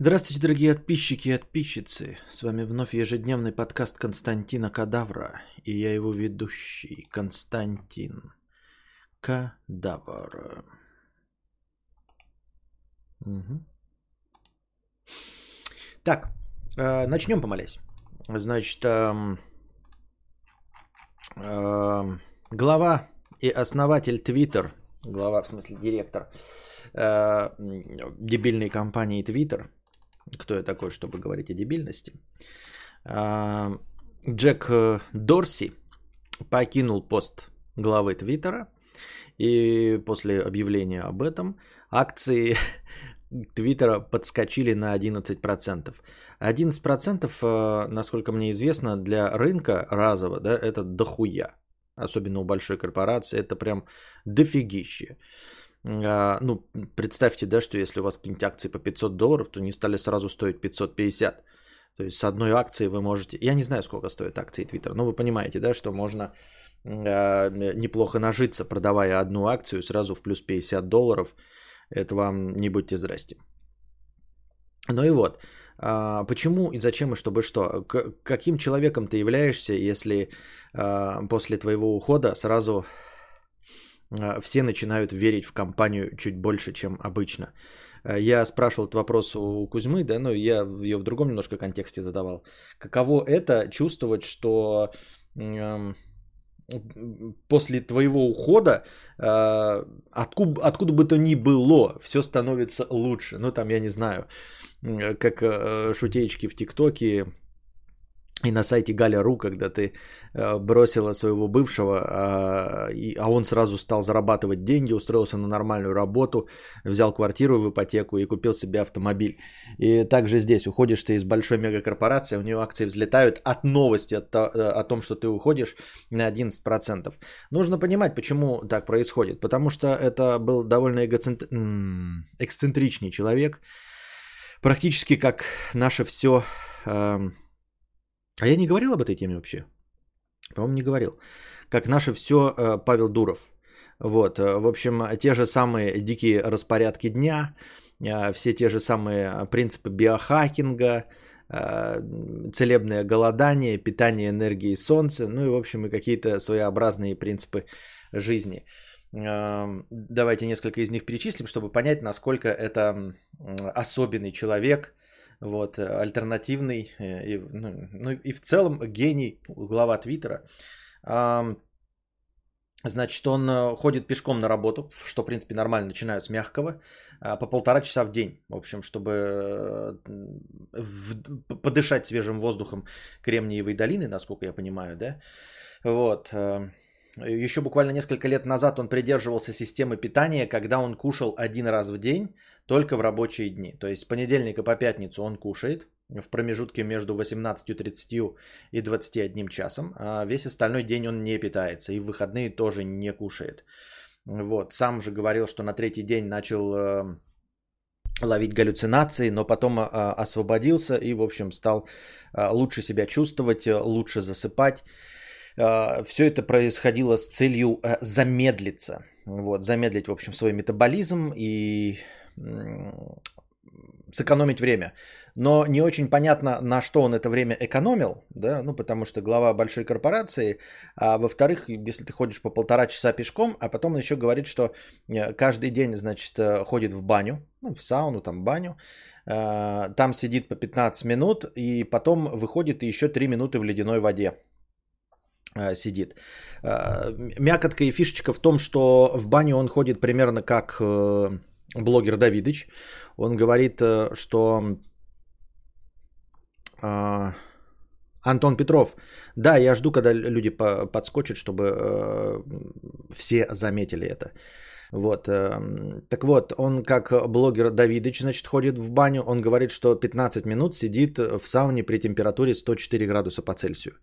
Здравствуйте, дорогие подписчики и подписчицы. С вами вновь ежедневный подкаст Константина Кадавра. И я его ведущий, Константин Кадавр. Угу. Так, э, начнем помолясь. Значит, э, э, глава и основатель Twitter, глава, в смысле директор э, дебильной компании Twitter – кто я такой, чтобы говорить о дебильности. А, Джек э, Дорси покинул пост главы Твиттера, и после объявления об этом акции Твиттера подскочили на 11%. 11%, э, насколько мне известно, для рынка разово, да, это дохуя. Особенно у большой корпорации, это прям дофигище. А, ну, представьте, да, что если у вас какие-нибудь акции по 500 долларов, то они стали сразу стоить 550. То есть с одной акции вы можете... Я не знаю, сколько стоят акции Twitter, но вы понимаете, да, что можно э, неплохо нажиться, продавая одну акцию сразу в плюс 50 долларов. Это вам не будьте здрасте. Ну и вот, а, почему и зачем и чтобы что? Каким человеком ты являешься, если а, после твоего ухода сразу а, все начинают верить в компанию чуть больше, чем обычно. А, я спрашивал этот вопрос у Кузьмы, да, но я ее в другом немножко контексте задавал. Каково это чувствовать, что после твоего ухода, откуда, откуда бы то ни было, все становится лучше. Ну, там, я не знаю, как э, шутеечки в ТикТоке, и на сайте Галя.ру, когда ты э, бросила своего бывшего, а, а он сразу стал зарабатывать деньги, устроился на нормальную работу, взял квартиру в ипотеку и купил себе автомобиль. И также здесь уходишь ты из большой мегакорпорации, у нее акции взлетают от новости о, о том, что ты уходишь на 11%. Нужно понимать, почему так происходит. Потому что это был довольно эгоцент... эксцентричный человек, практически как наше все эм, а я не говорил об этой теме вообще? По-моему, не говорил. Как наше все э, Павел Дуров. Вот, э, в общем, те же самые дикие распорядки дня, э, все те же самые принципы биохакинга, целебное голодание, питание энергии солнца, ну и, в общем, и какие-то своеобразные принципы жизни. Давайте несколько из них перечислим, чтобы понять, насколько это особенный человек – вот, э, альтернативный, э, и, ну, ну и в целом гений, глава Твиттера. Значит, он э, ходит пешком на работу, что, в принципе, нормально, начинают с мягкого, а, по полтора часа в день, в общем, чтобы подышать свежим воздухом Кремниевой долины, насколько я понимаю, да, вот. Еще буквально несколько лет назад он придерживался системы питания, когда он кушал один раз в день, только в рабочие дни. То есть с понедельника по пятницу он кушает в промежутке между 18.30 и 21 часом, а весь остальной день он не питается и в выходные тоже не кушает. Вот. Сам же говорил, что на третий день начал э, ловить галлюцинации, но потом э, освободился и, в общем, стал э, лучше себя чувствовать, лучше засыпать. Все это происходило с целью замедлиться. Вот, замедлить, в общем, свой метаболизм и сэкономить время. Но не очень понятно, на что он это время экономил, да, ну, потому что глава большой корпорации, а во-вторых, если ты ходишь по полтора часа пешком, а потом он еще говорит, что э, каждый день, значит, э, ходит в баню, ну, в сауну, там, баню, э, там сидит по 15 минут, и потом выходит и еще 3 минуты в ледяной воде сидит. Мякотка и фишечка в том, что в баню он ходит примерно как блогер Давидыч. Он говорит, э, что э, Антон Петров, да, я жду, когда люди подскочат, чтобы э, все заметили это. Вот. Эм, так вот, он как блогер Давидыч, значит, ходит в баню. Он говорит, что 15 минут сидит в сауне при температуре 104 градуса по Цельсию.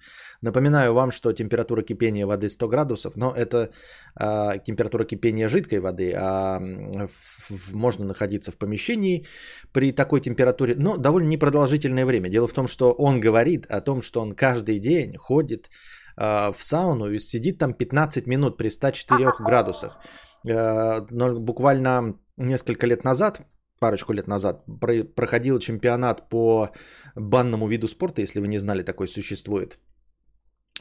Напоминаю вам, что температура кипения воды 100 градусов, но это э, температура кипения жидкой воды, а в, можно находиться в помещении при такой температуре, но довольно непродолжительное время. Дело в том, что он говорит о том, что он каждый день ходит э, в сауну и сидит там 15 минут при 104 градусах. Э, но буквально несколько лет назад парочку лет назад проходил чемпионат по банному виду спорта, если вы не знали, такой существует.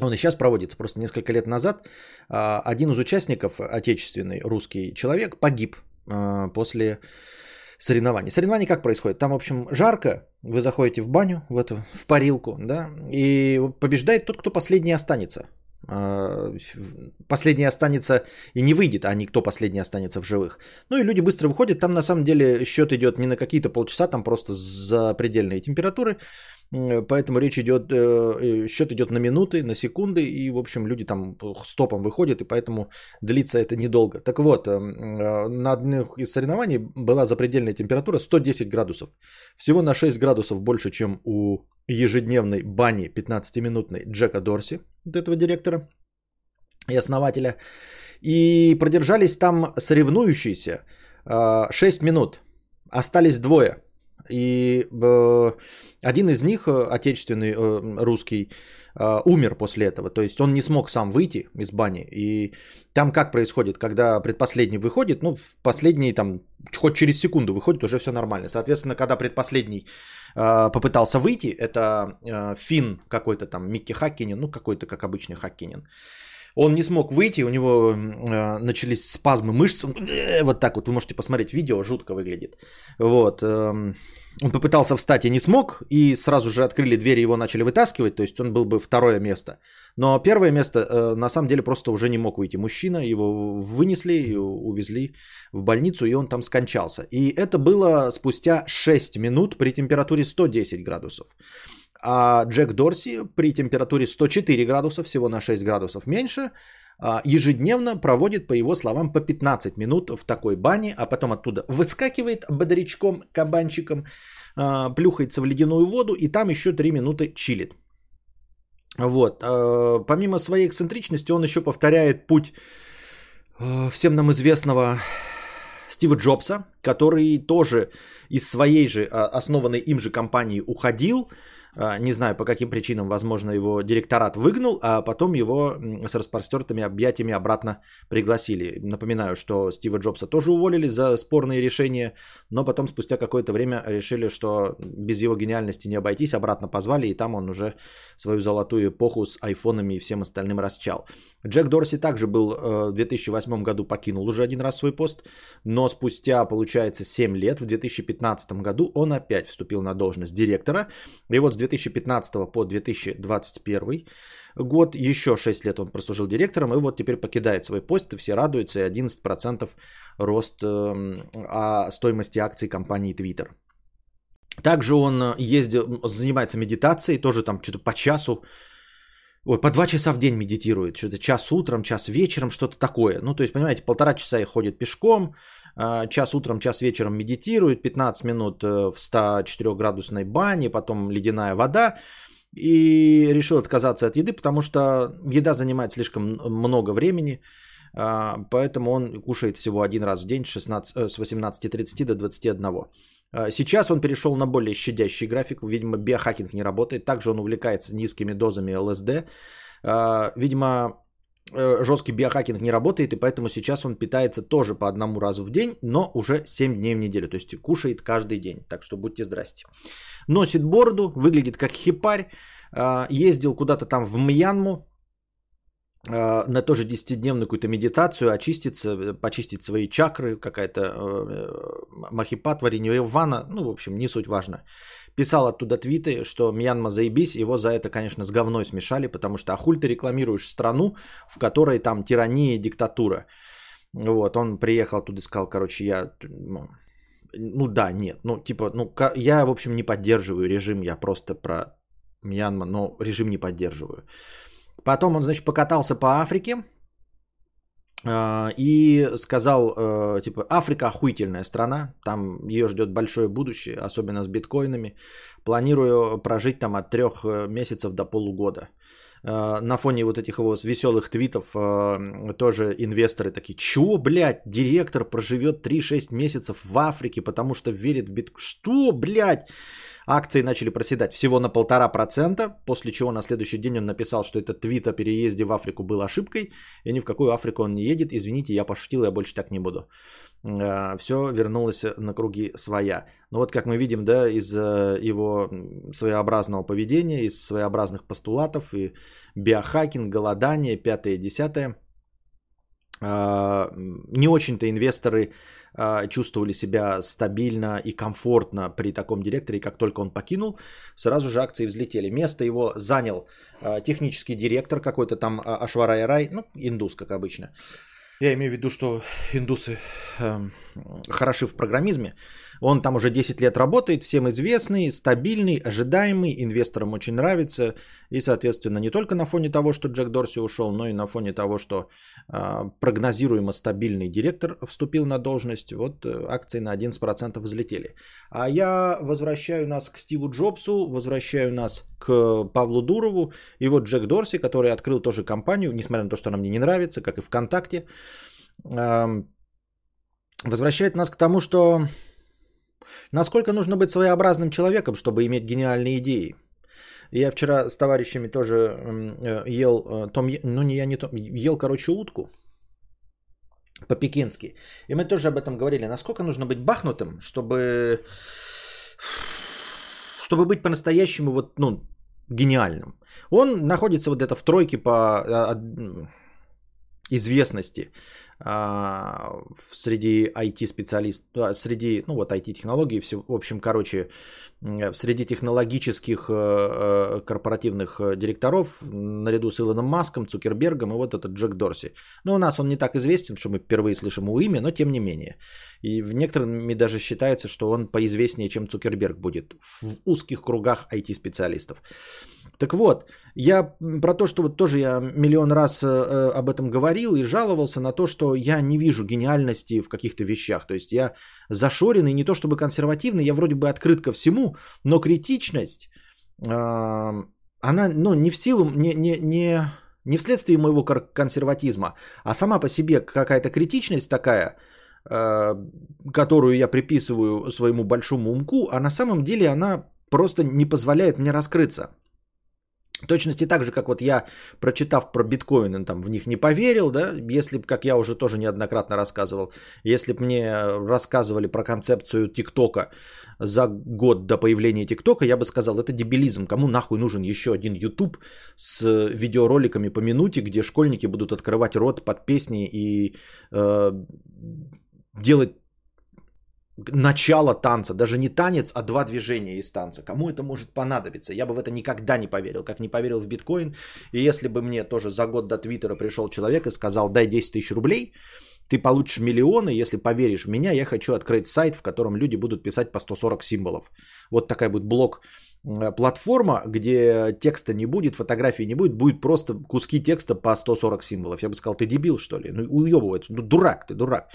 Он и сейчас проводится, просто несколько лет назад а, один из участников, отечественный русский человек, погиб а, после соревнований. Соревнования как происходит? Там, в общем, жарко, вы заходите в баню, в эту, в парилку, да, и побеждает тот, кто последний останется. А, последний останется и не выйдет, а не кто последний останется в живых. Ну и люди быстро выходят. Там на самом деле счет идет не на какие-то полчаса, там просто за предельные температуры. Поэтому речь идет, э, э, счет идет на минуты, на секунды, и, в общем, люди там стопом выходят, и поэтому длится это недолго. Так вот, эм, э, на одних из соревнований была запредельная температура 110 градусов. Всего на 6 градусов больше, чем у ежедневной бани 15-минутной Джека Дорси, вот этого директора и основателя. И продержались там соревнующиеся 6 минут. Остались двое. И один из них, э, отечественный э, русский, э, умер после этого. То есть он не смог сам выйти из бани. И там как происходит, когда предпоследний выходит, ну, последний там хоть через секунду выходит, уже все нормально. Соответственно, когда предпоследний попытался выйти, это фин какой-то там, Микки Хаккинин, ну, какой-то, как обычный Хаккинин. Он не смог выйти, у него э, начались спазмы мышц. Э, вот так вот, вы можете посмотреть видео, жутко выглядит. Вот. Э, он попытался встать и не смог, и сразу же открыли двери, его начали вытаскивать, то есть он был бы второе место. Но первое место э, на самом деле просто уже не мог выйти. Мужчина, его вынесли увезли в больницу, и он там скончался. И это было спустя 6 минут при температуре 110 градусов. А Джек Дорси при температуре 104 градуса, всего на 6 градусов меньше, а, ежедневно проводит, по его словам, по 15 минут в такой бане, а потом оттуда выскакивает бодрячком, кабанчиком, а, плюхается в ледяную воду и там еще 3 минуты чилит. Вот. А, помимо своей эксцентричности, он еще повторяет путь всем нам известного Стива Джобса, который тоже из своей же, основанной им же компании уходил, не знаю по каким причинам, возможно, его директорат выгнал, а потом его с распростертыми объятиями обратно пригласили. Напоминаю, что Стива Джобса тоже уволили за спорные решения, но потом спустя какое-то время решили, что без его гениальности не обойтись, обратно позвали, и там он уже свою золотую эпоху с айфонами и всем остальным расчал. Джек Дорси также был э, в 2008 году покинул уже один раз свой пост, но спустя, получается, 7 лет, в 2015 году он опять вступил на должность директора. И вот с 2015 по 2021 год, еще 6 лет он прослужил директором, и вот теперь покидает свой пост, и все радуются, и 11% рост э, стоимости акций компании Twitter. Также он ездил, занимается медитацией, тоже там что-то по часу Ой, по два часа в день медитирует. Что-то час утром, час вечером, что-то такое. Ну, то есть, понимаете, полтора часа и ходит пешком, а, час утром, час вечером медитирует, 15 минут э, в 104-градусной бане, потом ледяная вода. И решил отказаться от еды, потому что еда занимает слишком много времени. А, поэтому он кушает всего один раз в день 16, э, с 18.30 до 21. А, сейчас он перешел на более щадящий график. Видимо, биохакинг не работает. Также он увлекается низкими дозами ЛСД. А, видимо, э, жесткий биохакинг не работает, и поэтому сейчас он питается тоже по одному разу в день, но уже 7 дней в неделю. То есть кушает каждый день. Так что будьте здрасте. Носит бороду, выглядит как хипарь. А, ездил куда-то там в Мьянму, на тоже 10-дневную какую-то медитацию, очиститься, почистить свои чакры, какая-то э, махипат, варенье ванна, ну, в общем, не суть важно. Писал оттуда твиты, что Мьянма заебись, его за это, конечно, с говной смешали, потому что ахуль ты рекламируешь страну, в которой там тирания и диктатура. Вот, он приехал оттуда и сказал, короче, я, ну, ну да, нет, ну, типа, ну, я, в общем, не поддерживаю режим, я просто про Мьянма, но режим не поддерживаю. Потом он, значит, покатался по Африке а, и сказал, э, типа, Африка охуительная страна, там ее ждет большое будущее, особенно с биткоинами. Планирую прожить там от трех э, месяцев до полугода. А, на фоне вот этих его веселых твитов э, тоже инвесторы такие, чё, блядь, директор проживет 3-6 месяцев в Африке, потому что верит в биткоин. Что, блядь? Акции начали проседать всего на полтора процента, после чего на следующий день он написал, что этот твит о переезде в Африку был ошибкой, и ни в какую Африку он не едет. Извините, я пошутил, я больше так не буду. э, все вернулось на круги своя. Но вот как мы видим, да, из его своеобразного поведения, из своеобразных постулатов и биохакинг, голодание, пятое, десятое, не очень-то инвесторы а, чувствовали себя стабильно и комфортно при таком директоре, как только он покинул, сразу же акции взлетели. Место его занял а, технический директор какой-то там а, Ашварай Рай, ну, индус, как обычно. Я имею в виду, что индусы э, хороши в программизме. Он там уже 10 лет работает, всем известный, стабильный, ожидаемый, инвесторам очень нравится. И, соответственно, не только на фоне того, что Джек Дорси ушел, но и на фоне того, что э, прогнозируемо стабильный директор вступил на должность. Вот э, акции на 11% взлетели. А я возвращаю нас к Стиву Джобсу, возвращаю нас к Павлу Дурову. И вот Джек Дорси, который открыл тоже компанию, несмотря на то, что она мне не нравится, как и ВКонтакте, возвращает нас к тому, что Насколько нужно быть своеобразным человеком, чтобы иметь гениальные идеи? Я вчера с товарищами тоже э, ел э, том, ну не я не том, ел, короче, утку по-пекински. И мы тоже об этом говорили. Насколько нужно быть бахнутым, чтобы, чтобы быть по-настоящему вот, ну, гениальным. Он находится вот это в тройке по а, известности а, среди IT-специалистов, а, среди, ну вот IT-технологий, в общем, короче, среди технологических э, э, корпоративных э, директоров, наряду с Илоном Маском, Цукербергом и вот этот Джек Дорси. Ну, у нас он не так известен, что мы впервые слышим его имя, но тем не менее. И в некоторыми даже считается, что он поизвестнее, чем Цукерберг будет в узких кругах IT-специалистов. Так вот, я про то, что вот тоже я миллион раз э, об этом говорил и жаловался на то, что я не вижу гениальности в каких-то вещах. То есть я зашоренный, не то чтобы консервативный, я вроде бы открыт ко всему, но критичность, э, она ну, не в силу, не, не, не, не вследствие моего консерватизма, а сама по себе какая-то критичность такая, э, которую я приписываю своему большому умку, а на самом деле она просто не позволяет мне раскрыться. Точности так же, как вот я, прочитав про биткоины, там в них не поверил, да, если бы, как я уже тоже неоднократно рассказывал, если бы мне рассказывали про концепцию ТикТока за год до появления ТикТока, я бы сказал, это дебилизм, кому нахуй нужен еще один YouTube с видеороликами по минуте, где школьники будут открывать рот под песни и э, делать начало танца, даже не танец, а два движения из танца. Кому это может понадобиться? Я бы в это никогда не поверил, как не поверил в биткоин. И если бы мне тоже за год до Твиттера пришел человек и сказал, дай 10 тысяч рублей, ты получишь миллионы, если поверишь в меня, я хочу открыть сайт, в котором люди будут писать по 140 символов. Вот такая будет блок э, платформа, где текста не будет, фотографии не будет, будет просто куски текста по 140 символов. Я бы сказал, ты дебил что ли? Ну уебывается, ну дурак ты, дурак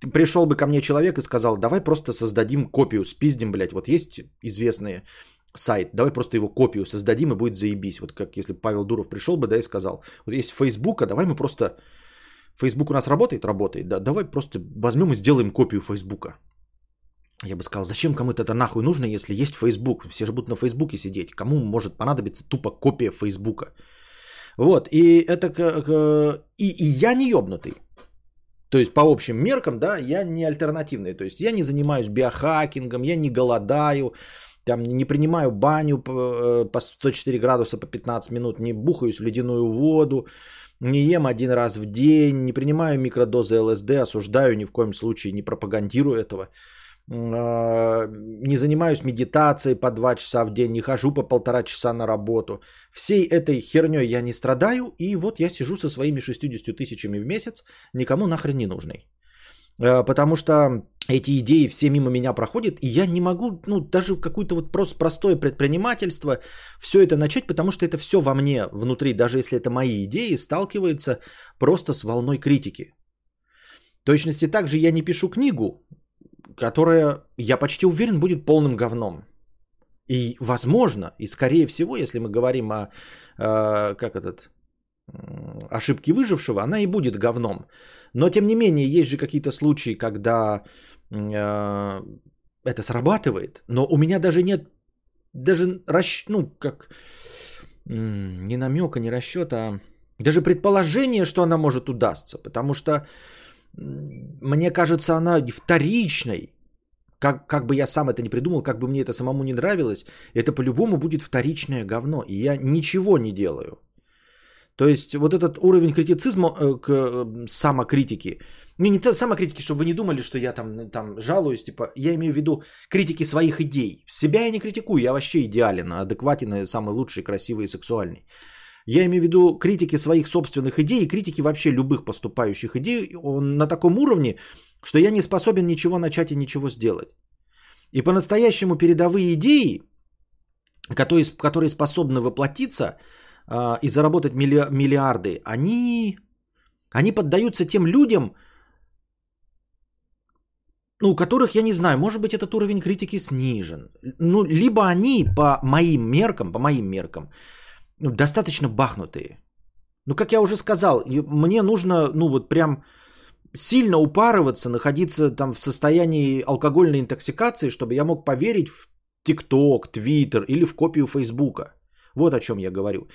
пришел бы ко мне человек и сказал, давай просто создадим копию, спиздим, блядь, вот есть известный сайт, давай просто его копию создадим и будет заебись. Вот как если Павел Дуров пришел бы, да, и сказал, вот есть Facebook, а давай мы просто... Facebook у нас работает? Работает, да, давай просто возьмем и сделаем копию Фейсбука. Я бы сказал, зачем кому-то это нахуй нужно, если есть Facebook? Все же будут на Фейсбуке сидеть. Кому может понадобиться тупо копия Фейсбука? Вот, и это... И, и я не ебнутый. То есть по общим меркам, да, я не альтернативный. То есть я не занимаюсь биохакингом, я не голодаю, там не принимаю баню по 104 э, градуса по 15 минут, не бухаюсь в ледяную воду, не ем один раз в день, не принимаю микродозы ЛСД, осуждаю ни в коем случае, не пропагандирую этого. А, не занимаюсь медитацией по 2 часа в день, не хожу по полтора часа на работу. Всей этой херней я не страдаю, и вот я сижу со своими 60 тысячами в месяц, никому нахрен не нужный. А, потому что эти идеи все мимо меня проходят, и я не могу, ну, даже какое-то вот просто простое предпринимательство, все это начать, потому что это все во мне внутри, даже если это мои идеи, сталкивается просто с волной критики. В точности также я не пишу книгу, которая, я почти уверен, будет полным говном. И возможно, и скорее всего, если мы говорим о, э, как этот, ошибке выжившего, она и будет говном. Но тем не менее, есть же какие-то случаи, когда э, это срабатывает, но у меня даже нет, даже расч... ну как, не намека, не расчета, а даже предположение, что она может удастся, потому что мне кажется, она вторичной. Как, как бы я сам это не придумал, как бы мне это самому не нравилось, это по-любому будет вторичное говно. И я ничего не делаю. То есть вот этот уровень критицизма э, к э, самокритики, не, не самокритики, чтобы вы не думали, что я там, там жалуюсь, типа, я имею в виду критики своих идей. Себя я не критикую, я вообще идеален, адекватен, самый лучший, красивый и сексуальный. Я имею в виду критики своих собственных идей и критики вообще любых поступающих идей он на таком уровне, что я не способен ничего начать и ничего сделать. И по-настоящему передовые идеи, которые, которые способны воплотиться э, и заработать милли, миллиарды, они, они поддаются тем людям, ну, у которых, я не знаю, может быть, этот уровень критики снижен. Ну, либо они по моим меркам, по моим меркам, ну, достаточно бахнутые. Ну, как я уже сказал, мне нужно, ну, вот прям сильно упарываться, находиться там в состоянии алкогольной интоксикации, чтобы я мог поверить в ТикТок, Твиттер или в копию Фейсбука. Вот о чем я говорю.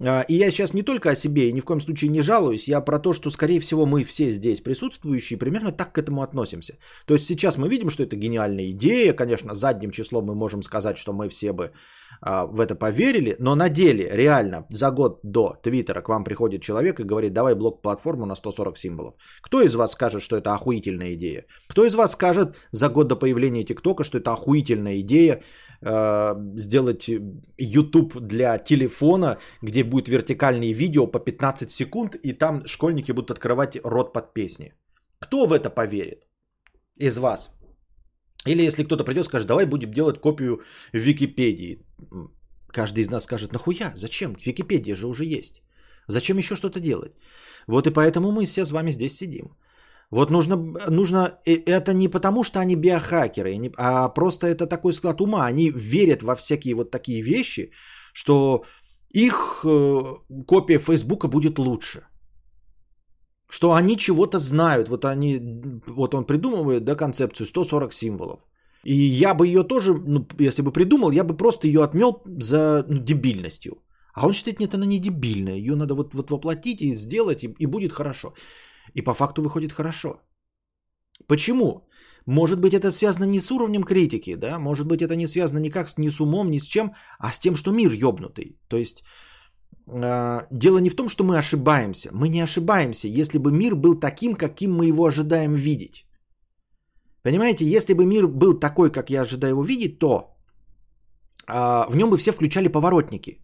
А, и я сейчас не только о себе и ни в коем случае не жалуюсь, я про то, что, скорее всего, мы все здесь присутствующие примерно так к этому относимся. То есть сейчас мы видим, что это гениальная идея, конечно, задним числом мы можем сказать, что мы все бы а, в это поверили, но на деле, реально, за год до Твиттера к вам приходит человек и говорит, давай блок-платформу на 140 символов. Кто из вас скажет, что это охуительная идея? Кто из вас скажет за год до появления ТикТока, что это охуительная идея э, сделать YouTube для телефона, где будет вертикальные видео по 15 секунд, и там школьники будут открывать рот под песни? Кто в это поверит из вас? Или если кто-то придет скажет, давай будем делать копию Википедии. Каждый из нас скажет, нахуя? Зачем? Википедия же уже есть. Зачем еще что-то делать? Вот и поэтому мы все с вами здесь сидим. Вот нужно, нужно, это не потому, что они биохакеры, а просто это такой склад ума. Они верят во всякие вот такие вещи, что их э, копия Фейсбука будет лучше что они чего-то знают. Вот они, вот он придумывает, да, концепцию 140 символов. И я бы ее тоже, ну, если бы придумал, я бы просто ее отмел за ну, дебильностью. А он считает, нет, она не дебильная. Ее надо вот, вот воплотить и сделать, и, и будет хорошо. И по факту выходит хорошо. Почему? Может быть, это связано не с уровнем критики, да? Может быть, это не связано никак с, ни с умом, ни с чем, а с тем, что мир ёбнутый. То есть дело не в том, что мы ошибаемся. Мы не ошибаемся, если бы мир был таким, каким мы его ожидаем видеть. Понимаете, если бы мир был такой, как я ожидаю его видеть, то а, в нем бы все включали поворотники.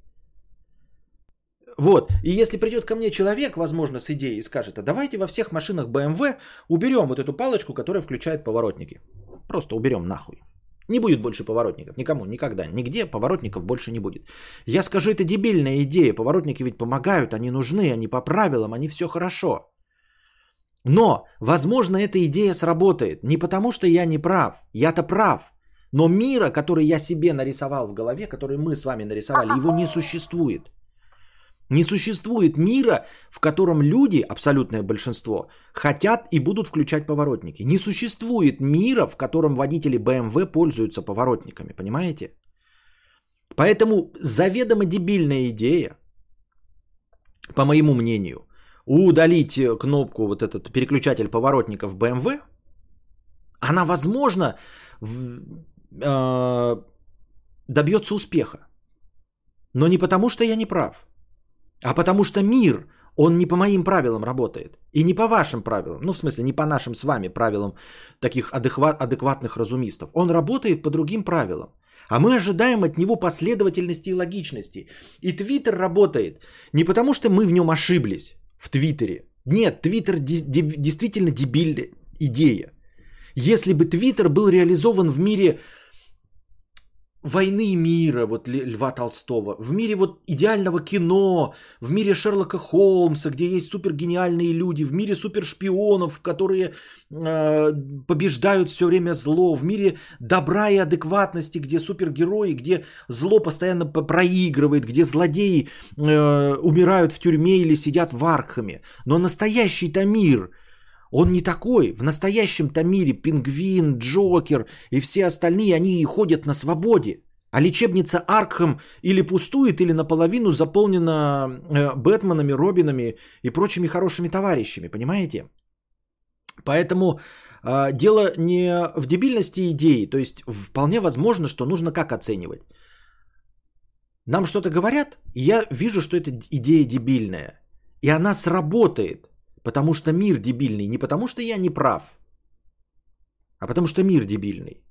Вот. И если придет ко мне человек, возможно, с идеей и скажет, а давайте во всех машинах BMW уберем вот эту палочку, которая включает поворотники. Просто уберем нахуй. Не будет больше поворотников. Никому, никогда. Нигде поворотников больше не будет. Я скажу, это дебильная идея. Поворотники ведь помогают, они нужны, они по правилам, они все хорошо. Но, возможно, эта идея сработает. Не потому, что я не прав. Я-то прав. Но мира, который я себе нарисовал в голове, который мы с вами нарисовали, его не существует. Не существует мира, в котором люди, абсолютное большинство, хотят и будут включать поворотники. Не существует мира, в котором водители BMW пользуются поворотниками, понимаете? Поэтому заведомо дебильная идея, по моему мнению, удалить кнопку, вот этот переключатель поворотников BMW, она, возможно, в, э, добьется успеха. Но не потому, что я не прав. А потому что мир, он не по моим правилам работает. И не по вашим правилам. Ну, в смысле, не по нашим с вами правилам таких адекват, адекватных разумистов. Он работает по другим правилам. А мы ожидаем от него последовательности и логичности. И Твиттер работает не потому, что мы в нем ошиблись, в Твиттере. Нет, Твиттер действительно дебильная идея. Если бы Твиттер был реализован в мире войны мира, вот Льва Толстого, в мире вот идеального кино, в мире Шерлока Холмса, где есть супергениальные люди, в мире супершпионов, которые э, побеждают все время зло, в мире добра и адекватности, где супергерои, где зло постоянно проигрывает, где злодеи э, умирают в тюрьме или сидят в Аркхаме. Но настоящий-то мир – он не такой. В настоящем-то мире пингвин, Джокер и все остальные, они ходят на свободе. А лечебница Аркхам или пустует, или наполовину заполнена э, Бэтменами, Робинами и прочими хорошими товарищами, понимаете? Поэтому э, дело не в дебильности идеи, то есть вполне возможно, что нужно как оценивать. Нам что-то говорят, и я вижу, что эта идея дебильная. И она сработает, потому что мир дебильный. Не потому что я не прав, а потому что мир дебильный.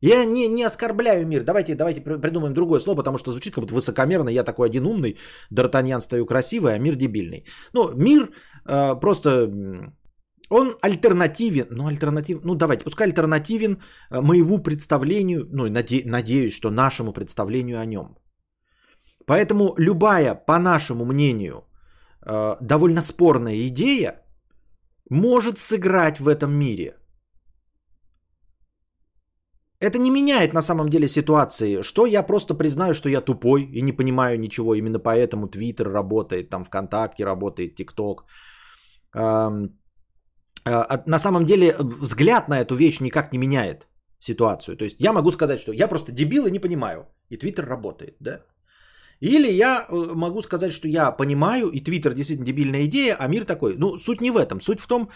Я не, не оскорбляю мир. Давайте, давайте придумаем другое слово, потому что звучит как будто высокомерно. Я такой один умный, Д'Артаньян стою красивый, а мир дебильный. Ну, мир э, просто... Он альтернативен, ну альтернатив, ну давайте, пускай альтернативен э, моему представлению, ну наде, надеюсь, что нашему представлению о нем. Поэтому любая, по нашему мнению, э, довольно спорная идея может сыграть в этом мире – это не меняет на самом деле ситуации, что я просто признаю, что я тупой и не понимаю ничего. Именно поэтому Твиттер работает, там ВКонтакте работает, ТикТок. А, на самом деле взгляд на эту вещь никак не меняет ситуацию. То есть я могу сказать, что я просто дебил и не понимаю. И Твиттер работает, да? Или я э, могу сказать, что я понимаю, и Твиттер действительно дебильная идея, а мир такой. Ну, суть не в этом. Суть в том,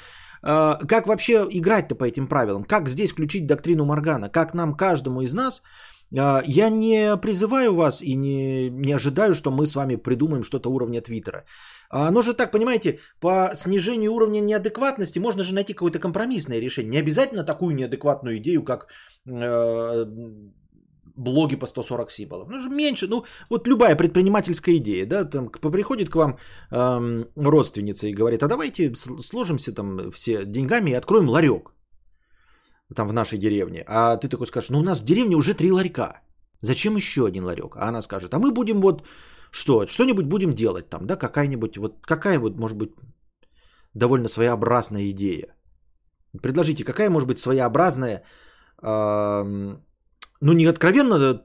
а, как вообще играть-то по этим правилам? Как здесь включить доктрину Моргана? Как нам, каждому из нас, а, я не призываю вас и не, не ожидаю, что мы с вами придумаем что-то уровня Твиттера. А, оно же так, понимаете, по снижению уровня неадекватности можно же найти какое-то компромиссное решение. Не обязательно такую неадекватную идею, как э, блоги по 140 символов. Ну, же меньше, ну, вот любая предпринимательская идея, да, там приходит к вам эм, родственница и говорит, а давайте сложимся там все деньгами и откроем ларек там в нашей деревне. А ты такой скажешь, ну, у нас в деревне уже три ларька. Зачем еще один ларек? А она скажет, а мы будем вот что, что-нибудь будем делать там, да, какая-нибудь, вот какая вот, может быть, довольно своеобразная идея. Предложите, какая может быть своеобразная э, ну, не откровенно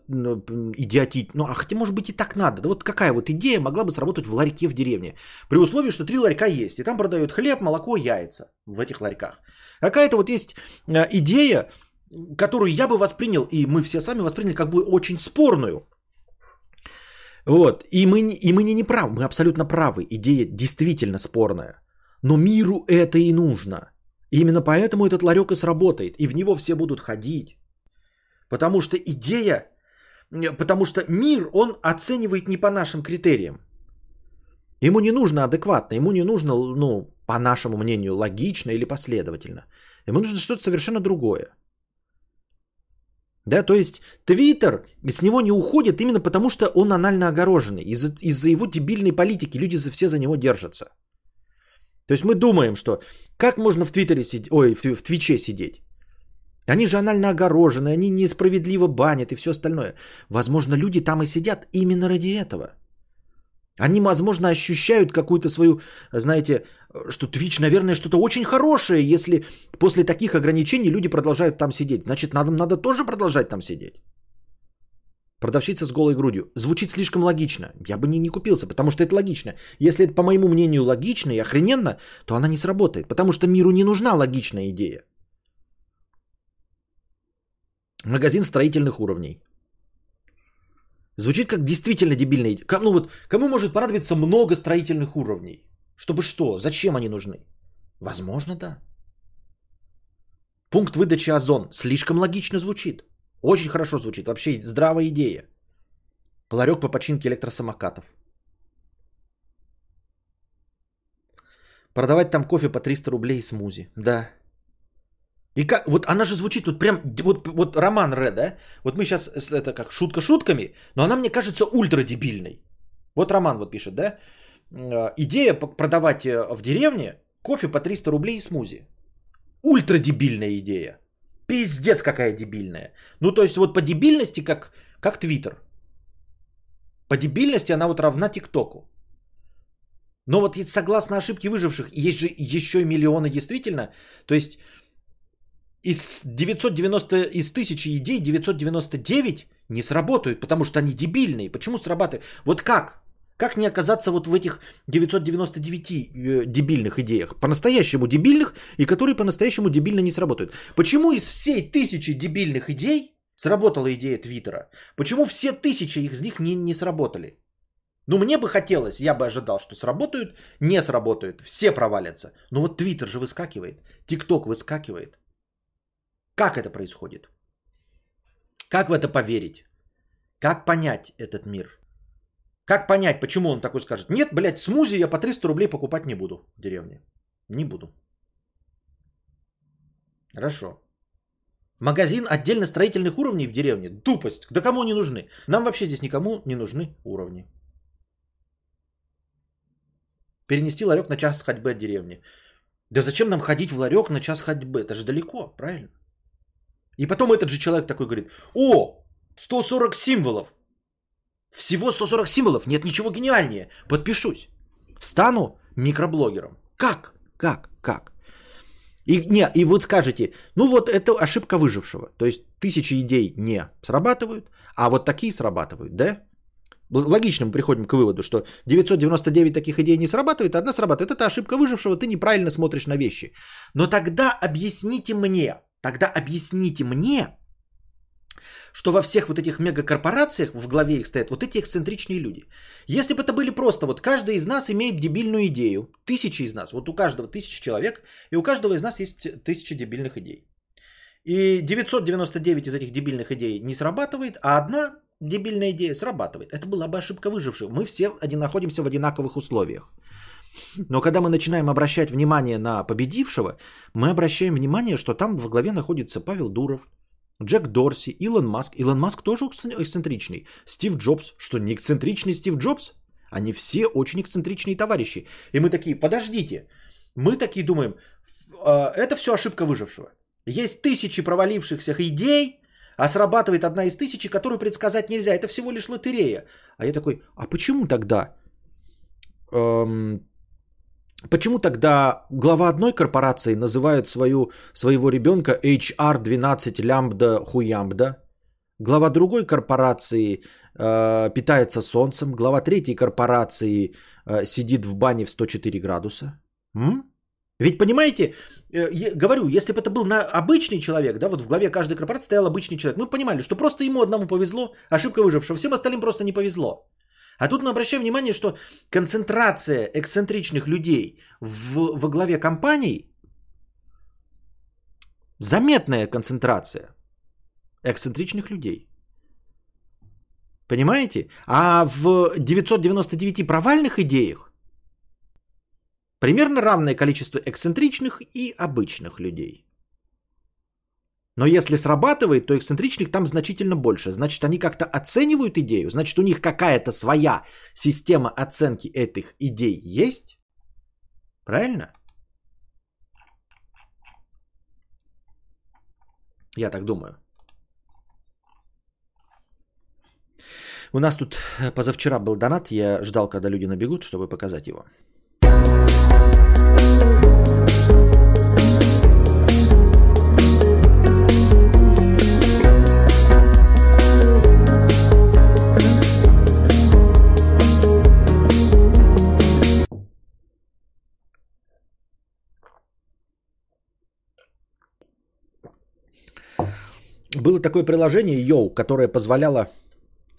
идиотить, ну, а хотя, может быть, и так надо. Да вот какая вот идея могла бы сработать в ларьке в деревне? При условии, что три ларька есть, и там продают хлеб, молоко, яйца в этих ларьках. Какая-то вот есть э, идея, которую я бы воспринял, и мы все с вами восприняли как бы очень спорную. Вот, и мы, и мы не неправы, мы абсолютно правы, идея действительно спорная. Но миру это и нужно. И именно поэтому этот ларек и сработает, и в него все будут ходить Потому что идея, потому что мир, он оценивает не по нашим критериям. Ему не нужно адекватно, ему не нужно, ну, по нашему мнению, логично или последовательно. Ему нужно что-то совершенно другое. Да, то есть Твиттер с него не уходит именно потому, что он анально огороженный. Из-за, из-за его дебильной политики люди все за него держатся. То есть мы думаем, что как можно в Твиттере сидеть, ой, в Твиче сидеть? Они же анально огорожены, они несправедливо банят и все остальное. Возможно, люди там и сидят именно ради этого. Они, возможно, ощущают какую-то свою, знаете, что Twitch, наверное, что-то очень хорошее, если после таких ограничений люди продолжают там сидеть. Значит, надо, надо тоже продолжать там сидеть. Продавщица с голой грудью. Звучит слишком логично. Я бы не, не купился, потому что это логично. Если это, по моему мнению, логично и охрененно, то она не сработает. Потому что миру не нужна логичная идея. Магазин строительных уровней. Звучит как действительно дебильный. Ну вот, кому может понадобиться много строительных уровней? Чтобы что? Зачем они нужны? Возможно, да. Пункт выдачи озон. Слишком логично звучит. Очень хорошо звучит. Вообще здравая идея. Ларек по починке электросамокатов. Продавать там кофе по 300 рублей и смузи. Да. И как, вот она же звучит, вот прям, вот, вот роман Ре, да? Вот мы сейчас, это как шутка шутками, но она мне кажется ультра дебильной. Вот Роман вот пишет, да? Э, идея продавать э, в деревне кофе по 300 рублей и смузи. Ультра дебильная идея. Пиздец какая дебильная. Ну то есть вот по дебильности как, как Твиттер. По дебильности она вот равна ТикТоку. Но вот согласно ошибке выживших, есть же еще и миллионы действительно. То есть из 990, из тысячи идей 999 не сработают, потому что они дебильные. Почему срабатывают? Вот как? Как не оказаться вот в этих 999 э, дебильных идеях? По-настоящему дебильных и которые по-настоящему дебильно не сработают. Почему из всей тысячи дебильных идей сработала идея Твиттера? Почему все тысячи из них не, не сработали? Ну, мне бы хотелось, я бы ожидал, что сработают, не сработают, все провалятся. Но вот Твиттер же выскакивает, ТикТок выскакивает. Как это происходит? Как в это поверить? Как понять этот мир? Как понять, почему он такой скажет? Нет, блядь, смузи я по 300 рублей покупать не буду в деревне. Не буду. Хорошо. Магазин отдельно строительных уровней в деревне. Тупость. Да кому не нужны? Нам вообще здесь никому не нужны уровни. Перенести ларек на час ходьбы от деревни. Да зачем нам ходить в ларек на час ходьбы? Это же далеко, правильно? И потом этот же человек такой говорит, о, 140 символов. Всего 140 символов, нет ничего гениальнее. Подпишусь. Стану микроблогером. Как? Как? Как? И, не, и вот скажете, ну вот это ошибка выжившего. То есть тысячи идей не срабатывают, а вот такие срабатывают, да? Логично мы приходим к выводу, что 999 таких идей не срабатывает, одна срабатывает. Это ошибка выжившего, ты неправильно смотришь на вещи. Но тогда объясните мне, тогда объясните мне, что во всех вот этих мегакорпорациях в главе их стоят вот эти эксцентричные люди. Если бы это были просто, вот каждый из нас имеет дебильную идею, тысячи из нас, вот у каждого тысяча человек, и у каждого из нас есть тысяча дебильных идей. И 999 из этих дебильных идей не срабатывает, а одна дебильная идея срабатывает. Это была бы ошибка выживших. Мы все находимся в одинаковых условиях. Но когда мы начинаем обращать внимание на победившего, мы обращаем внимание, что там во главе находится Павел Дуров, Джек Дорси, Илон Маск. Илон Маск тоже эксцентричный. Стив Джобс. Что, не эксцентричный Стив Джобс? Они все очень эксцентричные товарищи. И мы такие, подождите. Мы такие думаем, «А, это все ошибка выжившего. Есть тысячи провалившихся идей, а срабатывает одна из тысячи, которую предсказать нельзя. Это всего лишь лотерея. А я такой, а почему тогда эм, Почему тогда глава одной корпорации называет свою, своего ребенка HR12 лямбда хуямбда? Глава другой корпорации э, питается солнцем, глава третьей корпорации э, сидит в бане в 104 градуса. М? Ведь понимаете, э, говорю, если бы это был на обычный человек, да, вот в главе каждой корпорации стоял обычный человек, мы понимали, что просто ему одному повезло, ошибка выжившего, всем остальным просто не повезло. А тут мы обращаем внимание, что концентрация эксцентричных людей в, во главе компаний, заметная концентрация эксцентричных людей. Понимаете? А в 999 провальных идеях примерно равное количество эксцентричных и обычных людей. Но если срабатывает, то эксцентричных там значительно больше. Значит, они как-то оценивают идею. Значит, у них какая-то своя система оценки этих идей есть. Правильно? Я так думаю. У нас тут позавчера был донат. Я ждал, когда люди набегут, чтобы показать его. Было такое приложение Yo, которое позволяло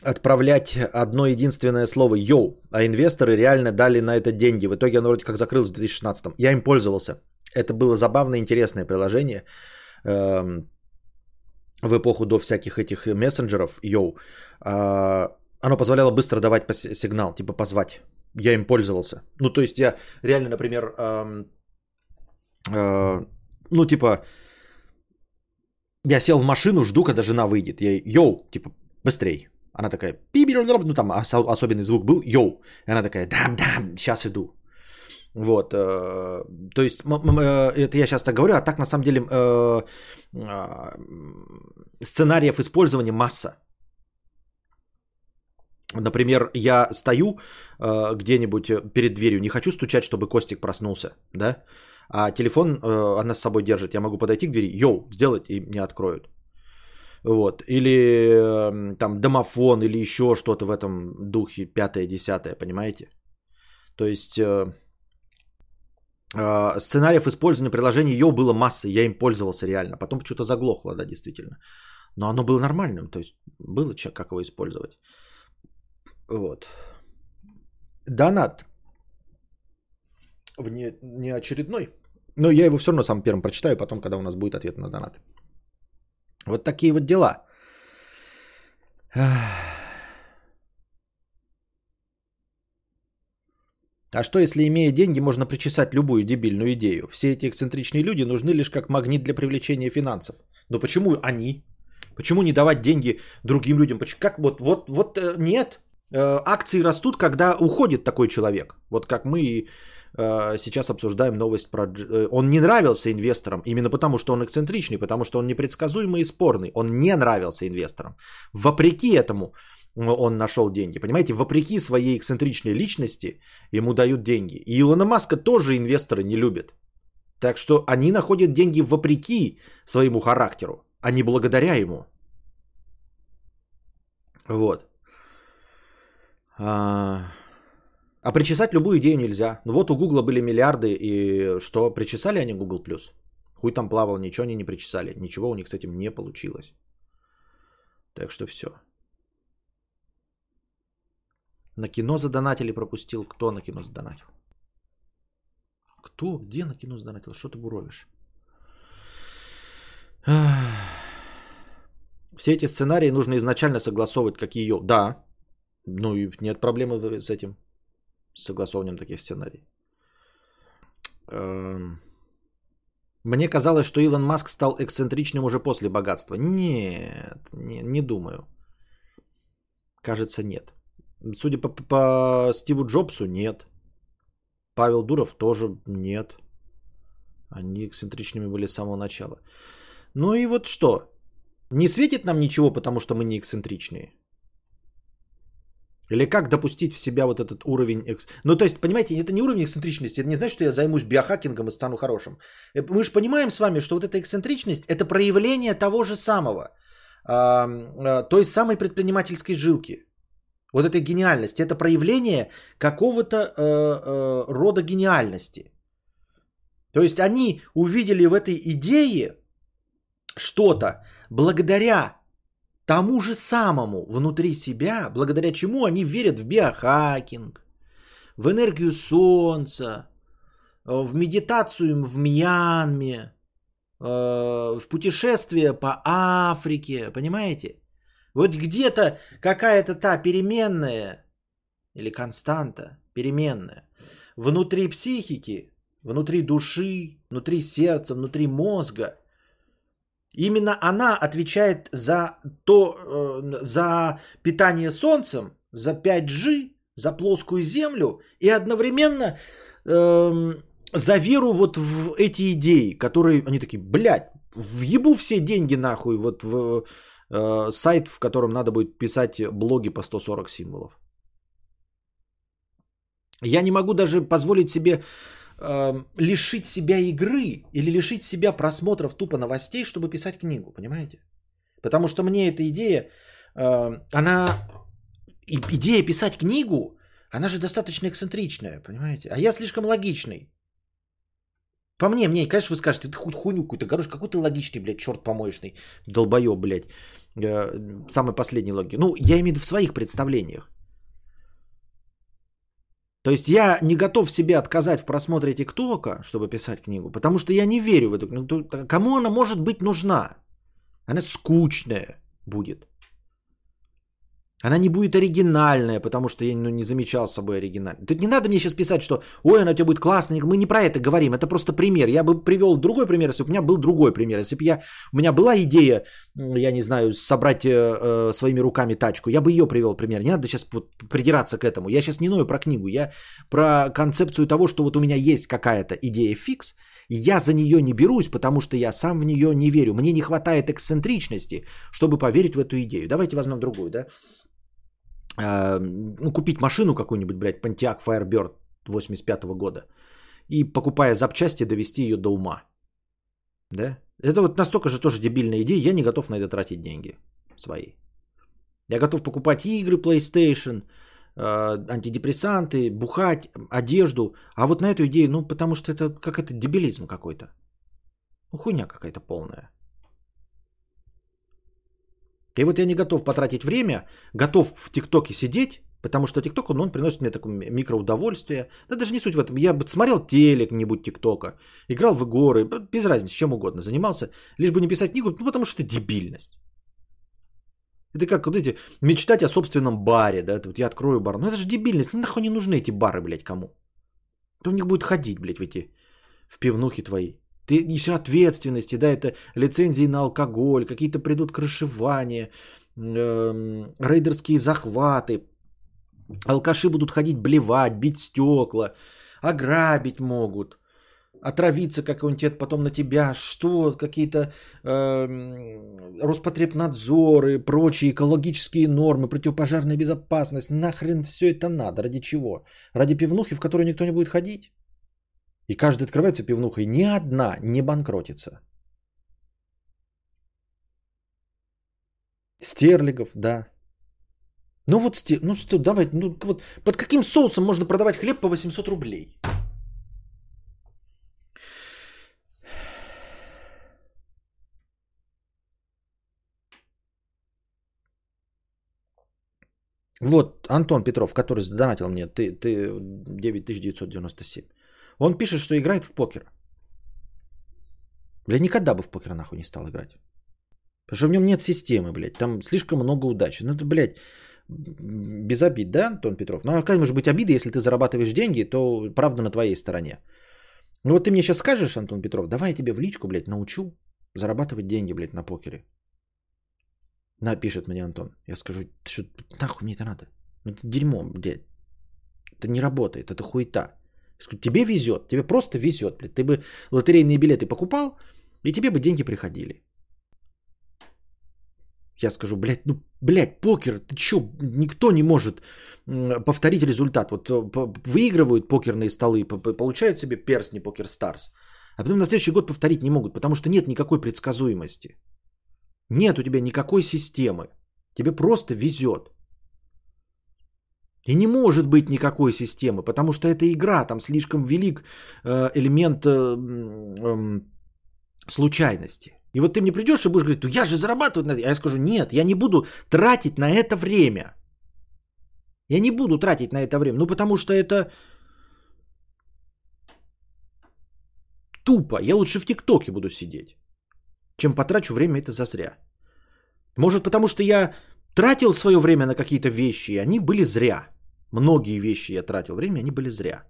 отправлять одно единственное слово Yo, а инвесторы реально дали на это деньги. В итоге оно вроде как закрылось в 2016. Я им пользовался. Это было забавное, интересное приложение эм, в эпоху до всяких этих мессенджеров Yo. Э, оно позволяло быстро давать сигнал, типа позвать. Я им пользовался. Ну, то есть я реально, например, эм, э, ну, типа, я сел в машину, жду, когда жена выйдет. Я йоу, типа, быстрей. Она такая, ну там особенный звук был, йоу. И она такая, да, да, сейчас иду. Вот, то есть это я сейчас так говорю, а так на самом деле сценариев использования масса. Например, я стою где-нибудь перед дверью, не хочу стучать, чтобы Костик проснулся, да? А телефон э, она с собой держит, я могу подойти к двери, йоу, сделать, и мне откроют. Вот. Или э, там домофон, или еще что-то в этом духе, пятое, десятое, понимаете? То есть э, э, сценариев использования приложения йоу было масса, я им пользовался реально. Потом что-то заглохло, да, действительно. Но оно было нормальным, то есть было как его использовать. Вот. донат. В не, не очередной. Но я его все равно сам первым прочитаю, потом, когда у нас будет ответ на донат. Вот такие вот дела. А что, если, имея деньги, можно причесать любую дебильную идею? Все эти эксцентричные люди нужны лишь как магнит для привлечения финансов. Но почему они? Почему не давать деньги другим людям? Как вот, вот, вот э, нет. Э, акции растут, когда уходит такой человек. Вот как мы э, сейчас обсуждаем новость про... Он не нравился инвесторам именно потому, что он эксцентричный, потому что он непредсказуемый и спорный. Он не нравился инвесторам. Вопреки этому он нашел деньги. Понимаете, вопреки своей эксцентричной личности ему дают деньги. И Илона Маска тоже инвесторы не любят. Так что они находят деньги вопреки своему характеру, а не благодаря ему. Вот. А, а причесать любую идею нельзя. Ну вот у Гугла были миллиарды, и что, причесали они Google+. Хуй там плавал, ничего они не причесали. Ничего у них с этим не получилось. Так что все. На кино задонатили, пропустил. Кто на кино задонатил? Кто? Где на кино задонатил? Что ты буровишь? Все эти сценарии нужно изначально согласовывать, как ее. Да. Ну и нет проблемы с этим. Согласованием таких сценариев. Эм. Мне казалось, что Илон Маск стал эксцентричным уже после богатства. Нет, не, не думаю. Кажется, нет. Судя по, по Стиву Джобсу, нет. Павел Дуров тоже нет. Они эксцентричными были с самого начала. Ну и вот что? Не светит нам ничего, потому что мы не эксцентричные? Или как допустить в себя вот этот уровень... Экс... Ну, то есть, понимаете, это не уровень эксцентричности. Это не значит, что я займусь биохакингом и стану хорошим. Э, мы же понимаем с вами, что вот эта эксцентричность – это проявление того же самого. А, той самой предпринимательской жилки. Вот этой гениальности. Это проявление какого-то э, э, рода гениальности. То есть они увидели в этой идее что-то благодаря тому же самому внутри себя, благодаря чему они верят в биохакинг, в энергию солнца, в медитацию в Мьянме, э, в путешествие по Африке, понимаете? Вот где-то какая-то та переменная или константа, переменная, внутри психики, внутри души, внутри сердца, внутри мозга, именно она отвечает за то, э, за питание солнцем, за 5G, за плоскую землю и одновременно э, за веру вот в эти идеи, которые они такие, блядь, въебу все деньги нахуй вот в Э, сайт, в котором надо будет писать блоги по 140 символов. Я не могу даже позволить себе э, лишить себя игры или лишить себя просмотров тупо новостей, чтобы писать книгу, понимаете? Потому что мне эта идея, э, она, идея писать книгу, она же достаточно эксцентричная, понимаете? А я слишком логичный. По мне, мне, конечно, вы скажете, ты хоть хуйню какую-то говоришь, какой ты логичный, блядь, черт помоечный, долбоеб, блядь, э, самый последний логик. Ну, я имею в виду в своих представлениях. То есть я не готов себе отказать в просмотре ТикТока, чтобы писать книгу, потому что я не верю в эту книгу. Кому она может быть нужна? Она скучная будет. Она не будет оригинальная, потому что я ну, не замечал с собой оригинальной. Тут не надо мне сейчас писать, что ой, она у тебя будет классная. Мы не про это говорим. Это просто пример. Я бы привел другой пример, если бы у меня был другой пример. Если бы я, у меня была идея, я не знаю, собрать э, э, своими руками тачку, я бы ее привел пример. Не надо сейчас придираться к этому. Я сейчас не ною про книгу. Я про концепцию того, что вот у меня есть какая-то идея фикс, я за нее не берусь, потому что я сам в нее не верю. Мне не хватает эксцентричности, чтобы поверить в эту идею. Давайте возьмем другую, да? Э, ну, купить машину какую-нибудь, блядь, Pontiac Firebird 85 года и, покупая запчасти, довести ее до ума. Да? Это вот настолько же тоже дебильная идея, я не готов на это тратить деньги свои. Я готов покупать игры PlayStation, э, антидепрессанты, бухать, одежду. А вот на эту идею, ну, потому что это как это дебилизм какой-то. Ну, хуйня какая-то полная. И вот я не готов потратить время, готов в ТикТоке сидеть, Потому что ТикТок, он, он приносит мне такое микроудовольствие. Да даже не суть в этом. Я бы смотрел телек-нибудь ТикТока, играл в игры, без разницы, чем угодно занимался. Лишь бы не писать книгу, ну потому что это дебильность. Это как вот эти, мечтать о собственном баре, да, вот я открою бар. Ну это же дебильность, ну нахуй не нужны эти бары, блядь, кому? Кто у них будет ходить, блядь, в эти, в пивнухи твои? Ты еще ответственности, да, это лицензии на алкоголь, какие-то придут крышевания, эм, рейдерские захваты, алкаши будут ходить блевать, бить стекла, ограбить могут, отравиться какой-нибудь потом на тебя, что какие-то э, Роспотребнадзоры, прочие экологические нормы, противопожарная безопасность, нахрен все это надо, ради чего? Ради пивнухи, в которую никто не будет ходить? И каждый открывается пивнухой, ни одна не банкротится. Стерлигов, да. Ну вот, стер... ну что, давай, ну вот под каким соусом можно продавать хлеб по 800 рублей? Вот Антон Петров, который задонатил мне, ты, ты 9997. Он пишет, что играет в покер. Бля, никогда бы в покер нахуй не стал играть. Потому что в нем нет системы, блядь. Там слишком много удачи. Ну, это, блядь, без обид, да, Антон Петров? Ну, а как может быть обида, если ты зарабатываешь деньги, то правда на твоей стороне. Ну, вот ты мне сейчас скажешь, Антон Петров, давай я тебе в личку, блядь, научу зарабатывать деньги, блядь, на покере. Напишет мне Антон. Я скажу, что нахуй мне это надо? Ну, это дерьмо, блядь. Это не работает, это хуета. Тебе везет, тебе просто везет. Блядь. Ты бы лотерейные билеты покупал, и тебе бы деньги приходили. Я скажу, блядь, ну, блядь, покер, ты чё, никто не может повторить результат. Вот э, выигрывают покерные столы, получают себе перстни Покер Старс, а потом на следующий год повторить не могут, потому что нет никакой предсказуемости. Нет у тебя никакой системы. Тебе просто везет. И не может быть никакой системы, потому что это игра, там слишком велик э, элемент э, э, случайности. И вот ты мне придешь и будешь говорить, ну я же зарабатываю на это. А я скажу, нет, я не буду тратить на это время. Я не буду тратить на это время, ну потому что это тупо. Я лучше в ТикТоке буду сидеть, чем потрачу время это зазря. Может потому что я тратил свое время на какие-то вещи, и они были зря. Многие вещи я тратил время, они были зря.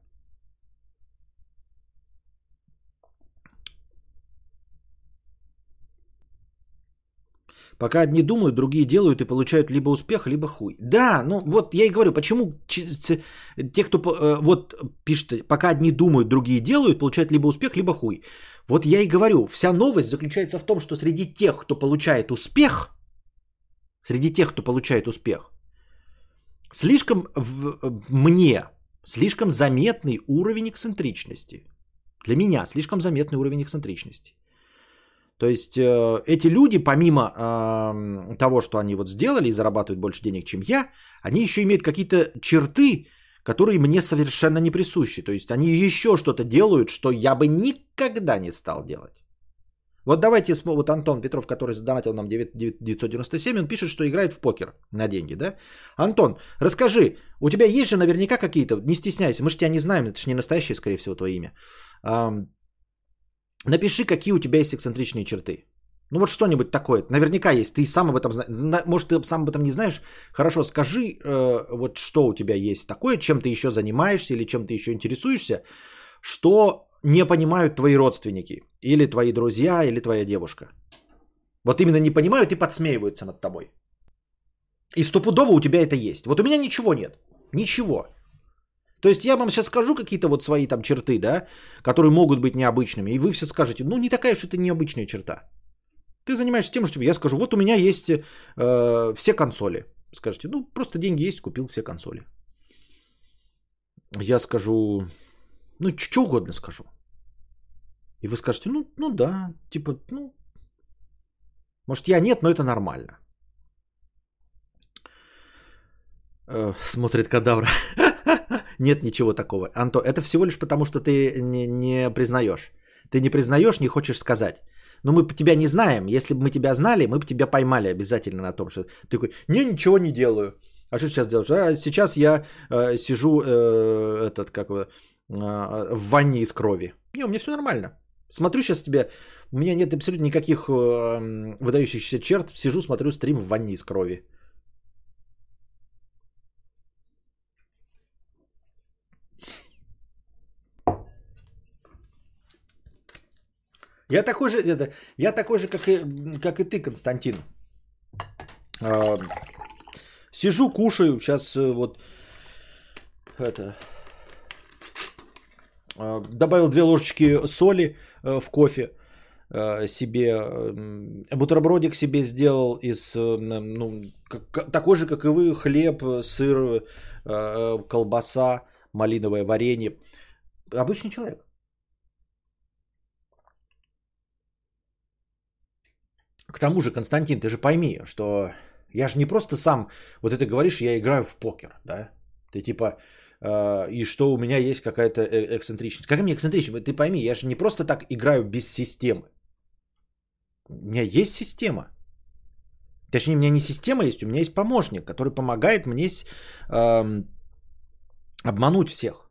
Пока одни думают, другие делают и получают либо успех, либо хуй. Да, ну вот я и говорю, почему те, кто э, вот пишет, пока одни думают, другие делают, получают либо успех, либо хуй. Вот я и говорю, вся новость заключается в том, что среди тех, кто получает успех, среди тех, кто получает успех, Слишком в, мне, слишком заметный уровень эксцентричности. Для меня слишком заметный уровень эксцентричности. То есть э, эти люди, помимо э, того, что они вот сделали и зарабатывают больше денег, чем я, они еще имеют какие-то черты, которые мне совершенно не присущи. То есть они еще что-то делают, что я бы никогда не стал делать. Вот давайте, вот Антон Петров, который задонатил нам 997, он пишет, что играет в покер на деньги, да? Антон, расскажи, у тебя есть же наверняка какие-то, не стесняйся, мы же тебя не знаем, это же не настоящее, скорее всего, твое имя. Напиши, какие у тебя есть эксцентричные черты. Ну вот что-нибудь такое. Наверняка есть. Ты сам об этом знаешь. Может, ты сам об этом не знаешь. Хорошо, скажи, э, вот что у тебя есть такое, чем ты еще занимаешься или чем ты еще интересуешься, что не понимают твои родственники, или твои друзья, или твоя девушка. Вот именно не понимают и подсмеиваются над тобой. И стопудово у тебя это есть. Вот у меня ничего нет. Ничего. То есть я вам сейчас скажу какие-то вот свои там черты, да, которые могут быть необычными, и вы все скажете, ну не такая что это необычная черта. Ты занимаешься тем, что я скажу, вот у меня есть э, все консоли. Скажете, ну просто деньги есть, купил все консоли. Я скажу, ну что угодно скажу. И вы скажете, ну, ну да, типа, ну, может я нет, но это нормально. Э, смотрит кадавра. нет ничего такого. Анто, это всего лишь потому, что ты не, не признаешь. Ты не признаешь, не хочешь сказать. Но мы тебя не знаем. Если бы мы тебя знали, мы бы тебя поймали обязательно на том, что ты такой, не, ничего не делаю. А что сейчас делаешь? А сейчас я э, сижу э, этот, как э, в ванне из крови. Не, у меня все нормально. Смотрю сейчас тебе, у меня нет абсолютно никаких э, выдающихся черт. Сижу, смотрю стрим в ванне из крови. Я такой же, это, я такой же, как и, как и ты, Константин. А, сижу, кушаю, сейчас э, вот это а, добавил две ложечки соли э, в кофе э, себе, бутербродик себе сделал из, ну, такой же, как и вы, хлеб, сыр, колбаса, малиновое варенье. Обычный человек. К тому же, Константин, ты же пойми, что я же не просто сам, вот это говоришь, я играю в покер, да? Ты типа, э, и что у меня есть какая-то э, эксцентричность. Как мне эксцентричность? Ты пойми, я же не просто так играю без системы. У меня есть система. Точнее, у меня не система есть, у меня есть помощник, который помогает мне э, обмануть всех.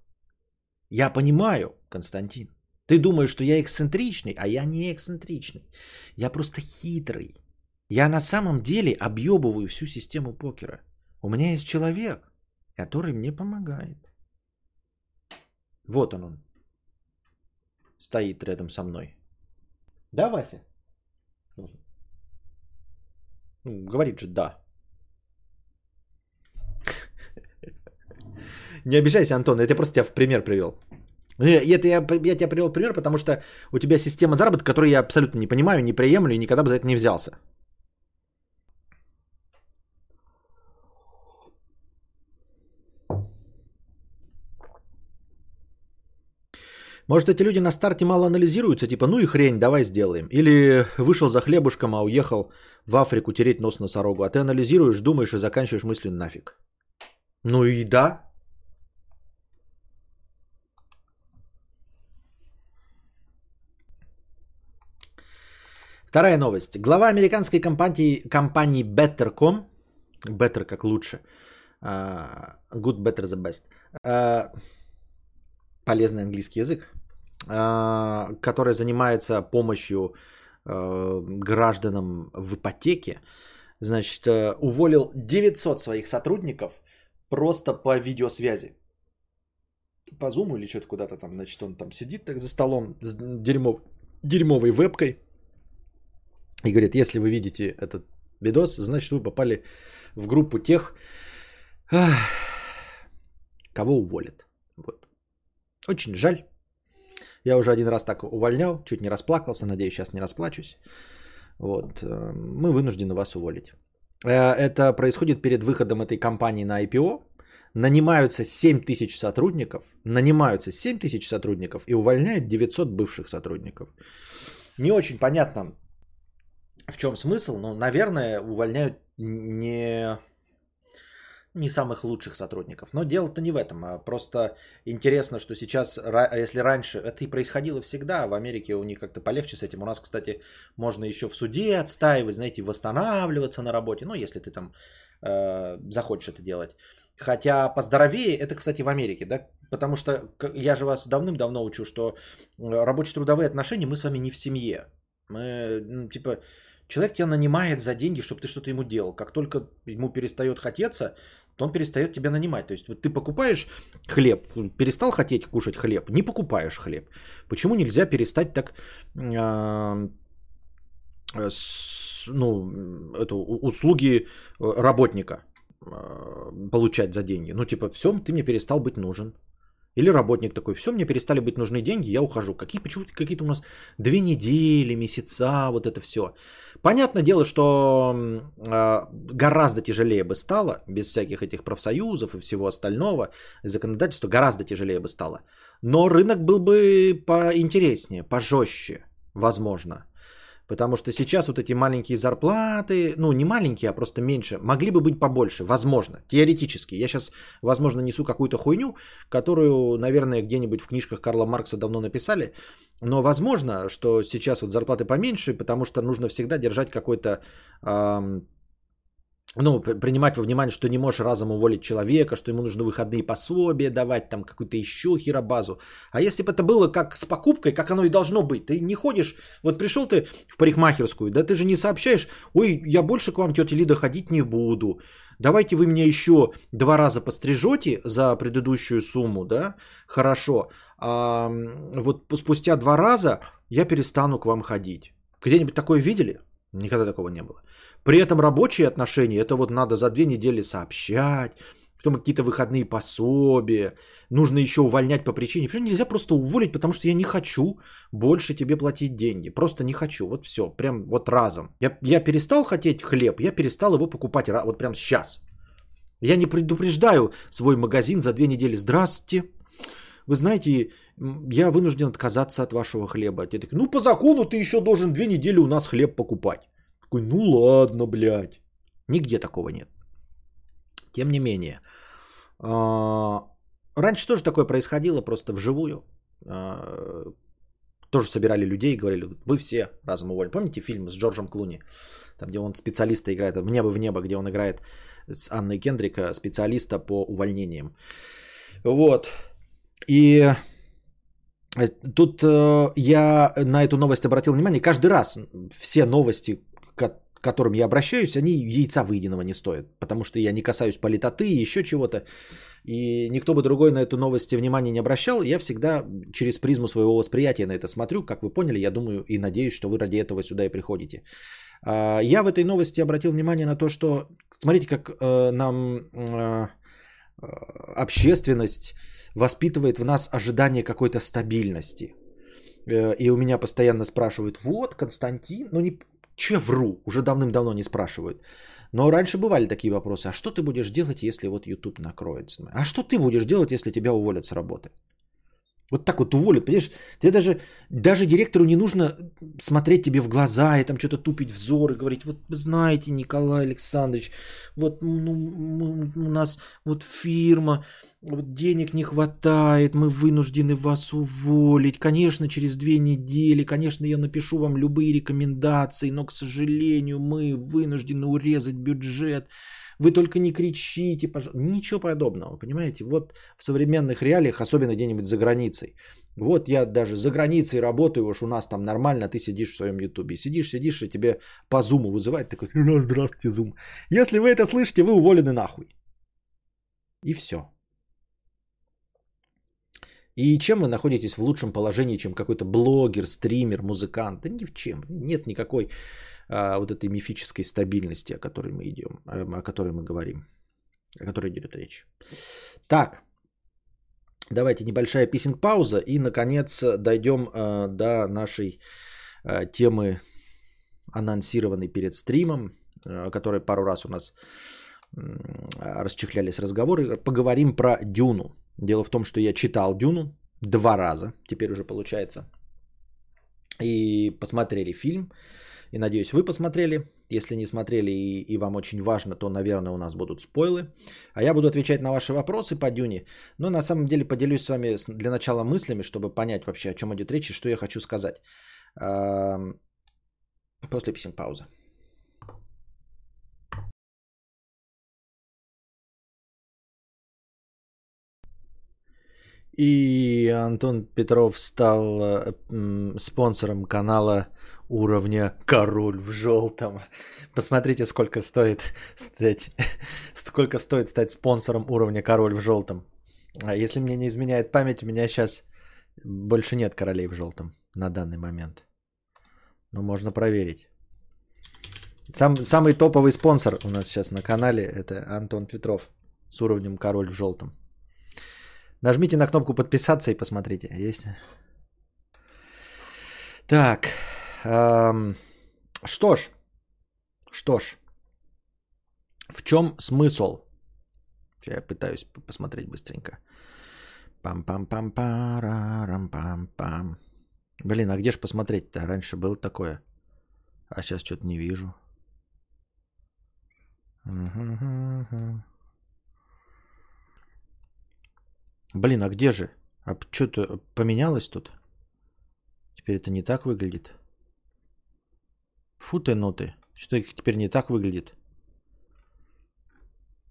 Я понимаю, Константин. Ты думаешь, что я эксцентричный, а я не эксцентричный. Я просто хитрый. Я на самом деле объебываю всю систему покера. У меня есть человек, который мне помогает. Вот он он. Стоит рядом со мной. Да, Вася? Ну, говорит же да. Не обижайся, Антон, это я просто тебя в пример привел. Ну, это я, я тебя привел пример, потому что у тебя система заработка, которую я абсолютно не понимаю, не приемлю и никогда бы за это не взялся. Может, эти люди на старте мало анализируются, типа, ну и хрень, давай сделаем. Или вышел за хлебушком, а уехал в Африку тереть нос носорогу. А ты анализируешь, думаешь и заканчиваешь мыслью нафиг. Ну и да, Вторая новость. Глава американской компании, компании Better.com, Better как лучше, uh, good, better, the best, uh, полезный английский язык, uh, которая занимается помощью гражданам в ипотеке, значит, уволил 900 своих сотрудников просто по видеосвязи. По зуму или что-то куда-то там, значит, он там сидит так за столом с дерьмов, дерьмовой вебкой, и говорит, если вы видите этот видос, значит вы попали в группу тех, кого уволят. Очень жаль. Я уже один раз так увольнял, чуть не расплакался, надеюсь, сейчас не расплачусь. Вот. Э, мы вынуждены вас уволить. Э, это происходит перед выходом этой компании на IPO. Нанимаются 7 тысяч сотрудников, нанимаются 7 тысяч сотрудников и увольняют 900 бывших сотрудников. Не очень понятно, в чем смысл? Ну, наверное, увольняют не, не самых лучших сотрудников. Но дело-то не в этом, а просто интересно, что сейчас, если раньше это и происходило всегда, в Америке у них как-то полегче с этим. У нас, кстати, можно еще в суде отстаивать, знаете, восстанавливаться на работе, ну, если ты там э, захочешь это делать. Хотя поздоровее, это, кстати, в Америке, да, потому что я же вас давным-давно учу, что рабоче-трудовые отношения мы с вами не в семье. Мы, ну, типа, Человек тебя нанимает за деньги, чтобы ты что-то ему делал. Как только ему перестает хотеться, то он перестает тебя нанимать. То есть вот ты покупаешь хлеб, перестал хотеть кушать хлеб, не покупаешь хлеб. Почему нельзя перестать так э, с, ну, эту, услуги работника э, получать за деньги? Ну типа, все, ты мне перестал быть нужен. Или работник такой, все, мне перестали быть нужны деньги, я ухожу. Какие, почему какие-то у нас две недели, месяца, вот это все. Понятное дело, что э, гораздо тяжелее бы стало, без всяких этих профсоюзов и всего остального, законодательства гораздо тяжелее бы стало. Но рынок был бы поинтереснее, пожестче, возможно. Потому что сейчас вот эти маленькие зарплаты, ну не маленькие, а просто меньше, могли бы быть побольше, возможно, теоретически. Я сейчас, возможно, несу какую-то хуйню, которую, наверное, где-нибудь в книжках Карла Маркса давно написали. Но возможно, что сейчас вот зарплаты поменьше, потому что нужно всегда держать какой-то эм, ну, принимать во внимание, что не можешь разом уволить человека, что ему нужно выходные пособия давать, там какую-то еще херобазу. А если бы это было как с покупкой, как оно и должно быть, ты не ходишь, вот пришел ты в парикмахерскую, да ты же не сообщаешь, ой, я больше к вам, тетя Лида, ходить не буду, давайте вы меня еще два раза пострижете за предыдущую сумму, да, хорошо, а вот спустя два раза я перестану к вам ходить. Где-нибудь такое видели? Никогда такого не было. При этом рабочие отношения, это вот надо за две недели сообщать, потом какие-то выходные пособия, нужно еще увольнять по причине. Почему нельзя просто уволить, потому что я не хочу больше тебе платить деньги. Просто не хочу. Вот все, прям вот разом. Я, я перестал хотеть хлеб, я перестал его покупать вот прям сейчас. Я не предупреждаю свой магазин за две недели. Здравствуйте. Вы знаете, я вынужден отказаться от вашего хлеба. Я такой, ну по закону ты еще должен две недели у нас хлеб покупать. Такой, ну ладно, блядь. Нигде такого нет. Тем не менее. А, раньше тоже такое происходило, просто вживую. А, тоже собирали людей и говорили, вы все разом уволили. Помните фильм с Джорджем Клуни? Там, где он специалиста играет, в небо в небо, где он играет с Анной Кендрика, специалиста по увольнениям. Вот. И тут э, я на эту новость обратил внимание. Каждый раз все новости, к которым я обращаюсь, они яйца выеденного не стоят. Потому что я не касаюсь политоты и еще чего-то. И никто бы другой на эту новость внимания не обращал. Я всегда через призму своего восприятия на это смотрю. Как вы поняли, я думаю и надеюсь, что вы ради этого сюда и приходите. А, я в этой новости обратил внимание на то, что смотрите, как э, нам э, общественность воспитывает в нас ожидание какой-то стабильности. Э, и у меня постоянно спрашивают, вот, Константин, ну не, че вру, уже давным-давно не спрашивают. Но раньше бывали такие вопросы, а что ты будешь делать, если вот YouTube накроется? А что ты будешь делать, если тебя уволят с работы? Вот так вот уволят, понимаешь? Тебе даже, даже директору не нужно смотреть тебе в глаза и там что-то тупить взор и говорить, вот знаете, Николай Александрович, вот ну, у нас вот фирма, вот денег не хватает, мы вынуждены вас уволить. Конечно, через две недели, конечно, я напишу вам любые рекомендации, но, к сожалению, мы вынуждены урезать бюджет. Вы только не кричите, пожалуйста. Ничего подобного, понимаете? Вот в современных реалиях, особенно где-нибудь за границей. Вот я даже за границей работаю, уж у нас там нормально, ты сидишь в своем ютубе. Сидишь, сидишь, и тебе по зуму вызывает такой, ну, здравствуйте, зум. Если вы это слышите, вы уволены нахуй. И все. И чем вы находитесь в лучшем положении, чем какой-то блогер, стример, музыкант? Да ни в чем. Нет никакой а, вот этой мифической стабильности, о которой мы идем, о которой мы говорим, о которой идет речь. Так, давайте небольшая писинг-пауза и, наконец, дойдем а, до нашей а, темы, анонсированной перед стримом, о которой пару раз у нас расчехлялись разговоры. Поговорим про Дюну. Дело в том, что я читал Дюну два раза, теперь уже получается. И посмотрели фильм. И надеюсь, вы посмотрели. Если не смотрели и, и вам очень важно, то, наверное, у нас будут спойлы. А я буду отвечать на ваши вопросы по Дюне. Но на самом деле поделюсь с вами для начала мыслями, чтобы понять вообще, о чем идет речь и что я хочу сказать. После писем паузы. И Антон Петров стал э, спонсором канала уровня Король в желтом. Посмотрите, сколько стоит стать, сколько стоит стать спонсором уровня Король в желтом. А если мне не изменяет память, у меня сейчас больше нет королей в желтом на данный момент. Но можно проверить. Сам, самый топовый спонсор у нас сейчас на канале это Антон Петров с уровнем Король в желтом. Нажмите на кнопку подписаться и посмотрите. Есть? Так. Эм, что ж. Что ж. В чем смысл? Я пытаюсь посмотреть быстренько. Пам-пам-пам-парам-пам-пам. Блин, а где ж посмотреть-то? Раньше было такое. А сейчас что-то не вижу. Блин, а где же? А что-то поменялось тут? Теперь это не так выглядит. Фу ты, ну ты. Что теперь не так выглядит?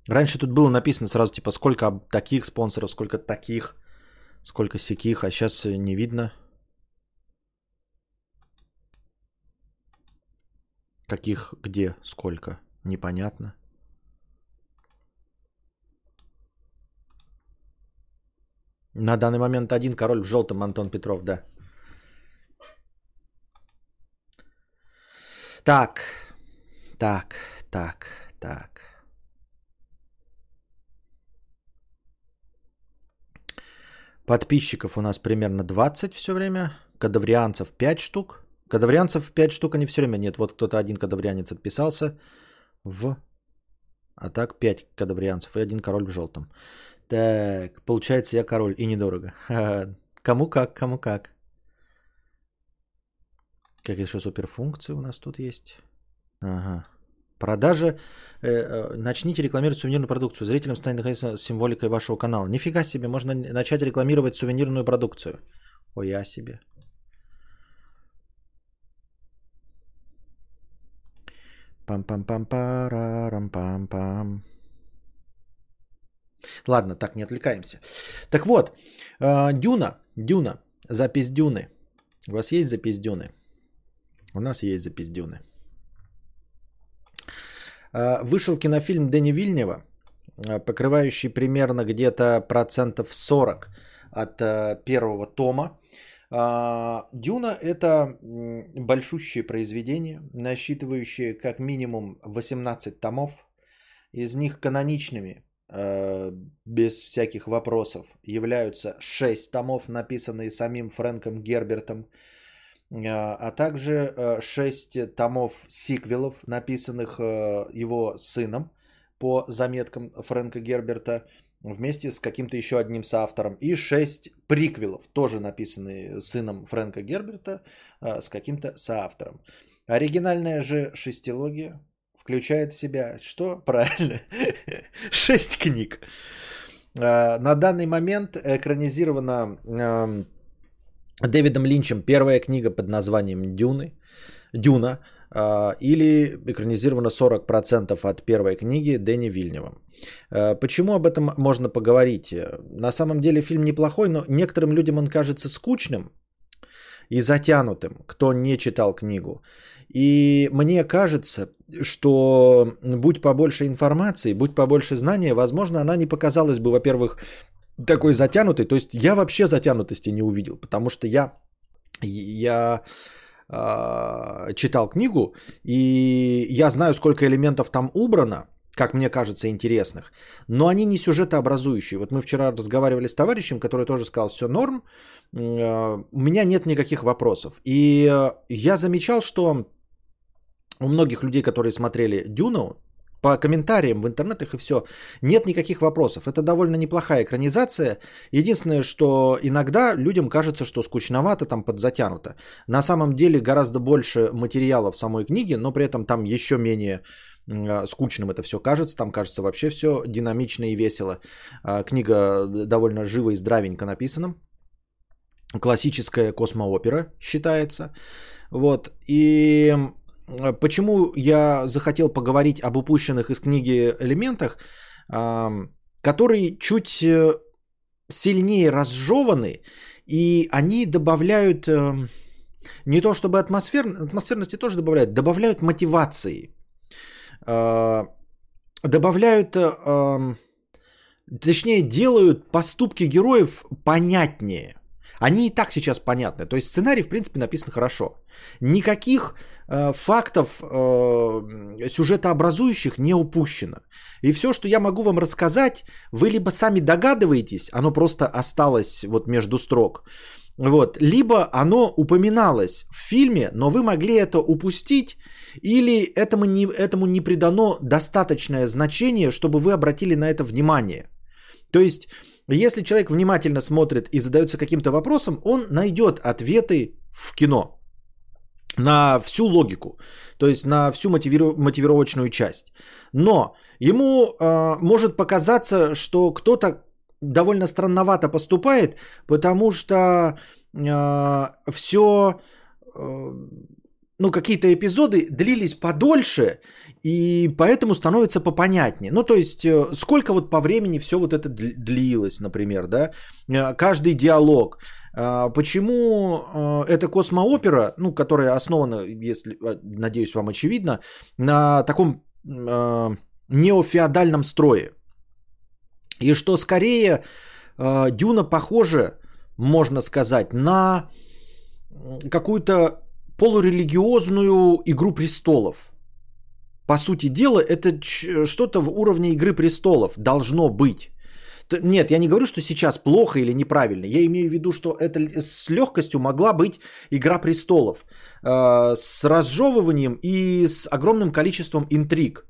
Раньше тут было написано сразу, типа, сколько таких спонсоров, сколько таких, сколько сяких, а сейчас не видно. Каких, где, сколько, непонятно. На данный момент один король в желтом Антон Петров, да. Так, так, так, так. Подписчиков у нас примерно 20 все время. Кадаврианцев 5 штук. Кадаврианцев 5 штук, они все время нет. Вот кто-то один кадаврианец отписался в... А так 5 кадаврианцев и один король в желтом. Так, получается я король и недорого. Кому как, кому как. Какие еще суперфункции у нас тут есть? Ага. Продажа. Э, э, начните рекламировать сувенирную продукцию. Зрителям станет находиться символикой вашего канала. Нифига себе, можно начать рекламировать сувенирную продукцию. Ой, я себе. Пам-пам-пам-парам-пам-пам. Ладно, так не отвлекаемся. Так вот, э, Дюна, Дюна, запись Дюны. У вас есть запись Дюны? У нас есть запись Дюны. Э, вышел кинофильм Дэни Вильнева, э, покрывающий примерно где-то процентов 40 от первого тома. Дюна – это большущее произведение, насчитывающее как минимум 18 томов. Из них каноничными без всяких вопросов являются 6 томов, написанные самим Фрэнком Гербертом, э, а также 6 э, томов сиквелов, написанных его сыном по заметкам Фрэнка Герберта вместе с каким-то еще одним соавтором. И 6 приквелов, тоже написанные сыном Фрэнка Герберта с каким-то соавтором. Оригинальная же шестилогия включает в себя что? Правильно, шесть книг. А, на данный момент экранизирована Дэвидом Линчем первая книга под названием «Дюны», «Дюна», а, или экранизировано 40% от первой книги Дэни Вильнева. Почему об этом можно поговорить? На самом деле фильм неплохой, но некоторым людям он кажется скучным и затянутым, кто не читал книгу. И мне кажется, что будь побольше информации, будь побольше знания, возможно, она не показалась бы, во-первых, такой затянутой. То есть я вообще затянутости не увидел, потому что я, я э, читал книгу, и я знаю, сколько элементов там убрано, как мне кажется, интересных, но они не сюжетообразующие. Вот мы вчера разговаривали с товарищем, который тоже сказал, все норм, э, у меня нет никаких вопросов. И э, я замечал, что у многих людей, которые смотрели Дюну, по комментариям в интернетах и все, нет никаких вопросов. Это довольно неплохая экранизация. Единственное, что иногда людям кажется, что скучновато, там подзатянуто. На самом деле гораздо больше материала в самой книге, но при этом там еще менее а, скучным это все кажется. Там кажется вообще все динамично и весело. А, книга довольно живо и здравенько написана. Классическая космоопера считается. Вот. И почему я захотел поговорить об упущенных из книги элементах, которые чуть э, сильнее разжеваны, и они добавляют эм, не то чтобы атмосфер, атмосферности тоже добавляют, добавляют мотивации, э, добавляют, точнее делают поступки героев понятнее. Они и так сейчас понятны. То есть сценарий, в принципе, написан хорошо. Никаких Э, фактов э, сюжетообразующих не упущено. И все, что я могу вам рассказать, вы либо сами догадываетесь, оно просто осталось вот между строк, вот, либо оно упоминалось в фильме, но вы могли это упустить, или этому не, этому не придано достаточное значение, чтобы вы обратили на это внимание. То есть, если человек внимательно смотрит и задается каким-то вопросом, он найдет ответы в кино на всю логику, то есть на всю мотивиру- мотивировочную часть. Но ему э, может показаться, что кто-то довольно странновато поступает, потому что э, все э, ну, какие-то эпизоды длились подольше, и поэтому становится попонятнее. Ну, то есть, э, сколько вот по времени все вот это длилось, например, да, э, каждый диалог. А, почему э, эта космоопера, ну, которая основана, если, надеюсь, вам очевидно, на таком неофеодальном строе. И что скорее Дюна похожа, можно сказать, на какую-то полурелигиозную «Игру престолов». По сути дела, это что-то в уровне «Игры престолов» должно быть. Нет, я не говорю, что сейчас плохо или неправильно. Я имею в виду, что это с легкостью могла быть «Игра престолов». Э, с разжевыванием и с огромным количеством интриг.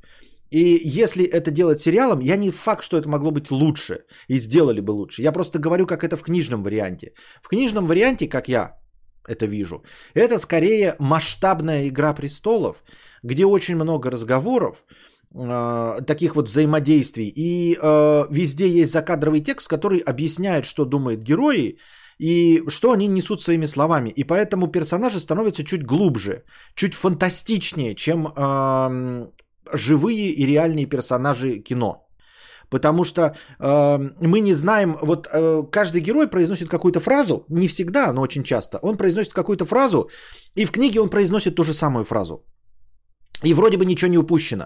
И если это делать сериалом, я не факт, что это могло быть лучше и сделали бы лучше. Я просто говорю, как это в книжном варианте. В книжном варианте, как я это вижу. Это скорее масштабная игра престолов, где очень много разговоров, э, таких вот взаимодействий, и э, везде есть закадровый текст, который объясняет, что думают герои и что они несут своими словами. И поэтому персонажи становятся чуть глубже, чуть фантастичнее, чем э, живые и реальные персонажи кино. Потому что э, мы не знаем, вот э, каждый герой произносит какую-то фразу, не всегда, но очень часто. Он произносит какую-то фразу, и в книге он произносит ту же самую фразу. И вроде бы ничего не упущено.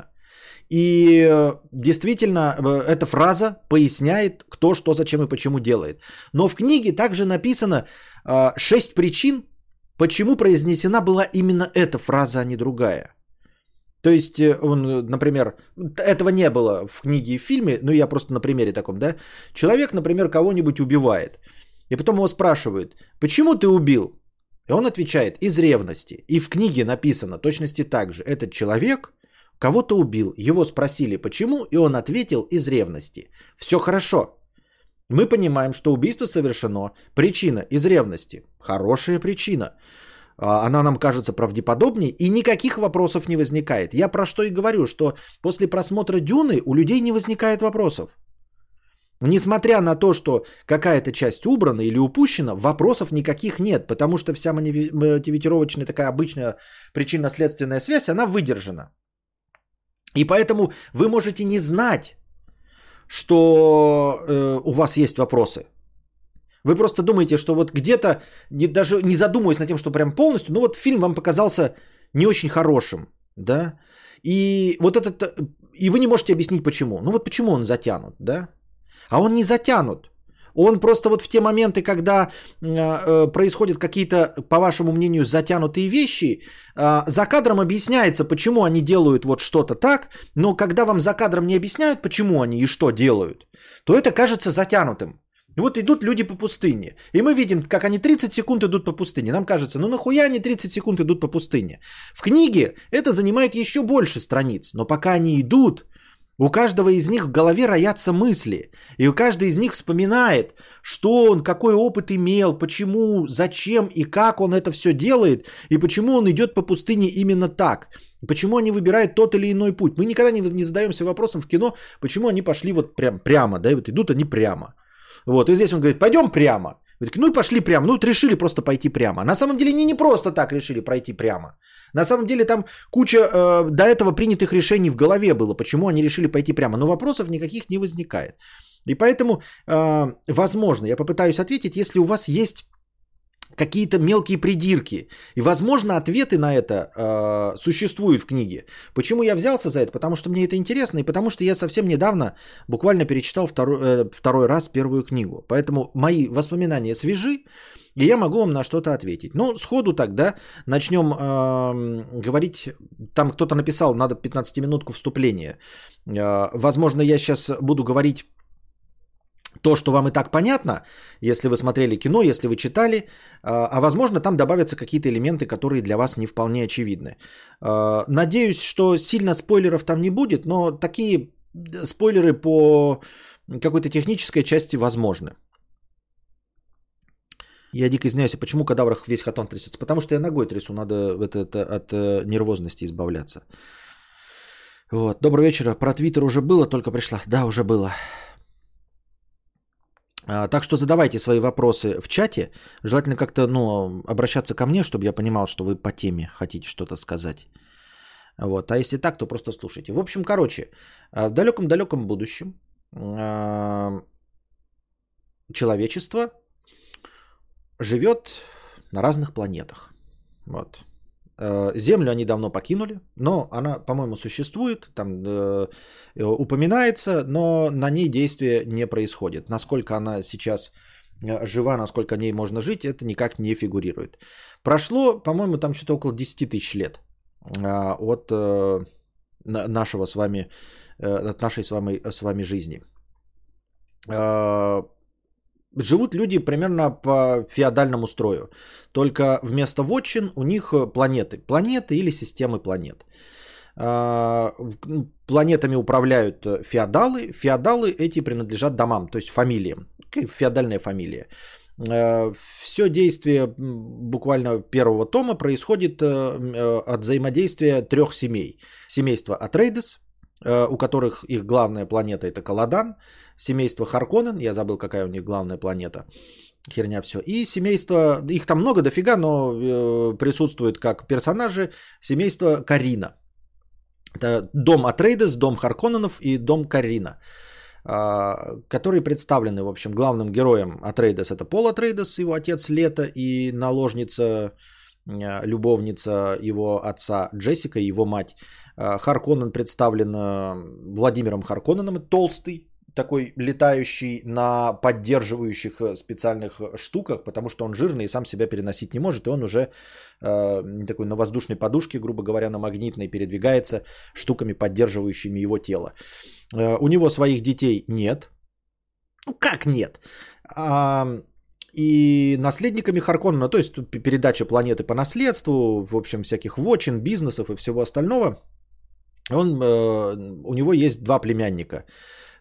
И э, действительно, э, эта фраза поясняет, кто что, зачем и почему делает. Но в книге также написано э, 6 причин, почему произнесена была именно эта фраза, а не другая. То есть, э, он, э, например, этого не было в книге и в фильме, но я просто на примере таком, да. Человек, например, кого-нибудь убивает. И потом его спрашивают, почему ты убил? И он отвечает, из ревности. И в книге написано точности так же. Этот человек кого-то убил. Его спросили, почему, и он ответил, из ревности. Все хорошо. Мы понимаем, что убийство совершено. Причина из ревности. Хорошая причина. А, она нам кажется правдеподобнее, и никаких вопросов не возникает. Я про что и говорю, что после просмотра Дюны у людей не возникает вопросов. Несмотря на то, что какая-то часть убрана или упущена, вопросов никаких нет, потому что вся мотивировочная такая обычная причинно-следственная связь, она выдержана. И поэтому вы можете не знать, что э, у вас есть вопросы. Вы просто думаете, что вот где-то, не, даже не задумываясь над тем, что прям полностью, ну вот фильм вам показался не очень хорошим, да, и вот этот, и вы не можете объяснить почему. Ну вот почему он затянут, да, а он не затянут. Он просто вот в те моменты, когда э, э, происходят какие-то, по вашему мнению, затянутые вещи, э, за кадром объясняется, почему они делают вот что-то так, но когда вам за кадром не объясняют, почему они и что делают, то это кажется затянутым. И вот идут люди по пустыне. И мы видим, как они 30 секунд идут по пустыне. Нам кажется, ну нахуя они 30 секунд идут по пустыне? В книге это занимает еще больше страниц. Но пока они идут, у каждого из них в голове роятся мысли. И у каждого из них вспоминает, что он, какой опыт имел, почему, зачем и как он это все делает. И почему он идет по пустыне именно так. Почему они выбирают тот или иной путь. Мы никогда не, задаемся вопросом в кино, почему они пошли вот прям, прямо. Да, вот идут они прямо. Вот, и здесь он говорит, пойдем прямо. Ну и пошли прямо. Ну вот решили просто пойти прямо. На самом деле не, не просто так решили пройти прямо. На самом деле там куча э, до этого принятых решений в голове было, почему они решили пойти прямо. Но вопросов никаких не возникает. И поэтому, э, возможно, я попытаюсь ответить, если у вас есть какие-то мелкие придирки. И, возможно, ответы на это э, существуют в книге. Почему я взялся за это? Потому что мне это интересно, и потому что я совсем недавно буквально перечитал второй, э, второй раз первую книгу. Поэтому мои воспоминания свежи, и я могу вам на что-то ответить. Ну, сходу тогда начнем э, говорить. Там кто-то написал, надо 15-минутку вступления. Э, возможно, я сейчас буду говорить то, что вам и так понятно, если вы смотрели кино, если вы читали, а, а возможно там добавятся какие-то элементы, которые для вас не вполне очевидны. А, надеюсь, что сильно спойлеров там не будет, но такие спойлеры по какой-то технической части возможны. Я дико извиняюсь, а почему кадавр весь хатон трясется? Потому что я ногой трясу, надо это, это, от э, нервозности избавляться. Вот. Добрый вечер. Про Твиттер уже было, только пришла. Да, уже было. А, так что задавайте свои вопросы в чате. Желательно как-то ну, обращаться ко мне, чтобы я понимал, что вы по теме хотите что-то сказать. Вот. А если так, то просто слушайте. В общем, короче, а, в далеком-далеком будущем а, человечество живет на разных планетах. Вот. Землю они давно покинули, но она, по-моему, существует, там э, упоминается, но на ней действие не происходит. Насколько она сейчас э, жива, насколько о ней можно жить, это никак не фигурирует. Прошло, по-моему, там что-то около 10 тысяч лет э, от э, нашего с вами, э, от нашей с вами, с вами жизни. Э, живут люди примерно по феодальному строю. Только вместо вотчин у них планеты. Планеты или системы планет. А, планетами управляют феодалы. Феодалы эти принадлежат домам, то есть фамилиям. Феодальная фамилия. А, Все действие буквально первого тома происходит э, э, от взаимодействия трех семей. Семейство Атрейдес, э, у которых их главная планета это Каладан, семейство Харконен, я забыл, какая у них главная планета, херня все, и семейство, их там много дофига, но э, присутствуют как персонажи, семейство Карина. Это дом Атрейдес, дом Харконненов и дом Карина, э, которые представлены, в общем, главным героем Атрейдес это Пол Атрейдес, его отец Лето и наложница, э, любовница его отца Джессика и его мать. Э, Харконнен представлен э, Владимиром Харконненом, толстый, такой летающий на поддерживающих э, специальных э, штуках, потому что он жирный и сам себя переносить не может, и он уже э, такой на воздушной подушке, грубо говоря, на магнитной передвигается штуками, поддерживающими его тело. Э, у него своих детей нет. Ну как нет? А, и наследниками Харконнена, то есть передача планеты по наследству, в общем, всяких вочин, бизнесов и всего остального, он, э, у него есть два племянника –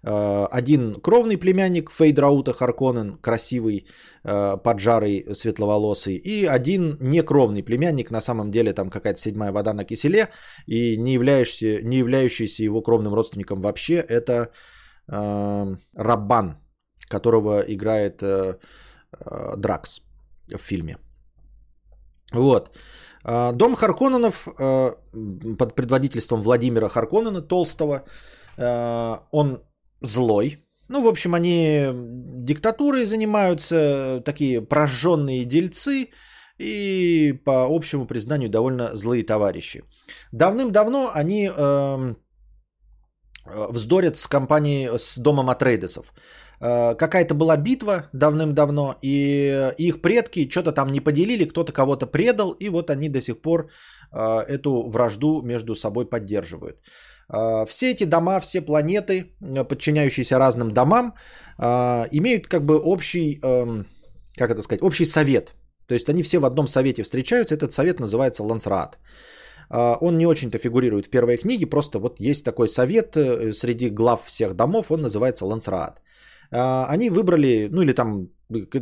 один кровный племянник Фейдраута Харконен, красивый, э, поджарый, светловолосый, и один некровный племянник, на самом деле там какая-то седьмая вода на киселе, и не, являющийся, не являющийся его кровным родственником вообще, это э, Раббан, которого играет э, э, Дракс в фильме. Вот. Э, дом Харконненов под предводительством Владимира Харконнена, Толстого, он злой. Ну, в общем, они диктатурой занимаются, такие прожженные дельцы и по общему признанию довольно злые товарищи. Давным-давно они э, вздорят с компанией, с домом Атрейдесов. Э, какая-то была битва давным-давно, и их предки что-то там не поделили, кто-то кого-то предал, и вот они до сих пор э, эту вражду между собой поддерживают. А, все эти дома, все планеты, э, подчиняющиеся разным домам, а, имеют как бы общий, эм, как это сказать, общий совет. То есть они все в одном совете встречаются. Этот совет называется Лансраат. А, он не очень-то фигурирует в первой книге, просто вот есть такой совет э, среди глав всех домов, он называется Лансраат. Они выбрали, ну или там,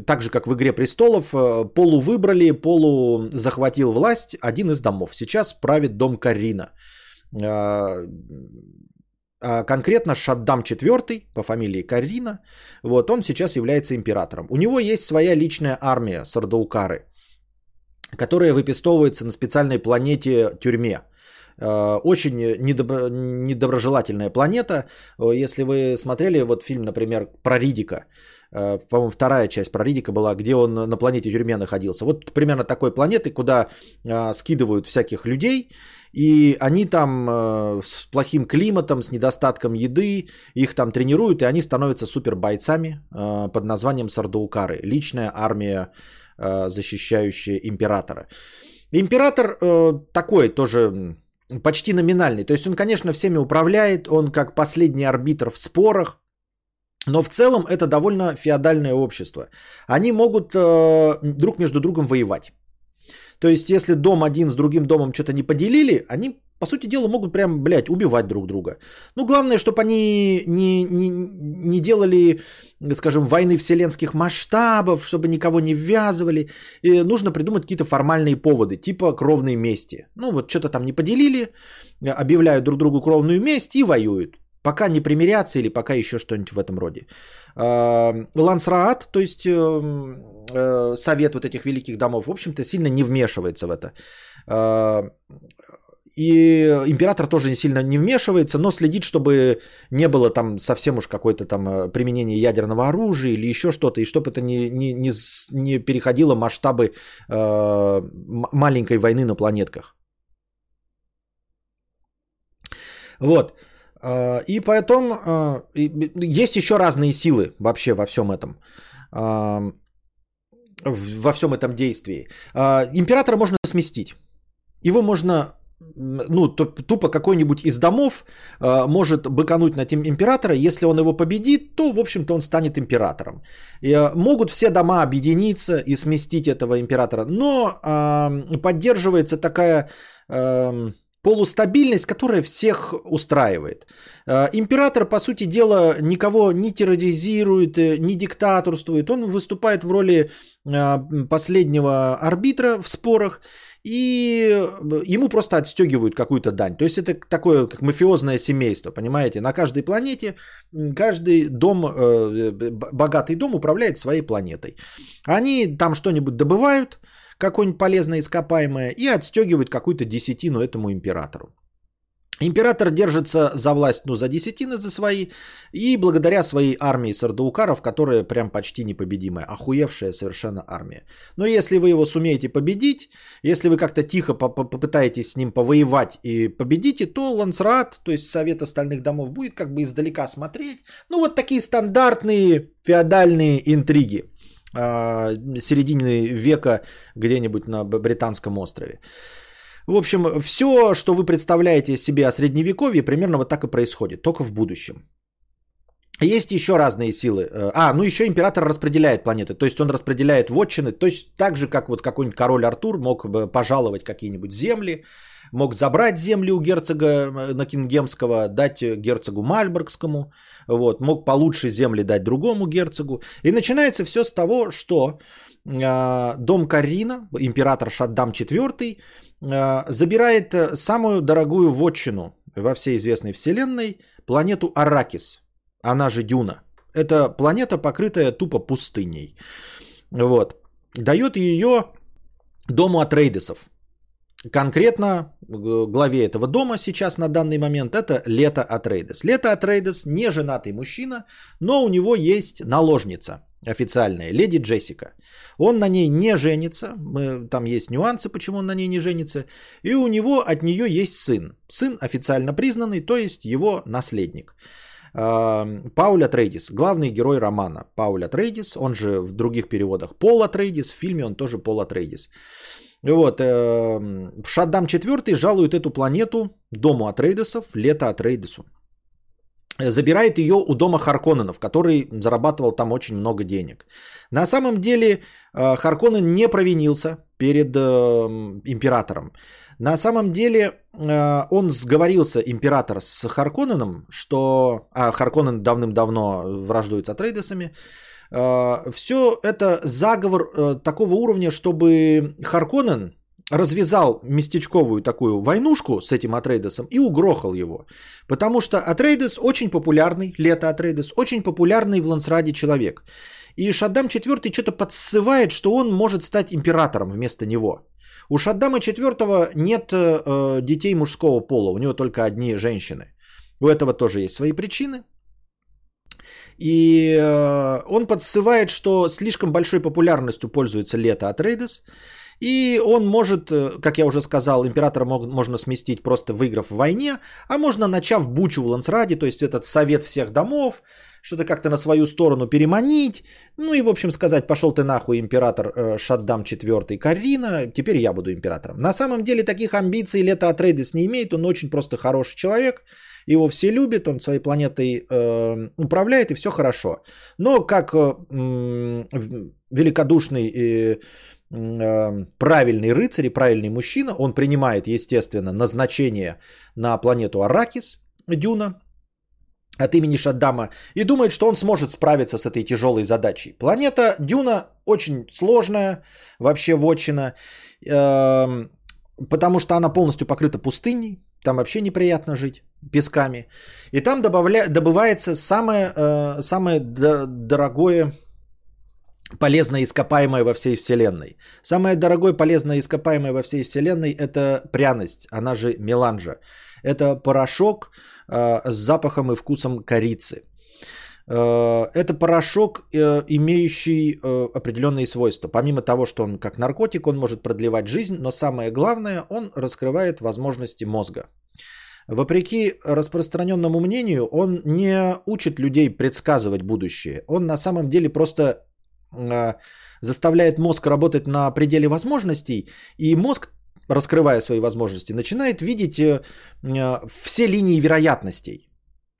так же как в «Игре престолов», э, полу выбрали, полу захватил власть один из домов. Сейчас правит дом Карина – а, а конкретно Шаддам IV по фамилии Карина, вот он сейчас является императором. У него есть своя личная армия Сардаукары, которая выпистовывается на специальной планете тюрьме. А, очень недобро, недоброжелательная планета. Если вы смотрели вот фильм, например, про Ридика, а, по-моему, вторая часть про Ридика была, где он на планете тюрьме находился. Вот примерно такой планеты, куда скидывают всяких людей, и они там э, с плохим климатом, с недостатком еды, их там тренируют, и они становятся супер бойцами э, под названием Сардаукары. Личная армия, э, защищающая императора. Император э, такой тоже почти номинальный. То есть он, конечно, всеми управляет, он как последний арбитр в спорах, но в целом это довольно феодальное общество. Они могут э, друг между другом воевать. То есть, если дом один с другим домом что-то не поделили, они, по сути дела, могут прям, блядь, убивать друг друга. Ну, главное, чтобы они не, не, не делали, скажем, войны вселенских масштабов, чтобы никого не ввязывали. И нужно придумать какие-то формальные поводы, типа кровной мести. Ну, вот что-то там не поделили, объявляют друг другу кровную месть и воюют. Пока не примиряться или пока еще что-нибудь в этом роде. Э, Лансраат, то есть э, э, совет вот этих великих домов, в общем-то, сильно не вмешивается в это. Э, и император тоже не сильно не вмешивается, но следит, чтобы не было там совсем уж какое-то там э, применение ядерного оружия или еще что-то, и чтобы это не, не, не, не переходило масштабы э, маленькой войны на планетках. Вот. Э, и поэтому э, есть еще разные силы вообще во всем этом. Во всем этом действии. Императора можно сместить. Его можно ну, тупо какой-нибудь из домов э, может быкануть над императора. Если он его победит, то, в общем-то, он станет императором. И, э, могут все дома объединиться и сместить этого императора. Но э, поддерживается такая э, полустабильность, которая всех устраивает. Э, император, по сути дела, никого не терроризирует, э, не диктаторствует. Он выступает в роли э, последнего арбитра в спорах и ему просто отстегивают какую-то дань. То есть это такое как мафиозное семейство, понимаете? На каждой планете каждый дом, богатый дом управляет своей планетой. Они там что-нибудь добывают, какое-нибудь полезное ископаемое, и отстегивают какую-то десятину этому императору. Император держится за власть, ну, за десятины за свои, и благодаря своей армии сардаукаров, которая прям почти непобедимая, охуевшая совершенно армия. Но если вы его сумеете победить, если вы как-то тихо попытаетесь с ним повоевать и победите, то Лансрат, то есть Совет остальных домов, будет как бы издалека смотреть. Ну, вот такие стандартные феодальные интриги середины века где-нибудь на британском острове. В общем, все, что вы представляете себе о средневековье, примерно вот так и происходит, только в будущем. Есть еще разные силы. Э, а, ну еще император распределяет планеты. То есть он распределяет вотчины. То есть так же, как вот какой-нибудь король Артур мог бы пожаловать какие-нибудь земли, мог забрать земли у герцога Накингемского, дать герцогу Мальборгскому, вот, мог получше земли дать другому герцогу. И начинается все с того, что э, дом Карина, император Шаддам IV, Э, забирает самую дорогую вотчину во всей известной вселенной, планету Аракис, она же Дюна. Это планета, покрытая тупо пустыней. Вот. Дает ее дому Атрейдесов. Конкретно главе этого дома сейчас на данный момент это Лето Атрейдес. Лето Атрейдес не женатый мужчина, но у него есть наложница – официальная, леди Джессика. Он на ней не женится, там есть нюансы, почему он на ней не женится, и у него от нее есть сын. Сын официально признанный, то есть его наследник. Пауля Трейдис, главный герой романа. Пауля Трейдис, он же в других переводах Пола Трейдис, в фильме он тоже Пола Трейдис. Вот, э, Шаддам IV жалует эту планету дому Атрейдесов, лето Атрейдесу забирает ее у дома Харконненов, который зарабатывал там очень много денег. На самом деле э, Харконнен не провинился перед э, императором. На самом деле э, он сговорился, император, с Харконненом, что... А Харконнен давным-давно враждует с Атрейдесами. Все это заговор такого уровня, чтобы Харконнен развязал местечковую такую войнушку с этим Атрейдесом и угрохал его. Потому что Атрейдес очень популярный, лето Атрейдес, очень популярный в Лансраде человек. И Шаддам IV что-то подсывает, что он может стать императором вместо него. У Шаддама IV нет э, детей мужского пола, у него только одни женщины. У этого тоже есть свои причины. И э, он подсывает, что слишком большой популярностью пользуется лето Атрейдес. И он может, э, как я уже сказал, императора можно сместить просто выиграв в войне, а можно начав бучу в Лансраде, то есть этот совет всех домов, что-то как-то на свою сторону переманить. Ну и, в общем, сказать, пошел ты нахуй, император э, Шаддам IV Карина, теперь я буду императором. На самом деле таких амбиций Лето Атрейдес не имеет, он очень просто хороший человек, его все любят, он своей планетой э, управляет и все хорошо. Но как э, э, великодушный... Э, Эм, правильный рыцарь и правильный мужчина, он принимает, естественно, назначение на планету Аракис, Дюна, от имени Шаддама, и думает, что он сможет справиться с этой тяжелой задачей. Планета Дюна очень сложная, вообще вотчина, эм, потому что она полностью покрыта пустыней, там вообще неприятно жить песками. И там добавля... добывается самое, э, самое дорогое полезное ископаемое во всей Вселенной. Самое дорогое полезное ископаемое во всей Вселенной – это пряность, она же меланжа. Это порошок э, с запахом и вкусом корицы. Э, это порошок, э, имеющий э, определенные свойства. Помимо того, что он как наркотик, он может продлевать жизнь, но самое главное, он раскрывает возможности мозга. Вопреки распространенному мнению, он не учит людей предсказывать будущее. Он на самом деле просто заставляет мозг работать на пределе возможностей, и мозг, раскрывая свои возможности, начинает видеть все линии вероятностей.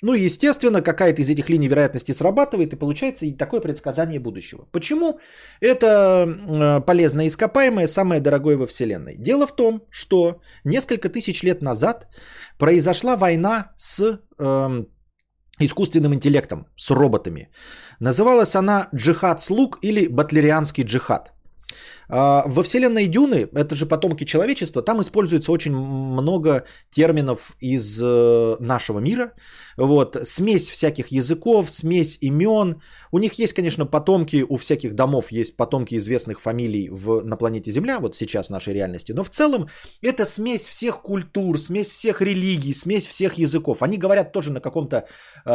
Ну, естественно, какая-то из этих линий вероятности срабатывает, и получается и такое предсказание будущего. Почему это полезное ископаемое самое дорогое во Вселенной? Дело в том, что несколько тысяч лет назад произошла война с э, искусственным интеллектом, с роботами. Называлась она джихад слуг или батлерианский джихад. А, во вселенной Дюны, это же потомки человечества, там используется очень много терминов из э, нашего мира. Вот, смесь всяких языков, смесь имен. У них есть, конечно, потомки, у всяких домов есть потомки известных фамилий в, на планете Земля, вот сейчас в нашей реальности. Но в целом это смесь всех культур, смесь всех религий, смесь всех языков. Они говорят тоже на каком-то э,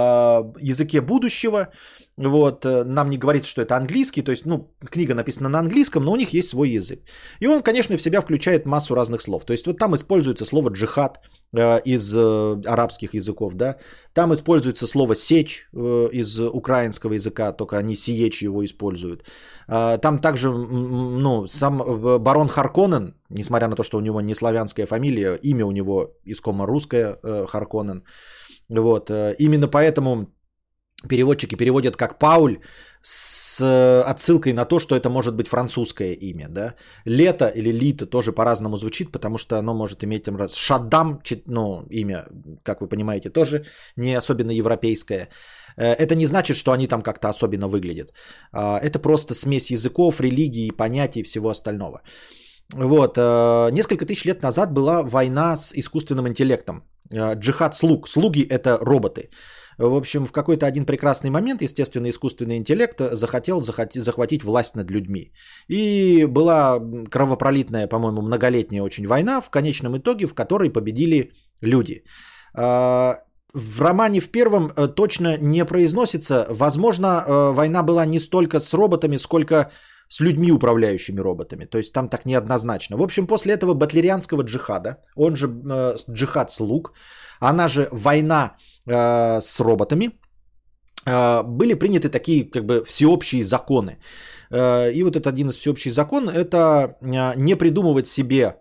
языке будущего. Вот, э, нам не говорится, что это английский, то есть, ну, книга написана на английском, но у них есть свой язык. И он, конечно, в себя включает массу разных слов. То есть, вот там используется слово джихад э, из э, арабских языков, да, там используется слово сечь э, из украинского языка, только они сиечь его используют. Э, там также, ну, сам э, барон Харконен, несмотря на то, что у него не славянская фамилия, имя у него искомо русское, э, Харконен. Вот, э, именно поэтому переводчики переводят как Пауль с отсылкой на то, что это может быть французское имя. Да? Лето или Лита тоже по-разному звучит, потому что оно может иметь там раз. Шаддам, ну, имя, как вы понимаете, тоже не особенно европейское. Э, это не значит, что они там как-то особенно выглядят. А, это просто смесь языков, религий, понятий и всего остального. Вот, э, несколько тысяч лет назад была война с искусственным интеллектом. Э, джихад слуг. Слуги это роботы. В общем, в какой-то один прекрасный момент, естественно, искусственный интеллект захотел захватить власть над людьми. И была кровопролитная, по-моему, многолетняя очень война, в конечном итоге, в которой победили люди. А, в романе в первом э, точно не произносится. Возможно, э, война была не столько с роботами, сколько с людьми, управляющими роботами. То есть там так неоднозначно. В общем, после этого батлерианского джихада, он же э, джихад слуг, она же война э, с роботами, э, были приняты такие как бы всеобщие законы. Э, и вот этот один из всеобщих закон – это э, не придумывать себе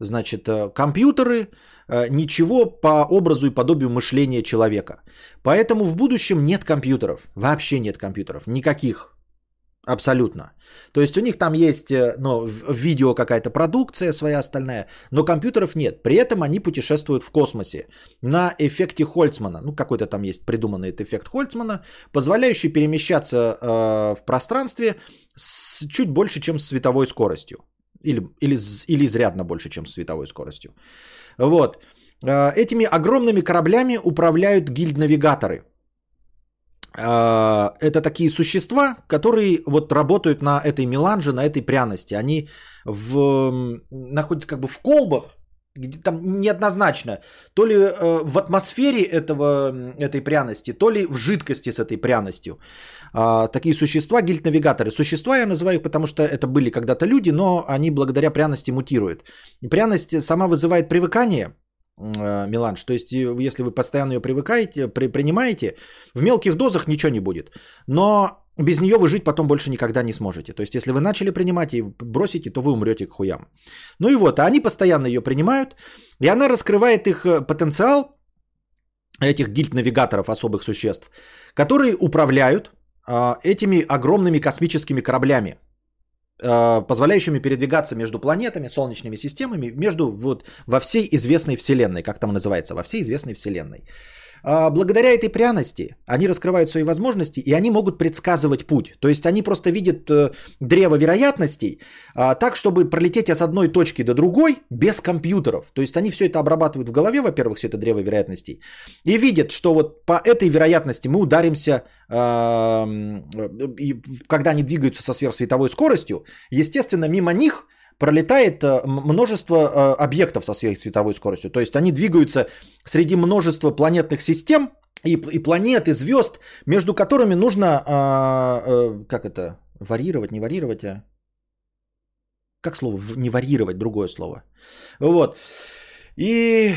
значит, э, компьютеры, э, ничего по образу и подобию мышления человека. Поэтому в будущем нет компьютеров, вообще нет компьютеров, никаких. Абсолютно. То есть у них там есть ну, видео какая-то продукция своя остальная, но компьютеров нет. При этом они путешествуют в космосе на эффекте Хольцмана. Ну, какой-то там есть придуманный этот эффект Хольцмана, позволяющий перемещаться э, в пространстве с чуть больше, чем с световой скоростью. Или, или, или изрядно больше, чем с световой скоростью. Вот. Э, этими огромными кораблями управляют гильд-навигаторы – это такие существа, которые вот работают на этой меланже, на этой пряности. Они в, находятся как бы в колбах, где там неоднозначно, то ли э, в атмосфере этого, этой пряности, то ли в жидкости с этой пряностью. А, такие существа, гильд-навигаторы. Существа я называю их, потому что это были когда-то люди, но они благодаря пряности мутируют. Пряность сама вызывает привыкание, Э, меланж. То есть, если вы постоянно ее привыкаете, при, принимаете, в мелких дозах ничего не будет. Но без нее вы жить потом больше никогда не сможете. То есть, если вы начали принимать и бросите, то вы умрете к хуям. Ну и вот, а они постоянно ее принимают, и она раскрывает их э, потенциал, этих гильд-навигаторов, особых существ, которые управляют а, этими огромными космическими кораблями, Э, позволяющими передвигаться между планетами, солнечными системами, между вот во всей известной Вселенной, как там называется, во всей известной Вселенной. А, благодаря этой пряности они раскрывают свои возможности, и они могут предсказывать путь. То есть они просто видят э, древо вероятностей а, так, чтобы пролететь от одной точки до другой без компьютеров. То есть они все это обрабатывают в голове, во-первых, все это древо вероятностей, и видят, что вот по этой вероятности мы ударимся, а, когда они двигаются со сверхсветовой скоростью, естественно, мимо них пролетает э, множество э, объектов со сверхсветовой скоростью. То есть они двигаются среди множества планетных систем и, и планет, и звезд, между которыми нужно, а, э, как это, варьировать, не варьировать, а... Как слово? Не варьировать, другое слово. Вот. И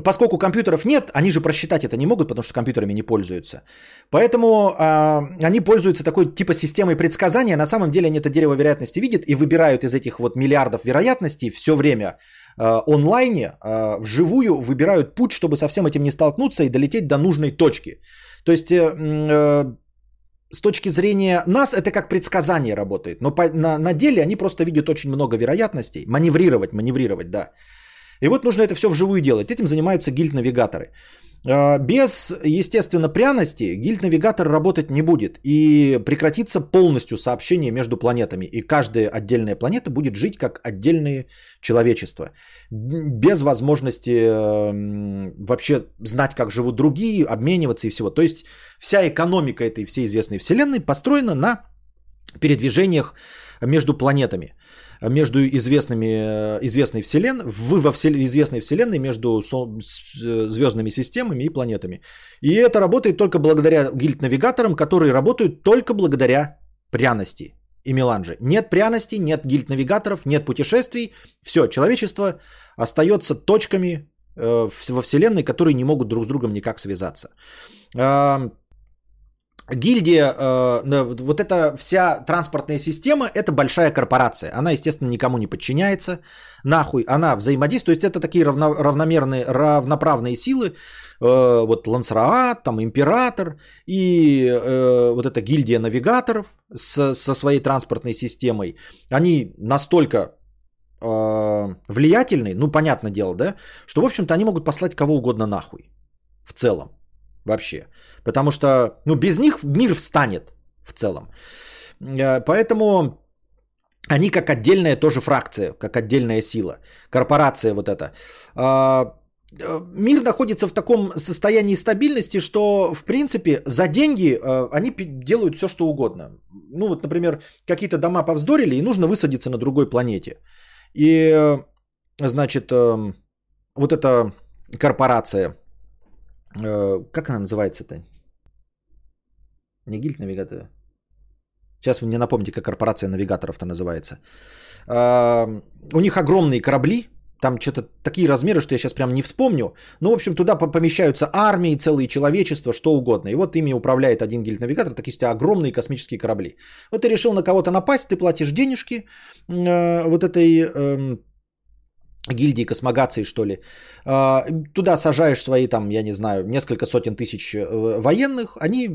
Поскольку компьютеров нет, они же просчитать это не могут, потому что компьютерами не пользуются. Поэтому э, они пользуются такой типа системой предсказания. На самом деле они это дерево вероятности видят и выбирают из этих вот миллиардов вероятностей все время э, онлайне, э, вживую выбирают путь, чтобы со всем этим не столкнуться и долететь до нужной точки. То есть э, э, с точки зрения нас это как предсказание работает, но по, на, на деле они просто видят очень много вероятностей. Маневрировать, маневрировать, да. И вот нужно это все вживую делать. Этим занимаются гильд-навигаторы. А, без, естественно, пряности гильд-навигатор работать не будет. И прекратится полностью сообщение между планетами. И каждая отдельная планета будет жить как отдельные человечества. Без возможности эм, вообще знать, как живут другие, обмениваться и всего. То есть вся экономика этой всей известной Вселенной построена на передвижениях между планетами между известными, э, известной вселенной, в, во всел, известной вселенной между э, звездными системами и планетами. И это работает только благодаря гильд-навигаторам, которые работают только благодаря пряности и меланже. Нет пряности, нет гильд-навигаторов, нет путешествий. Все, человечество остается точками э, во вселенной, которые не могут друг с другом никак связаться. Гильдия, э, вот эта вся транспортная система, это большая корпорация. Она, естественно, никому не подчиняется. Нахуй она взаимодействует. То есть это такие равно, равномерные, равноправные силы. Э, вот Лансраат, там Император и э, вот эта гильдия навигаторов с, со своей транспортной системой. Они настолько влиятельны, ну, понятное дело, да, что, в общем-то, они могут послать кого угодно нахуй. В целом. Вообще. Потому что ну, без них мир встанет в целом. Э, поэтому они как отдельная тоже фракция, как отдельная сила. Корпорация вот эта. А, э, мир находится в таком состоянии стабильности, что, в принципе, за деньги э, они делают все, что угодно. Ну, вот, например, какие-то дома повздорили, и нужно высадиться на другой планете. И, значит, вот эта корпорация, как она называется-то? Не гильд навигатора. Сейчас вы мне напомните, как корпорация навигаторов-то называется. А, у них огромные корабли, там что-то такие размеры, что я сейчас прям не вспомню. Ну, в общем, туда помещаются армии, целые человечества, что угодно. И вот ими управляет один гильд-навигатор, такие есть огромные космические корабли. Вот ты решил на кого-то напасть, ты платишь денежки э, вот этой э, гильдии космогации, что ли. А, туда сажаешь свои, там, я не знаю, несколько сотен тысяч э, военных, они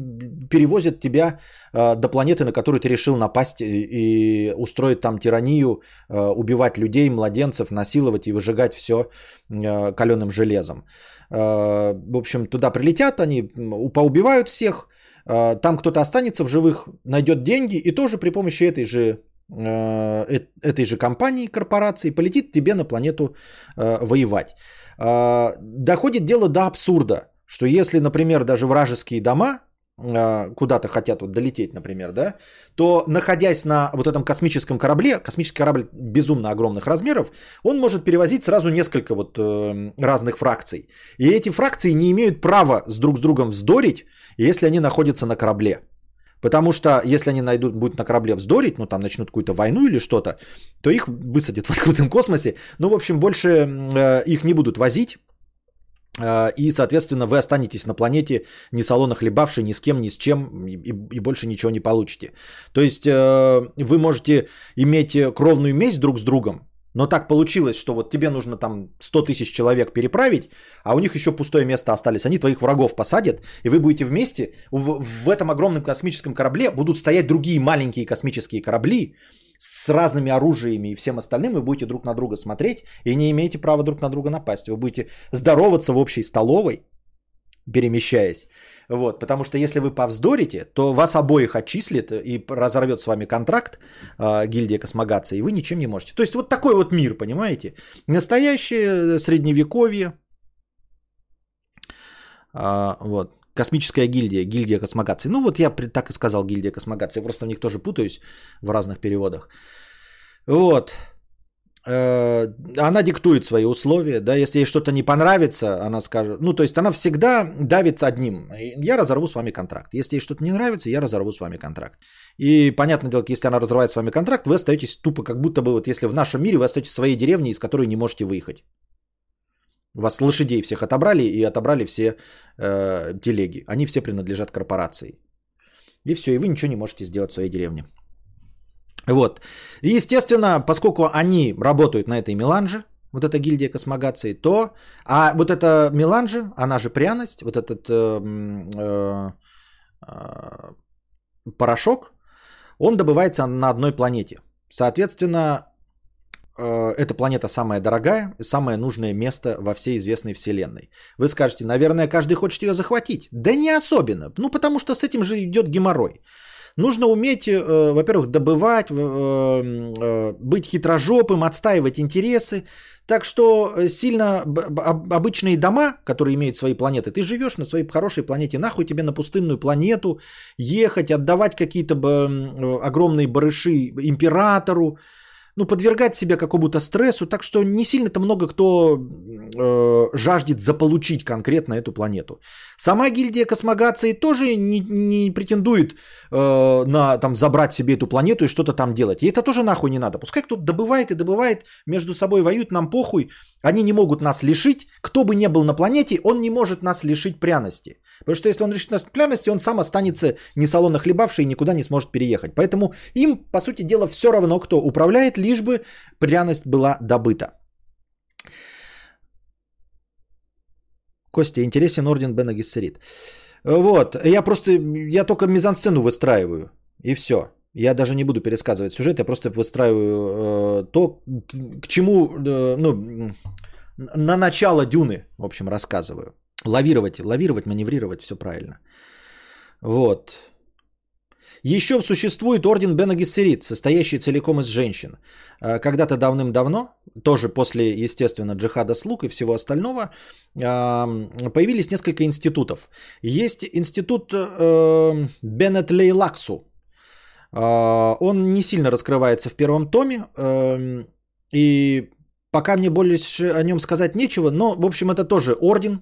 перевозят тебя а, до планеты, на которую ты решил напасть и устроить там тиранию, а, убивать людей, младенцев, насиловать и выжигать все каленым железом. В общем, туда прилетят, они поубивают всех, там кто-то останется в живых, найдет деньги и тоже при помощи этой же Э, этой же компании, корпорации, полетит тебе на планету э, воевать. Э, доходит дело до абсурда, что если, например, даже вражеские дома куда-то хотят вот долететь, например, да, то находясь на вот этом космическом корабле, космический корабль безумно огромных размеров, он может перевозить сразу несколько вот э, разных фракций. И эти фракции не имеют права с друг с другом вздорить, если они находятся на корабле. Потому что если они найдут, будут на корабле вздорить, ну там начнут какую-то войну или что-то, то их высадят в открытом космосе. Ну, в общем, больше э, их не будут возить. Э, и, соответственно, вы останетесь на планете не салона хлебавшей, ни с кем, ни с чем, и, и больше ничего не получите. То есть э, вы можете иметь кровную месть друг с другом, но так получилось, что вот тебе нужно там 100 тысяч человек переправить, а у них еще пустое место остались. Они твоих врагов посадят, и вы будете вместе. В, в этом огромном космическом корабле будут стоять другие маленькие космические корабли с разными оружиями и всем остальным. Вы будете друг на друга смотреть и не имеете права друг на друга напасть. Вы будете здороваться в общей столовой, перемещаясь. Вот, потому что если вы повздорите, то вас обоих отчислит и разорвет с вами контракт э, гильдия космогации, и вы ничем не можете. То есть вот такой вот мир, понимаете? Настоящее средневековье. А, вот. Космическая гильдия, гильдия космогации. Ну вот я так и сказал гильдия космогации. Просто в них тоже путаюсь в разных переводах. Вот. Э, она диктует свои условия, да, если ей что-то не понравится, она скажет, ну, то есть она всегда давит одним, я разорву с вами контракт, если ей что-то не нравится, я разорву с вами контракт. И понятное дело, если она разрывает с вами контракт, вы остаетесь тупо, как будто бы вот если в нашем мире вы остаетесь в своей деревне, из которой не можете выехать. Вас лошадей всех отобрали и отобрали все э, телеги. Они все принадлежат корпорации. И все, и вы ничего не можете сделать в своей деревне. Вот. И, естественно, поскольку они работают на этой меланже, вот эта гильдия космогации, то... А вот эта меланжа, она же пряность, вот этот э, э, э, порошок, он добывается на одной планете. Соответственно, э, эта планета самая дорогая, самое нужное место во всей известной вселенной. Вы скажете, наверное, каждый хочет ее захватить. Да не особенно. Ну, потому что с этим же идет геморрой. Нужно уметь, э, во-первых, добывать, э, э, быть хитрожопым, отстаивать интересы. Так что сильно обычные дома, которые имеют свои планеты, ты живешь на своей хорошей планете, нахуй тебе на пустынную планету ехать, отдавать какие-то огромные барыши императору, ну, подвергать себя какому-то стрессу, так что не сильно-то много кто э, жаждет заполучить конкретно эту планету. Сама гильдия космогации тоже не, не претендует э, на там забрать себе эту планету и что-то там делать. И это тоже нахуй не надо. Пускай кто-то добывает и добывает, между собой воюют, нам похуй. Они не могут нас лишить. Кто бы ни был на планете, он не может нас лишить пряности. Потому что если он лишит нас пряности, он сам останется не салонно хлебавший и никуда не сможет переехать. Поэтому им, по сути дела, все равно, кто управляет, лишь бы пряность была добыта. Костя, интересен орден Бена Гессерит. Вот, я просто, я только мизансцену выстраиваю, и все. Я даже не буду пересказывать сюжет, я просто выстраиваю э, то, к, к чему, э, ну, на начало Дюны, в общем, рассказываю. Лавировать, лавировать, маневрировать, все правильно. Вот. Еще существует орден Бена Гессерит, состоящий целиком из женщин. Э, когда-то давным-давно, тоже после, естественно, джихада слуг и всего остального, появились несколько институтов. Есть институт э, Беннет Лейлаксу. Э, он не сильно раскрывается в первом томе. И пока мне больше о нем сказать нечего, но, в общем, это тоже орден,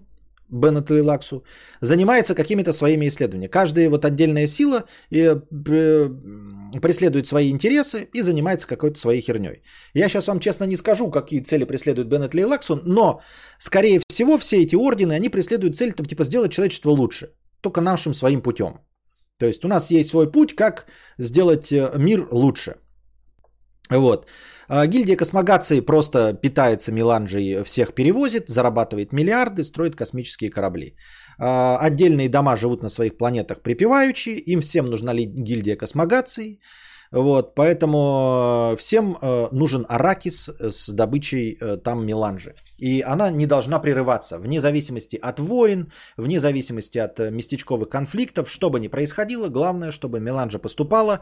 Беннет Лаксу, занимается какими-то своими исследованиями. Каждая вот отдельная сила э, преследует свои интересы и занимается какой-то своей херней. Я сейчас вам честно не скажу, какие цели преследует Беннет Лаксу, но, скорее всего, все эти ордены, они преследуют цель, там, типа, сделать человечество лучше. Только нашим своим путем. То есть у нас есть свой путь, как сделать э, мир лучше. Вот. А, гильдия космогации просто питается меланжей, всех перевозит, зарабатывает миллиарды, строит космические корабли. А, отдельные дома живут на своих планетах припеваючи, им всем нужна гильдия космогации. Вот, поэтому э, всем э, нужен аракис с добычей э, там меланжи. И она не должна прерываться, вне зависимости от войн, вне зависимости от местечковых конфликтов, что бы ни происходило, главное, чтобы меланжа поступала,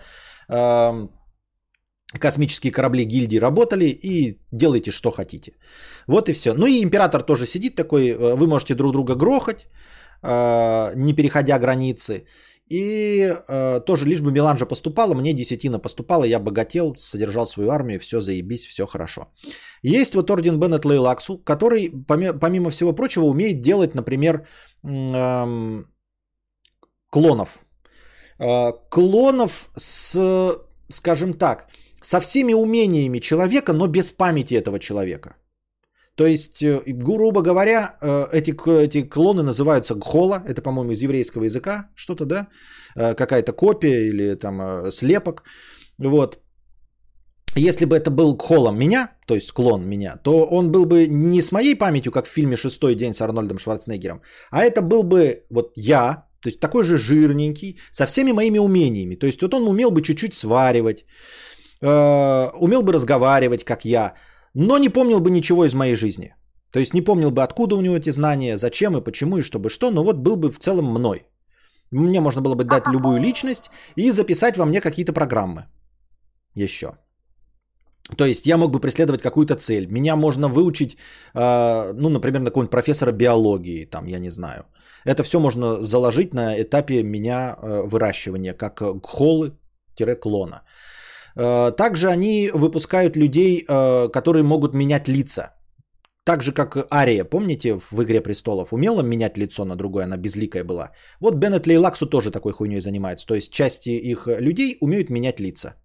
космические корабли гильдии работали и делайте, что хотите. Вот и все. Ну и император тоже сидит такой, вы можете друг друга грохать, не переходя границы. И э, тоже лишь бы меланжа поступала, мне десятина поступала, я богател, содержал свою армию, все заебись, все хорошо. Есть вот орден Беннет Лейлаксу, который, помимо всего прочего, умеет делать, например, эм, клонов. Клонов с, скажем так, со всеми умениями человека, но без памяти этого человека. То есть, э, грубо говоря, э, эти, эти клоны называются гхола, это, по-моему, из еврейского языка, что-то, да, э, какая-то копия или там слепок. Вот. Если бы это был гхолом меня, то есть клон меня, то он был бы не с моей памятью, как в фильме «Шестой день» с Арнольдом Шварценеггером, а это был бы вот я, то есть такой же жирненький, со всеми моими умениями. То есть вот он умел бы чуть-чуть сваривать, умел бы разговаривать, как я, но не помнил бы ничего из моей жизни. То есть не помнил бы, откуда у него эти знания, зачем и почему и чтобы что, но вот был бы в целом мной. Мне можно было бы дать любую личность и записать во мне какие-то программы. Еще. То есть я мог бы преследовать какую-то цель. Меня можно выучить, э, ну, например, на какого-нибудь профессора биологии, там, я не знаю. Это все можно заложить на этапе меня э, выращивания, как холы-клона. Э, также они выпускают людей, э, которые могут менять лица. Так же, как Ария, помните, в «Игре престолов» умела менять лицо на другое, она безликая была. Вот Беннет Лейлаксу тоже такой хуйней занимается. То есть части их людей умеют менять лица.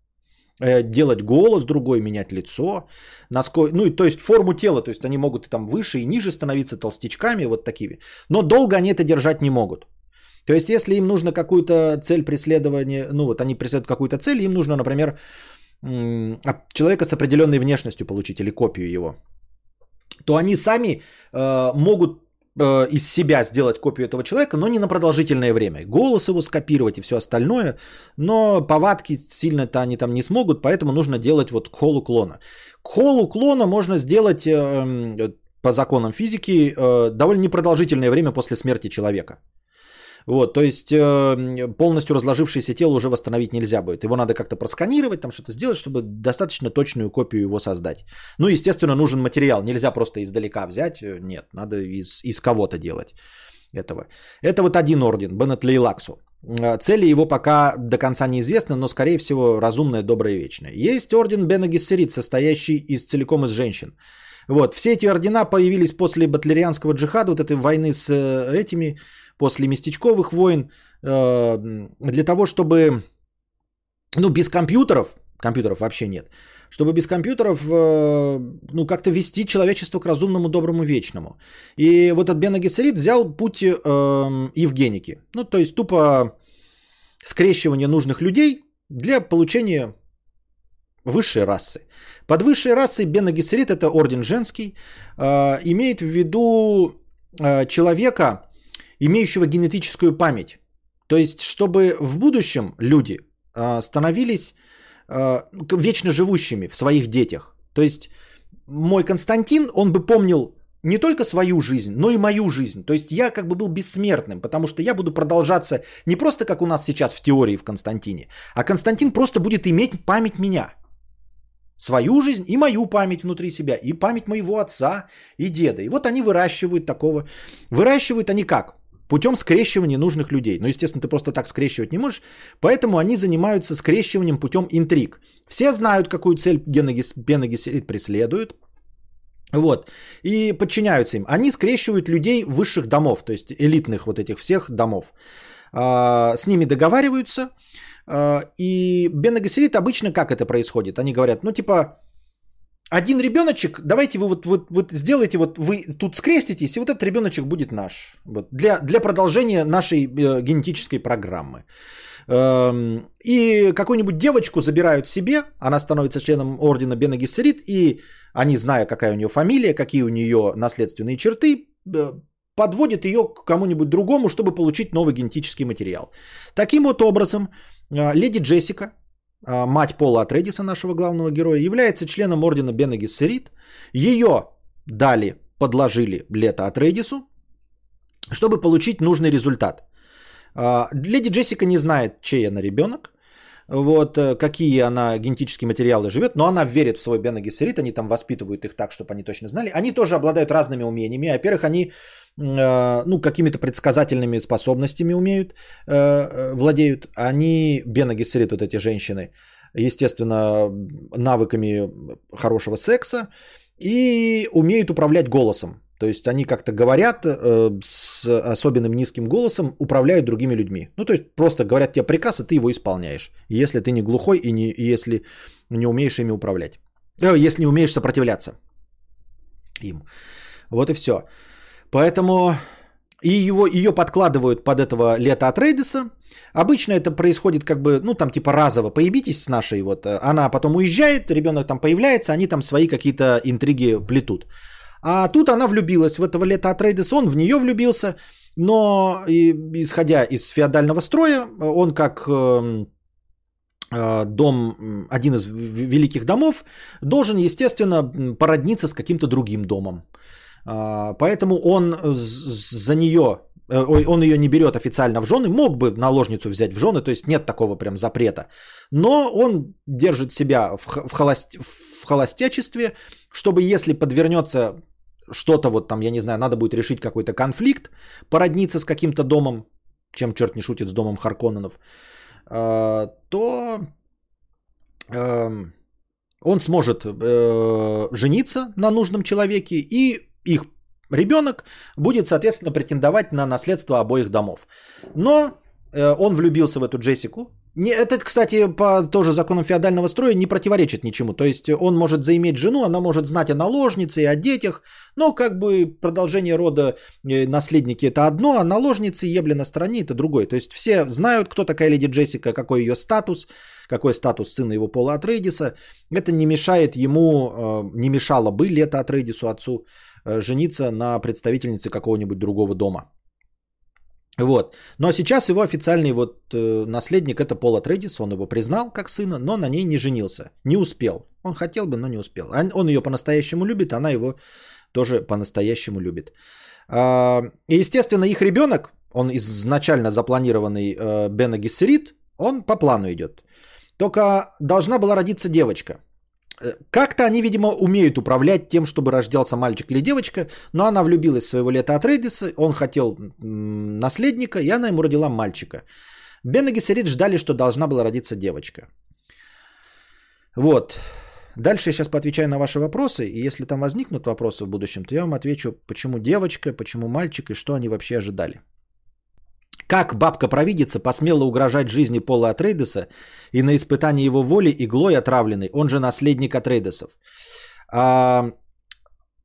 Э, делать голос другой, менять лицо, насколько, ну, то есть форму тела, то есть они могут там выше и ниже становиться толстячками, вот такими, но долго они это держать не могут. То есть если им нужно какую-то цель преследования, ну вот они преследуют какую-то цель, им нужно, например, человека с определенной внешностью получить или копию его, то они сами э, могут Э, из себя сделать копию этого человека, но не на продолжительное время. Голос его скопировать и все остальное, но повадки сильно-то они там не смогут, поэтому нужно делать вот холу клона. Холу клона можно сделать э, по законам физики э, довольно непродолжительное время после смерти человека. Вот, то есть э, полностью разложившееся тело уже восстановить нельзя будет. Его надо как-то просканировать, там что-то сделать, чтобы достаточно точную копию его создать. Ну, естественно, нужен материал. Нельзя просто издалека взять. Э, нет, надо из, из кого-то делать этого. Это вот один орден, Беннет Лейлаксу. Э, цели его пока до конца неизвестны, но, скорее всего, разумная, добрая и вечная. Есть орден Бена Гессерит, состоящий из, целиком из женщин. Вот, все эти ордена появились после батлерианского джихада, вот этой войны с э, этими после местечковых войн, э, для того, чтобы, ну, без компьютеров, компьютеров вообще нет, чтобы без компьютеров, э, ну, как-то вести человечество к разумному, доброму, вечному. И вот от Бена Гессерит взял путь э, Евгеники. Ну, то есть тупо скрещивание нужных людей для получения высшей расы. Под высшей расой Бена Гессерит, это орден женский, имеет в виду человека, имеющего генетическую память. То есть, чтобы в будущем люди а, становились а, вечно живущими в своих детях. То есть, мой Константин, он бы помнил не только свою жизнь, но и мою жизнь. То есть я как бы был бессмертным, потому что я буду продолжаться не просто как у нас сейчас в теории в Константине, а Константин просто будет иметь память меня. Свою жизнь и мою память внутри себя, и память моего отца и деда. И вот они выращивают такого. Выращивают они как? Путем скрещивания нужных людей. Ну, естественно, ты просто так скрещивать не можешь, поэтому они занимаются скрещиванием путем интриг. Все знают, какую цель Бенагисерит преследует, вот. И подчиняются им. Они скрещивают людей высших домов, то есть элитных вот этих всех домов. А, с ними договариваются. А, и Бенагасерит обычно как это происходит? Они говорят, ну типа, один ребеночек, давайте вы вот, вот, вот сделайте, вот вы тут скреститесь, и вот этот ребеночек будет наш. Вот, для, для продолжения нашей э, генетической программы. Эм, и какую-нибудь девочку забирают себе, она становится членом ордена Бена и они, зная, какая у нее фамилия, какие у нее наследственные черты, э, подводят ее к кому-нибудь другому, чтобы получить новый генетический материал. Таким вот образом, э, леди Джессика, мать Пола Атредиса, нашего главного героя, является членом ордена Бена Гессерит. Ее дали, подложили Лето Атредису, чтобы получить нужный результат. А, леди Джессика не знает, чей она ребенок, вот, э, какие она генетические материалы живет, но она верит в свой Бена Гессерит, они там воспитывают их так, чтобы они точно знали. Они тоже обладают разными умениями. Во-первых, они ну, какими-то предсказательными способностями умеют, э, э, владеют. Они, Бена Гессерит, вот эти женщины, естественно, навыками хорошего секса и умеют управлять голосом. То есть они как-то говорят с особенным низким голосом, управляют другими людьми. Ну, то есть просто говорят тебе приказ, и ты его исполняешь. Если ты не глухой и, не, если не умеешь ими управлять. Если не умеешь сопротивляться им. Вот и все. Поэтому и его, ее подкладывают под этого лето от Рейдиса. Обычно это происходит как бы, ну там типа разово, поебитесь с нашей вот. Она потом уезжает, ребенок там появляется, они там свои какие-то интриги плетут. А тут она влюбилась в этого лето от Рейдиса, он в нее влюбился, но исходя из феодального строя, он как э, э, дом, один из великих домов, должен, естественно, породниться с каким-то другим домом. А, поэтому он за нее, э, он ее не берет официально в жены, мог бы наложницу взять в жены, то есть нет такого прям запрета. Но он держит себя в, холост, в холостячестве, чтобы если подвернется что-то вот там, я не знаю, надо будет решить какой-то конфликт, породниться с каким-то домом, чем черт не шутит с домом Харконненов, а, то эм, он сможет э, жениться на нужном человеке, и их ребенок будет, соответственно, претендовать на наследство обоих домов. Но э, он влюбился в эту Джессику. Не, это, кстати, по тоже законам феодального строя не противоречит ничему. То есть он может заиметь жену, она может знать о наложнице и о детях, но как бы продолжение рода э, наследники это одно, а наложницы ебли на стороне это другое. То есть все знают, кто такая леди Джессика, какой ее статус, какой статус сына его Пола Атрейдиса. Это не мешает ему, э, не мешало бы Лето Атрейдису, отцу, жениться на представительнице какого-нибудь другого дома. Вот. Но сейчас его официальный вот э, наследник это Пол Атрейдис, он его признал как сына, но на ней не женился, не успел. Он хотел бы, но не успел. Он ее по-настоящему любит, она его тоже по-настоящему любит. А, и, естественно, их ребенок, он изначально запланированный Бена Гессерит, он по плану идет. Только должна была родиться девочка. Э, как-то они, видимо, умеют управлять тем, чтобы рождался мальчик или девочка, но она влюбилась в своего лета Атрейдиса, он хотел наследника, и она ему родила мальчика. Бен и Гессерит ждали, что должна была родиться девочка. Вот. Дальше я сейчас поотвечаю на ваши вопросы, и если там возникнут вопросы в будущем, то я вам отвечу, почему девочка, почему мальчик и что они вообще ожидали. Как бабка-провидица посмела угрожать жизни Пола Атрейдеса и на испытание его воли иглой отравленной, он же наследник Атрейдесов. А,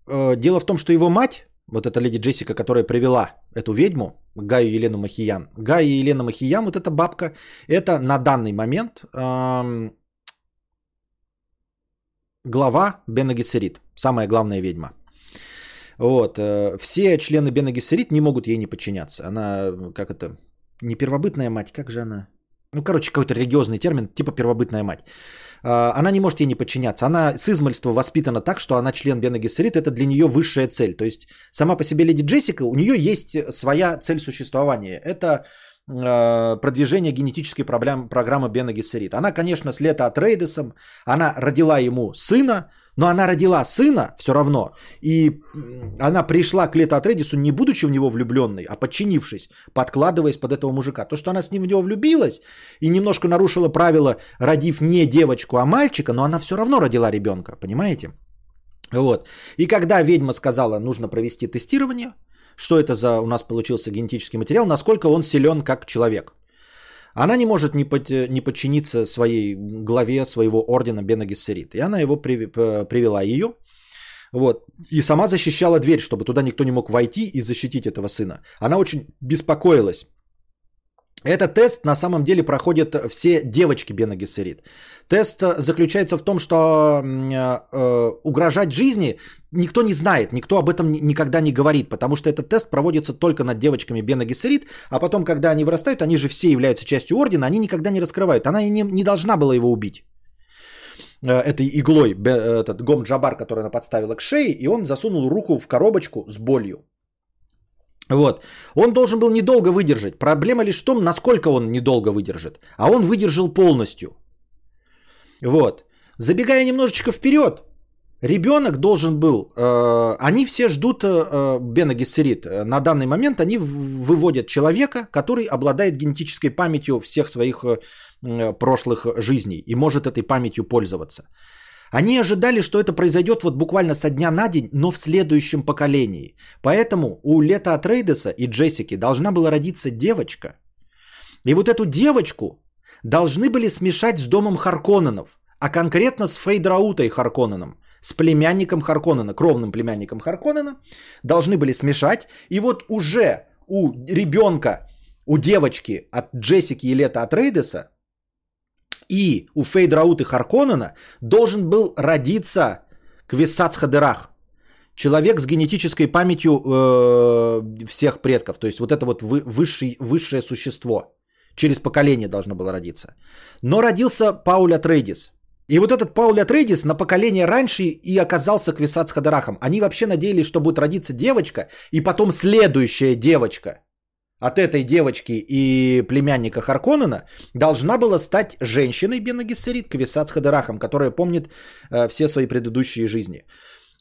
а, дело в том, что его мать, вот эта леди Джессика, которая привела эту ведьму, Гаю Елену Махиян, Гая Елена Махиян, вот эта бабка, это на данный момент а, глава Бена Гессерит, самая главная ведьма. Вот. Э, все члены Бена Гессерит не могут ей не подчиняться. Она, как это, не первобытная мать, как же она? Ну, короче, какой-то религиозный термин, типа первобытная мать. А, она не может ей не подчиняться. Она с измальства воспитана так, что она член Бена Гессерит, это для нее высшая цель. То есть сама по себе леди Джессика, у нее есть своя цель существования. Это а, продвижение генетической программы Бена Гессерит. Она, конечно, с от Рейдесом, она родила ему сына, но она родила сына все равно. И она пришла к Лето Атрейдису не будучи в него влюбленной, а подчинившись, подкладываясь под этого мужика. То, что она с ним в него влюбилась и немножко нарушила правила, родив не девочку, а мальчика, но она все равно родила ребенка, понимаете? Вот. И когда ведьма сказала, нужно провести тестирование, что это за у нас получился генетический материал, насколько он силен как человек. Она не может не, под, не подчиниться своей главе своего ордена Бена Гессерит. И она его при, привела ее. Вот. И сама защищала дверь, чтобы туда никто не мог войти и защитить этого сына. Она очень беспокоилась этот тест на самом деле проходят все девочки Бена Гессерит. Тест э, заключается в том, что э, э, угрожать жизни никто не знает, никто об этом никогда не говорит, потому что этот тест проводится только над девочками Бена Гессерит, а потом, когда они вырастают, они же все являются частью ордена, они никогда не раскрывают. Она не, не должна была его убить э, этой иглой, этот Гом Джабар, который она подставила к шее, и он засунул руку в коробочку с болью. Вот. Он должен был недолго выдержать. Проблема лишь в том, насколько он недолго выдержит. А он выдержал полностью. Вот. Забегая немножечко вперед, ребенок должен был... Э, они все ждут э, Бена Гессерит. На данный момент они выводят человека, который обладает генетической памятью всех своих э, прошлых жизней и может этой памятью пользоваться. Они ожидали, что это произойдет вот буквально со дня на день, но в следующем поколении. Поэтому у Лета Атрейдеса и Джессики должна была родиться девочка. И вот эту девочку должны были смешать с домом Харконненов, а конкретно с Фейдраутой Харконненом, с племянником Харконнена, кровным племянником Харконнена, должны были смешать. И вот уже у ребенка, у девочки от Джессики и Лета Атрейдеса и у Фейдраута Харконнена должен был родиться Хадерах. Человек с генетической памятью э, всех предков. То есть вот это вот вы, высший, высшее существо. Через поколение должно было родиться. Но родился Пауля Трейдис. И вот этот Пауль Атрейдис на поколение раньше и оказался Квисац Хадарахом. Они вообще надеялись, что будет родиться девочка, и потом следующая девочка от этой девочки и племянника Харконнена должна была стать женщиной Бена Гессерит Квисац Хадарахом, которая помнит э, все свои предыдущие жизни.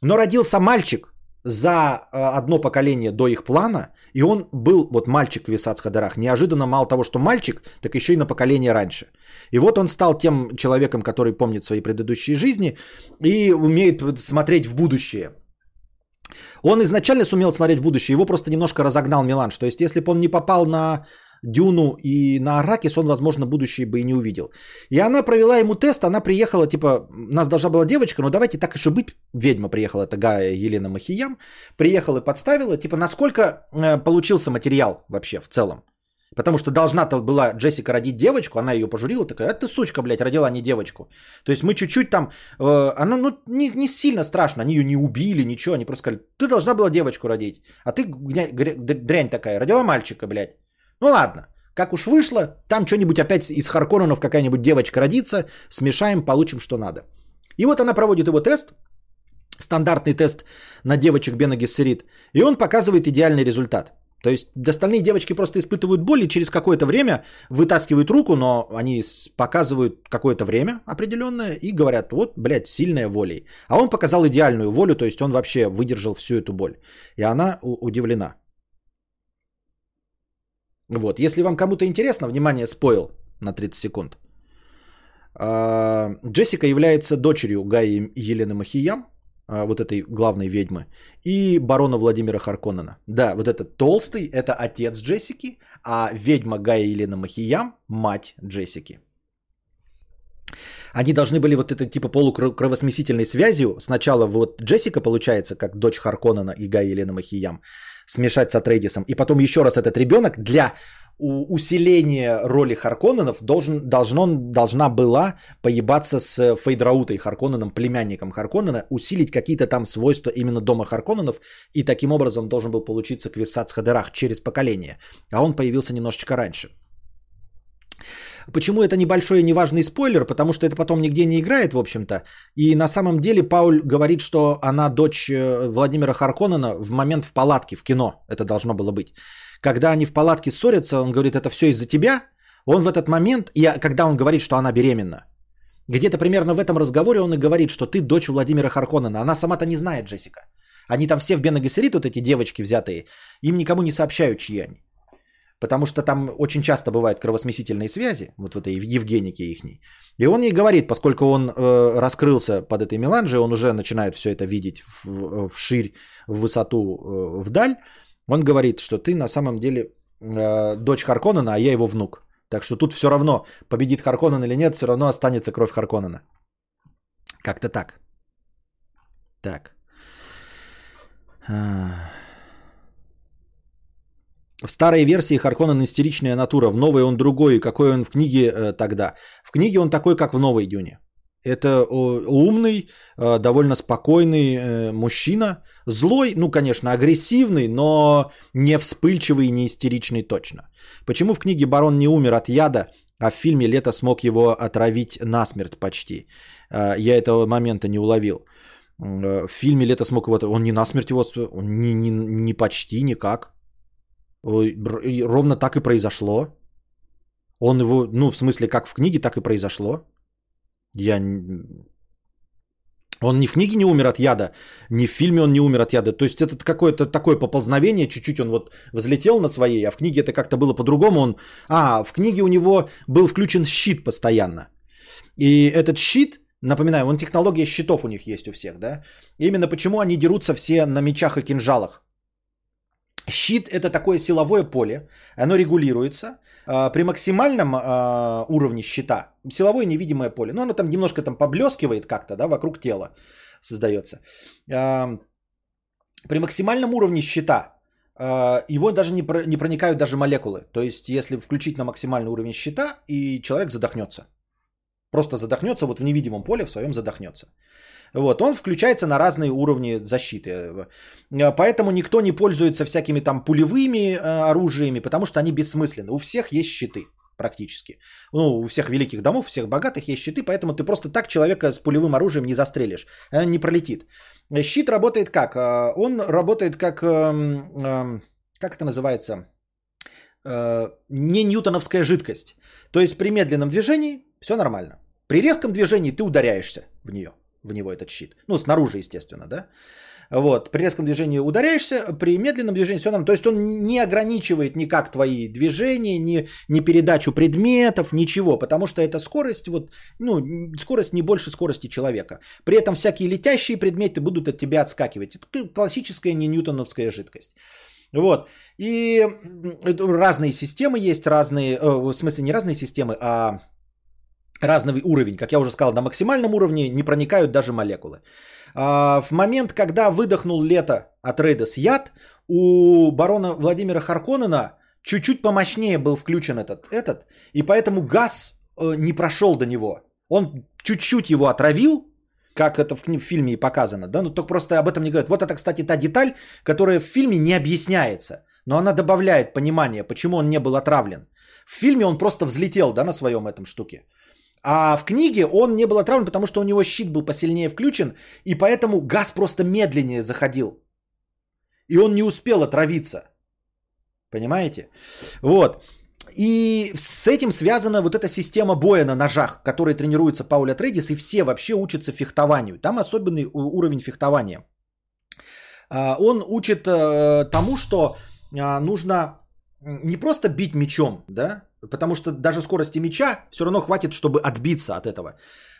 Но родился мальчик за э, одно поколение до их плана, и он был, вот мальчик Квисац Хадарах, неожиданно мало того, что мальчик, так еще и на поколение раньше – и вот он стал тем человеком, который помнит свои предыдущие жизни и умеет смотреть в будущее. Он изначально сумел смотреть в будущее, его просто немножко разогнал Милан. То есть, если бы он не попал на Дюну и на Аракис, он, возможно, будущее бы и не увидел. И она провела ему тест, она приехала, типа, нас должна была девочка, но давайте так и быть, ведьма приехала, это Гая Елена Махиям, приехала и подставила, типа, насколько э, получился материал вообще в целом. Потому что должна-то была Джессика родить девочку, она ее пожурила, такая, а ты, сучка, блядь, родила не девочку. То есть мы чуть-чуть там, э, оно ну, не, не сильно страшно, они ее не убили, ничего, они просто сказали, ты должна была девочку родить, а ты дрянь такая, родила мальчика, блядь. Ну ладно, как уж вышло, там что-нибудь опять из Харконненов какая-нибудь девочка родится, смешаем, получим, что надо. И вот она проводит его тест, стандартный тест на девочек Бена Гессерит, и он показывает идеальный результат – то есть остальные девочки просто испытывают боль и через какое-то время вытаскивают руку, но они показывают какое-то время определенное и говорят, вот, блядь, сильная волей. А он показал идеальную волю, то есть он вообще выдержал всю эту боль. И она удивлена. Вот, если вам кому-то интересно, внимание, спойл на 30 секунд. А, Джессика является дочерью Гаи Елены Махиям, вот этой главной ведьмы, и барона Владимира Харконнена. Да, вот этот толстый – это отец Джессики, а ведьма Гая Елена Махиям – мать Джессики. Они должны были вот этой типа полукровосмесительной связью. Сначала вот Джессика получается, как дочь Харконнена и Гая Елена Махиям, смешать с Атрейдисом. И потом еще раз этот ребенок для усиление роли Харконненов должен, должно, должна была поебаться с Фейдраутой Харконненом, племянником Харконнена, усилить какие-то там свойства именно дома Харконненов, и таким образом должен был получиться Квисац Хадерах через поколение. А он появился немножечко раньше. Почему это небольшой и неважный спойлер? Потому что это потом нигде не играет, в общем-то. И на самом деле Пауль говорит, что она дочь э, Владимира Харконнена в момент в палатке, в кино. Это должно было быть. Когда они в палатке ссорятся, он говорит, это все из-за тебя. Он в этот момент, и когда он говорит, что она беременна, где-то примерно в этом разговоре он и говорит, что ты дочь Владимира Харконнена. Она сама-то не знает, Джессика. Они там все в Бена вот эти девочки взятые, им никому не сообщают, чьи они. Потому что там очень часто бывают кровосмесительные связи, вот в этой Евгенике ихней. И он ей говорит, поскольку он э, раскрылся под этой меланжей, он уже начинает все это видеть в, в ширь, в высоту, э, вдаль. Он говорит, что ты на самом деле э, дочь Харконнена, а я его внук. Так что тут все равно, победит Харконнен или нет, все равно останется кровь Харконнена. Как-то так. Так. В старой версии Харконнен истеричная натура, в новой он другой. Какой он в книге э, тогда? В книге он такой, как в новой Дюне. Это умный, э, довольно спокойный э, мужчина. Злой, ну, конечно, агрессивный, но не вспыльчивый и не истеричный точно. Почему в книге барон не умер от яда, а в фильме Лето смог его отравить насмерть почти? Э, я этого момента не уловил. В фильме Лето смог его... Он не насмерть его... Он не, не, не почти никак. Ровно так и произошло. Он его... Ну, в смысле, как в книге, так и произошло. Я... Он ни в книге не умер от яда, ни в фильме он не умер от яда. То есть это какое-то такое поползновение, чуть-чуть он вот взлетел на своей, а в книге это как-то было по-другому. Он... А, в книге у него был включен щит постоянно. И этот щит, напоминаю, он технология щитов у них есть у всех, да? Именно почему они дерутся все на мечах и кинжалах. Щит это такое силовое поле, оно регулируется, при максимальном а, уровне щита силовое невидимое поле, ну оно там немножко там поблескивает как-то, да, вокруг тела создается. А, при максимальном уровне щита его даже не, не проникают даже молекулы. То есть, если включить на максимальный уровень щита, и человек задохнется. Просто задохнется, вот в невидимом поле в своем задохнется. Вот, он включается на разные уровни защиты. Поэтому никто не пользуется всякими там пулевыми оружиями, потому что они бессмысленны. У всех есть щиты. практически. Ну, у всех великих домов, у всех богатых есть щиты, поэтому ты просто так человека с пулевым оружием не застрелишь. Он не пролетит. Щит работает как? Он работает как... Эм, эм, как это называется? Э, не ньютоновская жидкость. То есть при медленном движении все нормально. При резком движении ты ударяешься в нее, в него этот щит. Ну, снаружи, естественно, да. Вот, при резком движении ударяешься, при медленном движении все нормально. То есть он не ограничивает никак твои движения, ни, ни передачу предметов, ничего, потому что эта скорость, вот, ну, скорость не больше скорости человека. При этом всякие летящие предметы будут от тебя отскакивать. Это классическая не ньютоновская жидкость. Вот. И разные системы есть, разные, э, в смысле не разные системы, а разный уровень. Как я уже сказал, на максимальном уровне не проникают даже молекулы. А, в момент, когда выдохнул лето от Рейдес яд, у барона Владимира Харконена чуть-чуть помощнее был включен этот, этот, и поэтому газ э, не прошел до него. Он чуть-чуть его отравил, как это в, в фильме и показано, да, но только просто об этом не говорят. Вот это, кстати, та деталь, которая в фильме не объясняется, но она добавляет понимание, почему он не был отравлен. В фильме он просто взлетел, да, на своем этом штуке. А в книге он не был отравлен, потому что у него щит был посильнее включен, и поэтому газ просто медленнее заходил. И он не успел отравиться. Понимаете? Вот. И с этим связана вот эта система боя на ножах, которой тренируется Пауля Трейдис, и все вообще учатся фехтованию. Там особенный уровень фехтования. А, он учит э, тому, что а, нужно не просто бить мечом, да, потому что даже скорости меча все равно хватит, чтобы отбиться от этого.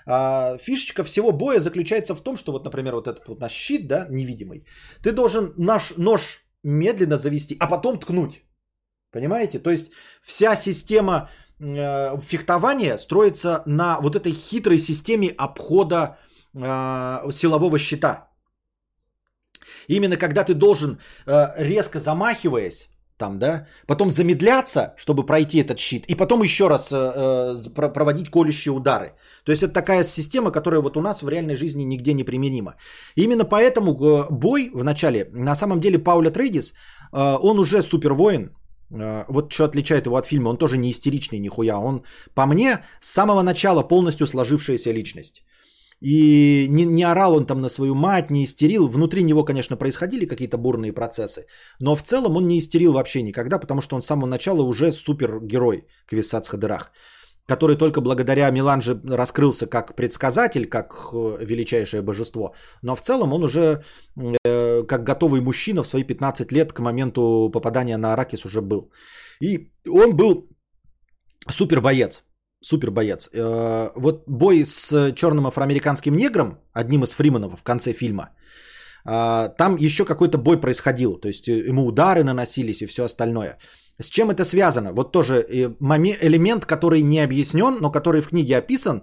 А, фишечка всего боя заключается в том, что вот, например, вот этот вот наш щит, да, невидимый, ты должен наш нож медленно завести, а потом ткнуть. Понимаете? То есть вся система э, фехтования строится на вот этой хитрой системе обхода э, силового щита. Именно когда ты должен, э, резко замахиваясь, там, да, потом замедляться, чтобы пройти этот щит, и потом еще раз э, э проводить колющие удары. То есть это такая система, которая вот у нас в реальной жизни нигде не применима. именно поэтому э, бой в начале, на самом деле Пауля Трейдис, э, он уже супер воин, э, вот что отличает его от фильма, он тоже не истеричный нихуя. Он, по мне, с самого начала полностью сложившаяся личность. И не, не орал он там на свою мать, не истерил. Внутри него, конечно, происходили какие-то бурные процессы. Но в целом он не истерил вообще никогда, потому что он с самого начала уже супергерой Квисац Хадырах. Который только благодаря Миланже раскрылся как предсказатель, как э, величайшее божество. Но в целом он уже э, как готовый мужчина в свои 15 лет к моменту попадания на Аракис уже был. И он был супер боец супер боец. Э, вот бой с черным афроамериканским негром, одним из Фриманов в конце фильма, э, там еще какой-то бой происходил. То есть э, ему удары наносились и все остальное. С чем это связано? Вот тоже элемент, который не объяснен, но который в книге описан.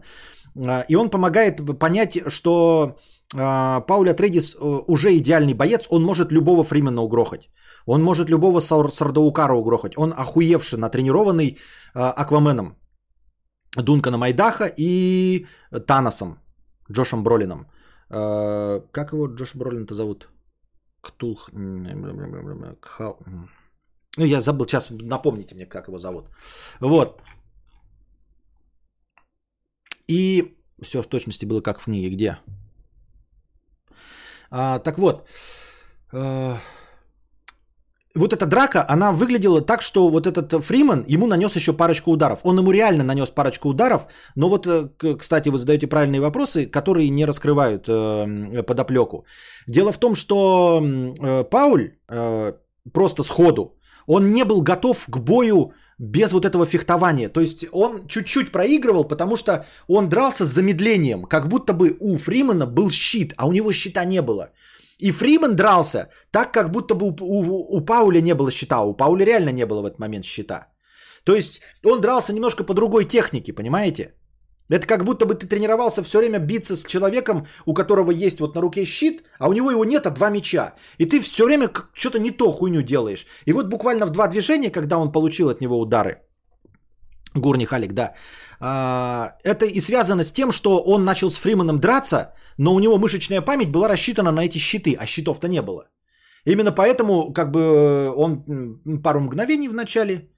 И он помогает понять, что Пауля Тредис уже идеальный боец, он может любого Фримена угрохать. Он может любого Сардаукара угрохать. Он охуевший, натренированный Акваменом. Дункана Майдаха и Таносом, Джошем Бролином. Э, как его Джош Бролин-то зовут? Ктулх. Кхал. Ну, я забыл, сейчас напомните мне, как его зовут. Вот. И все в точности было как в книге. Где? А, так вот. Э, вот эта драка, она выглядела так, что вот этот Фриман ему нанес еще парочку ударов. Он ему реально нанес парочку ударов, но вот, э, кстати, вы задаете правильные вопросы, которые не раскрывают э, подоплеку. Дело в том, что э, Пауль э, просто сходу, он не был готов к бою без вот этого фехтования. То есть он чуть-чуть проигрывал, потому что он дрался с замедлением, как будто бы у Фримана был щит, а у него щита не было. И Фриман дрался так, как будто бы у, у, у Пауля не было щита. У Пауля реально не было в этот момент щита. То есть он дрался немножко по другой технике, понимаете? Это как будто бы ты тренировался все время биться с человеком, у которого есть вот на руке щит, а у него его нет, а два меча. И ты все время что-то не то хуйню делаешь. И вот буквально в два движения, когда он получил от него удары, Гурни Халик, да, а, это и связано с тем, что он начал с Фриманом драться, но у него мышечная память была рассчитана на эти щиты, а щитов-то не было. Именно поэтому как бы он пару мгновений в начале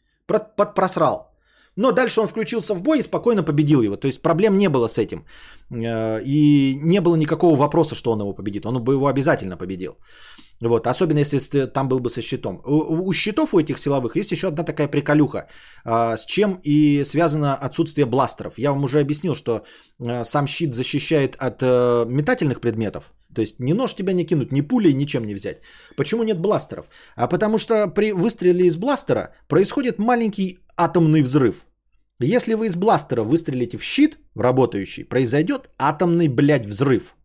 просрал. Но дальше он включился в бой и спокойно победил его. То есть проблем не было с этим. Э, и не было никакого вопроса, что он его победит. Он бы его обязательно победил. Вот, особенно если там был бы со щитом. У, у щитов у этих силовых есть еще одна такая приколюха, а, с чем и связано отсутствие бластеров. Я вам уже объяснил, что а, сам щит защищает от а, метательных предметов. То есть ни нож тебя не кинуть, ни пулей, ничем не взять. Почему нет бластеров? А потому что при выстреле из бластера происходит маленький атомный взрыв. Если вы из бластера выстрелите в щит, в работающий, произойдет атомный, блядь, взрыв.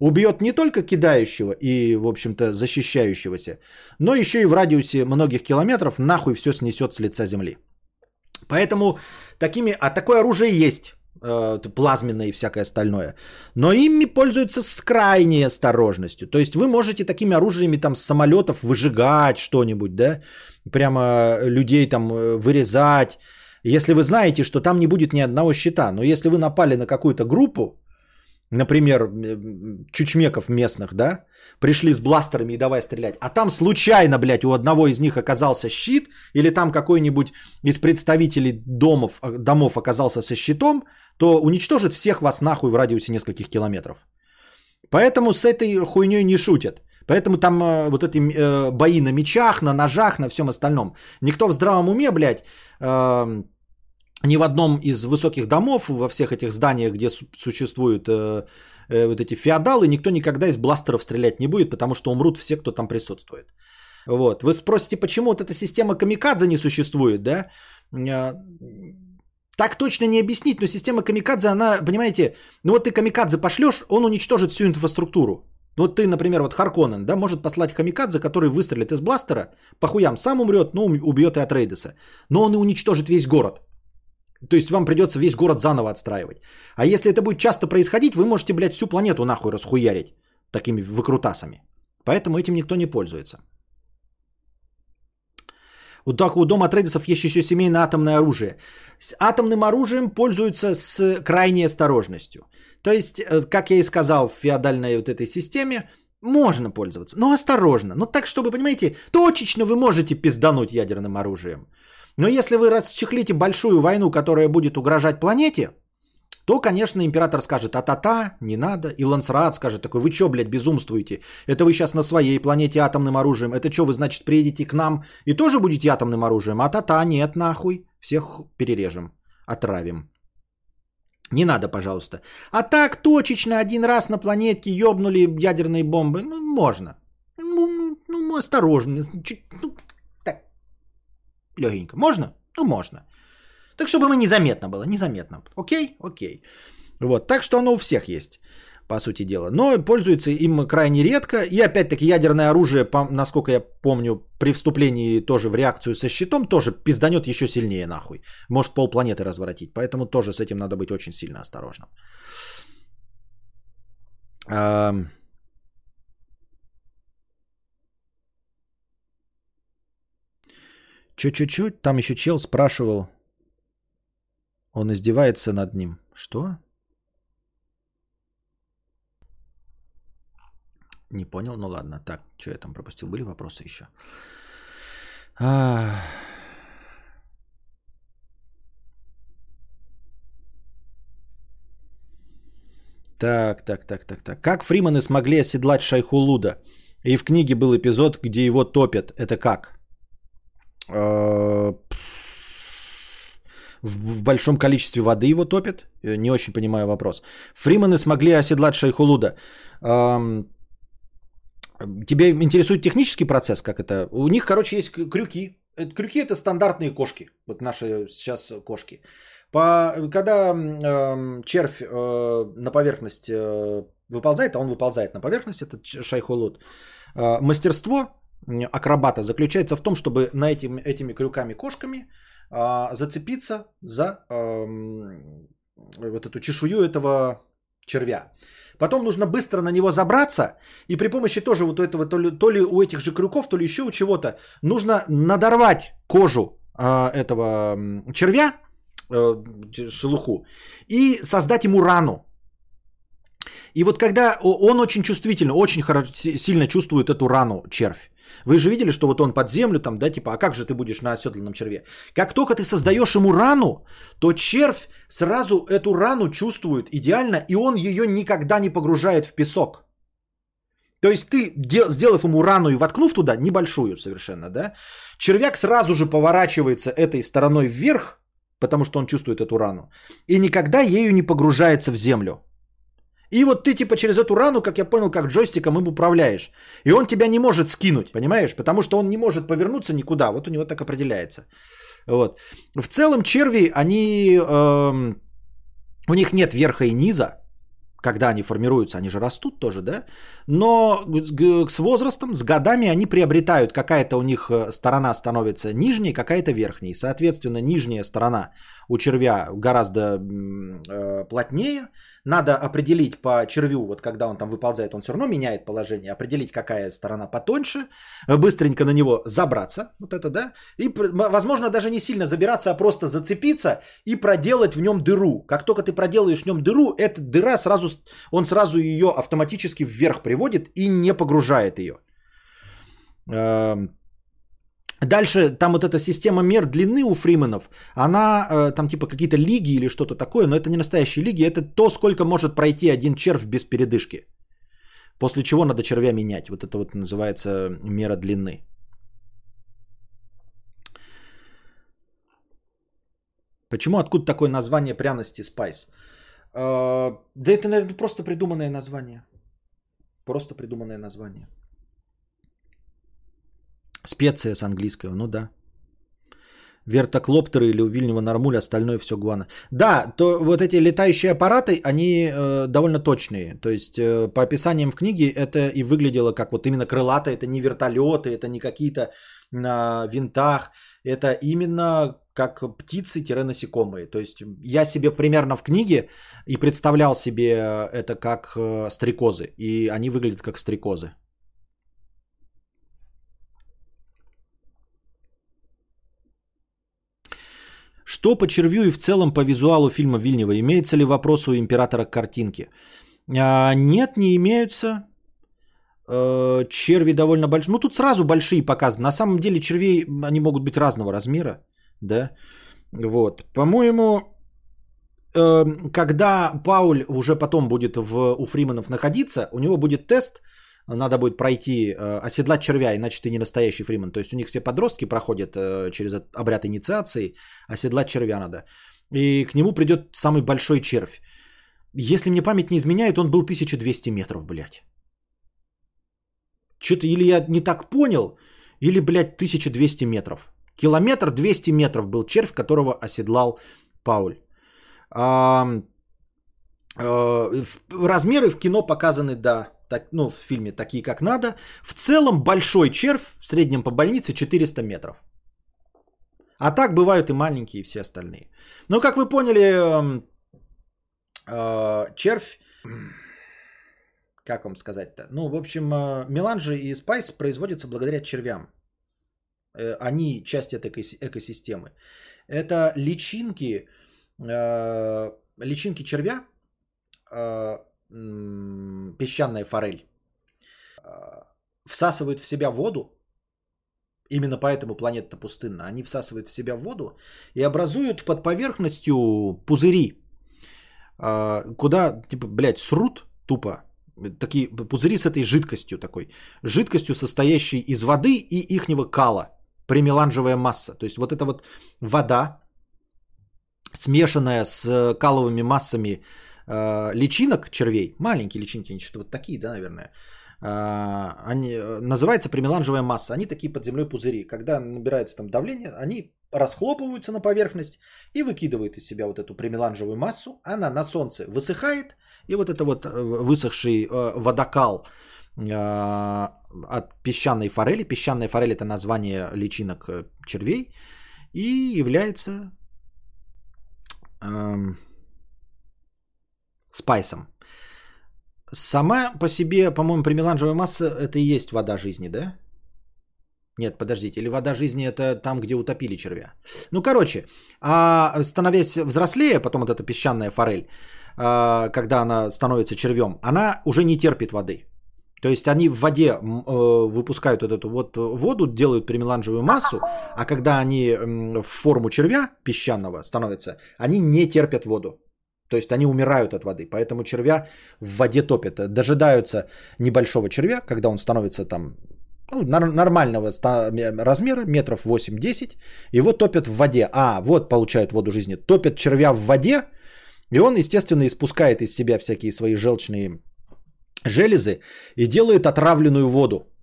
Убьет не только кидающего и, в общем-то, защищающегося, но еще и в радиусе многих километров нахуй все снесет с лица земли. Поэтому такими, а такое оружие есть, э, плазменное и всякое остальное, но ими пользуются с крайней осторожностью. То есть вы можете такими оружиями там с самолетов выжигать что-нибудь, да, прямо людей там э, вырезать, если вы знаете, что там не будет ни одного щита, но если вы напали на какую-то группу, например, чучмеков местных, да, пришли с бластерами и давай стрелять, а там случайно, блядь, у одного из них оказался щит, или там какой-нибудь из представителей домов, а, домов оказался со щитом, то уничтожит всех вас нахуй в радиусе нескольких километров. Поэтому с этой хуйней не шутят. Поэтому там э, вот эти э, бои на мечах, на ножах, на всем остальном. Никто в здравом уме, блядь, э, ни в одном из высоких домов, во всех этих зданиях, где существуют э, э, вот эти феодалы, никто никогда из бластеров стрелять не будет, потому что умрут все, кто там присутствует. Вот. Вы спросите, почему вот эта система камикадзе не существует, да? Э, так точно не объяснить, но система камикадзе, она, понимаете, ну вот ты камикадзе пошлешь, он уничтожит всю инфраструктуру. Ну вот ты, например, вот Харконен, да, может послать камикадзе, который выстрелит из бластера, по хуям сам умрет, но убьет и от Рейдеса. Но он и уничтожит весь город. То есть вам придется весь город заново отстраивать. А если это будет часто происходить, вы можете, блядь, всю планету нахуй расхуярить такими выкрутасами. Поэтому этим никто не пользуется. Вот так у дома трейдерсов есть еще семейное атомное оружие. С атомным оружием пользуются с крайней осторожностью. То есть, э, как я и сказал, в феодальной вот этой системе можно пользоваться, но осторожно. Ну так, чтобы, понимаете, точечно вы можете пиздануть ядерным оружием. Но если вы расчехлите большую войну, которая будет угрожать планете, то, конечно, император скажет, а-та-та, не надо. И Лансрат скажет такой, вы что, блядь, безумствуете? Это вы сейчас на своей планете атомным оружием. Это что, вы, значит, приедете к нам и тоже будете атомным оружием? А-та-та, нет, нахуй. Всех перережем, отравим. Не надо, пожалуйста. А так точечно один раз на планетке ёбнули ядерные бомбы. Ну, можно. Ну, ну, ну осторожно. Чуть, ну, легенько. Можно? Ну, можно. Так, чтобы мы незаметно было, незаметно. Окей? Окей. Вот, так что оно у всех есть, по сути дела. Но пользуется им крайне редко. И опять-таки ядерное оружие, насколько я помню, при вступлении тоже в реакцию со щитом, тоже пизданет еще сильнее нахуй. Может полпланеты разворотить. Поэтому тоже с этим надо быть очень сильно осторожным. Чуть-чуть, там еще чел спрашивал, он издевается над ним. Что? Не понял, ну ладно. Так, что я там пропустил? Были вопросы еще? А... Так, так, так, так, так. Как фриманы смогли оседлать Шайхулуда? И в книге был эпизод, где его топят. Это как? А, в большом количестве воды его топят? Э, не очень понимаю вопрос. Фриманы смогли оседлать Шайхулуда. Тебя интересует технический процесс, как это? У них, короче, есть крюки. Крюки это стандартные кошки. Вот наши сейчас кошки. По, когда э, червь э, на поверхность э, выползает, а он выползает на поверхность, этот шайхулут, э, мастерство акробата заключается в том, чтобы на этим, этими крюками-кошками э, зацепиться за э, вот эту чешую этого червя. Потом нужно быстро на него забраться, и при помощи тоже вот этого, то ли, то ли у этих же крюков, то ли еще у чего-то, нужно надорвать кожу э, этого червя, э, шелуху, и создать ему рану. И вот когда он очень чувствительно, очень сильно чувствует эту рану, червь, Вы же видели, что вот он под землю там, да, типа, а как же ты будешь на оседланном черве? Как только ты создаешь ему рану, то червь сразу эту рану чувствует идеально, и он ее никогда не погружает в песок. То есть ты, сделав ему рану и воткнув туда, небольшую совершенно, да, червяк сразу же поворачивается этой стороной вверх, потому что он чувствует эту рану, и никогда ею не погружается в землю. И вот ты типа через эту рану, как я понял, как джойстиком им управляешь. И он тебя не может скинуть, понимаешь? Потому что он не может повернуться никуда. Вот у него так определяется. Вот. В целом черви, они... Эм, у них нет верха и низа, когда они формируются, они же растут тоже, да? Но с возрастом, с годами они приобретают, какая-то у них э, сторона становится нижней, какая-то верхней. Соответственно, нижняя сторона у червя гораздо э, плотнее, надо определить по червю, вот когда он там выползает, он все равно меняет положение, определить, какая сторона потоньше, быстренько на него забраться, вот это, да, и, возможно, даже не сильно забираться, а просто зацепиться и проделать в нем дыру. Как только ты проделаешь в нем дыру, эта дыра сразу, он сразу ее автоматически вверх приводит и не погружает ее. Дальше там вот эта система мер длины у фрименов, она э, там типа какие-то лиги или что-то такое, но это не настоящие лиги, это то, сколько может пройти один червь без передышки. После чего надо червя менять. Вот это вот называется мера длины. Почему, откуда такое название пряности спайс? Э, да это, наверное, просто придуманное название. Просто придуманное название. Специя с английского, ну да. Вертоклоптеры или у Вильнева Нормуль, остальное все гуана. Да, то вот эти летающие аппараты, они э, довольно точные. То есть э, по описаниям в книге это и выглядело как вот именно крылатые, это не вертолеты, это не какие-то на винтах, это именно как птицы-насекомые. То есть я себе примерно в книге и представлял себе это как э, стрекозы, и они выглядят как стрекозы. Что по червю и в целом по визуалу фильма Вильнева? Имеются ли вопросы у императора к картинке? А, нет, не имеются. Э, черви довольно большие. Ну, тут сразу большие показаны. На самом деле червей, они могут быть разного размера. Да? Вот. По-моему, э, когда Пауль уже потом будет в, у Фриманов находиться, у него будет тест – надо будет пройти, э, оседлать червя, иначе ты не настоящий фриман. То есть у них все подростки проходят э, через обряд инициации, оседлать червя надо. И к нему придет самый большой червь. Если мне память не изменяет, он был 1200 метров, блядь. Что-то или я не так понял, или, блядь, 1200 метров. Километр 200 метров был червь, которого оседлал Пауль. А, а, размеры в кино показаны, да, так, ну, в фильме такие, как надо. В целом большой червь, в среднем по больнице 400 метров. А так бывают и маленькие, и все остальные. Но, как вы поняли, э, э, червь, как вам сказать-то? Ну, в общем, э, меланжи и спайс производятся благодаря червям. Э, они часть этой экосистемы. Это личинки, личинки червя, песчаная форель а, всасывают в себя воду, именно поэтому планета пустынна, они всасывают в себя воду и образуют под поверхностью пузыри, а, куда, типа, блядь, срут тупо, такие пузыри с этой жидкостью такой, жидкостью, состоящей из воды и ихнего кала, премеланжевая масса. То есть вот эта вот вода, смешанная с каловыми массами э, личинок червей, маленькие личинки, они что-то вот такие, да, наверное, э, они, э, называется премеланжевая масса. Они такие под землей пузыри. Когда набирается там давление, они расхлопываются на поверхность и выкидывают из себя вот эту премеланжевую массу. Она на солнце высыхает, и вот это вот э, высохший э, водокал от песчаной форели, песчаная форель это название личинок червей, и является э, спайсом. Сама по себе, по-моему, примеланжевая масса это и есть вода жизни, да? Нет, подождите, или вода жизни это там, где утопили червя. Ну, короче, а становясь взрослее, потом вот эта песчаная форель, а, когда она становится червем, она уже не терпит воды. То есть они в воде э, выпускают вот эту вот воду, делают перемеланжевую массу, а когда они в форму червя песчаного становятся, они не терпят воду. То есть они умирают от воды, поэтому червя в воде топят. Дожидаются небольшого червя, когда он становится там ну, нормального размера, метров 8-10, его топят в воде. А, вот получают воду жизни. Топят червя в воде, и он, естественно, испускает из себя всякие свои желчные железы и делает отравленную воду.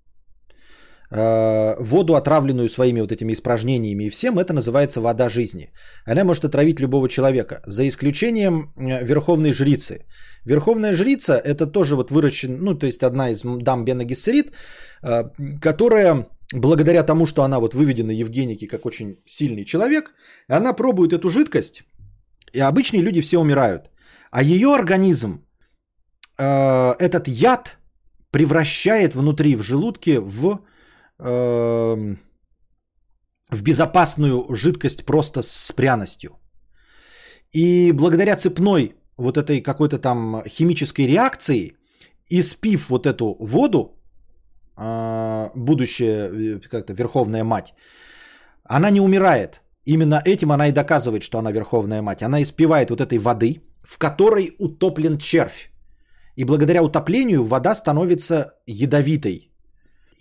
Э, воду, отравленную своими вот этими испражнениями и всем, это называется вода жизни. Она может отравить любого человека, за исключением э, верховной жрицы. Верховная жрица это тоже вот выращен, ну то есть одна из дам Бена Гессерит, э, которая благодаря тому, что она вот выведена Евгеники как очень сильный человек, она пробует эту жидкость, и обычные люди все умирают. А ее организм этот яд превращает внутри в желудке в Эм, в безопасную жидкость просто с пряностью. И благодаря цепной вот этой какой-то там химической реакции, испив вот эту воду, э, будущая э, как-то верховная мать, она не умирает. Именно этим она и доказывает, что она верховная мать. Она испивает вот этой воды, в которой утоплен червь. И благодаря утоплению вода становится ядовитой,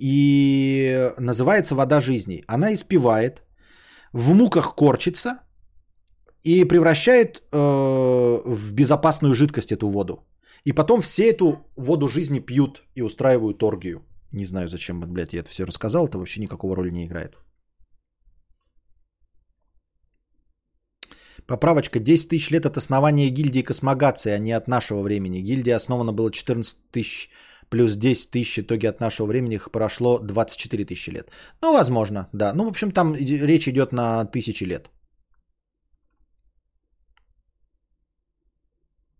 и называется «Вода жизни». Она испевает, в муках корчится и превращает э, в безопасную жидкость эту воду. И потом все эту воду жизни пьют и устраивают оргию. Не знаю, зачем, блядь, я это все рассказал, это вообще никакого роли не играет. Поправочка. 10 тысяч лет от основания гильдии космогации, а не от нашего времени. Гильдия основана была 14 тысяч плюс 10 тысяч итоги от нашего времени прошло 24 тысячи лет. Ну, возможно, да. Ну, в общем, там речь идет на тысячи лет.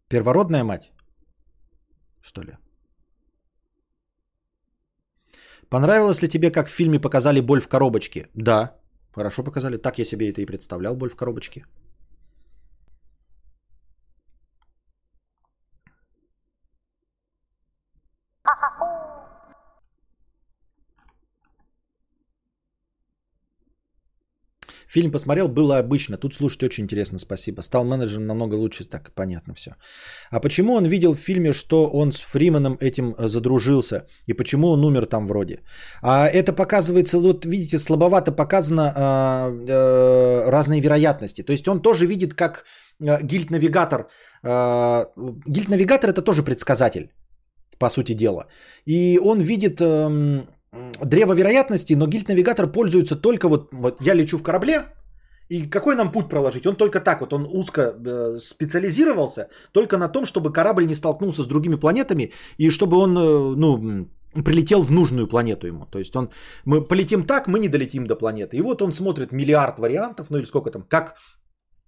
Первородная мать? Что ли? Понравилось ли тебе, как в фильме показали боль в коробочке? Да, хорошо показали. Так я себе это и представлял, боль в коробочке. Фильм посмотрел, было обычно. Тут слушать очень интересно, спасибо. Стал менеджером намного лучше, так понятно все. А почему он видел в фильме, что он с Фриманом этим э, задружился? И почему он умер там вроде? А это показывается, вот видите, слабовато показано а, а, разные вероятности. То есть он тоже видит, как а, гильд-навигатор. А, гильд-навигатор это тоже предсказатель, по сути дела. И он видит... А, древо вероятности, но гильд-навигатор пользуется только вот, вот я лечу в корабле, и какой нам путь проложить? Он только так вот, он узко э, специализировался только на том, чтобы корабль не столкнулся с другими планетами и чтобы он, э, ну, прилетел в нужную планету ему. То есть он, мы полетим так, мы не долетим до планеты. И вот он смотрит миллиард вариантов, ну или сколько там, как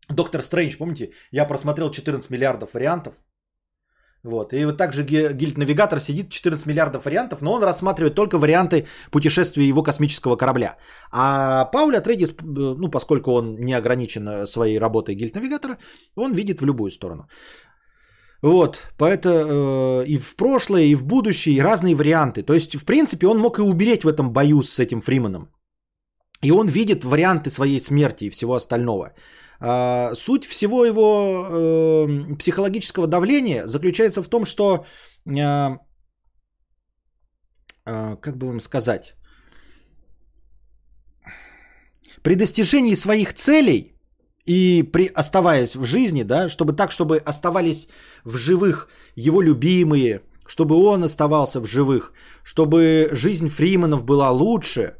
Доктор Стрэндж, помните, я просмотрел 14 миллиардов вариантов, вот. И вот также гильд-навигатор сидит 14 миллиардов вариантов, но он рассматривает только варианты путешествия его космического корабля. А Пауль Атрейдис, э, ну, поскольку он не ограничен э, своей работой гильд-навигатора, он видит в любую сторону. Вот, поэтому э, и в прошлое, и в будущее, и разные варианты. То есть, в принципе, он мог и умереть в этом бою с этим Фриманом. И он видит варианты своей смерти и всего остального. А, суть всего его э, психологического давления заключается в том, что, а, а, как бы вам сказать, при достижении своих целей и при оставаясь в жизни, да, чтобы так, чтобы оставались в живых его любимые, чтобы он оставался в живых, чтобы жизнь Фриманов была лучше.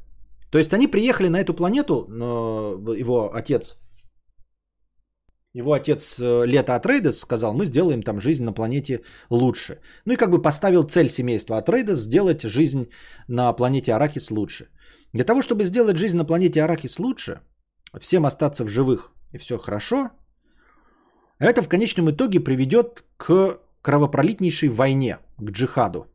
То есть они приехали на эту планету, его отец его отец э, Лето Атрейдес сказал, мы сделаем там жизнь на планете лучше. Ну и как бы поставил цель семейства Атрейдес сделать жизнь на планете Аракис лучше. Для того, чтобы сделать жизнь на планете Аракис лучше, всем остаться в живых и все хорошо, это в конечном итоге приведет к кровопролитнейшей войне, к джихаду.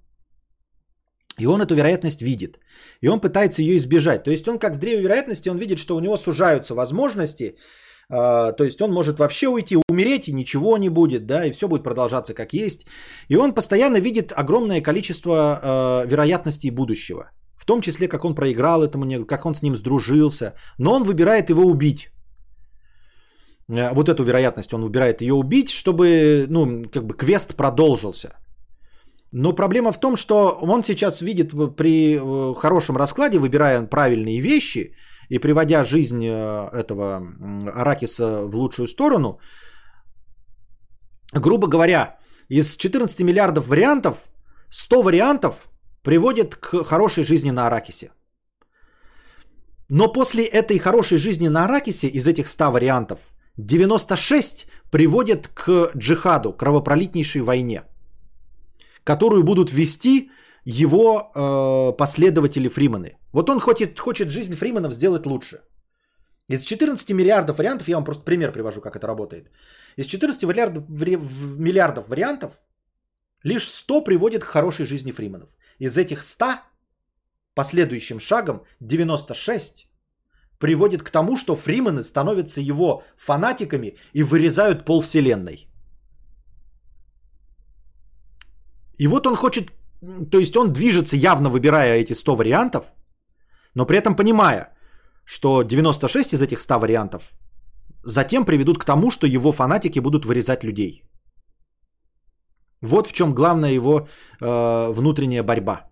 И он эту вероятность видит. И он пытается ее избежать. То есть он как в древе вероятности, он видит, что у него сужаются возможности то есть он может вообще уйти, умереть, и ничего не будет, да, и все будет продолжаться как есть. И он постоянно видит огромное количество э, вероятностей будущего. В том числе, как он проиграл этому, как он с ним сдружился. Но он выбирает его убить. Э, вот эту вероятность он выбирает ее убить, чтобы, ну, как бы квест продолжился. Но проблема в том, что он сейчас видит при э, хорошем раскладе, выбирая правильные вещи – и приводя жизнь э, этого Аракиса в лучшую сторону, грубо говоря, из 14 миллиардов вариантов, 100 вариантов приводят к хорошей жизни на Аракисе. Но после этой хорошей жизни на Аракисе, из этих 100 вариантов, 96 приводят к джихаду, кровопролитнейшей войне, которую будут вести его э, последователи Фриманы. Вот он хочет, хочет жизнь Фриманов сделать лучше. Из 14 миллиардов вариантов, я вам просто пример привожу, как это работает. Из 14 миллиардов, миллиардов вариантов лишь 100 приводит к хорошей жизни Фриманов. Из этих 100 последующим шагом 96 приводит к тому, что Фриманы становятся его фанатиками и вырезают пол вселенной. И вот он хочет то есть он движется явно выбирая эти 100 вариантов, но при этом понимая, что 96 из этих 100 вариантов затем приведут к тому, что его фанатики будут вырезать людей. Вот в чем главная его э, внутренняя борьба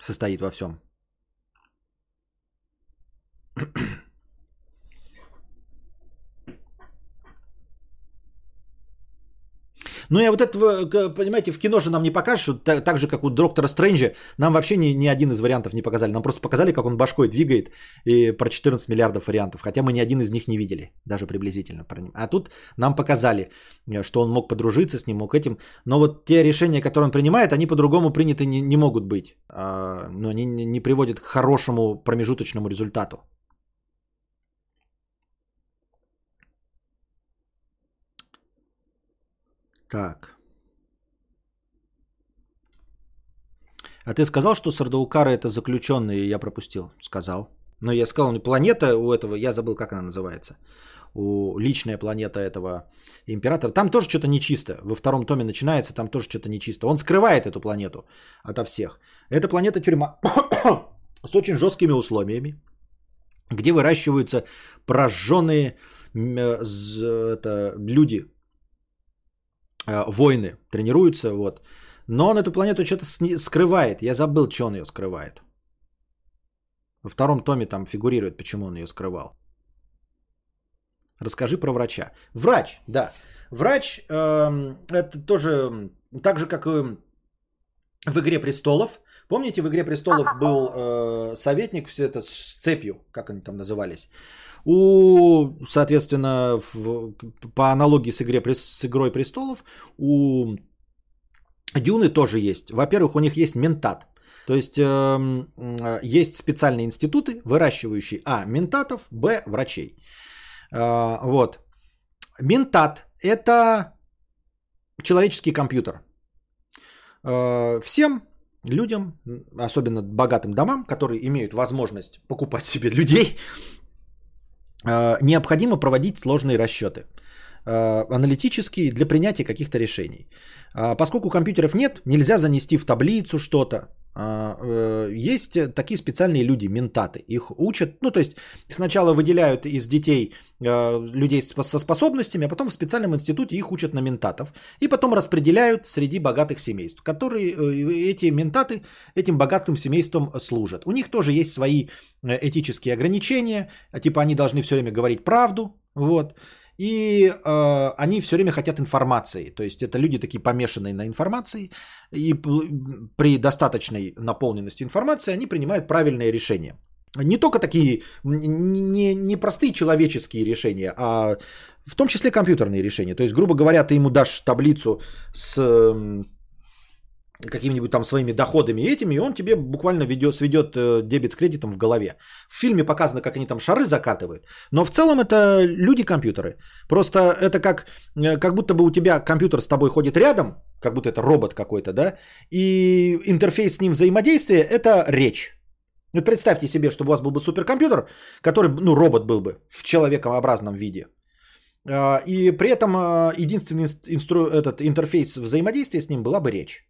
состоит во всем. Ну, я вот это, понимаете, в кино же нам не покажешь, так, так же, как у Доктора Стрэнджа, нам вообще ни, ни один из вариантов не показали. Нам просто показали, как он башкой двигает и про 14 миллиардов вариантов. Хотя мы ни один из них не видели, даже приблизительно. А тут нам показали, что он мог подружиться с ним, мог этим. Но вот те решения, которые он принимает, они по-другому приняты не, не могут быть. А, но они не приводят к хорошему промежуточному результату. Так. А ты сказал, что Сардаукара это заключенные, я пропустил. Сказал. Но я сказал, ну, планета у этого, я забыл, как она называется. У личная планета этого императора. Там тоже что-то нечисто. Во втором томе начинается, там тоже что-то нечисто. Он скрывает эту планету ото всех. Это планета тюрьма с очень жесткими условиями, где выращиваются прожженные э, это, люди, войны тренируются, вот. Но он эту планету что-то скрывает. Я забыл, что он ее скрывает. Во втором томе там фигурирует, почему он ее скрывал. Расскажи про врача. Врач, да. Врач э, это тоже так же, как и в «Игре престолов». Помните, в «Игре престолов» был э, советник, все это с цепью, как они там назывались. У, соответственно, в, по аналогии с, игре, с «Игрой престолов», у Дюны тоже есть. Во-первых, у них есть ментат. То есть э, есть специальные институты, выращивающие а. ментатов, б. врачей. Э, вот. Ментат – это человеческий компьютер. Э, всем людям, особенно богатым домам, которые имеют возможность покупать себе людей, Э, необходимо проводить сложные расчеты э, аналитические для принятия каких-то решений. А поскольку компьютеров нет, нельзя занести в таблицу что-то. А, э, есть такие специальные люди, ментаты. Их учат, ну то есть сначала выделяют из детей людей со способностями, а потом в специальном институте их учат на ментатов. И потом распределяют среди богатых семейств, которые эти ментаты этим богатым семействам служат. У них тоже есть свои этические ограничения, типа они должны все время говорить правду, вот. И э, они все время хотят информации. То есть это люди такие помешанные на информации. И при достаточной наполненности информации они принимают правильные решения. Не только такие не, не простые человеческие решения, а в том числе компьютерные решения. То есть, грубо говоря, ты ему дашь таблицу с какими-нибудь там своими доходами этими, и он тебе буквально ведет, сведет э, дебет с кредитом в голове. В фильме показано, как они там шары закатывают, но в целом это люди-компьютеры. Просто это как, э, как будто бы у тебя компьютер с тобой ходит рядом, как будто это робот какой-то, да, и интерфейс с ним взаимодействия – это речь. Вот представьте себе, чтобы у вас был бы суперкомпьютер, который, ну, робот был бы в человекообразном виде. А, и при этом а, единственный инстру... этот интерфейс взаимодействия с ним была бы речь.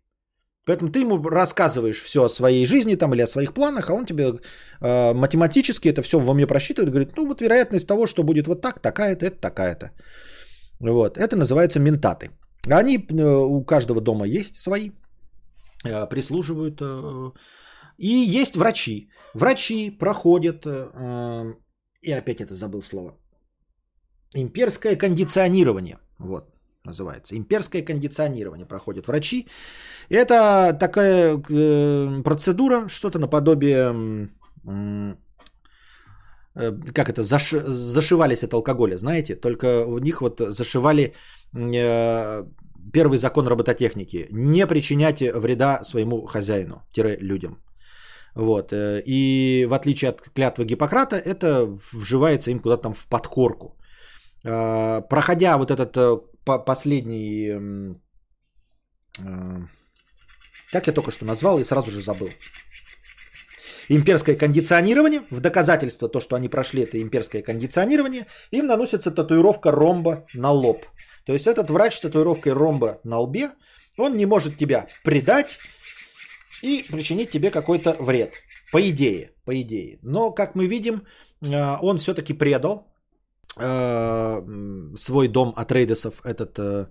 Поэтому ты ему рассказываешь все о своей жизни там или о своих планах, а он тебе э, математически это все в уме просчитывает и говорит, ну вот вероятность того, что будет вот так, такая-то, это такая-то. Вот. Это называется ментаты. Они э, у каждого дома есть свои, э, прислуживают. Э, и есть врачи. Врачи проходят, э, и опять это забыл слово, имперское кондиционирование. Вот называется. Имперское кондиционирование проходят врачи. Это такая э, процедура, что-то наподобие, э, как это, заш, зашивались от алкоголя, знаете, только у них вот зашивали э, первый закон робототехники. Не причинять вреда своему хозяину, людям. Вот. Э, и в отличие от клятвы Гиппократа, это вживается им куда-то там в подкорку. Э, проходя вот этот последний... Э, как я только что назвал и сразу же забыл. Имперское кондиционирование. В доказательство то, что они прошли это имперское кондиционирование, им наносится татуировка ромба на лоб. То есть этот врач с татуировкой ромба на лбе, он не может тебя предать и причинить тебе какой-то вред. По идее, по идее. Но, как мы видим, э, он все-таки предал э, свой дом от Рейдесов, этот, э,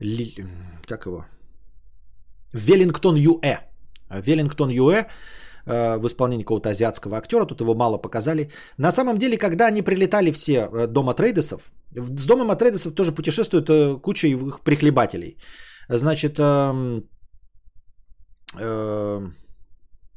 ли, как его, Веллингтон Юэ. Веллингтон Юэ э, в исполнении какого-то азиатского актера, тут его мало показали. На самом деле, когда они прилетали все э, дома Трейдесов, с домом Трейдесов тоже путешествует куча их прихлебателей. Значит, э, э,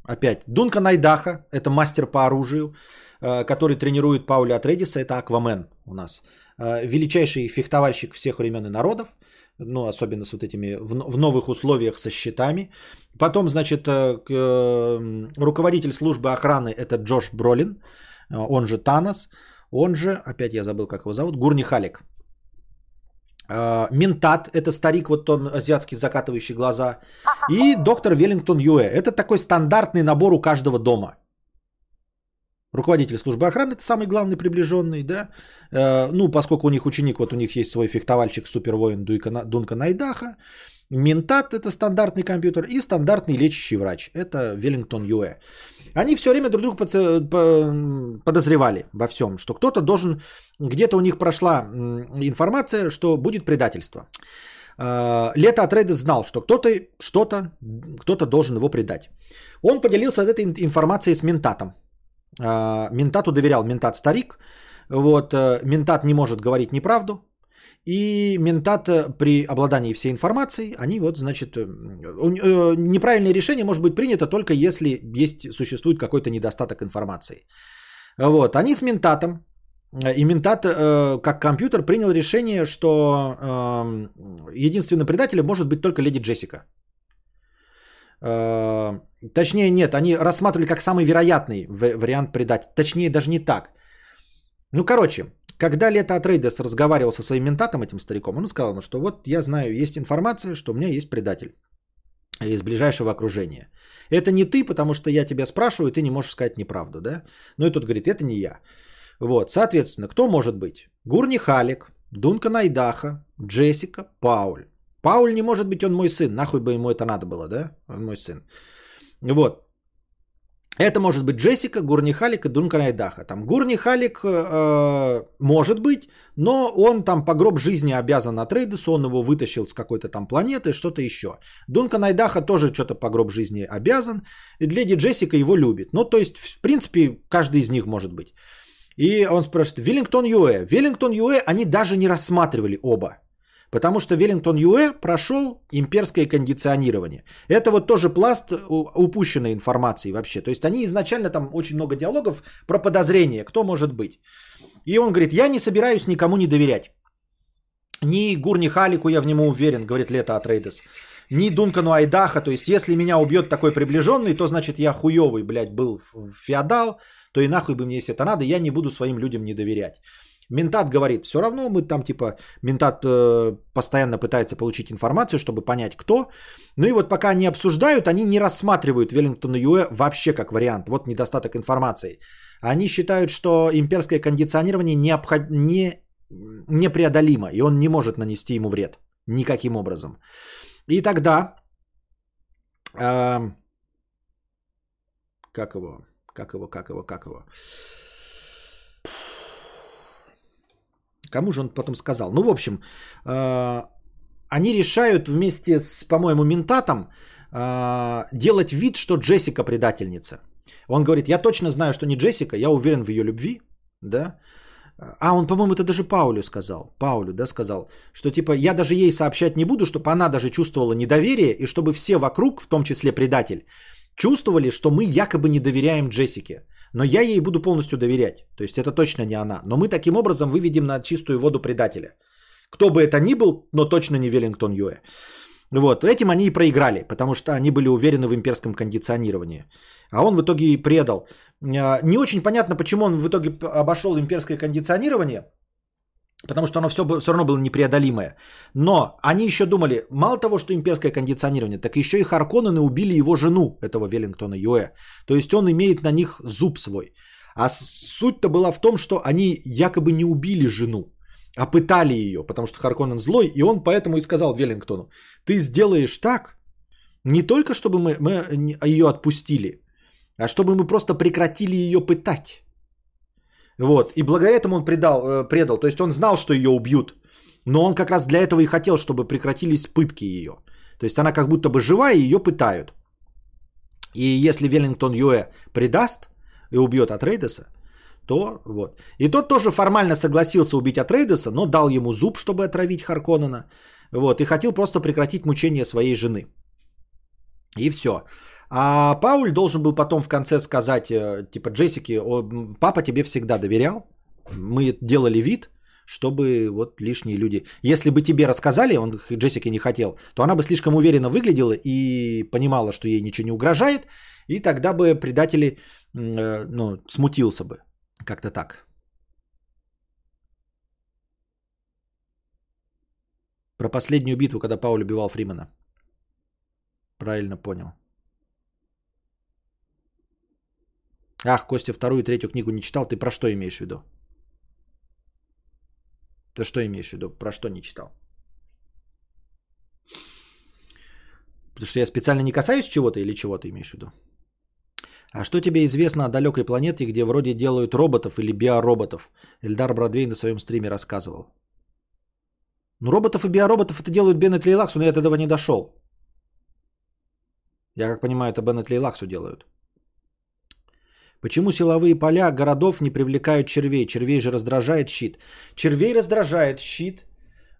опять, Дунка Найдаха, это мастер по оружию, который тренирует Пауля Атрейдиса, это Аквамен у нас. Э, величайший фехтовальщик всех времен и народов – ну, особенно с вот этими в, новых условиях со счетами. Потом, значит, э, э, руководитель службы охраны это Джош Бролин, он же Танос, он же, опять я забыл, как его зовут, Гурни Халик. Ментат, это старик, вот он азиатский закатывающий глаза. И доктор Веллингтон Юэ. Это такой стандартный набор у каждого дома. Руководитель службы охраны, это самый главный приближенный, да. Э, ну, поскольку у них ученик, вот у них есть свой фехтовальщик, супервоин Дунка Найдаха. Ментат – это стандартный компьютер. И стандартный лечащий врач – это Веллингтон Юэ. Они все время друг друга подозревали во всем, что кто-то должен, где-то у них прошла информация, что будет предательство. Э, Лето Атрейдес знал, что кто-то что-то, кто-то должен его предать. Он поделился этой информацией с ментатом. А, ментату доверял ментат старик. Вот, э, ментат не может говорить неправду. И ментат э, при обладании всей информацией, они вот, значит, э, неправильное решение может быть принято только если есть, существует какой-то недостаток информации. Вот, они с ментатом, и ментат, как компьютер, принял решение, что эм, единственным предателем может быть только леди Джессика. Точнее, нет, они рассматривали как самый вероятный вариант предать. Точнее, даже не так. Ну, короче, когда Лето Атрейдес разговаривал со своим ментатом, этим стариком, он сказал ему, что вот я знаю, есть информация, что у меня есть предатель из ближайшего окружения. Это не ты, потому что я тебя спрашиваю, и ты не можешь сказать неправду, да? Ну и тут говорит, это не я. Вот, соответственно, кто может быть? Гурни Халик, Дунка Найдаха, Джессика, Пауль. Пауль не может быть, он мой сын. Нахуй бы ему это надо было, да? Он мой сын. Вот. Это может быть Джессика, Гурни Халик и Дункан Айдаха. Там Гурни Халик э, может быть, но он там по гроб жизни обязан на Трейдесу, он его вытащил с какой-то там планеты, что-то еще. Дункан Айдаха тоже что-то по гроб жизни обязан, и Леди Джессика его любит. Ну, то есть, в принципе, каждый из них может быть. И он спрашивает, Веллингтон Юэ. Веллингтон Юэ они даже не рассматривали оба. Потому что Веллингтон Юэ прошел имперское кондиционирование. Это вот тоже пласт упущенной информации вообще. То есть они изначально там очень много диалогов про подозрения, кто может быть. И он говорит, я не собираюсь никому не доверять. Ни Гурни Халику я в нему уверен, говорит Лето Атрейдес. Ни Дункану Айдаха, то есть если меня убьет такой приближенный, то значит я хуевый, блядь, был феодал, то и нахуй бы мне, если это надо, я не буду своим людям не доверять. Ментат говорит, все равно мы там типа, ментат э, постоянно пытается получить информацию, чтобы понять, кто. Ну и вот пока они обсуждают, они не рассматривают Веллингтона Юэ вообще как вариант. Вот недостаток информации. Они считают, что имперское кондиционирование необход... не... непреодолимо, и он не может нанести ему вред никаким образом. И тогда... Э, как его? Как его, как его, как его? Кому же он потом сказал? Ну, в общем, э, они решают вместе с, по-моему, ментатом э, делать вид, что Джессика предательница. Он говорит, я точно знаю, что не Джессика, я уверен в ее любви, да. А он, по-моему, это даже Паулю сказал. Паулю, да, сказал, что типа я даже ей сообщать не буду, чтобы она даже чувствовала недоверие, и чтобы все вокруг, в том числе предатель, чувствовали, что мы якобы не доверяем Джессике. Но я ей буду полностью доверять. То есть это точно не она. Но мы таким образом выведем на чистую воду предателя. Кто бы это ни был, но точно не Веллингтон Юэ. Вот, этим они и проиграли, потому что они были уверены в имперском кондиционировании. А он в итоге и предал. А, не очень понятно, почему он в итоге обошел имперское кондиционирование, потому что оно все, все равно было непреодолимое. Но они еще думали, мало того, что имперское кондиционирование, так еще и Харконнены убили его жену, этого Веллингтона Юэ. То есть он имеет на них зуб свой. А суть-то была в том, что они якобы не убили жену, а пытали ее, потому что Харконнен злой, и он поэтому и сказал Веллингтону, ты сделаешь так, не только чтобы мы, мы ее отпустили, а чтобы мы просто прекратили ее пытать. Вот. И благодаря этому он предал, э, предал. То есть он знал, что ее убьют. Но он как раз для этого и хотел, чтобы прекратились пытки ее. То есть она как будто бы жива, и ее пытают. И если Веллингтон Юэ предаст и убьет Атрейдеса, то вот. И тот тоже формально согласился убить Атрейдеса, но дал ему зуб, чтобы отравить Харконнена. Вот. И хотел просто прекратить мучение своей жены. И все. А Пауль должен был потом в конце сказать, э, типа, Джессике, папа тебе всегда доверял, мы делали вид, чтобы вот лишние люди... Если бы тебе рассказали, он Джессике не хотел, то она бы слишком уверенно выглядела и понимала, что ей ничего не угрожает, и тогда бы предатели, э, ну, смутился бы. Как-то так. Про последнюю битву, когда Пауль убивал Фримена. Правильно понял. Ах, Костя вторую и третью книгу не читал. Ты про что имеешь в виду? Ты что имеешь в виду? Про что не читал? Потому что я специально не касаюсь чего-то или чего ты имеешь в виду? А что тебе известно о далекой планете, где вроде делают роботов или биороботов? Эльдар Бродвей на своем стриме рассказывал. Ну, роботов и биороботов это делают Беннет и Лаксу, но я до этого не дошел. Я как понимаю, это Беннет и Лаксу делают. Почему силовые поля городов не привлекают червей? Червей же раздражает щит. Червей раздражает щит.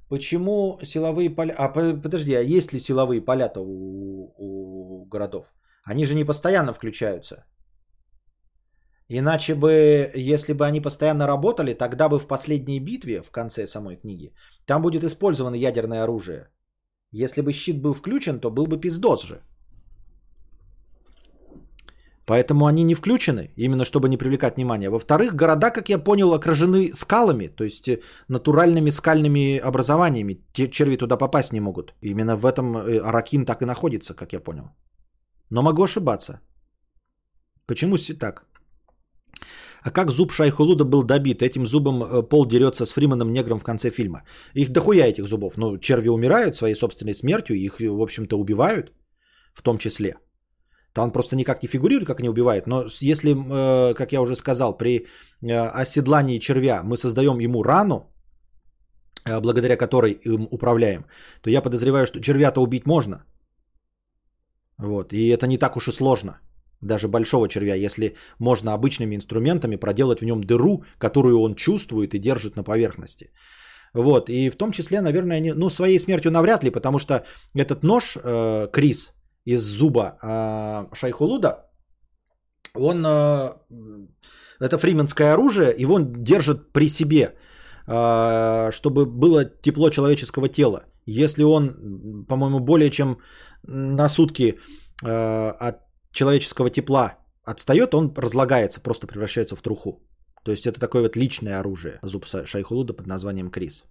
Почему силовые поля... А подожди, а есть ли силовые поля-то у, у городов? Они же не постоянно включаются. Иначе бы, если бы они постоянно работали, тогда бы в последней битве, в конце самой книги, там будет использовано ядерное оружие. Если бы щит был включен, то был бы пиздос же. Поэтому они не включены, именно чтобы не привлекать внимание. Во-вторых, города, как я понял, окружены скалами, то есть э, натуральными скальными образованиями. Те черви туда попасть не могут. Именно в этом э, Аракин так и находится, как я понял. Но могу ошибаться. Почему так? А как зуб Шайхулуда был добит? Этим зубом э, Пол дерется с Фриманом негром в конце фильма. Их дохуя этих зубов. Ну, черви умирают своей собственной смертью, их, в общем-то, убивают в том числе. Там просто никак не фигурирует, как они убивают. Но если, э, как я уже сказал, при э, оседлании червя мы создаем ему рану, э, благодаря которой им управляем, то я подозреваю, что червя-то убить можно. Вот. И это не так уж и сложно. Даже большого червя, если можно обычными инструментами проделать в нем дыру, которую он чувствует и держит на поверхности. Вот. И в том числе, наверное, не, ну, своей смертью навряд ли, потому что этот нож, э, Крис, из зуба э, Шайхулуда, он, э, это фрименское оружие, его он держит при себе, э, чтобы было тепло человеческого тела. Если он, по-моему, более чем на сутки э, от человеческого тепла отстает, он разлагается, просто превращается в труху. То есть это такое вот личное оружие, зуб Шайхулуда под названием Крис.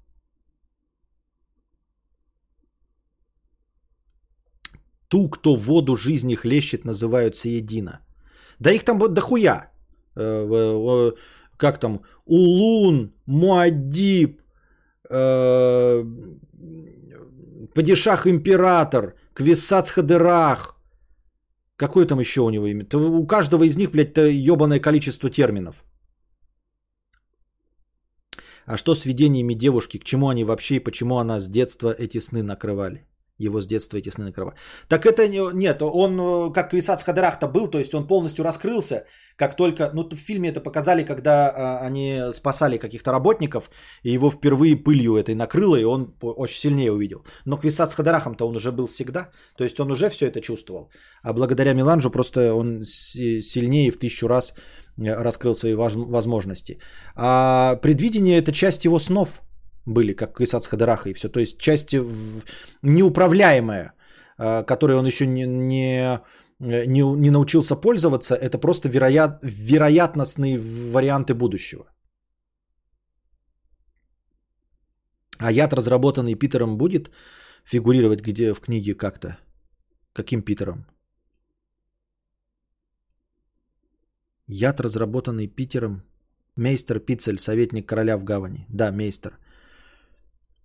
Ту, кто воду жизни хлещет, называют Саедина. Да их там вот дохуя. Э, как там? Улун, Муаддиб, э, Падишах Император, Квисац Хадырах. Какое там еще у него имя? У каждого из них, блядь, ебаное количество терминов. А что с видениями девушки? К чему они вообще и почему она с детства эти сны накрывали? Его с детства эти сны накрывали. Так это нет, он э, как Висац Хадырах-то был, то есть он полностью раскрылся, как только, ну в фильме это показали, когда а, они спасали каких-то работников, и его впервые пылью этой накрыло, и он очень сильнее увидел. Но к Висац Хадырахом-то он уже был всегда, то есть он уже все это чувствовал. А благодаря Миланжу просто он сильнее в тысячу раз э, раскрыл свои возможности. А предвидение это часть его снов были, как Исац Хадараха и все. То есть часть неуправляемая, а, которой он еще не, не, не, не научился пользоваться, это просто вероят, вероятностные варианты будущего. А яд, разработанный Питером, будет фигурировать где в книге как-то? Каким Питером? Яд, разработанный Питером. Мейстер Пиццель, советник короля в гавани. Да, мейстер.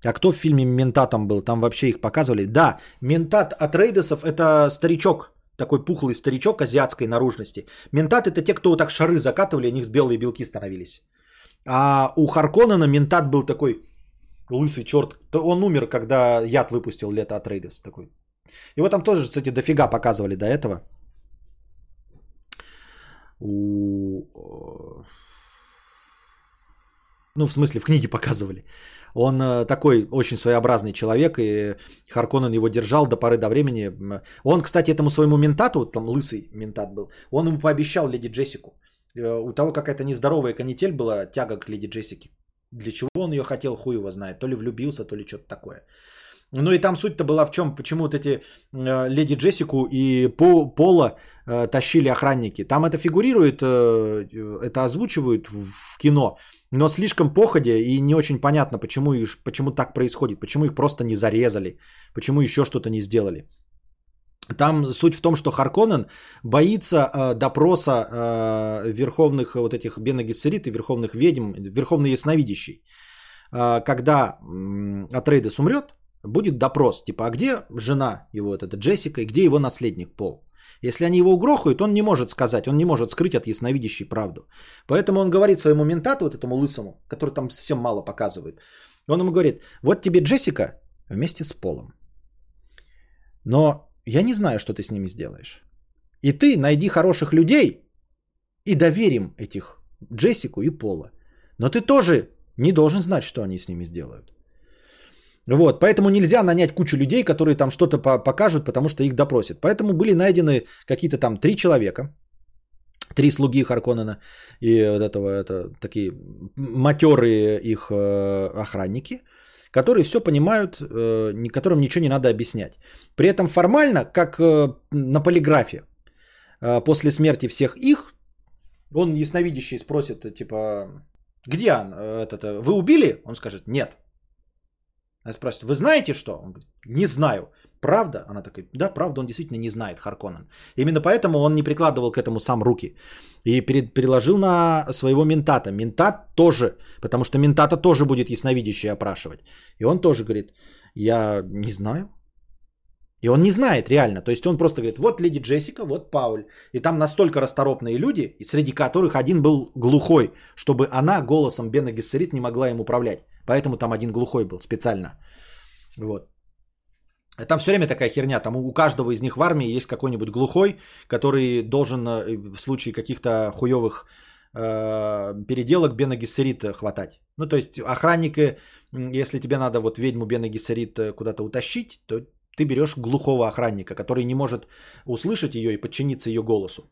А кто в фильме Ментатом был? Там вообще их показывали. Да, Ментат от Рейдесов это старичок, такой пухлый старичок азиатской наружности. Ментат это те, кто вот так шары закатывали, у них белые белки становились. А у Харконена Ментат был такой лысый черт. Он умер, когда яд выпустил лето от Рейдес. Такой. Его там тоже, кстати, дофига показывали до этого. У... Ну, в смысле, в книге показывали. Он э, такой очень своеобразный человек, и Харконен его держал до поры до времени. Он, кстати, этому своему ментату, там лысый ментат был, он ему пообещал леди Джессику. Э, у того какая-то нездоровая канитель была, тяга к леди Джессике. Для чего он ее хотел, хуй его знает. То ли влюбился, то ли что-то такое. Ну и там суть-то была в чем, почему вот эти э, леди Джессику и По, Пола э, тащили охранники. Там это фигурирует, э, это озвучивают в, в кино, но слишком походя и не очень понятно, почему, почему так происходит, почему их просто не зарезали, почему еще что-то не сделали. Там суть в том, что Харконен боится э, допроса э, верховных вот этих Бенагиссерит и верховных ведьм, верховный ясновидящий. Э, когда э, Атрейдес умрет, будет допрос, типа, а где жена его, вот эта Джессика, и где его наследник Пол? Если они его угрохают, он не может сказать, он не может скрыть от ясновидящей правду. Поэтому он говорит своему ментату, вот этому лысому, который там совсем мало показывает, он ему говорит, вот тебе Джессика вместе с Полом. Но я не знаю, что ты с ними сделаешь. И ты найди хороших людей и доверим этих Джессику и Пола. Но ты тоже не должен знать, что они с ними сделают. Вот, поэтому нельзя нанять кучу людей, которые там что-то покажут, потому что их допросят. Поэтому были найдены какие-то там три человека, три слуги Харконнена и вот этого, это такие матерые их э, охранники, которые все понимают, э, которым ничего не надо объяснять. При этом формально, как э, на полиграфе, после смерти всех их, он ясновидящий спросит, типа, где он, этот, вы убили? Он скажет, нет. Она спрашивает, вы знаете что? Он говорит, не знаю. Правда? Она такая, да, правда, он действительно не знает Харконнен. Именно поэтому он не прикладывал к этому сам руки. И перед, переложил на своего ментата. Ментат тоже, потому что ментата тоже будет ясновидящий опрашивать. И он тоже говорит, я не знаю. И он не знает реально. То есть он просто говорит, вот леди Джессика, вот Пауль. И там настолько расторопные люди, среди которых один был глухой, чтобы она голосом Бена Гессерит не могла им управлять. Поэтому там один глухой был специально. Вот. Там все время такая херня. Там у каждого из них в армии есть какой-нибудь глухой, который должен э, в случае каких-то хуевых э, переделок Бена хватать. Ну, то есть охранника, если тебе надо вот ведьму Бена э, куда-то утащить, то ты берешь глухого охранника, который не может услышать ее и подчиниться ее голосу.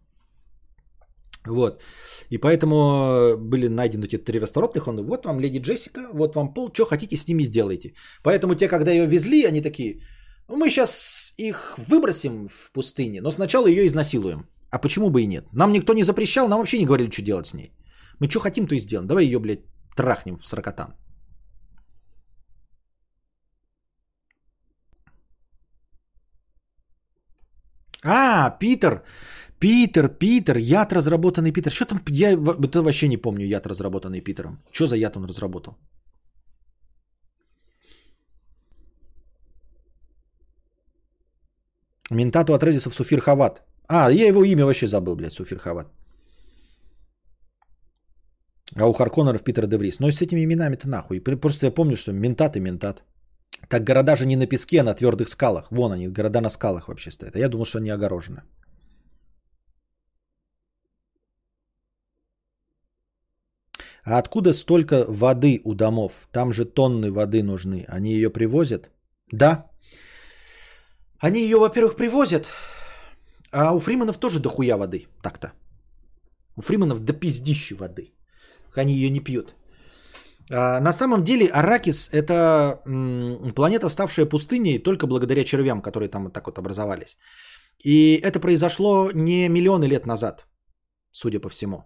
Вот. И поэтому э, были найдены эти три расторопных. Он, вот вам леди Джессика, вот вам пол, что хотите с ними сделайте. Поэтому те, когда ее везли, они такие, ну мы сейчас их выбросим в пустыне, но сначала ее изнасилуем. А почему бы и нет? Нам никто не запрещал, нам вообще не говорили, что делать с ней. Мы что хотим, то и сделаем. Давай ее, блядь, трахнем в сорокотан. А, Питер, Питер, Питер, яд разработанный Питер. Что там, я это вообще не помню яд разработанный Питером. Что за яд он разработал? Ментату от Редисов Суфир Хават. А, я его имя вообще забыл, блядь, Суфир Хават. А у Харконнеров Питер Деврис. Ну, с этими именами-то нахуй. Просто я помню, что ментат и ментат. Так города же не на песке, а на твердых скалах. Вон они, города на скалах вообще стоят. А я думал, что они огорожены. А откуда столько воды у домов? Там же тонны воды нужны. Они ее привозят? Да. Они ее, во-первых, привозят, а у Фриманов тоже дохуя воды. Так-то. У Фриманов до пиздищи воды. Они ее не пьют. А, на самом деле Аракис это планета, ставшая пустыней только благодаря червям, которые там вот так вот образовались. И это произошло не миллионы лет назад, судя по всему.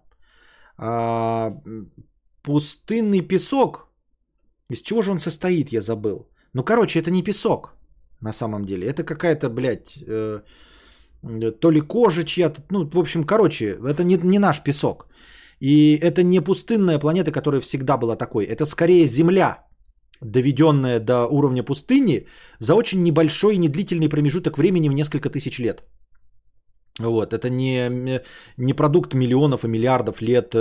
А, пустынный песок, из чего же он состоит, я забыл. Ну, короче, это не песок на самом деле. Это какая-то, блядь, э, то ли кожа чья-то. Ну, в общем, короче, это не, не наш песок. И это не пустынная планета, которая всегда была такой. Это скорее Земля, доведенная до уровня пустыни за очень небольшой и недлительный промежуток времени в несколько тысяч лет. Вот, это не, не продукт миллионов и миллиардов лет э,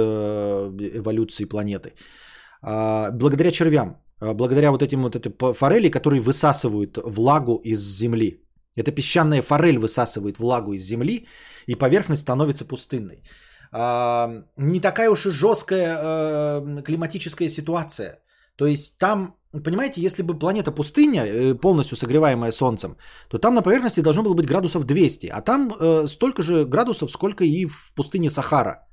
эволюции планеты. А, благодаря червям, а, благодаря вот этим вот этой форели, которые высасывают влагу из земли. Эта песчаная форель высасывает влагу из земли, и поверхность становится пустынной. Не такая уж и жесткая э, климатическая ситуация. То есть там, понимаете, если бы планета пустыня, э, полностью согреваемая Солнцем, то там на поверхности должно было быть градусов 200, а там э, столько же градусов, сколько и в пустыне Сахара.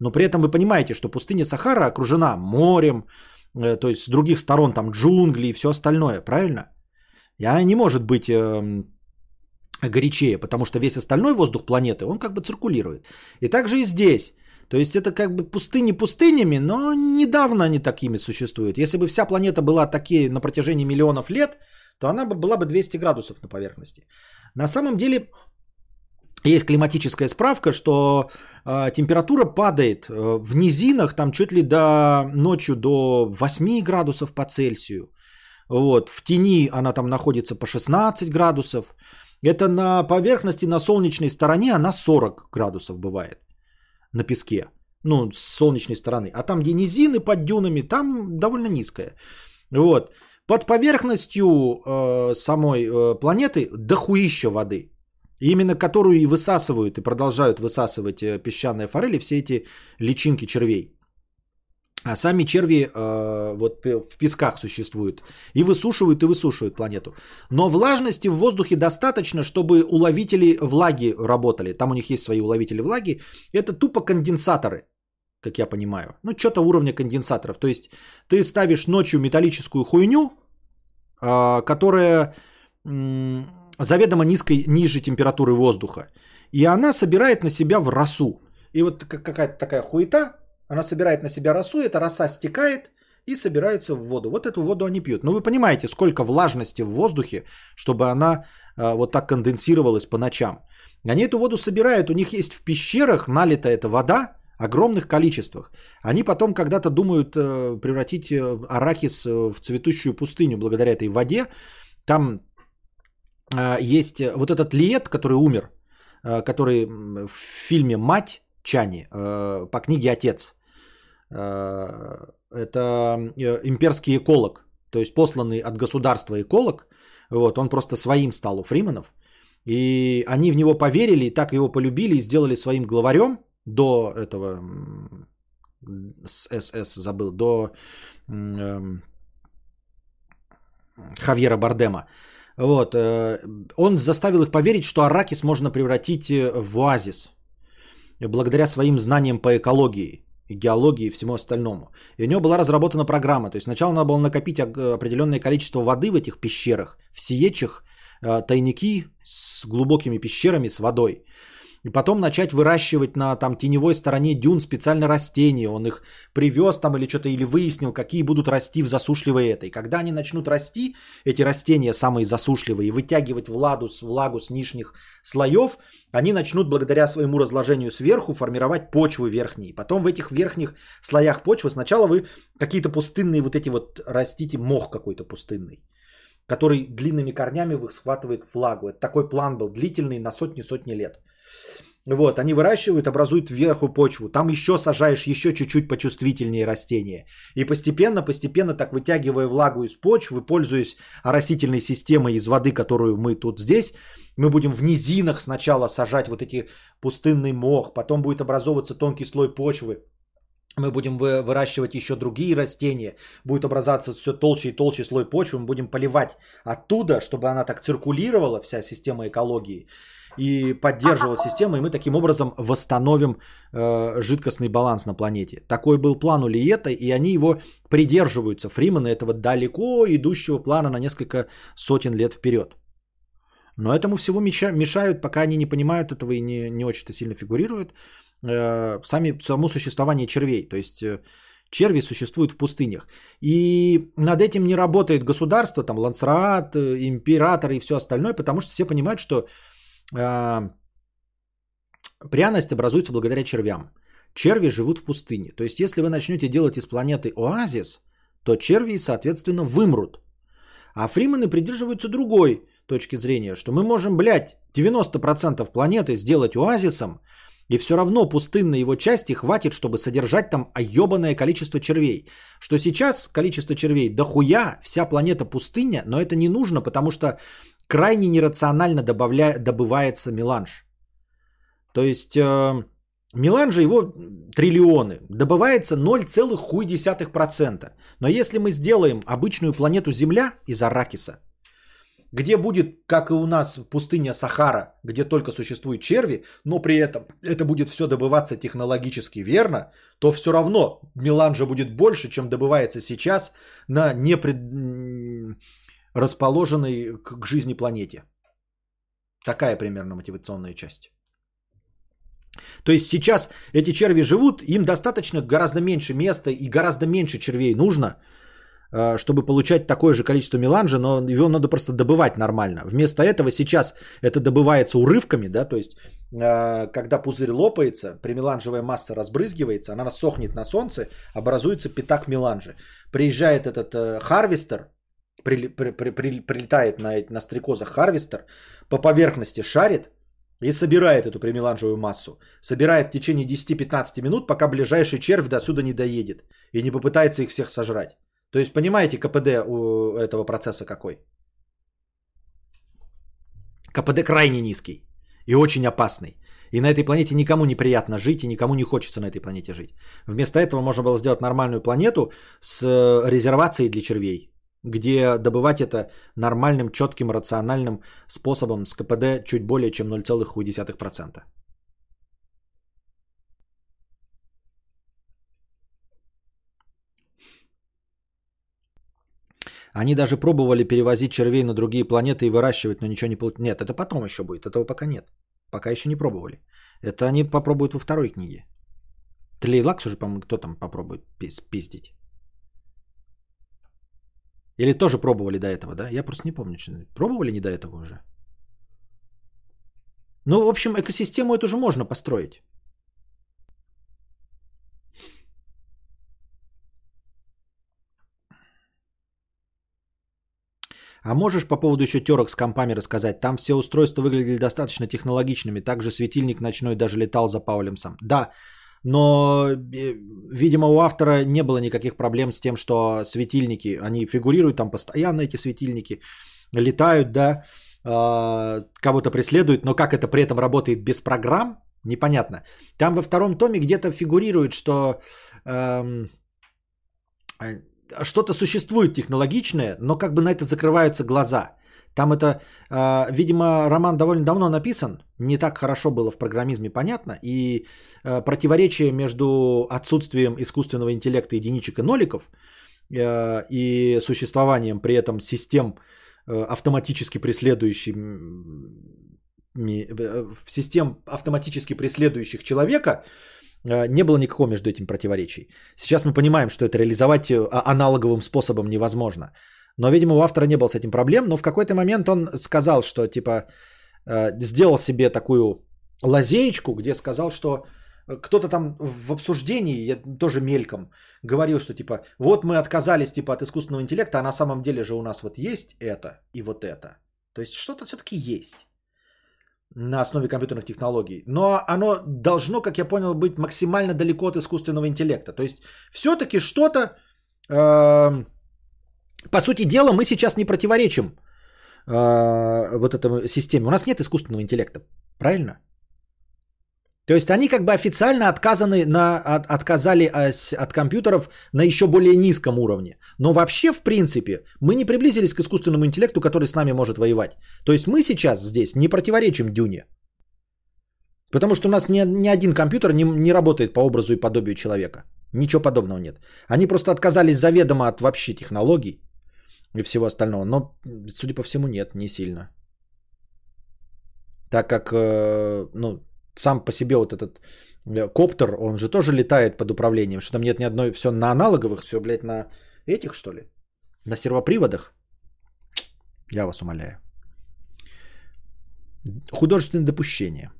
Но при этом вы понимаете, что пустыня Сахара окружена морем, то есть с других сторон там джунгли и все остальное, правильно? И она не может быть эм, горячее, потому что весь остальной воздух планеты, он как бы циркулирует. И также и здесь. То есть это как бы пустыни пустынями, но недавно они такими существуют. Если бы вся планета была такие на протяжении миллионов лет, то она бы была бы 200 градусов на поверхности. На самом деле есть климатическая справка, что э, температура падает э, в низинах там чуть ли до ночью до 8 градусов по Цельсию. Вот, в тени она там находится по 16 градусов. Это на поверхности, на солнечной стороне она 40 градусов бывает на песке. Ну, с солнечной стороны. А там, где низины под дюнами, там довольно низкая. Вот. Под поверхностью э, самой э, планеты дохуища воды. Именно которую и высасывают, и продолжают высасывать э, песчаные форели, все эти личинки червей. А сами черви э, вот в песках существуют. И высушивают, и высушивают планету. Но влажности в воздухе достаточно, чтобы уловители влаги работали. Там у них есть свои уловители влаги. Это тупо конденсаторы, как я понимаю. Ну, что-то уровня конденсаторов. То есть ты ставишь ночью металлическую хуйню, э, которая э, заведомо низкой, ниже температуры воздуха. И она собирает на себя в росу. И вот какая-то такая хуета, она собирает на себя росу, эта роса стекает и собирается в воду. Вот эту воду они пьют. Но вы понимаете, сколько влажности в воздухе, чтобы она э, вот так конденсировалась по ночам. Они эту воду собирают, у них есть в пещерах налита эта вода, огромных количествах. Они потом когда-то думают э, превратить э, арахис в цветущую пустыню благодаря этой воде. Там есть вот этот Лиет, который умер, который в фильме «Мать» Чани по книге «Отец». Э, это э, имперский эколог, то есть посланный от государства эколог. Вот, он просто своим стал у Фриманов. И они в него поверили, и так его полюбили, и сделали своим главарем до этого СС забыл, до э, Хавьера Бардема. Вот, э, он заставил их поверить, что Аракис можно превратить в оазис, благодаря своим знаниям по экологии геологии и всему остальному. И у него была разработана программа. То есть сначала надо было накопить определенное количество воды в этих пещерах, в сиечих э, тайники с глубокими пещерами с водой. И потом начать выращивать на там теневой стороне дюн специально растения. Он их привез там или что-то, или выяснил, какие будут расти в засушливой этой. Когда они начнут расти, эти растения самые засушливые, вытягивать влагу, влагу с нижних слоев, они начнут благодаря своему разложению сверху формировать почвы верхние. Потом в этих верхних слоях почвы сначала вы какие-то пустынные вот эти вот растите, мох какой-то пустынный который длинными корнями схватывает влагу. Это такой план был, длительный на сотни-сотни лет. Вот, они выращивают, образуют вверху почву. Там еще сажаешь еще чуть-чуть почувствительнее растения. И постепенно, постепенно так вытягивая влагу из почвы, пользуясь растительной системой из воды, которую мы тут здесь, мы будем в низинах сначала сажать вот эти пустынный мох, потом будет образовываться тонкий слой почвы, мы будем выращивать еще другие растения, будет образоваться все толще и толще слой почвы, мы будем поливать оттуда, чтобы она так циркулировала, вся система экологии, и поддерживала систему, и мы таким образом восстановим э, жидкостный баланс на планете. Такой был план у Лиета, и они его придерживаются, фримены, этого далеко идущего плана на несколько сотен лет вперед. Но этому всего мешают, пока они не понимают этого и не, не очень-то сильно фигурируют, э, сами, само существование червей. То есть э, черви существуют в пустынях. И над этим не работает государство, там Лансраат, э, император и все остальное, потому что все понимают, что пряность образуется благодаря червям. Черви живут в пустыне. То есть если вы начнете делать из планеты оазис, то черви, соответственно, вымрут. А фримены придерживаются другой точки зрения, что мы можем, блядь, 90% планеты сделать оазисом, и все равно пустынной его части хватит, чтобы содержать там ебаное количество червей. Что сейчас количество червей дохуя, вся планета пустыня, но это не нужно, потому что крайне нерационально добавля... добывается меланж. То есть э, меланжа его триллионы, добывается 0,1%. Но если мы сделаем обычную планету Земля из аракиса, где будет, как и у нас, пустыня Сахара, где только существуют черви, но при этом это будет все добываться технологически верно, то все равно меланжа будет больше, чем добывается сейчас на непред... расположенной к жизни планете. Такая примерно мотивационная часть. То есть сейчас эти черви живут, им достаточно гораздо меньше места и гораздо меньше червей нужно, Э, чтобы получать такое же количество меланжа, но его надо просто добывать нормально. Вместо этого сейчас это добывается урывками, да, то есть э, когда пузырь лопается, примеланжевая масса разбрызгивается, она сохнет на солнце, образуется пятак меланжи. Приезжает этот э, harvester, при, при, при, при, прилетает на, на стрекозах harvester, по поверхности шарит и собирает эту премеланжевую массу. Собирает в течение 10-15 минут, пока ближайший червь до отсюда не доедет и не попытается их всех сожрать. То есть понимаете КПД у этого процесса какой? КПД крайне низкий и очень опасный. И на этой планете никому не приятно жить, и никому не хочется на этой планете жить. Вместо этого можно было сделать нормальную планету с э, резервацией для червей, где добывать это нормальным, четким, рациональным способом с КПД чуть более чем 0,1%. Они даже пробовали перевозить червей на другие планеты и выращивать, но ничего не получилось. Нет, это потом еще будет. Этого пока нет. Пока еще не пробовали. Это они попробуют во второй книге. Тлейлакс уже, по-моему, кто там попробует пиздить. Или тоже пробовали до этого, да? Я просто не помню. Пробовали не до этого уже? Ну, в общем, экосистему эту же можно построить. А можешь по поводу еще терок с компами рассказать? Там все устройства выглядели достаточно технологичными. Также светильник ночной даже летал за Паулемсом. Да, но, э, видимо, у автора не было никаких проблем с тем, что светильники, они фигурируют там постоянно, эти светильники, летают, да, а, кого-то преследуют, но как это при этом работает без программ, непонятно. Там во втором томе где-то фигурирует, что эм, что-то существует технологичное, но как бы на это закрываются глаза. Там это, э, видимо, роман довольно давно написан, не так хорошо было в программизме понятно, и э, противоречие между отсутствием искусственного интеллекта единичек и ноликов э, и существованием при этом систем, э, автоматически преследующих э, систем, автоматически преследующих человека, не было никакого между этим противоречий. Сейчас мы понимаем, что это реализовать аналоговым способом невозможно. Но, видимо, у автора не было с этим проблем, но в какой-то момент он сказал, что типа сделал себе такую лазеечку, где сказал, что кто-то там в обсуждении, я тоже мельком, говорил, что типа, вот мы отказались типа от искусственного интеллекта, а на самом деле же у нас вот есть это и вот это. То есть что-то все-таки есть на основе компьютерных технологий. Но оно должно, как я понял, быть максимально далеко от искусственного интеллекта. То есть все-таки что-то, э, по сути дела, мы сейчас не противоречим э, вот этому системе. У нас нет искусственного интеллекта, правильно? То есть они как бы официально отказаны на, от, отказали от компьютеров на еще более низком уровне. Но вообще, в принципе, мы не приблизились к искусственному интеллекту, который с нами может воевать. То есть мы сейчас здесь не противоречим Дюне. Потому что у нас ни, ни один компьютер не, не работает по образу и подобию человека. Ничего подобного нет. Они просто отказались заведомо от вообще технологий и всего остального. Но, судя по всему, нет, не сильно. Так как, э, ну, сам по себе вот этот э, коптер, он же тоже летает под управлением, что там нет ни одной, все на аналоговых, все, блядь, на этих, что ли? На сервоприводах? Я вас умоляю. Художественное допущение.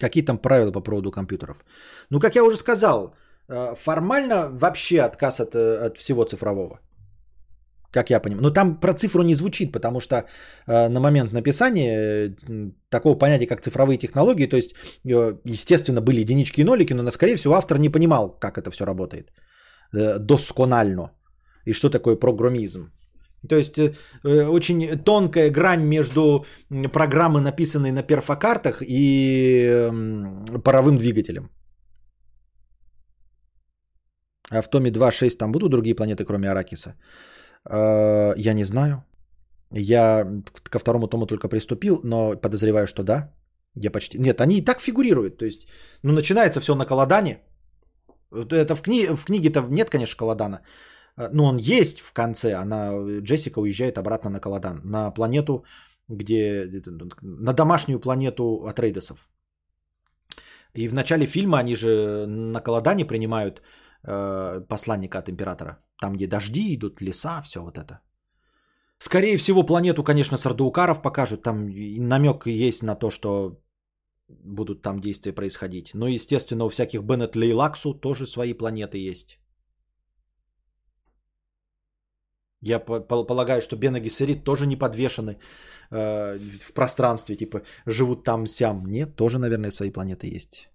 Какие там правила по поводу компьютеров? Ну, как я уже сказал, э, формально вообще отказ от, от всего цифрового. Как я понимаю. Но там про цифру не звучит, потому что э, на момент написания э, такого понятия, как цифровые технологии, то есть, э, естественно, были единички и нолики, но, скорее всего, автор не понимал, как это все работает э, досконально. И что такое программизм. То есть э, э очень тонкая грань между программой, написанной на перфокартах, и э, паровым двигателем. А в Томе 2.6 там будут другие планеты, кроме Аракиса? Э, я не знаю. Я ко второму тому только приступил, но подозреваю, что да. Я почти... Нет, они и так фигурируют. То есть, ну, начинается все на Каладане. Это в, кни... в книге-то нет, конечно, Каладана. Э, но он есть в конце. Она, Джессика уезжает обратно на Каладан. На планету, где... На домашнюю планету Атрейдесов. И в начале фильма они же на Каладане принимают э, посланника от императора. Там, где дожди идут, леса, все вот это. Скорее всего, планету, конечно, Сардаукаров покажут. Там намек есть на то, что будут там действия происходить. Но, естественно, у всяких Беннет Лейлаксу тоже свои планеты есть. Я полагаю, что Бена Гессерит тоже не подвешены э, в пространстве, типа живут там-сям. Нет, тоже, наверное, свои планеты есть.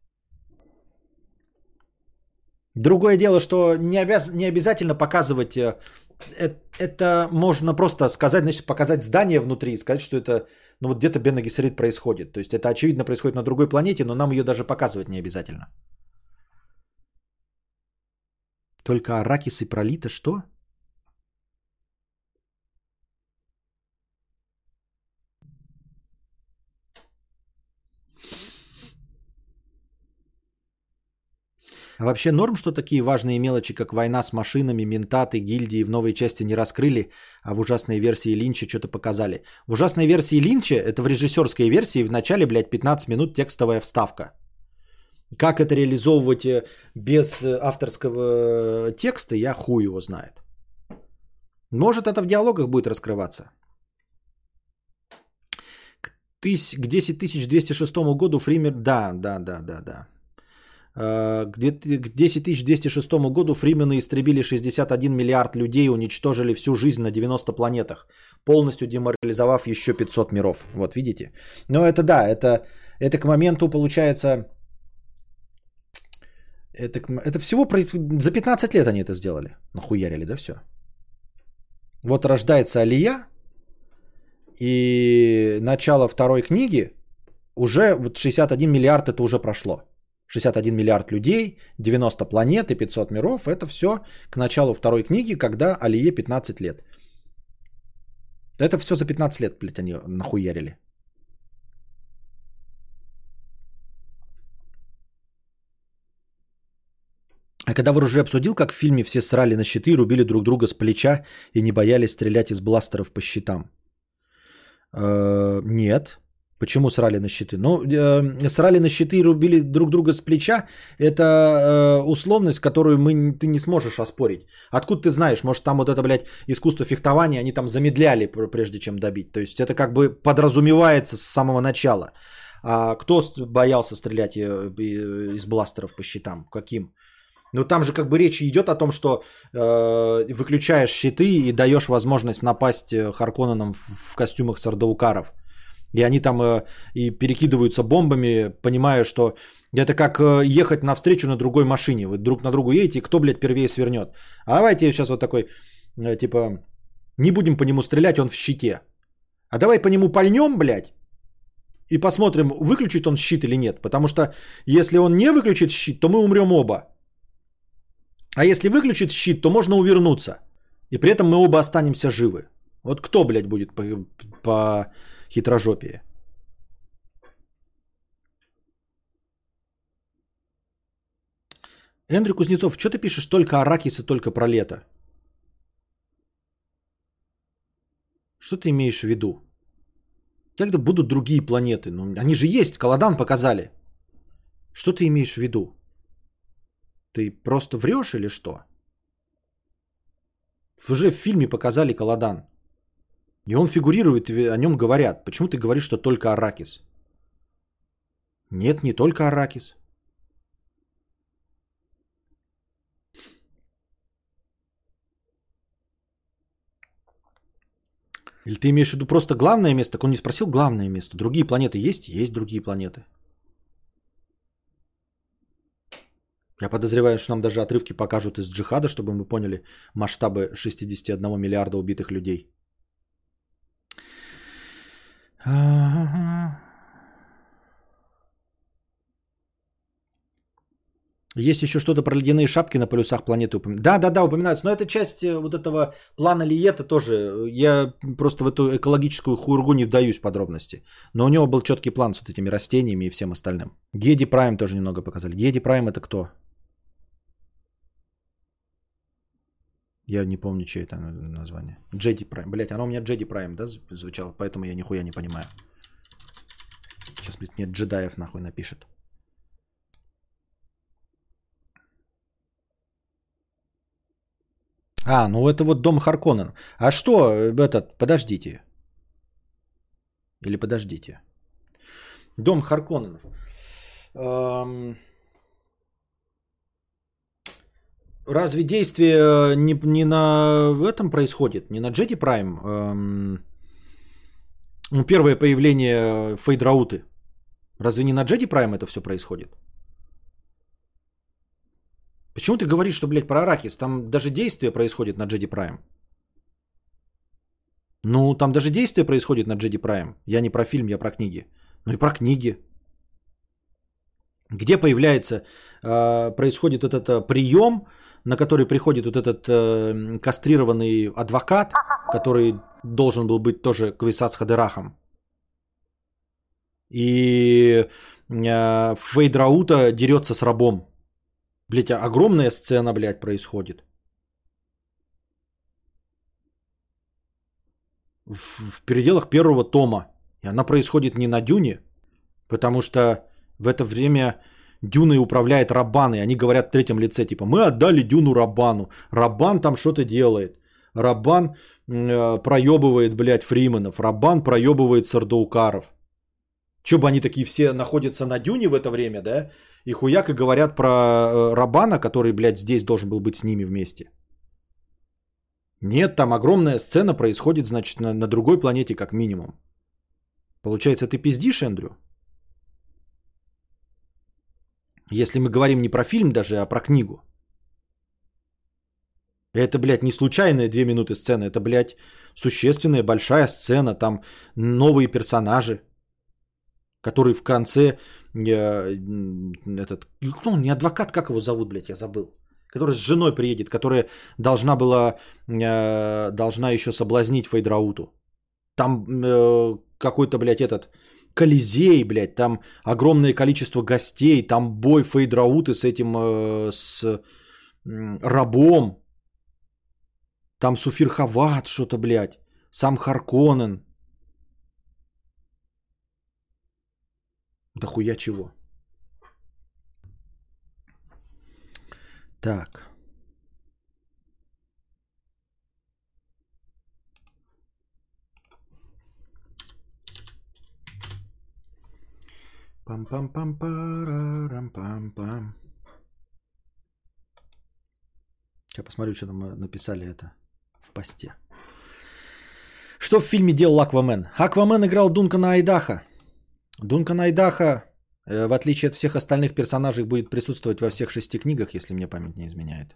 Другое дело, что не, обяз... не обязательно показывать э, это можно просто сказать, значит, показать здание внутри и сказать, что это, ну вот где-то Гессерит происходит. То есть это очевидно происходит на другой планете, но нам ее даже показывать не обязательно. Только Аракис и Пролита что? А вообще норм, что такие важные мелочи, как война с машинами, ментаты, гильдии в новой части не раскрыли, а в ужасной версии Линча что-то показали. В ужасной версии Линча, это в режиссерской версии, в начале, блядь, 15 минут текстовая вставка. Как это реализовывать э, без э, авторского э, текста, я хуй его знает. Может, это в диалогах будет раскрываться. К 10206 году Фример... Да, да, да, да, да. Э, к 10206 году фримены истребили 61 миллиард людей, уничтожили всю жизнь на 90 планетах, полностью деморализовав еще 500 миров. Вот видите? Но это да, это, это к моменту получается... Это, это всего за 15 лет они это сделали. Нахуярили, да, все? Вот рождается Алия, и начало второй книги уже вот 61 миллиард это уже прошло. 61 миллиард людей, 90 планет и 500 миров. Это все к началу второй книги, когда Алие 15 лет. Это все за 15 лет, блядь, они нахуярили. А когда вы уже обсудил, как в фильме все срали на щиты, рубили друг друга с плеча и не боялись стрелять из бластеров по щитам? Э, нет. Почему срали на щиты? Ну, э, срали на щиты и рубили друг друга с плеча. Это э, условность, которую мы, ты не сможешь оспорить. Откуда ты знаешь? Может, там вот это, блядь, искусство фехтования, они там замедляли, прежде чем добить. То есть это как бы подразумевается с самого начала. А кто боялся стрелять э, из бластеров по щитам? Каким? Ну там же как бы речь идет о том, что э, выключаешь щиты и даешь возможность напасть э, Харконненам в, в костюмах сардаукаров. И они там э, и перекидываются бомбами, понимая, что это как э, ехать навстречу на другой машине. Вы друг на другу едете, кто, блядь, первее свернет. А давайте сейчас вот такой, э, типа, не будем по нему стрелять, он в щите. А давай по нему пальнем, блядь, и посмотрим, выключит он щит или нет. Потому что если он не выключит щит, то мы умрем оба. А если выключит щит, то можно увернуться. И при этом мы оба останемся живы. Вот кто, блядь, будет по, по хитрожопие? Эндрю Кузнецов, что ты пишешь только Аракис и только про лето? Что ты имеешь в виду? Когда будут другие планеты? Ну, они же есть, Каладан показали. Что ты имеешь в виду? Ты просто врешь или что? Уже в фильме показали Каладан. И он фигурирует, о нем говорят. Почему ты говоришь, что только Аракис? Нет, не только Аракис. Или ты имеешь в виду просто главное место? Так он не спросил главное место. Другие планеты есть? Есть другие планеты. Я подозреваю, что нам даже отрывки покажут из джихада, чтобы мы поняли масштабы 61 миллиарда убитых людей. Есть еще что-то про ледяные шапки на полюсах планеты упоминаются. Да, да, да, упоминаются. Но это часть э, вот этого плана Лиета тоже. Я просто в эту экологическую хургу не вдаюсь в подробности. Но у него был четкий план с вот этими растениями и всем остальным. Геди Прайм тоже немного показали. Геди Прайм это кто? Я не помню, чье это название. Джеди Прайм. Блять, оно у меня Джеди Прайм, да, звучало? Поэтому я нихуя не понимаю. Сейчас, блядь, нет джедаев нахуй напишет. А, ну это вот дом Харконнен. А что, этот, подождите. Или подождите. Дом Харконненов. Эм... Разве действие э, не, не на этом происходит? Не на Джеди Прайм? Эм... Ну, первое появление Фейдрауты. Разве не на Джеди Прайм это все происходит? Почему ты говоришь, что, блядь, про Аракис? Там даже действие происходит на Джеди Прайм. Ну, там даже действие происходит на Джеди Прайм. Я не про фильм, я про книги. Ну и про книги. Где появляется, э, происходит этот э, прием, на который приходит вот этот э, кастрированный адвокат, который должен был быть тоже Квисац Хадерахом. И э, Фейдраута дерется с рабом. Блять, огромная сцена, блядь, происходит. В, в пределах первого тома. И она происходит не на Дюне, потому что в это время Дюной управляет Рабан, и они говорят в третьем лице, типа, мы отдали Дюну Рабану. Рабан там что-то делает. Рабан э, проебывает, блядь, Фриманов. Рабан проебывает Сардаукаров. Че бы они такие все находятся на Дюне в это время, да? И хуяк и говорят про э, Рабана, который, блядь, здесь должен был быть с ними вместе. Нет, там огромная сцена происходит, значит, на, на другой планете как минимум. Получается, ты пиздишь, Эндрю? Если мы говорим не про фильм даже, а про книгу. Это, блядь, не случайная две минуты сцены. Это, блядь, существенная большая сцена. Там новые персонажи, которые в конце этот, ну, не адвокат, как его зовут, блядь, я забыл. Который с женой приедет, которая должна была, э, должна еще соблазнить Фейдрауту. Там э, какой-то, блядь, этот, Колизей, блядь, там огромное количество гостей, там бой Фейдрауты с этим, э, с рабом. Там Суфир Хават что-то, блядь, сам Харконен. Дохуя чего. Так. Пам-пам-пам-парам-пам-пам. Сейчас посмотрю, что там написали это в посте. Что в фильме делал Аквамен? Аквамен играл Дункана Айдаха. Дункан Айдаха, э, в отличие от всех остальных персонажей, будет присутствовать во всех шести книгах, если мне память не изменяет.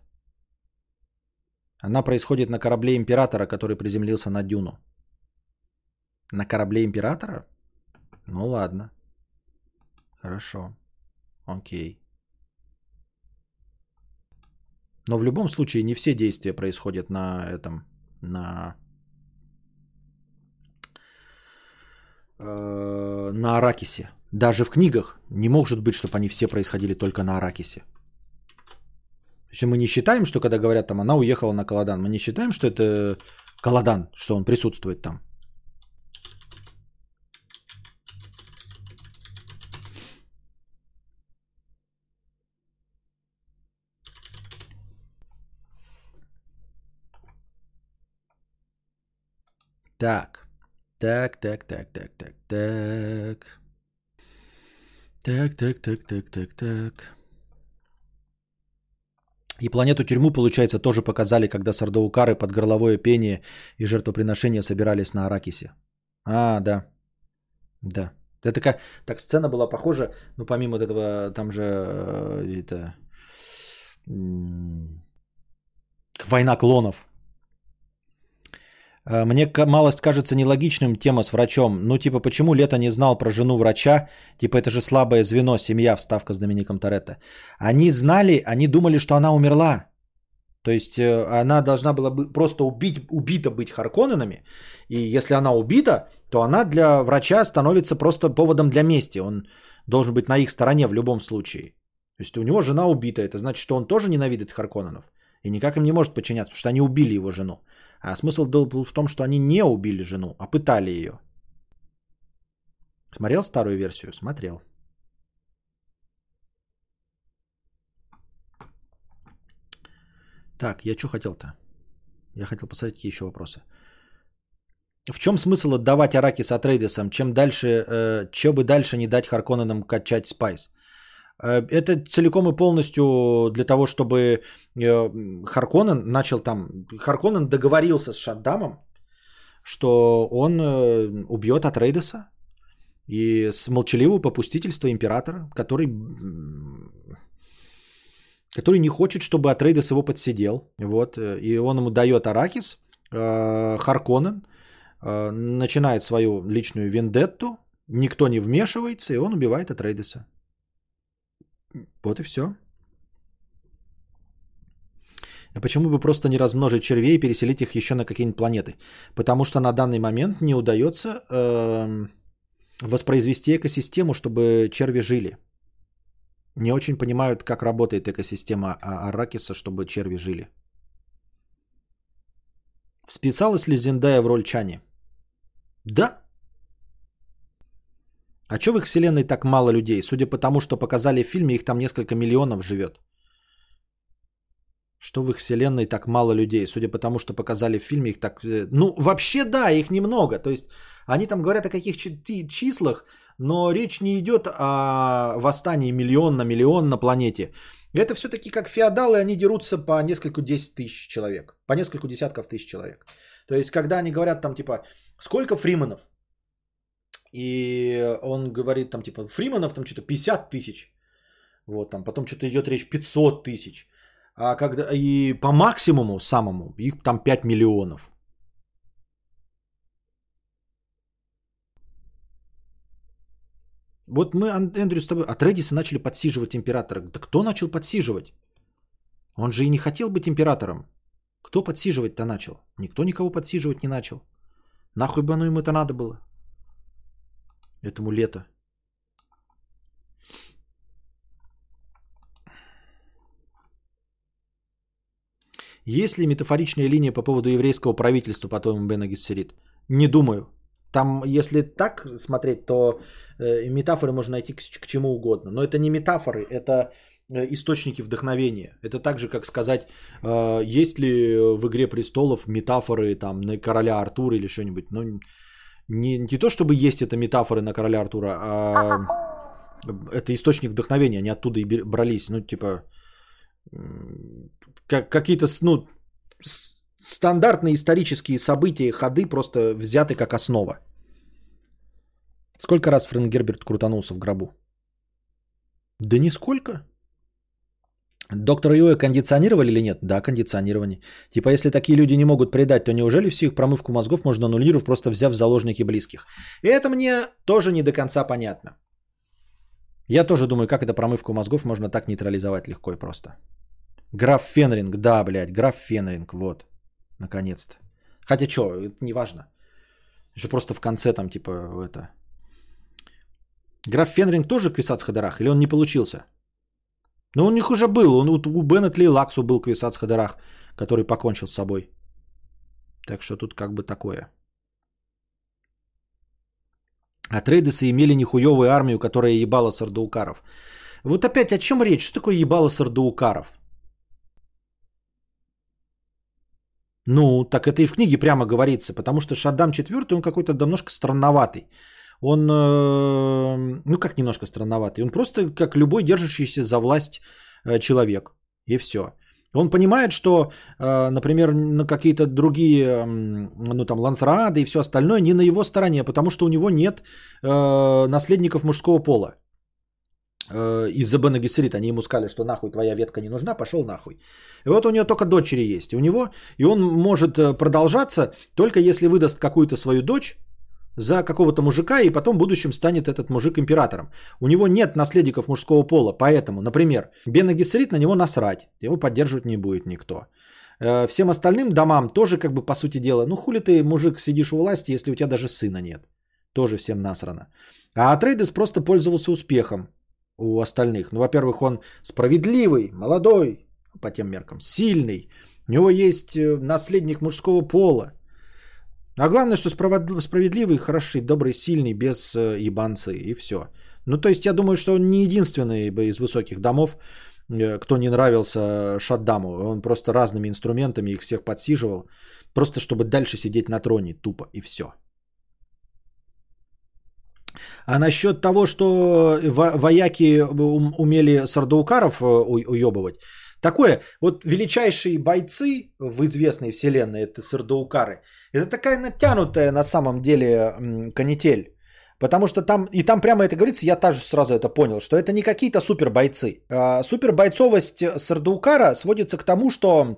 Она происходит на корабле Императора, который приземлился на Дюну. На корабле Императора? Ну ладно. Хорошо. Окей. Но в любом случае не все действия происходят на этом, на, э, на Аракисе. Даже в книгах не может быть, чтобы они все происходили только на Аракисе. Если мы не считаем, что когда говорят там, она уехала на Каладан, мы не считаем, что это Каладан, что он присутствует там. Так. Так, так, так, так, так, так. Так, так, так, так, так, так. И планету-тюрьму, получается, тоже показали, когда сардаукары под горловое пение и жертвоприношения собирались на Аракисе. А, да. Да. Это как... Так, сцена была похожа, ну, помимо этого, там же э, это... Война клонов. Э, мне малость кажется нелогичным тема с врачом. Ну, типа, почему Лето не знал про жену врача? Типа, это же слабое звено, семья, вставка с Домиником Торетто. Они знали, они думали, что она умерла. То есть, э, она должна была бы просто убить, убита быть Харконненами. И если она убита, то она для врача становится просто поводом для мести. Он должен быть на их стороне в любом случае. То есть, у него жена убита. Это значит, что он тоже ненавидит Харконненов. И никак им не может подчиняться, потому что они убили его жену. А смысл был в том, что они не убили жену, а пытали ее. Смотрел старую версию? Смотрел. Так, я что хотел-то? Я хотел посмотреть, какие еще вопросы. В чем смысл отдавать Араки с? Чем дальше, э, че бы дальше не дать Харконненам качать спайс? Э, это целиком и полностью для того, чтобы э, Харконен начал там... Харконен договорился с Шаддамом, что он э, убьет Атрейдеса и с молчаливого попустительства императора, который, который не хочет, чтобы Атрейдес его подсидел. Вот, и он ему дает Аракис, Харконен начинает свою личную вендетту, никто не вмешивается, и он убивает Атрейдеса. Вот и все. А почему бы просто не размножить червей и переселить их еще на какие-нибудь планеты? Потому что на данный момент не удается э, воспроизвести экосистему, чтобы черви жили. Не очень понимают, как работает экосистема а, Аракиса, чтобы черви жили. Вписалась ли Зендая в роль Чани? Да, а что в их вселенной так мало людей? Судя по тому, что показали в фильме, их там несколько миллионов живет. Что в их вселенной так мало людей? Судя по тому, что показали в фильме, их так... Э, ну, вообще да, их немного. То есть они там говорят о каких числах, но речь не идет о восстании миллион на миллион на планете. Это все-таки как феодалы, они дерутся по несколько десять тысяч человек. По несколько десятков тысяч человек. То есть, когда они говорят там типа, сколько фриманов? И он говорит там типа Фриманов там что-то 50 тысяч. Вот там потом что-то идет речь 500 тысяч. А когда и по максимуму самому их там 5 миллионов. Вот мы, Эндрю, с тобой от Редиса начали подсиживать императора. Да кто начал подсиживать? Он же и не хотел быть императором. Кто подсиживать-то начал? Никто никого подсиживать не начал. Нахуй бы оно ему это надо было? Этому лето. Есть ли метафоричная линия по поводу еврейского правительства, по-твоему, Бена Гессерит? Не думаю. Там, если так смотреть, то э, метафоры можно найти к, к чему угодно. Но это не метафоры, это э, источники вдохновения. Это так же, как сказать, э, есть ли в «Игре престолов» метафоры там, на короля Артура или что-нибудь. Ну, не, не то, чтобы есть это метафоры на короля Артура, а это источник вдохновения, они оттуда и брались. Ну, типа, как, какие-то ну, стандартные исторические события, ходы просто взяты как основа. Сколько раз Фрэнк Герберт крутанулся в гробу? Да нисколько. Доктора Йоя кондиционировали или нет? Да, кондиционирование. Типа, если такие люди не могут предать, то неужели всю их промывку мозгов можно аннулировать, просто взяв в заложники близких? И это мне тоже не до конца понятно. Я тоже думаю, как это промывку мозгов можно так нейтрализовать легко и просто. Граф Фенринг, да, блядь, граф Фенринг, вот. Наконец-то. Хотя что, это не важно. Еще просто в конце там типа это... Граф Фенринг тоже Квисац Хадарах или он не получился? Ну, у них уже был. Он, у Беннет Ли Лаксу был Квисац Хадарах, который покончил с собой. Так что тут как бы такое. А трейдесы имели нехуевую армию, которая ебала сардаукаров. Вот опять о чем речь? Что такое ебало сардаукаров? Ну, так это и в книге прямо говорится, потому что Шаддам IV, он какой-то немножко странноватый. Он, э, ну как немножко странноватый, он просто как любой держащийся за власть э, человек. И все. Он понимает, что, э, например, на какие-то другие, ну там, лансрады и все остальное не на его стороне, потому что у него нет наследников мужского пола. Э, из-за Бена Гессерит, они ему сказали, что нахуй твоя ветка не нужна, пошел нахуй. И вот у него только дочери есть. У него, и он может э, продолжаться только если выдаст какую-то свою дочь за какого-то мужика, и потом в будущем станет этот мужик императором. У него нет наследников мужского пола, поэтому, например, Бена Гессерит на него насрать, его поддерживать не будет никто. Э, всем остальным домам тоже, как бы, по сути дела, ну хули ты, мужик, сидишь у власти, если у тебя даже сына нет. Тоже всем насрано. А Атрейдес просто пользовался успехом у остальных. Ну, во-первых, он справедливый, молодой, по тем меркам, сильный. У него есть э, наследник мужского пола. А главное, что справедливый, хороший, добрый, сильный, без э, ебанцы и все. Ну, то есть я думаю, что он не единственный из высоких домов, э, кто не нравился Шаддаму. Он просто разными инструментами их всех подсиживал, просто чтобы дальше сидеть на троне тупо и все. А насчет того, что вояки умели сардаукаров э, уебывать, такое, вот величайшие бойцы в известной вселенной, это сардаукары, это такая натянутая на самом деле канитель. Потому что там, и там прямо это говорится, я тоже сразу это понял, что это не какие-то супер бойцы. А супербойцовость Сардаукара сводится к тому, что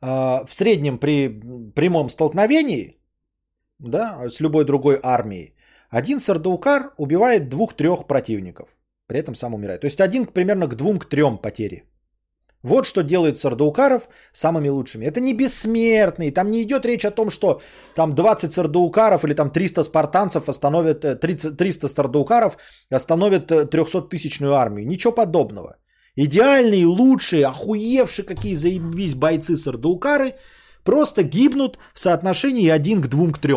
а, в среднем при прямом столкновении да, с любой другой армией один сардаукар убивает двух-трех противников. При этом сам умирает. То есть один примерно к двум, к трем потери. Вот что делает сардаукаров самыми лучшими. Это не бессмертные. Там не идет речь о том, что там 20 сардаукаров или там 300 спартанцев остановят, 30, 300 сардаукаров остановят 300-тысячную э, армию. Ничего подобного. Идеальные, лучшие, охуевшие какие заебись бойцы сардаукары просто гибнут в соотношении 1 к 2 к 3.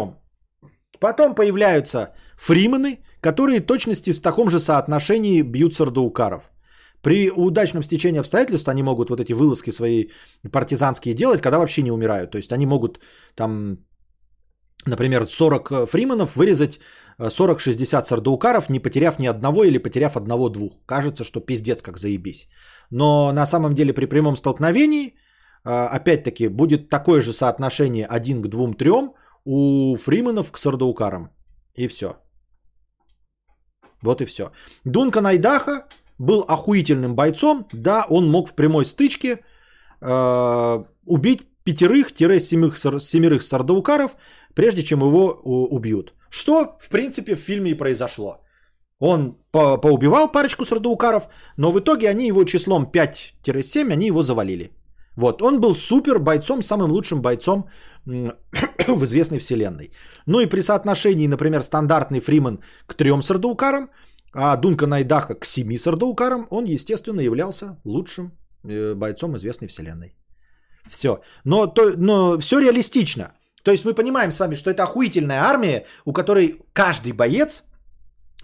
Потом появляются фримены, которые точности в таком же соотношении бьют сардаукаров. При удачном стечении обстоятельств они могут вот эти вылазки свои партизанские делать, когда вообще не умирают. То есть они могут там, например, 40 фриманов вырезать 40-60 сардаукаров, не потеряв ни одного или потеряв одного-двух. Кажется, что пиздец как заебись. Но на самом деле при прямом столкновении, а, опять-таки, будет такое же соотношение 1 к 2-3, у фриманов к сардаукарам. И все. Вот и все. Дункан Айдаха был охуительным бойцом. Да, он мог в прямой стычке э, убить пятерых-семерых сардаукаров, прежде чем его убьют. Что, в принципе, в фильме и произошло. Он по поубивал парочку сардаукаров, но в итоге они его числом 5-7, они его завалили. Вот, он был супер бойцом, самым лучшим бойцом в известной вселенной. Ну и при соотношении, например, стандартный Фриман к трем сардаукарам, а Дунка Найдаха к семи сардаукарам, он, естественно, являлся лучшим э, бойцом известной вселенной. Все. Но, то, но все реалистично. То есть мы понимаем с вами, что это охуительная армия, у которой каждый боец,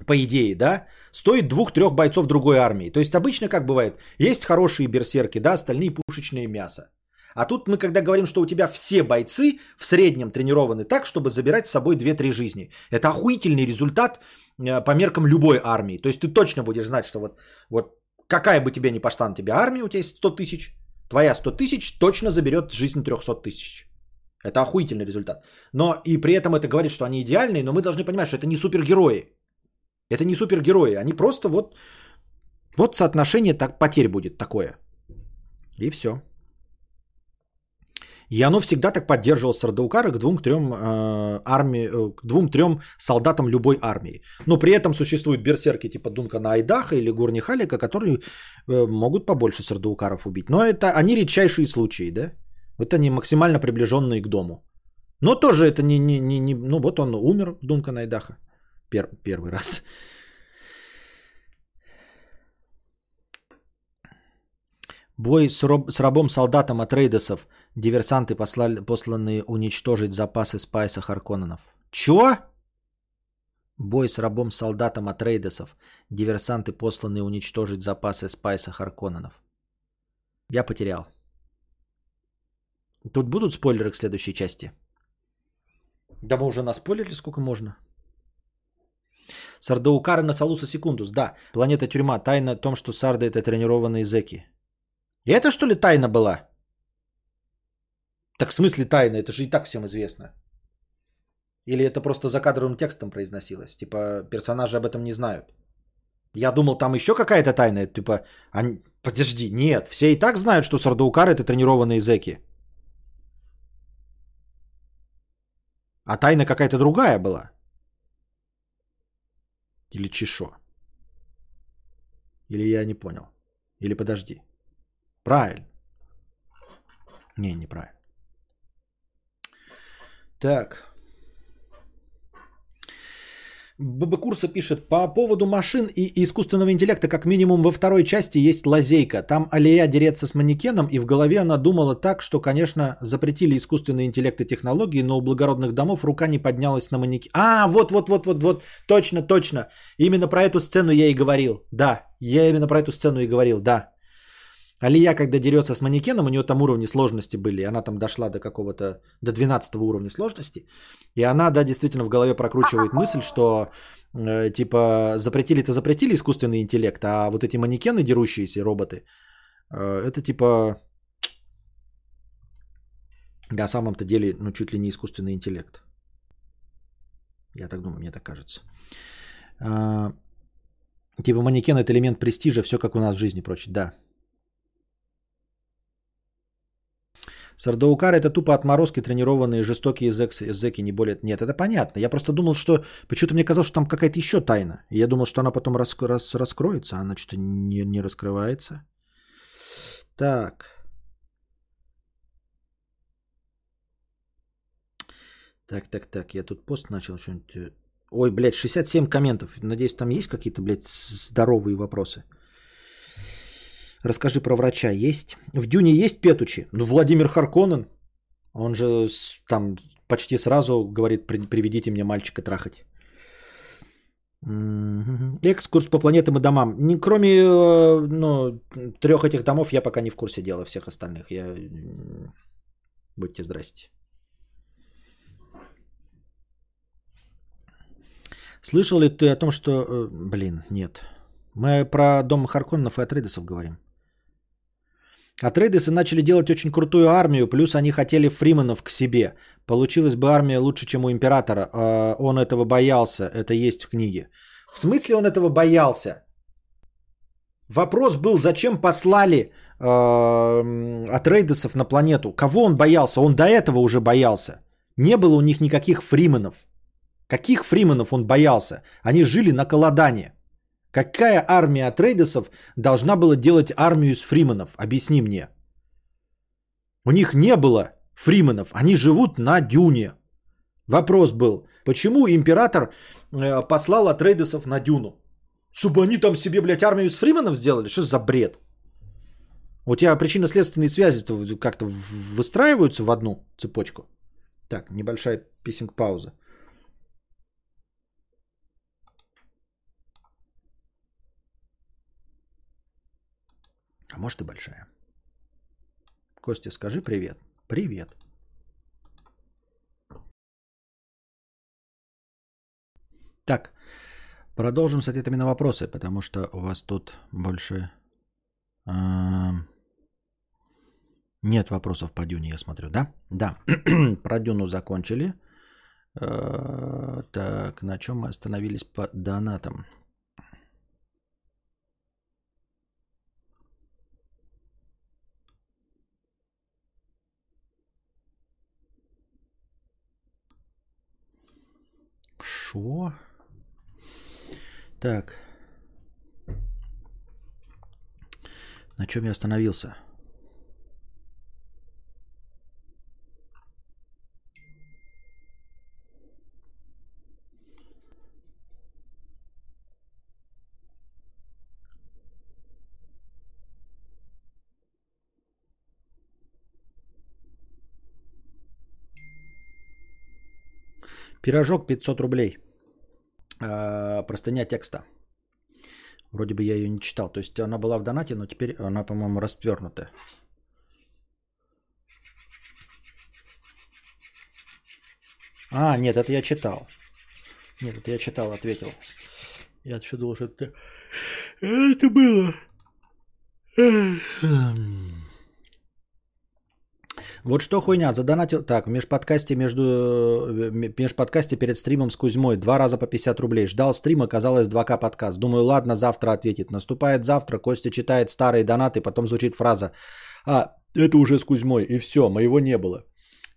по идее, да, стоит двух-трех бойцов другой армии. То есть обычно как бывает, есть хорошие берсерки, да, остальные пушечные мясо. А тут мы когда говорим, что у тебя все бойцы в среднем тренированы так, чтобы забирать с собой 2-3 жизни. Это охуительный результат э, по меркам любой армии. То есть ты точно будешь знать, что вот, вот какая бы тебе ни пошла на тебя армия, у тебя есть 100 тысяч, твоя 100 тысяч точно заберет жизнь 300 тысяч. Это охуительный результат. Но и при этом это говорит, что они идеальные, но мы должны понимать, что это не супергерои. Это не супергерои, они просто вот, вот соотношение так, потерь будет такое. И все. И оно всегда так поддерживало Сардаукара к двум-трем э, армии, э, к двум-трем солдатам любой армии. Но при этом существуют берсерки типа Дункана Айдаха или Гурни Халика, которые э, могут побольше Сардаукаров убить. Но это они редчайшие случаи, да? Вот они максимально приближенные к дому. Но тоже это не, не, не, не ну вот он умер, Дункан Айдаха, пер, первый раз. Бой с, роб, с рабом-солдатом от рейдесов – Диверсанты, послали, посланные уничтожить запасы спайса Харконненов. Чё? Бой с рабом-солдатом от рейдесов. Диверсанты, посланные уничтожить запасы спайса Харконненов. Я потерял. Тут будут спойлеры к следующей части? Да мы уже наспойлерили сколько можно. Сардаукары на Салуса Секундус. Да, планета тюрьма. Тайна о том, что сарды это тренированные зеки. И это что ли тайна была? Так в смысле тайна? Это же и так всем известно. Или это просто за кадровым текстом произносилось? Типа персонажи об этом не знают. Я думал, там еще какая-то тайна. Типа, они... подожди, нет, все и так знают, что сардаукары это тренированные зеки. А тайна какая-то другая была. Или чешо. Или я не понял. Или подожди. Правильно. Не, неправильно. Так. ББ Курса пишет, по поводу машин и искусственного интеллекта, как минимум во второй части есть лазейка. Там Алия дерется с манекеном, и в голове она думала так, что, конечно, запретили искусственный интеллект и технологии, но у благородных домов рука не поднялась на манекен. А, вот, вот, вот, вот, вот, точно, точно. Именно про эту сцену я и говорил. Да, я именно про эту сцену и говорил, да. Алия, когда дерется с манекеном, у нее там уровни сложности были, она там дошла до какого-то, до 12 уровня сложности, и она, да, действительно в голове прокручивает мысль, что э, типа запретили-то запретили искусственный интеллект, а вот эти манекены, дерущиеся роботы, э, это типа на самом-то деле, ну, чуть ли не искусственный интеллект. Я так думаю, мне так кажется. А, типа манекен это элемент престижа, все как у нас в жизни прочее. Да, Сардаукар это тупо отморозки, тренированные жестокие зэки, зэки, не более... Нет, это понятно. Я просто думал, что... Почему-то мне казалось, что там какая-то еще тайна. Я думал, что она потом рас... Рас... раскроется, а она что-то не, не раскрывается. Так. Так, так, так. Я тут пост начал что-нибудь... Э, ой, блядь, 67 комментов. Надеюсь, там есть какие-то, блядь, здоровые вопросы. Расскажи про врача. Есть? В Дюне есть Петучи? Ну, Владимир Харконен. Он же там почти сразу говорит, приведите мне мальчика трахать. Экскурс по планетам и домам. Не, кроме э, ну, трех этих домов я пока не в курсе дела всех остальных. Я... Будьте здрасте. Слышал ли ты о том, что... Э, блин, нет. Мы про дом Харконнов и Атрейдесов говорим. А трейдесы начали делать очень крутую армию, плюс они хотели фриманов к себе. Получилась бы армия лучше, чем у императора. А он этого боялся, это есть в книге. В смысле он этого боялся? Вопрос был, зачем послали э, Атрейдесов на планету? Кого он боялся? Он до этого уже боялся. Не было у них никаких фриманов. Каких фриманов он боялся? Они жили на Каладане. Какая армия трейдесов должна была делать армию из фриманов? Объясни мне. У них не было фриманов, они живут на дюне. Вопрос был, почему император э, послал Атрейдесов на дюну? Чтобы они там себе, блядь, армию из фриманов сделали? Что за бред? У тебя причинно-следственные связи как-то выстраиваются в одну цепочку? Так, небольшая писинг-пауза. А может и большая. Костя, скажи привет. Привет. Так, продолжим с ответами на вопросы, потому что у вас тут больше а, нет вопросов по Дюне, я смотрю, да? Да, про Дюну закончили. А, так, на чем мы остановились по донатам? Шо? Так. На чем я остановился? Пирожок 500 рублей. А, простыня текста. Вроде бы я ее не читал. То есть она была в донате, но теперь она, по-моему, раствернута. А, нет, это я читал. Нет, это я читал, ответил. Я еще думал, что это... Это было. Вот что хуйня, задонатил... Так, в межподкасте, между... Э, межподкасте перед стримом с Кузьмой два раза по 50 рублей. Ждал стрим, оказалось 2К подкаст. Думаю, ладно, завтра ответит. Наступает завтра, Костя читает старые донаты, потом звучит фраза. А, это уже с Кузьмой, и все, моего не было.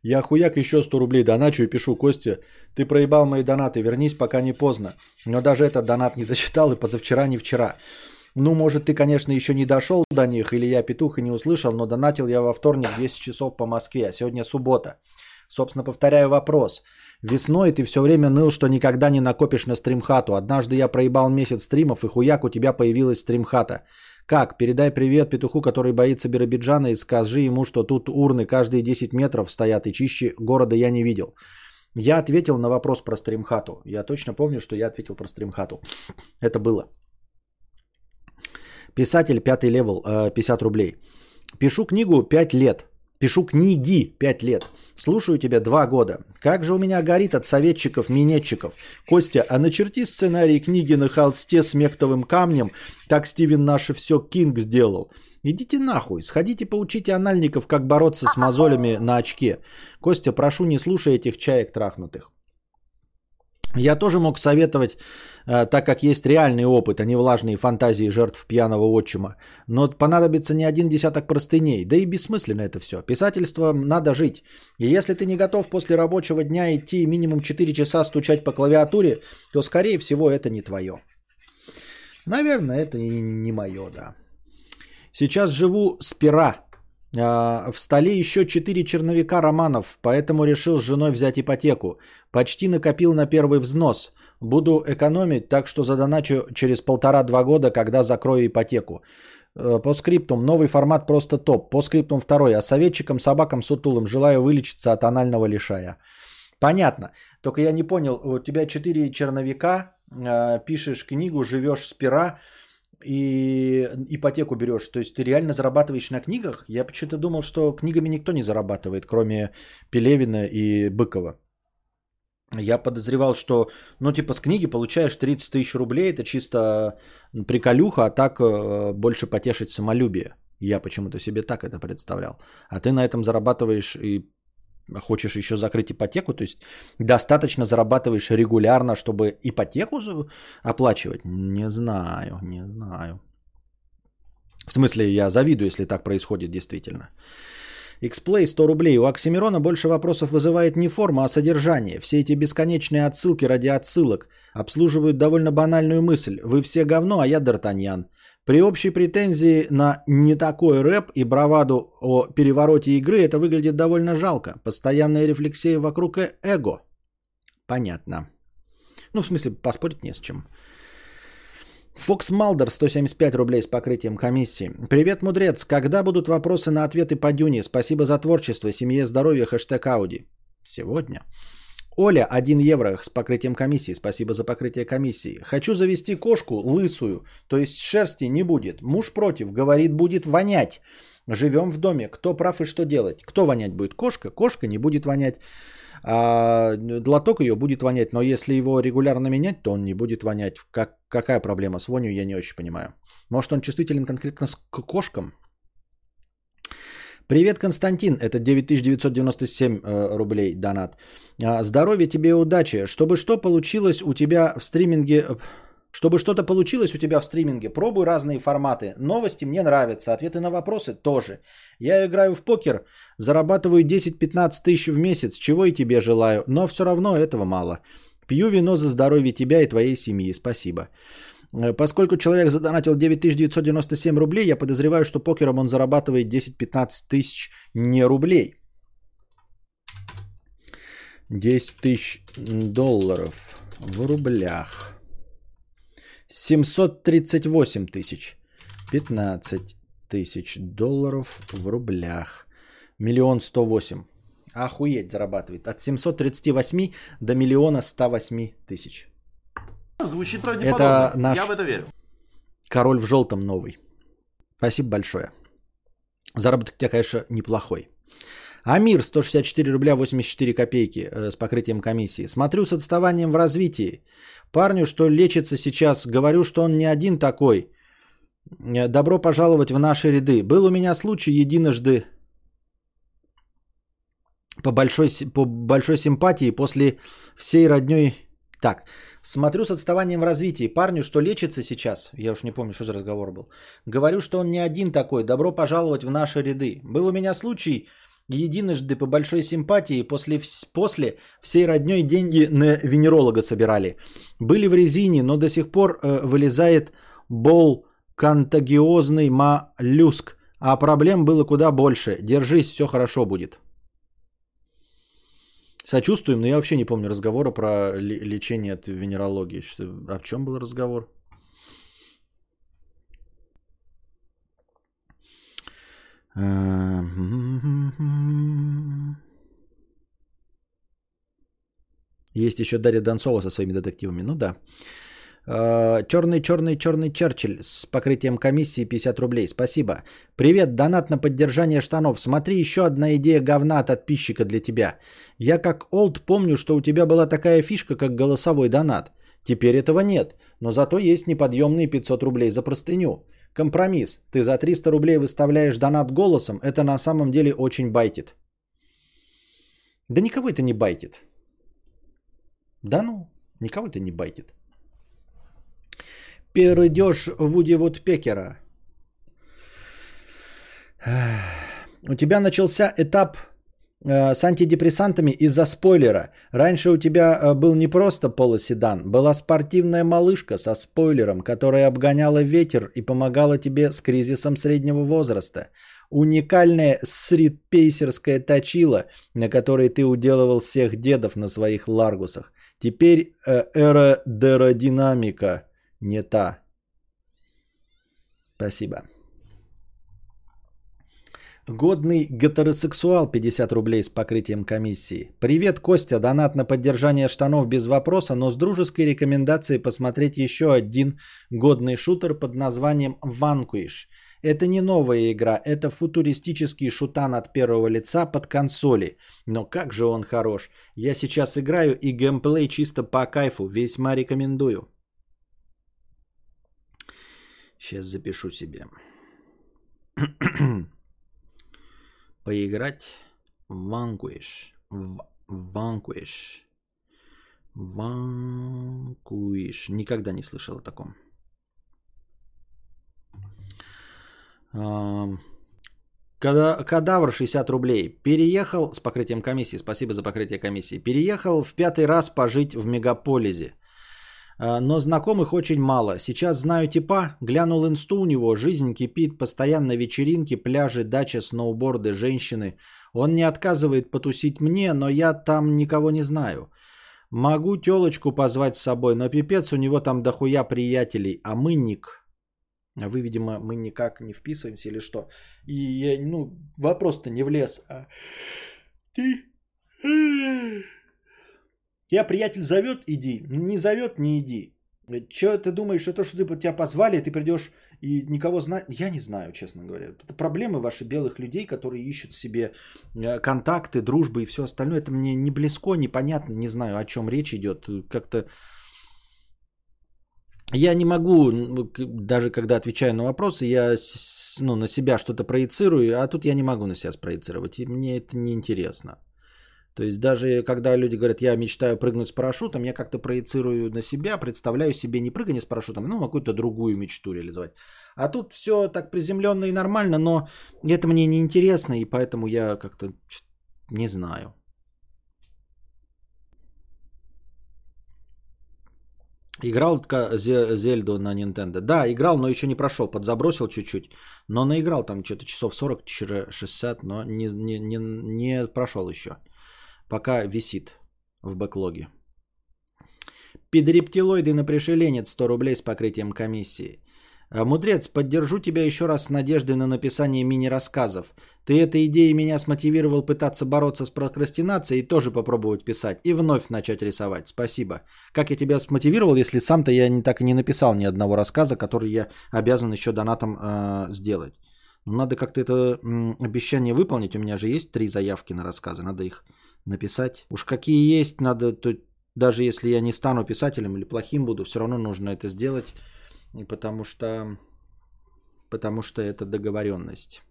Я хуяк еще 100 рублей доначу и пишу, Костя, ты проебал мои донаты, вернись, пока не поздно. Но даже этот донат не засчитал и позавчера, не вчера. Ну, может, ты, конечно, еще не дошел до них, или я петух и не услышал, но донатил я во вторник 10 часов по Москве, а сегодня суббота. Собственно, повторяю вопрос. Весной ты все время ныл, что никогда не накопишь на стримхату. Однажды я проебал месяц стримов, и хуяк у тебя появилась стримхата. Как? Передай привет петуху, который боится Биробиджана, и скажи ему, что тут урны каждые 10 метров стоят, и чище города я не видел. Я ответил на вопрос про стримхату. Я точно помню, что я ответил про стримхату. Это было. Писатель, пятый level, 50 э, рублей. Пишу книгу 5 лет. Пишу книги 5 лет. Слушаю тебя 2 года. Как же у меня горит от советчиков, минетчиков. Костя, а начерти сценарий книги на холсте с мектовым камнем, так Стивен наше все Кинг сделал. Идите нахуй, сходите поучите анальников, как бороться с мозолями на очке. Костя, прошу, не слушай этих чаек трахнутых. Я тоже мог советовать, э, так как есть реальный опыт, а не влажные фантазии жертв пьяного отчима. Но понадобится не один десяток простыней, да и бессмысленно это все. Писательство надо жить. И если ты не готов после рабочего дня идти минимум 4 часа стучать по клавиатуре, то скорее всего это не твое. Наверное, это не мое, да. Сейчас живу с пера в столе еще четыре черновика романов, поэтому решил с женой взять ипотеку. Почти накопил на первый взнос. Буду экономить, так что задоначу через полтора-два года, когда закрою ипотеку. Э, по скриптум новый формат просто топ. По скриптум второй. А советчикам, собакам, сутулым желаю вылечиться от анального лишая. Понятно. Только я не понял, у тебя четыре черновика, э, пишешь книгу, живешь с пера, и ипотеку берешь. То есть ты реально зарабатываешь на книгах? Я почему-то думал, что книгами никто не зарабатывает, кроме Пелевина и Быкова. Я подозревал, что, ну, типа, с книги получаешь 30 тысяч рублей, это чисто приколюха, а так э, больше потешить самолюбие. Я почему-то себе так это представлял. А ты на этом зарабатываешь и хочешь еще закрыть ипотеку, то есть достаточно зарабатываешь регулярно, чтобы ипотеку оплачивать? Не знаю, не знаю. В смысле, я завидую, если так происходит действительно. Xplay 100 рублей. У Оксимирона больше вопросов вызывает не форма, а содержание. Все эти бесконечные отсылки ради отсылок обслуживают довольно банальную мысль. Вы все говно, а я Д'Артаньян. При общей претензии на не такой рэп и браваду о перевороте игры это выглядит довольно жалко. Постоянная рефлексия вокруг э- эго. Понятно. Ну, в смысле, поспорить не с чем. Фокс Малдер, 175 рублей с покрытием комиссии. Привет, мудрец. Когда будут вопросы на ответы по Дюне? Спасибо за творчество. Семье здоровья. Хэштег Ауди. сегодня. Оля, 1 евро с покрытием комиссии. Спасибо за покрытие комиссии. Хочу завести кошку лысую, то есть шерсти не будет. Муж против, говорит, будет вонять. Живем в доме. Кто прав и что делать? Кто вонять будет? Кошка. Кошка не будет вонять. А лоток ее будет вонять, но если его регулярно менять, то он не будет вонять. Как, какая проблема с вонью, я не очень понимаю. Может, он чувствителен конкретно к кошкам? Привет, Константин. Это 9997 э, рублей донат. А, здоровья тебе и удачи. Чтобы что получилось у тебя в стриминге... Э, чтобы что-то получилось у тебя в стриминге, пробуй разные форматы. Новости мне нравятся, ответы на вопросы тоже. Я играю в покер, зарабатываю 10-15 тысяч в месяц, чего и тебе желаю, но все равно этого мало. Пью вино за здоровье тебя и твоей семьи. Спасибо. Э, поскольку человек задонатил 9997 рублей, я подозреваю, что покером он зарабатывает 10-15 тысяч не рублей. 10 тысяч долларов в рублях. 738 тысяч. 15 тысяч долларов в рублях. Миллион сто восемь. Охуеть зарабатывает. От 738 до миллиона 108 тысяч. Звучит правдеподобно. Это наш Я в это верю. Король в желтом новый. Спасибо большое. Заработок у тебя, конечно, неплохой. Амир, 164 рубля 84 копейки э, с покрытием комиссии. Смотрю с отставанием в развитии. Парню, что лечится сейчас, говорю, что он не один такой. Э, добро пожаловать в наши ряды. Был у меня случай единожды по большой, по большой симпатии после всей родней... Так, Смотрю с отставанием в развитии. Парню, что лечится сейчас, я уж не помню, что за разговор был, говорю, что он не один такой. Добро пожаловать в наши ряды. Был у меня случай единожды по большой симпатии после, после всей родней деньги на венеролога собирали. Были в резине, но до сих пор э, вылезает бол контагиозный моллюск. А проблем было куда больше. Держись, все хорошо будет. Сочувствуем, но я вообще не помню разговора про лечение от венерологии. Что, о чем был разговор? Есть еще Дарья Донцова со своими детективами. Ну да. Черный, черный, черный Черчилль с покрытием комиссии 50 рублей. Спасибо. Привет, донат на поддержание штанов. Смотри, еще одна идея говна от подписчика для тебя. Я как олд помню, что у тебя была такая фишка, как голосовой донат. Теперь этого нет, но зато есть неподъемные 500 рублей за простыню. Компромисс. Ты за 300 рублей выставляешь донат голосом, это на самом деле очень байтит. Да никого это не байтит. Да ну, никого это не байтит перейдешь Вуди Вудпекера. У тебя начался этап э, с антидепрессантами из-за спойлера. Раньше у тебя э, был не просто полоседан, была спортивная малышка со спойлером, которая обгоняла ветер и помогала тебе с кризисом среднего возраста. Уникальная сритпейсерская точила, на которой ты уделывал всех дедов на своих ларгусах. Теперь э, аэродинамика не та. Спасибо. Годный гетеросексуал 50 рублей с покрытием комиссии. Привет, Костя. Донат на поддержание штанов без вопроса, но с дружеской рекомендацией посмотреть еще один годный шутер под названием Vanquish. Это не новая игра, это футуристический шутан от первого лица под консоли. Но как же он хорош. Я сейчас играю и геймплей чисто по кайфу, весьма рекомендую. Сейчас запишу себе. Поиграть в Vanquish. В Vanquish. Vanquish. Никогда не слышал о таком. Когда, кадавр 60 рублей. Переехал с покрытием комиссии. Спасибо за покрытие комиссии. Переехал в пятый раз пожить в мегаполизе. А, но знакомых очень мало. Сейчас знаю типа, глянул инсту у него, жизнь кипит, постоянно вечеринки, пляжи, дача, сноуборды, женщины. Он не отказывает потусить мне, но я там никого не знаю. Могу телочку позвать с собой, но пипец у него там дохуя приятелей, а мы ник. А вы, видимо, мы никак не вписываемся или что. И, ну, вопрос-то не влез. А ты Тебя приятель зовет, иди. Не зовет, не иди. Че ты думаешь, что то, что ты, тебя позвали, ты придешь и никого знать? Я не знаю, честно говоря. Это проблемы ваши белых людей, которые ищут себе э, контакты, дружбы и все остальное. Это мне не близко, непонятно, не знаю, о чем речь идет. Как-то я не могу, даже когда отвечаю на вопросы, я ну, на себя что-то проецирую, а тут я не могу на себя спроецировать, и мне это не интересно. То есть даже когда люди говорят, я мечтаю прыгнуть с парашютом, я как-то проецирую на себя, представляю себе не прыгание с парашютом, ну какую-то другую мечту реализовать. А тут все так приземленно и нормально, но это мне не интересно, и поэтому я как-то не знаю. Играл Зельду на Nintendo? Да, играл, но еще не прошел. Подзабросил чуть-чуть. Но наиграл там что-то часов 40-60, но не, не, не, не прошел еще. Пока висит в бэклоге. Педрептилоиды на пришеленец 100 рублей с покрытием комиссии. А, Мудрец, поддержу тебя еще раз с надеждой на написание мини-рассказов. Ты этой идеей меня смотивировал пытаться бороться с прокрастинацией и тоже попробовать писать. И вновь начать рисовать. Спасибо. Как я тебя смотивировал, если сам-то я не, так и не написал ни одного рассказа, который я обязан еще донатом э, сделать. Надо как-то это м, обещание выполнить. У меня же есть три заявки на рассказы. Надо их написать. Уж какие есть, надо... То, даже если я не стану писателем или плохим буду, все равно нужно это сделать потому что, потому что это договоренность.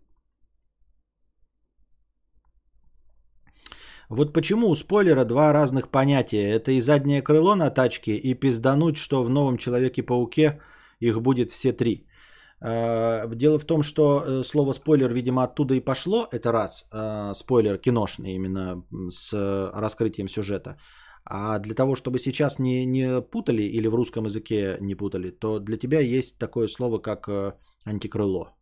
Вот почему у спойлера два разных понятия. Это и заднее крыло на тачке, и пиздануть, что в новом Человеке-пауке их будет все три. А, дело в том, что э, слово спойлер, видимо, оттуда и пошло, это раз, а, спойлер киношный именно с раскрытием сюжета. А для того, чтобы сейчас не, не путали или в русском языке не путали, то для тебя есть такое слово, как э, антикрыло.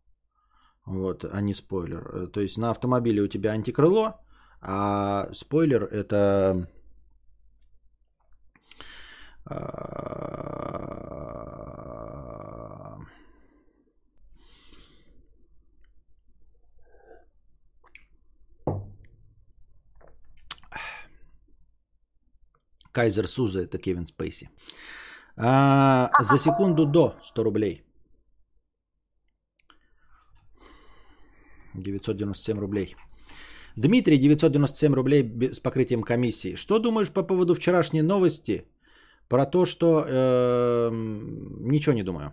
Вот, а не спойлер. Э, то есть на автомобиле у тебя антикрыло, а спойлер это Кайзер Суза это Кевин Спейси. А, за секунду до 100 рублей. 997 рублей. Дмитрий, 997 рублей с покрытием комиссии. Что думаешь по поводу вчерашней новости? Про то, что э, ничего не думаю.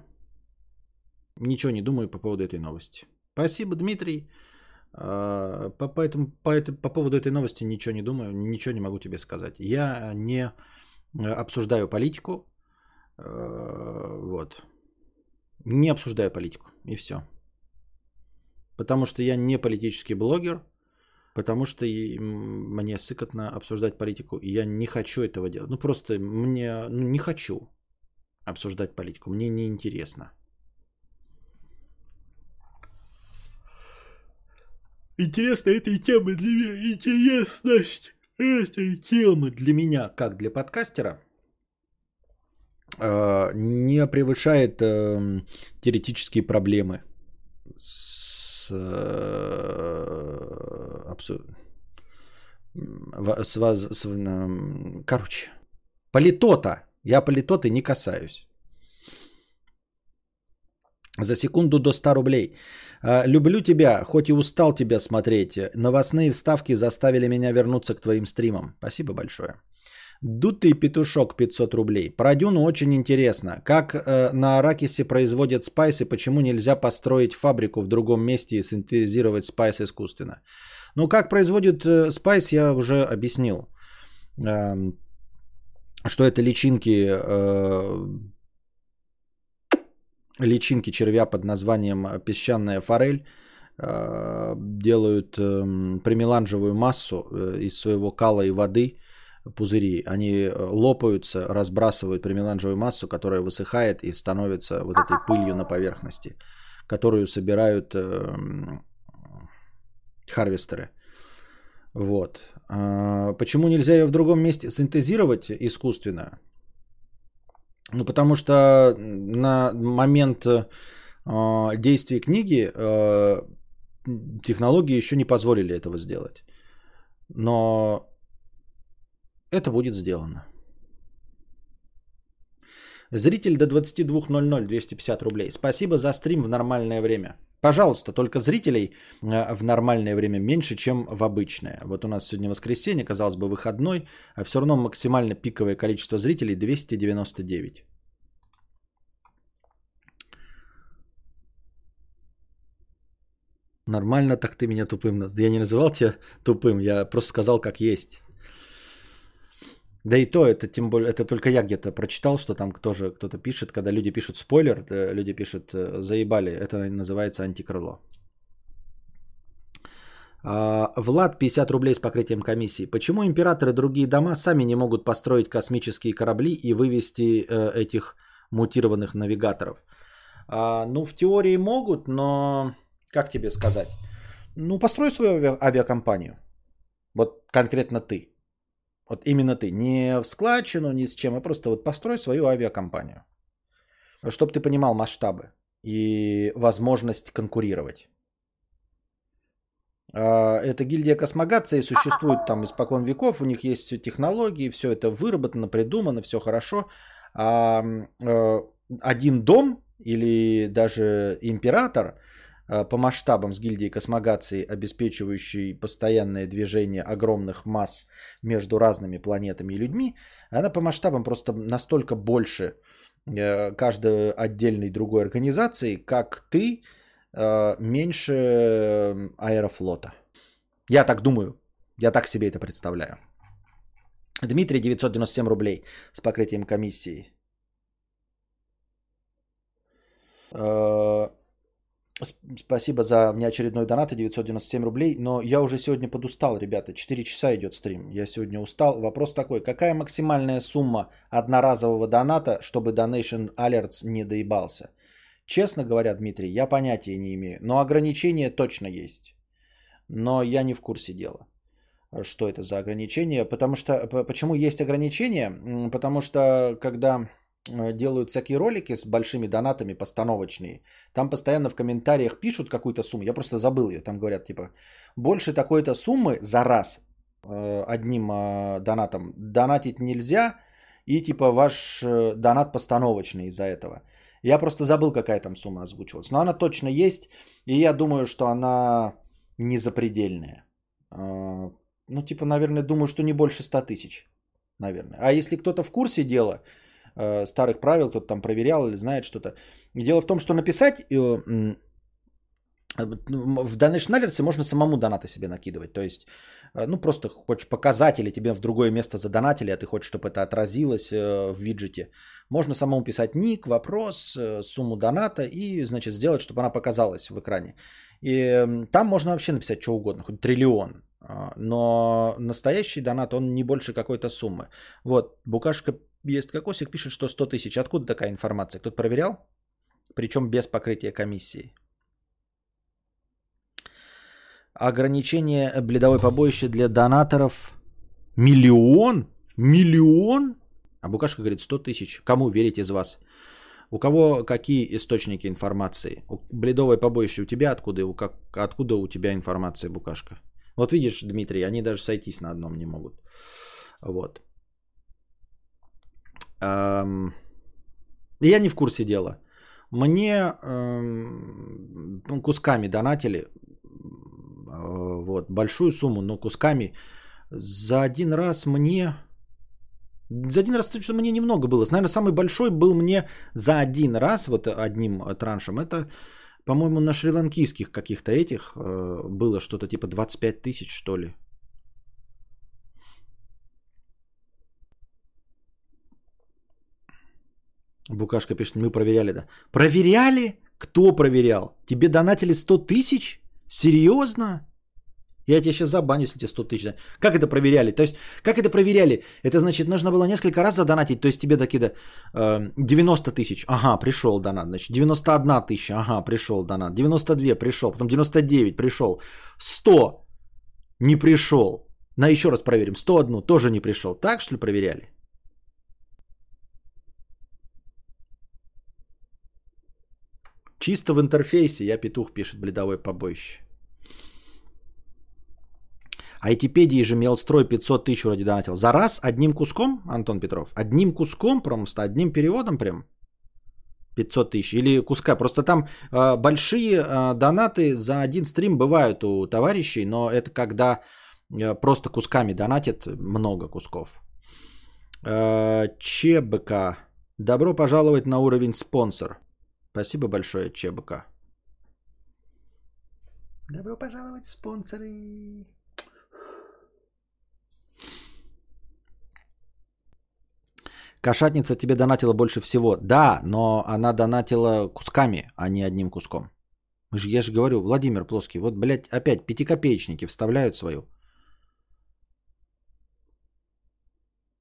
Ничего не думаю по поводу этой новости. Спасибо, Дмитрий. А, по, по, это, по поводу этой новости ничего не думаю, ничего не могу тебе сказать. Я не э, обсуждаю политику. Э, вот. Не обсуждаю политику. И все. Потому что я не политический блогер. Потому что мне сыкотно обсуждать политику. И я не хочу этого делать. Ну просто мне ну, не хочу обсуждать политику. Мне не интересно. Интересно этой темы для меня. Интересность этой темы для меня, как для подкастера, э, не превышает э, теоретические проблемы с, э, с, с, с короче, политота. Я политоты не касаюсь. За секунду до 100 рублей. А, люблю тебя, хоть и устал тебя смотреть. Новостные вставки заставили меня вернуться к твоим стримам. Спасибо большое. Дутый петушок 500 рублей. Про Дюну очень интересно. Как э, на Арракисе производят spice и почему нельзя построить фабрику в другом месте и синтезировать spice искусственно? Ну, как производят э, spice, я уже объяснил. Э, что это личинки э, личинки червя под названием песчаная форель э, делают эм, премеланжевую массу э, из своего кала и воды, пузыри. Они э, лопаются, разбрасывают премеланжевую массу, которая высыхает и становится вот этой пылью на поверхности, которую собирают эм, харвестеры. Вот. А, почему нельзя ее в другом месте синтезировать искусственно? Ну, потому что на момент э, действия книги э, технологии еще не позволили этого сделать. Но это будет сделано. Зритель до 22.00 250 рублей. Спасибо за стрим в нормальное время. Пожалуйста, только зрителей э, в нормальное время меньше, чем в обычное. Вот у нас сегодня воскресенье, казалось бы, выходной, а все равно максимально пиковое количество зрителей 299. Нормально так ты меня тупым назвал. Я не называл тебя тупым, я просто сказал, как есть. Да и то, это тем более, это только я где-то прочитал, что там тоже кто-то пишет, когда люди пишут спойлер, люди пишут э, заебали, это называется антикрыло. А, Влад, 50 рублей с покрытием комиссии. Почему императоры другие дома сами не могут построить космические корабли и вывести э, этих мутированных навигаторов? А, ну, в теории могут, но как тебе сказать? Ну, построй свою авиакомпанию. Вот конкретно ты. Вот именно ты. Не в складчину, ни с чем, а просто вот построй свою авиакомпанию. Чтобы ты понимал масштабы и возможность конкурировать. А, это гильдия космогации существует там испокон веков, у них есть все технологии, все это выработано, придумано, все хорошо. А э, один дом или даже император – по масштабам с гильдией космогации, обеспечивающей постоянное движение огромных масс между разными планетами и людьми, она по масштабам просто настолько больше э, каждой отдельной другой организации, как ты, э, меньше аэрофлота. Я так думаю, я так себе это представляю. Дмитрий 997 рублей с покрытием комиссии. Спасибо за внеочередной донат и 997 рублей. Но я уже сегодня подустал, ребята. 4 часа идет стрим. Я сегодня устал. Вопрос такой. Какая максимальная сумма одноразового доната, чтобы Donation Alerts не доебался? Честно говоря, Дмитрий, я понятия не имею. Но ограничения точно есть. Но я не в курсе дела. Что это за ограничения? Потому что... Почему есть ограничения? Потому что когда делают всякие ролики с большими донатами постановочные. Там постоянно в комментариях пишут какую-то сумму. Я просто забыл ее. Там говорят типа больше такой-то суммы за раз э, одним э, донатом донатить нельзя. И типа ваш донат постановочный из-за этого. Я просто забыл, какая там сумма озвучивалась. Но она точно есть. И я думаю, что она не запредельная. Ну, типа, наверное, думаю, что не больше 100 тысяч. Наверное. А если кто-то в курсе дела, Э, старых правил, кто-то там проверял или знает что-то. дело в том, что написать э, в Donation Alerts можно самому донаты себе накидывать. То есть, э, ну, просто хочешь показать или тебе в другое место задонатили, а ты хочешь, чтобы это отразилось в виджете. Можно самому писать ник, вопрос, сумму доната и, значит, сделать, чтобы она показалась в экране. И там можно вообще написать что угодно, хоть триллион. А, но настоящий донат, он не больше какой-то суммы. Вот, Букашка есть кокосик, пишет, что 100 тысяч. Откуда такая информация? Кто-то проверял? Причем без покрытия комиссии. Ограничение бледовой побоище для донаторов. Миллион? Миллион? А Букашка говорит 100 тысяч. Кому верить из вас? У кого какие источники информации? Бледовое побоище у тебя откуда? У как, откуда у тебя информация, Букашка? Вот видишь, Дмитрий, они даже сойтись на одном не могут. Вот. Я не в курсе дела. Мне эм, кусками донатили. Э, вот, большую сумму, но кусками. За один раз мне... За один раз, что мне немного было. Наверное, самый большой был мне за один раз, вот одним траншем. Это, по-моему, на шри-ланкийских каких-то этих э, было что-то типа 25 тысяч, что ли. Букашка пишет, мы проверяли, да. Проверяли? Кто проверял? Тебе донатили 100 тысяч? Серьезно? Я тебя сейчас забаню, если тебе 100 тысяч. Как это проверяли? То есть, как это проверяли? Это значит, нужно было несколько раз задонатить. То есть, тебе такие да, э, 90 тысяч. Ага, пришел донат. Значит, 91 тысяча. Ага, пришел донат. 92 пришел. Потом 99 пришел. 100 не пришел. На еще раз проверим. 101 тоже не пришел. Так, что ли, проверяли? Чисто в интерфейсе, я петух, пишет бледовой побоище. Айтипедии же Мелстрой 500 тысяч вроде донатил. За раз одним куском, Антон Петров? Одним куском просто, одним переводом прям? 500 тысяч или куска. Просто там э, большие э, донаты за один стрим бывают у товарищей, но это когда э, просто кусками донатят много кусков. Э, ЧБК. Добро пожаловать на уровень спонсор. Спасибо большое, ЧБК. Добро пожаловать в спонсоры. Кошатница тебе донатила больше всего. Да, но она донатила кусками, а не одним куском. Я же говорю, Владимир Плоский, вот, блядь, опять пятикопеечники вставляют свою.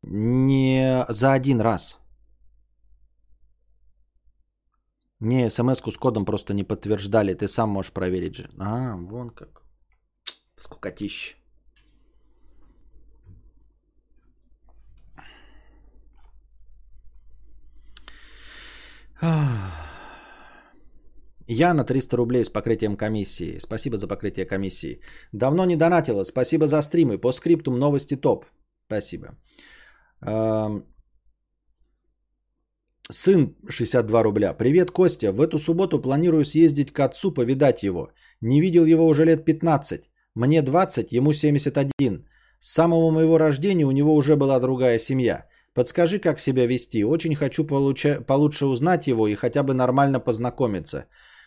Не за один раз. Не, смс-ку с кодом просто не подтверждали. Ты сам можешь проверить же. А, вон как. Скукотища. Я на 300 рублей с покрытием комиссии. Спасибо за покрытие комиссии. Давно не донатила. Спасибо за стримы. По скриптум новости топ. Спасибо. Сын 62 рубля. Привет, Костя. В эту субботу планирую съездить к отцу, повидать его. Не видел его уже лет 15. Мне 20, ему 71. С самого моего рождения у него уже была другая семья. Подскажи, как себя вести. Очень хочу получа- получше узнать его и хотя бы нормально познакомиться.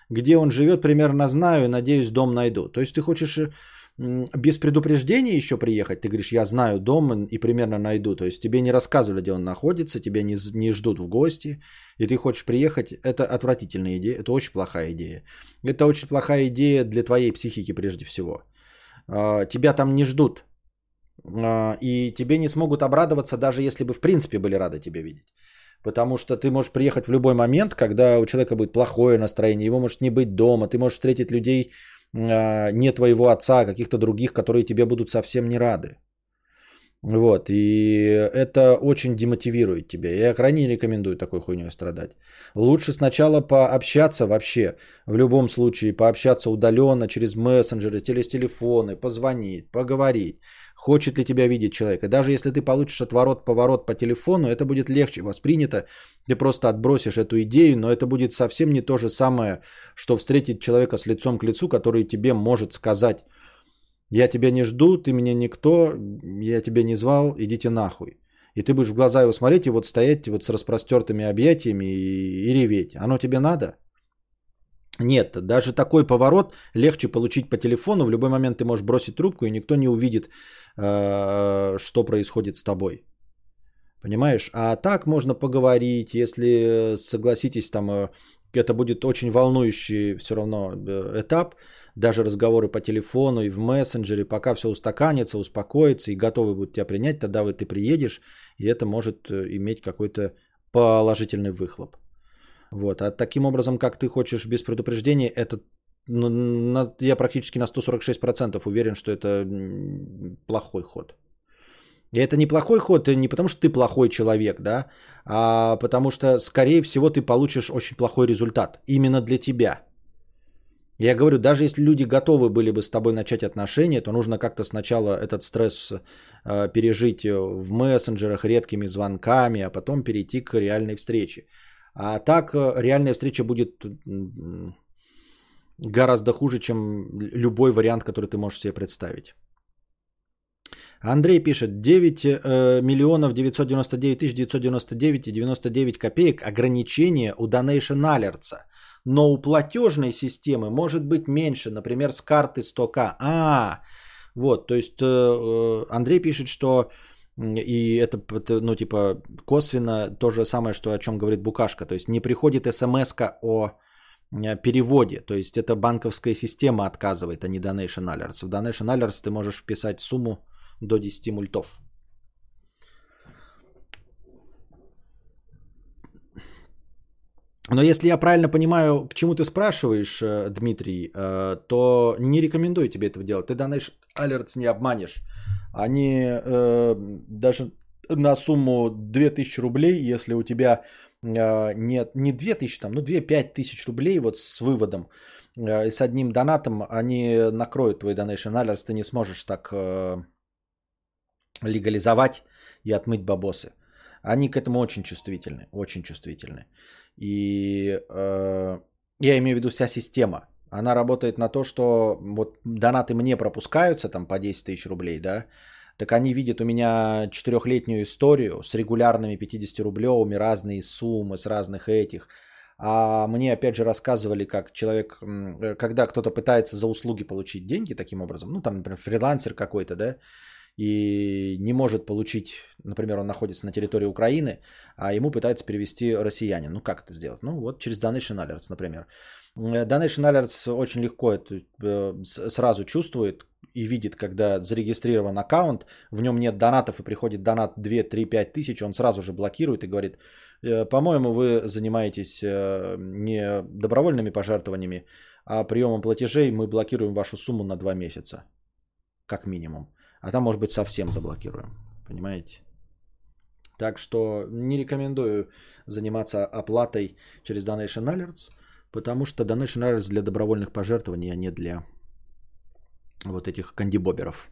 Где он живет, примерно знаю, надеюсь, дом найду. То есть ты хочешь э, без предупреждения еще приехать? Ты говоришь, я знаю дом и примерно найду. То есть тебе не рассказывали, где он находится, тебя не, не ждут в гости, и ты хочешь приехать. Это отвратительная идея, это очень плохая идея. Это очень плохая идея для твоей психики прежде всего. А, тебя там не ждут, а, и тебе не смогут обрадоваться, даже если бы в принципе были рады тебя видеть. Потому что ты можешь приехать в любой момент, когда у человека будет плохое настроение, его может не быть дома, ты можешь встретить людей не твоего отца, а каких-то других, которые тебе будут совсем не рады. Вот, и это очень демотивирует тебя. Я крайне не рекомендую такой хуйней страдать. Лучше сначала пообщаться вообще, в любом случае, пообщаться удаленно, через мессенджеры, через телефоны, позвонить, поговорить. Хочет ли тебя видеть человек. И даже если ты получишь отворот-поворот по телефону, это будет легче воспринято. Ты просто отбросишь эту идею, но это будет совсем не то же самое, что встретить человека с лицом к лицу, который тебе может сказать, я тебя не жду, ты меня никто, я тебя не звал, идите нахуй. И ты будешь в глаза его смотреть и вот стоять вот с распростертыми объятиями и, и реветь. Оно тебе надо? Нет, даже такой поворот легче получить по телефону. В любой момент ты можешь бросить трубку, и никто не увидит, э, что происходит с тобой. Понимаешь? А так можно поговорить, если согласитесь, там э, это будет очень волнующий все равно э, этап даже разговоры по телефону и в мессенджере, пока все устаканится, успокоится и готовы будут тебя принять, тогда вот ты приедешь, и это может э, иметь какой-то положительный выхлоп. Вот. А таким образом, как ты хочешь без предупреждения, это ну, на, я практически на 146% уверен, что это плохой ход. И это не плохой ход не потому, что ты плохой человек, да, а потому что, скорее всего, ты получишь очень плохой результат именно для тебя – я говорю, даже если люди готовы были бы с тобой начать отношения, то нужно как-то сначала этот стресс э, пережить в мессенджерах редкими звонками, а потом перейти к реальной встрече. А так э, реальная встреча будет гораздо хуже, чем любой вариант, который ты можешь себе представить. Андрей пишет, 9 э, миллионов 999 тысяч 999 и 99 копеек ограничение у Donation Alerts но у платежной системы может быть меньше, например, с карты 100к. А, вот, то есть э, Андрей пишет, что и это, ну, типа, косвенно то же самое, что о чем говорит Букашка. То есть не приходит смс о э, переводе. То есть это банковская система отказывает, а не Donation Alerts. В Donation Alerts ты можешь вписать сумму до 10 мультов. Но если я правильно понимаю, к чему ты спрашиваешь, э, Дмитрий, э, то не рекомендую тебе этого делать. Ты данный Alerts не обманешь. Они э, даже на сумму 2000 рублей, если у тебя э, нет, не 2 тысячи, там, ну 2-5 тысяч рублей вот с выводом э, с одним донатом они накроют твой donation alerts, ты не сможешь так э, легализовать и отмыть бабосы. Они к этому очень чувствительны, очень чувствительны. И э, я имею в виду вся система. Она работает на то, что вот донаты мне пропускаются там по 10 тысяч рублей, да, так они видят у меня четырехлетнюю историю с регулярными 50-рублевыми, разные суммы с разных этих. А мне опять же рассказывали, как человек, э, когда кто-то пытается за услуги получить деньги таким образом, ну там, например, фрилансер какой-то, да, и не может получить, например, он находится на территории Украины, а ему пытается перевести россиянин. Ну, как это сделать? Ну, вот через Donation Alerts, например. Э, Donation Alerts очень легко это э, сразу чувствует и видит, когда зарегистрирован аккаунт, в нем нет донатов и приходит донат 2, 3, 5 тысяч, он сразу же блокирует и говорит, «Э, по-моему, вы занимаетесь не добровольными пожертвованиями, а приемом платежей мы блокируем вашу сумму на 2 месяца, как минимум. А там, может быть, совсем заблокируем. Понимаете? Так что не рекомендую заниматься оплатой через Donation Alerts, потому что Donation Alerts для добровольных пожертвований, а не для вот этих кандибоберов.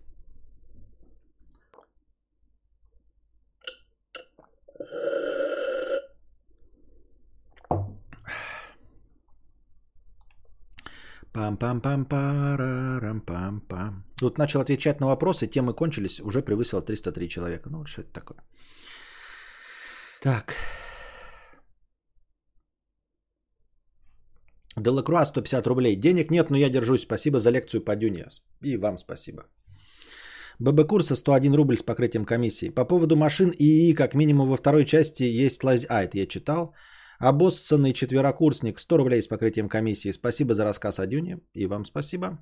Пам-пам-пам-парам-пам-пам. Тут начал отвечать на вопросы, темы кончились, уже превысило 303 человека. Ну, вот что это такое. Так. Делакруа 150 рублей. Денег нет, но я держусь. Спасибо за лекцию по Дюне. И вам спасибо. ББ курса 101 рубль с покрытием комиссии. По поводу машин и как минимум во второй части есть лаз... А, это я читал. Обоссанный четверокурсник 100 рублей с покрытием комиссии. Спасибо за рассказ о Дюне. И вам спасибо.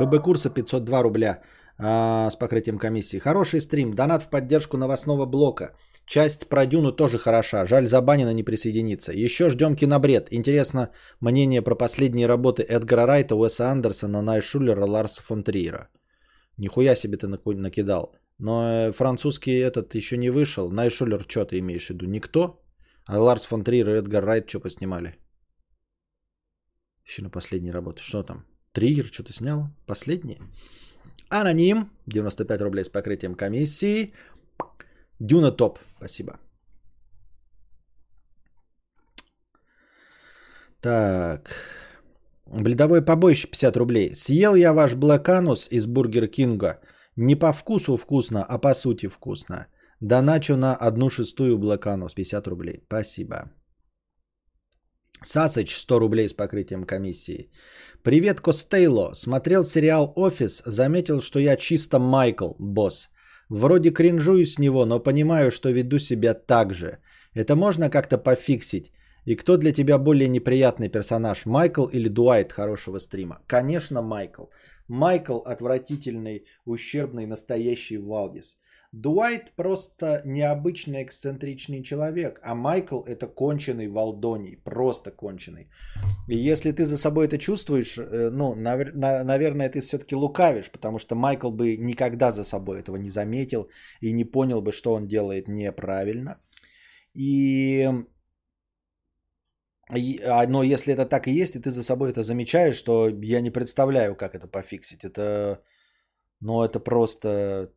ББ курса 502 рубля а, с покрытием комиссии. Хороший стрим. Донат в поддержку новостного блока. Часть про Дюну тоже хороша. Жаль, забанено не присоединиться. Еще ждем кинобред. Интересно мнение про последние работы Эдгара Райта, Уэса Андерсона, Найшулера, Ларса фон Триера. Нихуя себе ты накидал. Но э, французский этот еще не вышел. Найшулер, что ты имеешь в виду? Никто? А Ларс фон Триер и Эдгар Райт что поснимали? Еще на последней работе. Что там? Триер что-то снял? Последний? Аноним. 95 рублей с покрытием комиссии. Дюна топ. Спасибо. Так. Бледовое побоище 50 рублей. Съел я ваш Блэканус из Бургер Кинга. Не по вкусу вкусно, а по сути вкусно. Доначу на одну шестую Блэканус 50 рублей. Спасибо. Сасыч 100 рублей с покрытием комиссии. Привет, Костейло. Смотрел сериал «Офис», заметил, что я чисто Майкл, босс. Вроде кринжую с него, но понимаю, что веду себя так же. Это можно как-то пофиксить? И кто для тебя более неприятный персонаж, Майкл или Дуайт хорошего стрима? Конечно, Майкл. Майкл отвратительный, ущербный, настоящий Валдис. Дуайт просто необычный эксцентричный человек, а Майкл это конченый Валдоний, просто конченый. И если ты за собой это чувствуешь, э, ну, наверное, ты все-таки лукавишь, потому что Майкл бы никогда за собой этого не заметил и не понял бы, что он делает неправильно. И но если это так и есть, и ты за собой это замечаешь, то я не представляю, как это пофиксить. Это, ну, это просто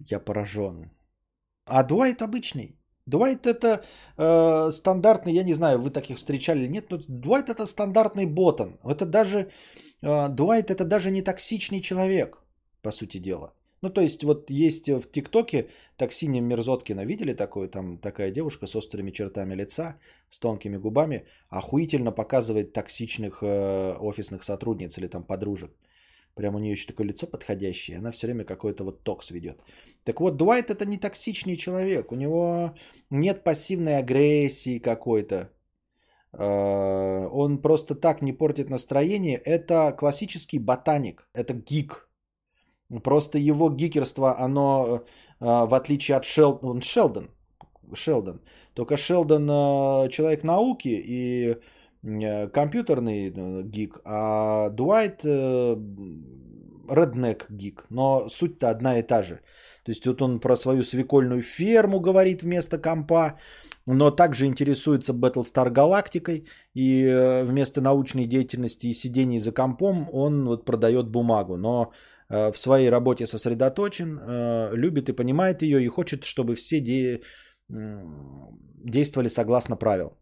я поражен. А Дуайт обычный. Дуайт это э, стандартный, я не знаю, вы таких встречали или нет, но Дуайт это стандартный ботан. Это даже, э, Дуайт это даже не токсичный человек, по сути дела. Ну, то есть, вот есть в ТикТоке Токсине Мерзоткина, видели такую, там такая девушка с острыми чертами лица, с тонкими губами, охуительно показывает токсичных э, офисных сотрудниц или там подружек. Прям у нее еще такое лицо подходящее, она все время какой-то вот токс ведет. Так вот, Дуайт это не токсичный человек, у него нет пассивной агрессии какой-то. Э, он просто так не портит настроение. Это классический ботаник, это гик, Просто его гикерство, оно, э, в отличие от Шелдона, он Шелдон, Шелдон, только Шелдон э, человек науки и э, компьютерный гик, а Дуайт redneck гик, но суть-то одна и та же. То есть вот он про свою свекольную ферму говорит вместо компа, но также интересуется Battlestar Галактикой, и вместо научной деятельности и сидений за компом он вот продает бумагу, но в своей работе сосредоточен, э, любит и понимает ее, и хочет, чтобы все де... действовали согласно правил.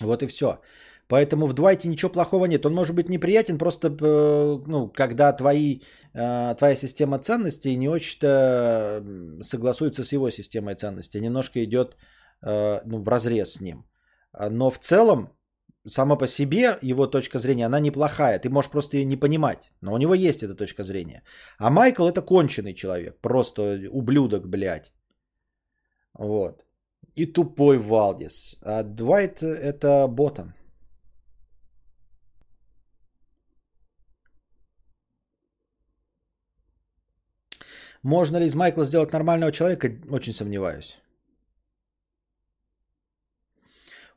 Вот и все. Поэтому в Дуайте ничего плохого нет. Он может быть неприятен, просто ну, когда твои, твоя система ценностей не очень-то согласуется с его системой ценностей. Немножко идет Э, ну, в разрез с ним. А, но в целом, сама по себе его точка зрения, она неплохая. Ты можешь просто ее не понимать. Но у него есть эта точка зрения. А Майкл это конченый человек. Просто ублюдок, блядь. Вот. И тупой Валдис. А Двайт это ботом. Можно ли из Майкла сделать нормального человека? Очень сомневаюсь.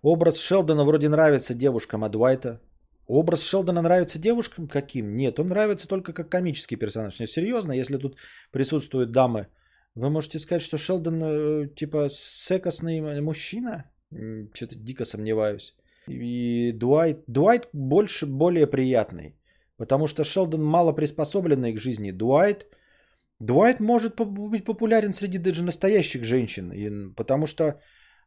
Образ Шелдона вроде нравится девушкам, а Дуайта? Образ Шелдона нравится девушкам каким? Нет, он нравится только как комический персонаж. Не, серьезно, если тут присутствуют дамы, вы можете сказать, что Шелдон э, типа секосный мужчина? Что-то дико сомневаюсь. И Дуайт, Дуайт больше, более приятный. Потому что Шелдон мало приспособленный к жизни. Дуайт, Дуайт может быть популярен среди даже настоящих женщин. Потому что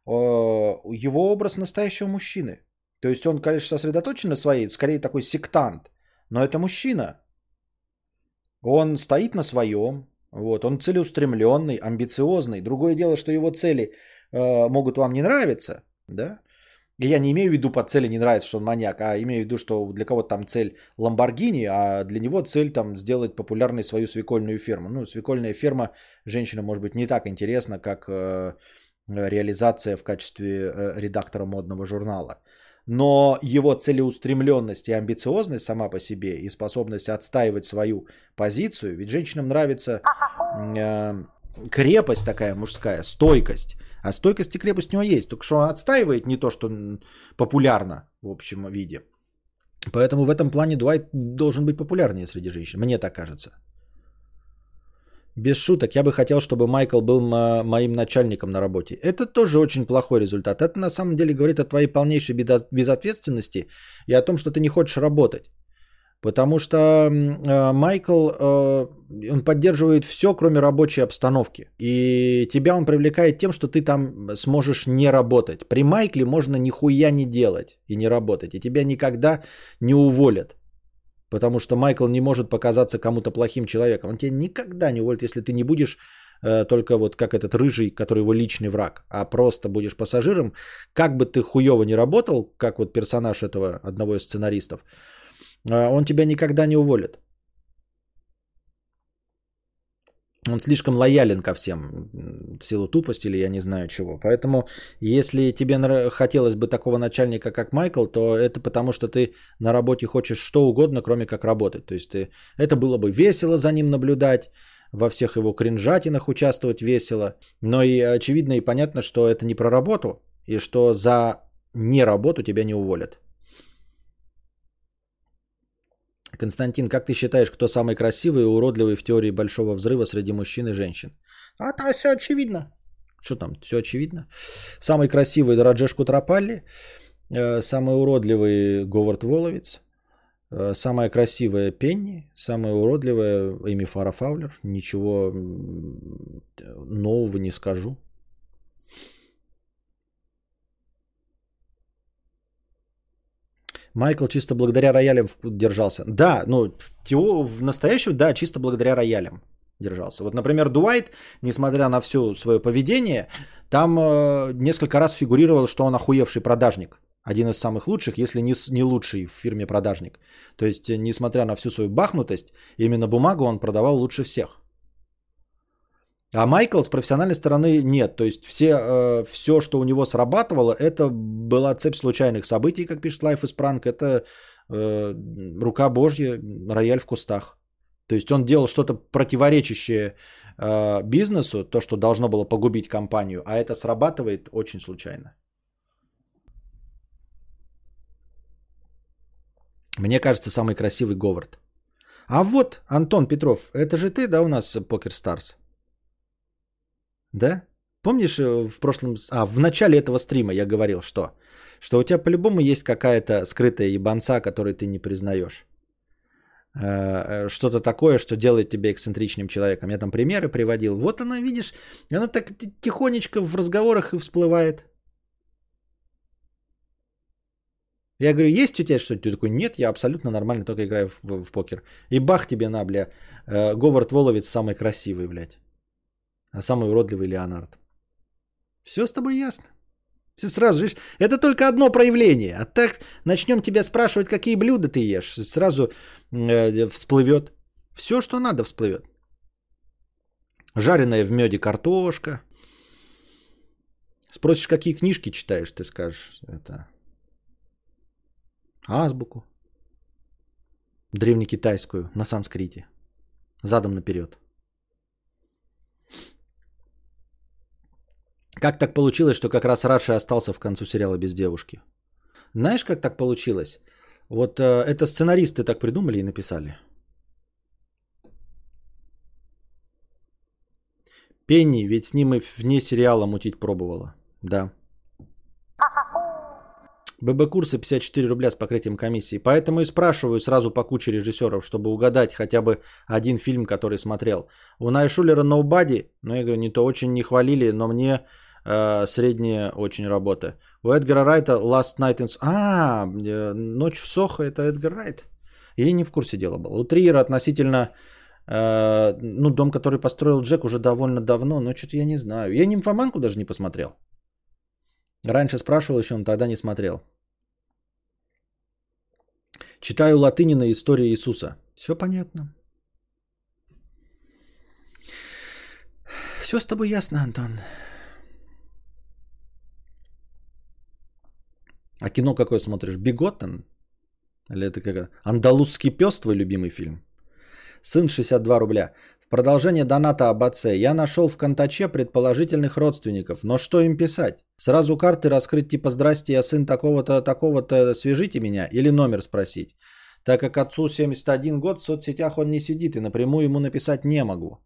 его образ настоящего мужчины. То есть он, конечно, сосредоточен на своей, скорее такой сектант, но это мужчина. Он стоит на своем, вот, он целеустремленный, амбициозный. Другое дело, что его цели э, могут вам не нравиться, да? И я не имею в виду по цели не нравится, что он маньяк, а имею в виду, что для кого-то там цель Ламборгини, а для него цель там сделать популярной свою свекольную ферму. Ну, свекольная ферма женщина может быть не так интересна, как э, реализация в качестве э, редактора модного журнала. Но его целеустремленность и амбициозность сама по себе и способность отстаивать свою позицию, ведь женщинам нравится э, крепость такая мужская, стойкость. А стойкость и крепость у него есть, только что он отстаивает не то, что популярно в общем виде. Поэтому в этом плане Дуайт должен быть популярнее среди женщин, мне так кажется. Без шуток, я бы хотел, чтобы Майкл был мо- моим начальником на работе. Это тоже очень плохой результат. Это на самом деле говорит о твоей полнейшей безответственности и о том, что ты не хочешь работать. Потому что э, Майкл, э, он поддерживает все, кроме рабочей обстановки. И тебя он привлекает тем, что ты там сможешь не работать. При Майкле можно нихуя не делать и не работать. И тебя никогда не уволят. Потому что Майкл не может показаться кому-то плохим человеком. Он тебя никогда не уволит, если ты не будешь э, только вот как этот рыжий, который его личный враг, а просто будешь пассажиром. Как бы ты хуево не работал, как вот персонаж этого одного из сценаристов, э, он тебя никогда не уволит. Он слишком лоялен ко всем, в силу тупости или я не знаю чего. Поэтому, если тебе хотелось бы такого начальника, как Майкл, то это потому, что ты на работе хочешь что угодно, кроме как работать. То есть ты, это было бы весело за ним наблюдать, во всех его кринжатинах участвовать весело. Но и очевидно и понятно, что это не про работу, и что за не работу тебя не уволят. Константин, как ты считаешь, кто самый красивый и уродливый в теории большого взрыва среди мужчин и женщин? А там все очевидно. Что там, все очевидно. Самый красивый Раджеш Кутрапалли, э, самый уродливый Говард Воловец, э, самая красивая Пенни, самая уродливая Эми Фара Фаулер. Ничего нового не скажу. Майкл чисто благодаря роялям держался. Да, ну, в, в настоящем, да, чисто благодаря роялям держался. Вот, например, Дуайт, несмотря на все свое поведение, там э, несколько раз фигурировал, что он охуевший продажник. Один из самых лучших, если не, не лучший в фирме продажник. То есть, несмотря на всю свою бахнутость, именно бумагу он продавал лучше всех. А Майкл с профессиональной стороны нет. То есть все, э, все, что у него срабатывало, это была цепь случайных событий, как пишет Life is Prank. Это э, рука Божья, рояль в кустах. То есть он делал что-то противоречащее э, бизнесу, то, что должно было погубить компанию, а это срабатывает очень случайно. Мне кажется, самый красивый Говард. А вот, Антон Петров, это же ты, да, у нас Покер Старс? Да? Помнишь, э, в прошлом... А, в начале этого стрима я говорил, что? Что у тебя по-любому есть какая-то скрытая ебанца, которую ты не признаешь. Э, э, что-то такое, что делает тебя эксцентричным человеком. Я там примеры приводил. Вот она, видишь, она так тихонечко в разговорах и всплывает. Я говорю, есть у тебя что-то? Ты такой, нет, я абсолютно нормально только играю в, в, в покер. И бах тебе на, бля, Говард Воловец самый красивый, блядь. А самый уродливый Леонард. Все с тобой ясно. Все сразу, видишь, это только одно проявление. А так начнем тебя спрашивать, какие блюда ты ешь. Сразу э, всплывет. Все, что надо, всплывет. Жареная в меде картошка. Спросишь, какие книжки читаешь, ты скажешь, это азбуку. Древнекитайскую на санскрите. Задом наперед. Как так получилось, что как раз Радши остался в концу сериала без девушки? Знаешь, как так получилось? Вот э, это сценаристы так придумали и написали. Пенни, ведь с ним и вне сериала мутить пробовала. Да. ББ-курсы 54 рубля с покрытием комиссии. Поэтому и спрашиваю сразу по куче режиссеров, чтобы угадать хотя бы один фильм, который смотрел. У Найшулера Nobody, ну я говорю, не то очень не хвалили, но мне э, средняя очень работа. У Эдгара Райта Last Night in... А, э, Ночь в Сохо это Эдгар Райт. Я не в курсе дела был. У Триера относительно... Э, ну, дом, который построил Джек уже довольно давно, но что-то я не знаю. Я нимфоманку даже не посмотрел. Раньше спрашивал еще, но тогда не смотрел. Читаю латыни на истории Иисуса. Все понятно. Все с тобой ясно, Антон. А кино какое смотришь? Биготтен? Или это как? Андалузский пес твой любимый фильм? Сын 62 рубля. В продолжение доната об отце. Я нашел в Контаче предположительных родственников. Но что им писать? Сразу карты раскрыть типа «Здрасте, я сын такого-то, такого-то, свяжите меня» или номер спросить. Так как отцу 71 год, в соцсетях он не сидит и напрямую ему написать не могу.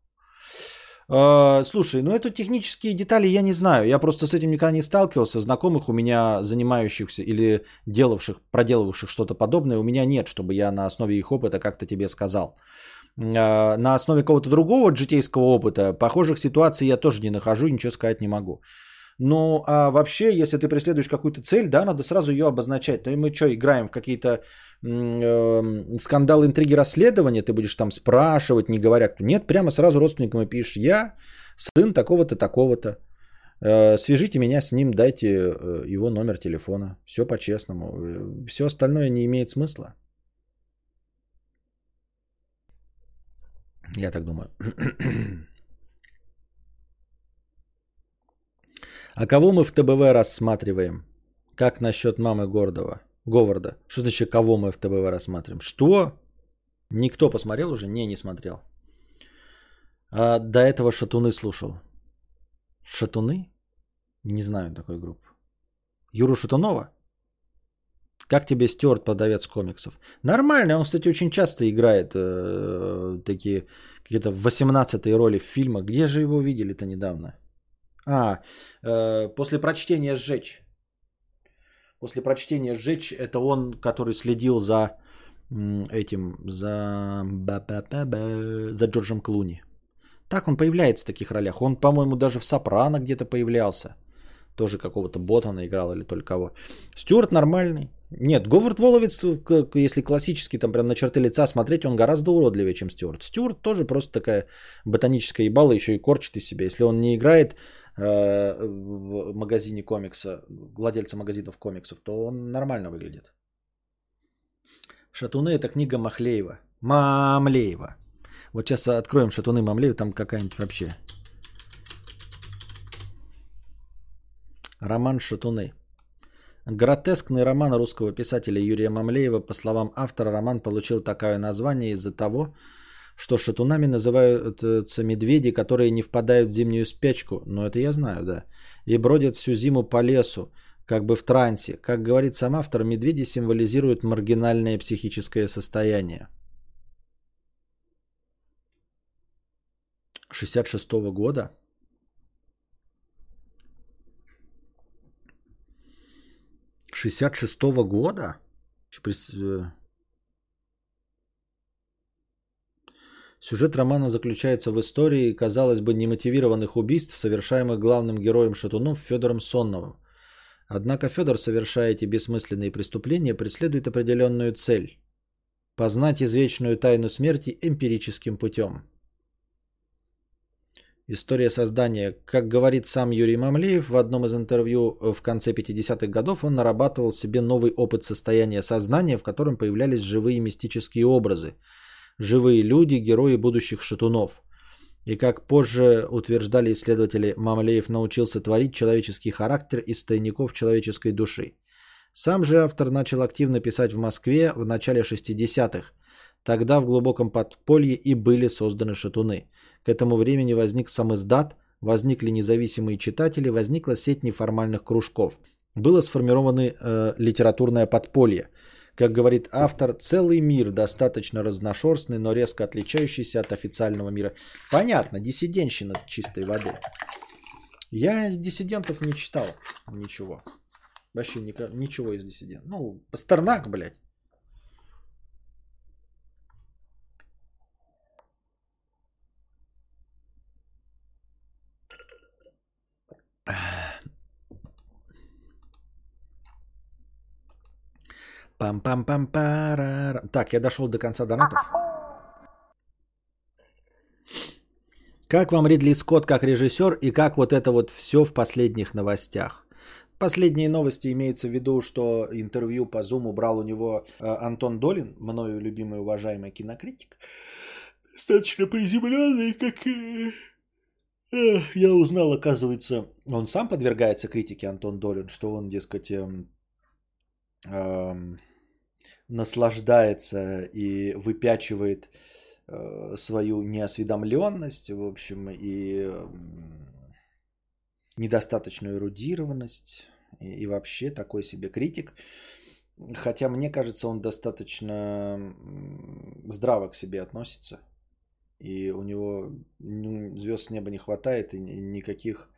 Э, слушай, ну это технические детали я не знаю. Я просто с этим никогда не сталкивался. Знакомых у меня, занимающихся или делавших, проделывавших что-то подобное, у меня нет, чтобы я на основе их опыта как-то тебе сказал. Э, на основе какого-то другого житейского опыта, похожих ситуаций я тоже не нахожу, ничего сказать не могу. Ну, а вообще, если ты преследуешь какую-то цель, да, надо сразу ее обозначать. Ну и мы что, играем в какие-то скандалы, интриги, расследования, ты будешь там спрашивать, не говоря кто. Нет, прямо сразу родственникам и пишешь, я сын такого-то, такого-то. Э, свяжите меня с ним, дайте э, его номер телефона. Все по-честному. Э, Все остальное не имеет смысла. Я так думаю. А кого мы в ТБВ рассматриваем? Как насчет мамы Гордова? Говарда. Что значит, кого мы в ТБВ рассматриваем? Что? Никто посмотрел уже? Не, не смотрел. А до этого Шатуны слушал. Шатуны? Не знаю такой группы. Юру Шатунова? Как тебе Стюарт, продавец комиксов? Нормально, он, кстати, очень часто играет э, такие какие-то 18 роли в фильмах. Где же его видели-то недавно? А, э, после прочтения «Сжечь». После прочтения «Сжечь» это он, который следил за этим, за, за Джорджем Клуни. Так он появляется в таких ролях. Он, по-моему, даже в «Сопрано» где-то появлялся. Тоже какого-то Ботана играл или только кого. Стюарт нормальный. Нет, Говард Воловец, если классический, там прям на черты лица смотреть, он гораздо уродливее, чем Стюарт. Стюарт тоже просто такая ботаническая ебала, еще и корчит из себя. Если он не играет в магазине комикса, владельца магазинов комиксов, то он нормально выглядит. Шатуны это книга Махлеева. Мамлеева. Вот сейчас откроем Шатуны Мамлеева, там какая-нибудь вообще. Роман Шатуны. Гротескный роман русского писателя Юрия Мамлеева. По словам автора, роман получил такое название из-за того, что шатунами называются медведи, которые не впадают в зимнюю спячку, но это я знаю, да, и бродят всю зиму по лесу, как бы в трансе. Как говорит сам автор, медведи символизируют маргинальное психическое состояние. 66 -го года. Шестьдесят шестого года? Э, Сюжет романа заключается в истории, казалось бы, немотивированных убийств, совершаемых главным героем Шатунов Федором Сонновым. Однако Федор, совершая эти бессмысленные преступления, преследует определенную цель – познать извечную тайну смерти эмпирическим путем. История создания. Как говорит сам Юрий Мамлеев в одном из интервью в конце 50-х годов, он нарабатывал себе новый опыт состояния сознания, в котором появлялись живые мистические образы – живые люди, герои будущих шатунов. И как позже утверждали исследователи, Мамлеев научился творить человеческий характер из тайников человеческой души. Сам же автор начал активно писать в Москве в начале 60-х. Тогда в глубоком подполье и были созданы шатуны. К этому времени возник сам издат, возникли независимые читатели, возникла сеть неформальных кружков. Было сформировано э, литературное подполье – как говорит автор, целый мир достаточно разношерстный, но резко отличающийся от официального мира. Понятно, диссиденщина чистой воды. Я диссидентов не читал ничего. Вообще ничего из диссидентов. Ну, Пастернак, блядь. Пам пам пам пара Так, я дошел до конца донатов. Как вам Ридли Скотт как режиссер и как вот это вот все в последних новостях? Последние новости имеются в виду, что интервью по Zoom брал у него э, Антон Долин, мною любимый уважаемый кинокритик. Достаточно приземленный, как... Э, э, я узнал, оказывается, он сам подвергается критике, Антон Долин, что он, дескать, наслаждается и выпячивает э, свою неосведомленность, в общем, и недостаточную эрудированность, и, и вообще такой себе критик. Хотя мне кажется, он достаточно здраво к себе относится. И у него ну, звезд с неба не хватает, и никаких,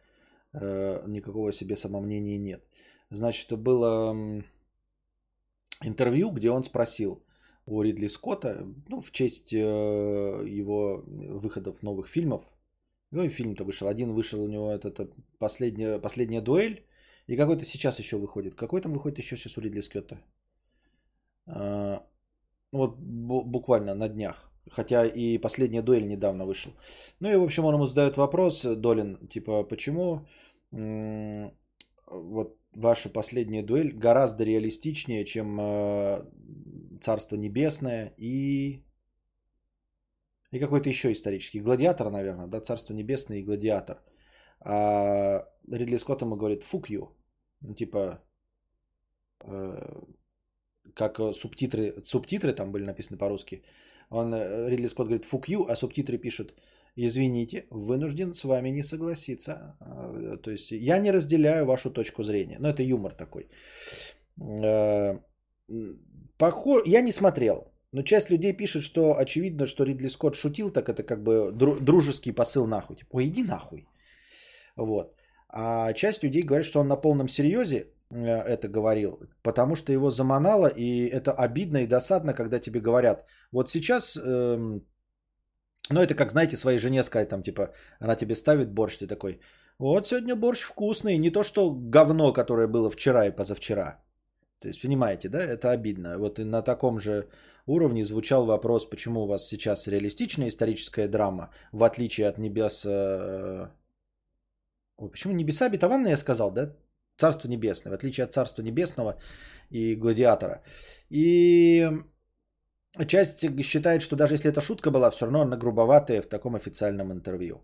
э, никакого себе самомнения нет. Значит, было интервью, где он спросил у Ридли Скотта, ну, в честь э, его выходов новых фильмов. Ну, и фильм-то вышел. Один вышел у него это, последняя, последняя дуэль. И какой-то сейчас еще выходит. Какой там выходит еще сейчас у Ридли Скотта? А, ну, вот буквально на днях. Хотя и последняя дуэль недавно вышел. Ну и, в общем, он ему задает вопрос, Долин, типа, почему вот ваша последняя дуэль гораздо реалистичнее, чем э, Царство Небесное и... И какой-то еще исторический. Гладиатор, наверное, да, Царство Небесное и Гладиатор. А Ридли Скотт ему говорит «fuck you». Ну, типа, э, как субтитры, субтитры там были написаны по-русски. Он, э, Ридли Скотт говорит «fuck you», а субтитры пишут извините, вынужден с вами не согласиться. А, то есть я не разделяю вашу точку зрения. Но это юмор такой. Э, Похож... Я не смотрел. Но часть людей пишет, что очевидно, что Ридли Скотт шутил, так это как бы дружеский посыл нахуй. Типа, иди нахуй. Вот. А часть людей говорит, что он на полном серьезе э, это говорил, потому что его заманало, и это обидно и досадно, когда тебе говорят, вот сейчас эм, ну, это как, знаете, своей жене сказать, там, типа, она тебе ставит борщ, ты такой, вот сегодня борщ вкусный, не то, что говно, которое было вчера и позавчера. То есть, понимаете, да, это обидно. Вот и на таком же уровне звучал вопрос, почему у вас сейчас реалистичная историческая драма, в отличие от небес... Э, ой, почему небеса обетованные я сказал, да? Царство небесное, в отличие от Царства небесного и Гладиатора. И часть считает, что даже если это шутка была, все равно она грубоватая в таком официальном интервью.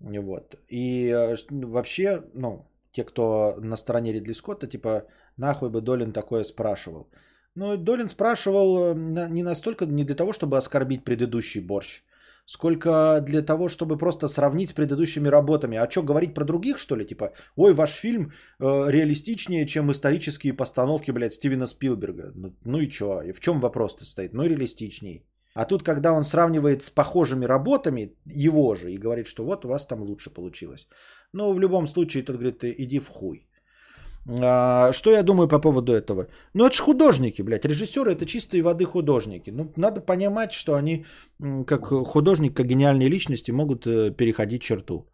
Вот. И э, вообще, ну, те, кто на стороне Ридли Скотта, типа, нахуй бы Долин такое спрашивал. Ну, Долин спрашивал э, не настолько, не для того, чтобы оскорбить предыдущий борщ, сколько для того, чтобы просто сравнить с предыдущими работами. А что, говорить про других, что ли? Типа, ой, ваш фильм э, реалистичнее, чем исторические постановки, блядь, Стивена Спилберга. Ну, ну и что? И в чем вопрос-то стоит? Ну, реалистичнее. А тут, когда он сравнивает с похожими работами его же и говорит, что вот у вас там лучше получилось. Ну, в любом случае, тот говорит, иди в хуй. А, что я думаю по поводу этого? Ну, это же художники, блядь. Режиссеры это чистой воды художники. Ну, надо понимать, что они, как художник, как гениальные личности, могут э, переходить черту.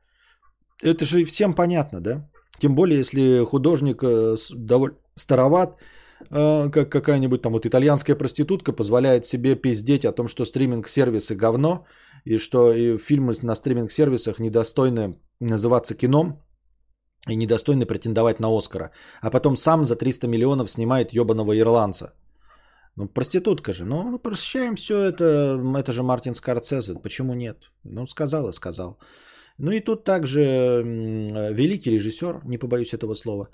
Это же всем понятно, да? Тем более, если художник э, довольно староват, э, как какая-нибудь там вот итальянская проститутка позволяет себе пиздеть о том, что стриминг-сервисы говно, и что фильмы на стриминг-сервисах недостойны называться кином, и недостойны претендовать на Оскара. А потом сам за 300 миллионов снимает ебаного ирландца. Ну, проститутка же. Ну, прощаем все это. Это же Мартин Скорцезе. Почему нет? Ну, сказал и сказал. Ну и тут также великий режиссер, не побоюсь этого слова,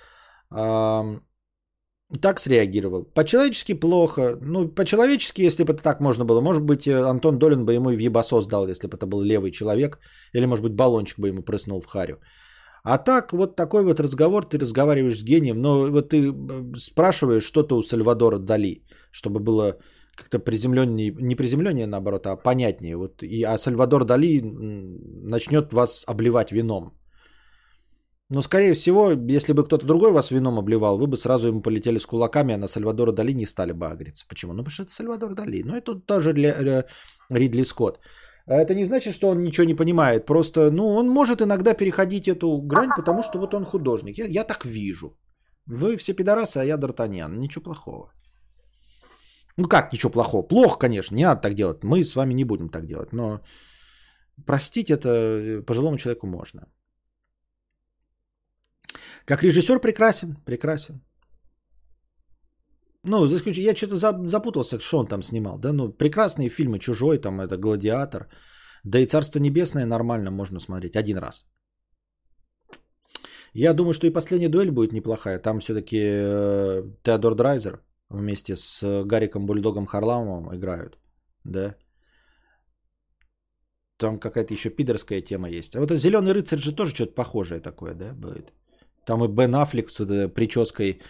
так среагировал. По-человечески плохо. Ну, по-человечески, если бы это так можно было. Может быть, э, Антон Долин бы ему в ебасос дал, если бы это был левый человек. Или, может быть, баллончик бы ему прыснул в харю. А так, вот такой вот разговор, ты разговариваешь с гением, но вот ты э, спрашиваешь что-то у Сальвадора Дали, чтобы было как-то приземленнее, не приземленнее наоборот, а понятнее. Вот, и, а Сальвадор Дали начнет вас обливать вином. Но, скорее всего, если бы кто-то другой вас вином обливал, вы бы сразу ему полетели с кулаками, а на Сальвадора Дали не стали бы агриться. Почему? Ну, потому что это Сальвадор Дали. Ну, это тоже для, Ридли Скотт. А это не значит, что он ничего не понимает. Просто, ну, он может иногда переходить эту грань, потому что вот он художник. Я, я так вижу. Вы все пидорасы, а я Д'Артаньян. Ничего плохого. Ну как ничего плохого? Плохо, конечно, не надо так делать. Мы с вами не будем так делать. Но простить это э, пожилому человеку можно. Как режиссер прекрасен, прекрасен. Ну, за исключением, я что-то запутался, что он там снимал, да, ну, прекрасные фильмы, «Чужой», там, это «Гладиатор», да и «Царство небесное» нормально можно смотреть один раз. Я думаю, что и последняя дуэль будет неплохая. Там все-таки э, Теодор Драйзер вместе с Гариком Бульдогом Харламовым играют, да. Там какая-то еще пидорская тема есть. А вот этот «Зеленый рыцарь» же тоже что-то похожее такое, да, будет. Там и Бен Аффлек с этой прической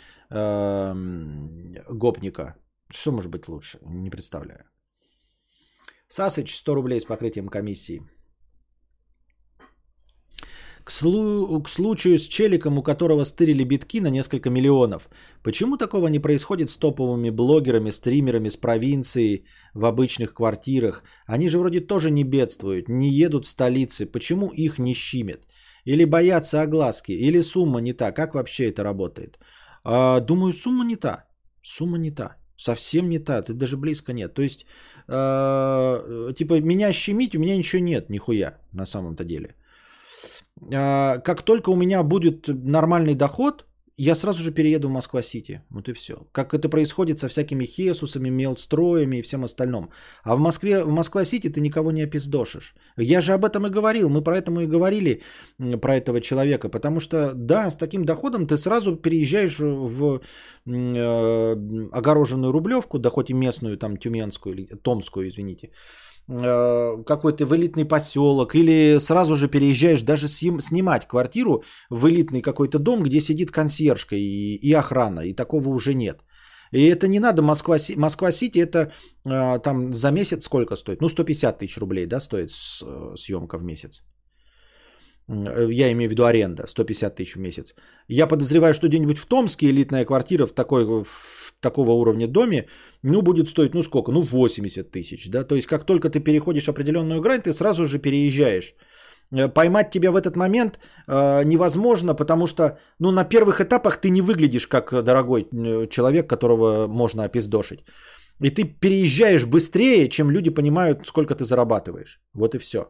гопника. Что может быть лучше? Не представляю. Сасыч 100 рублей с покрытием комиссии. К, слу- к случаю с челиком, у которого стырили битки на несколько миллионов. Почему такого не происходит с топовыми блогерами, стримерами с провинции в обычных квартирах? Они же вроде тоже не бедствуют, не едут в столицы. Почему их не щимят? Или боятся огласки? Или сумма не та? Как вообще это работает? А, думаю, сумма не та. Сумма не та. Совсем не та. Ты даже близко нет. То есть, э, типа, меня щемить, у меня ничего нет, нихуя, на самом-то деле. Э, как только у меня будет нормальный доход, я сразу же перееду в Москва-Сити. Вот и все. Как это происходит со всякими Хесусами, Мелстроями и всем остальным. А в Москве, в Москва-Сити ты никого не опиздошишь. Я же об этом и говорил. Мы про это и говорили, про этого человека. Потому что, да, с таким доходом ты сразу переезжаешь в э, огороженную Рублевку, да хоть и местную, там, Тюменскую, или Томскую, извините. Э, какой-то в элитный поселок, или сразу же переезжаешь даже снимать квартиру в элитный какой-то дом, где сидит консьержка и, и охрана, и такого уже нет. И это не надо Москва, Москва-Сити, это э, там за месяц сколько стоит? Ну, 150 тысяч рублей, да, стоит съемка в месяц. Э, я имею в виду аренда, 150 тысяч в месяц. Я подозреваю, что где-нибудь в Томске элитная квартира в, такой, в такого уровня доме, ну, будет стоить, ну, сколько? Ну, 80 тысяч, да. То есть, как только ты переходишь определенную грань, ты сразу же переезжаешь. Э, поймать тебя в этот момент э, невозможно, потому что, ну, на первых этапах ты не выглядишь как дорогой э, человек, которого можно опиздошить. И ты переезжаешь быстрее, чем люди понимают, сколько ты зарабатываешь. Вот и все.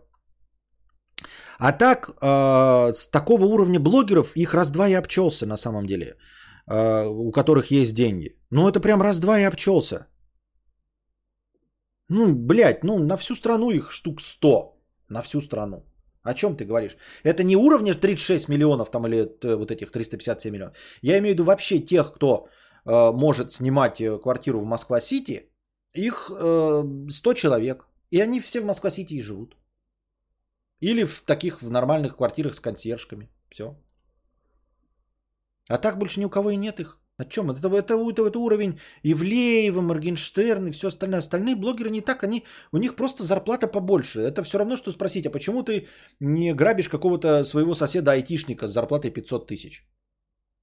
А так, э, с такого уровня блогеров, их раз-два и обчелся на самом деле, э, у которых есть деньги. Ну, это прям раз-два и обчелся. Ну, блядь, ну, на всю страну их штук 100. На всю страну. О чем ты говоришь? Это не уровня 36 миллионов там или э, вот этих 357 миллионов. Я имею в виду вообще тех, кто э, может снимать э, квартиру в Москва-Сити. Их э, 100 человек. И они все в Москва-Сити и живут. Или в таких в нормальных квартирах с консьержками. Все. А так больше ни у кого и нет их. О чем это? Это, это, это, уровень Ивлеева, Моргенштерн и все остальное. Остальные блогеры не так, они, у них просто зарплата побольше. Это все равно, что спросить, а почему ты не грабишь какого-то своего соседа-айтишника с зарплатой 500 тысяч?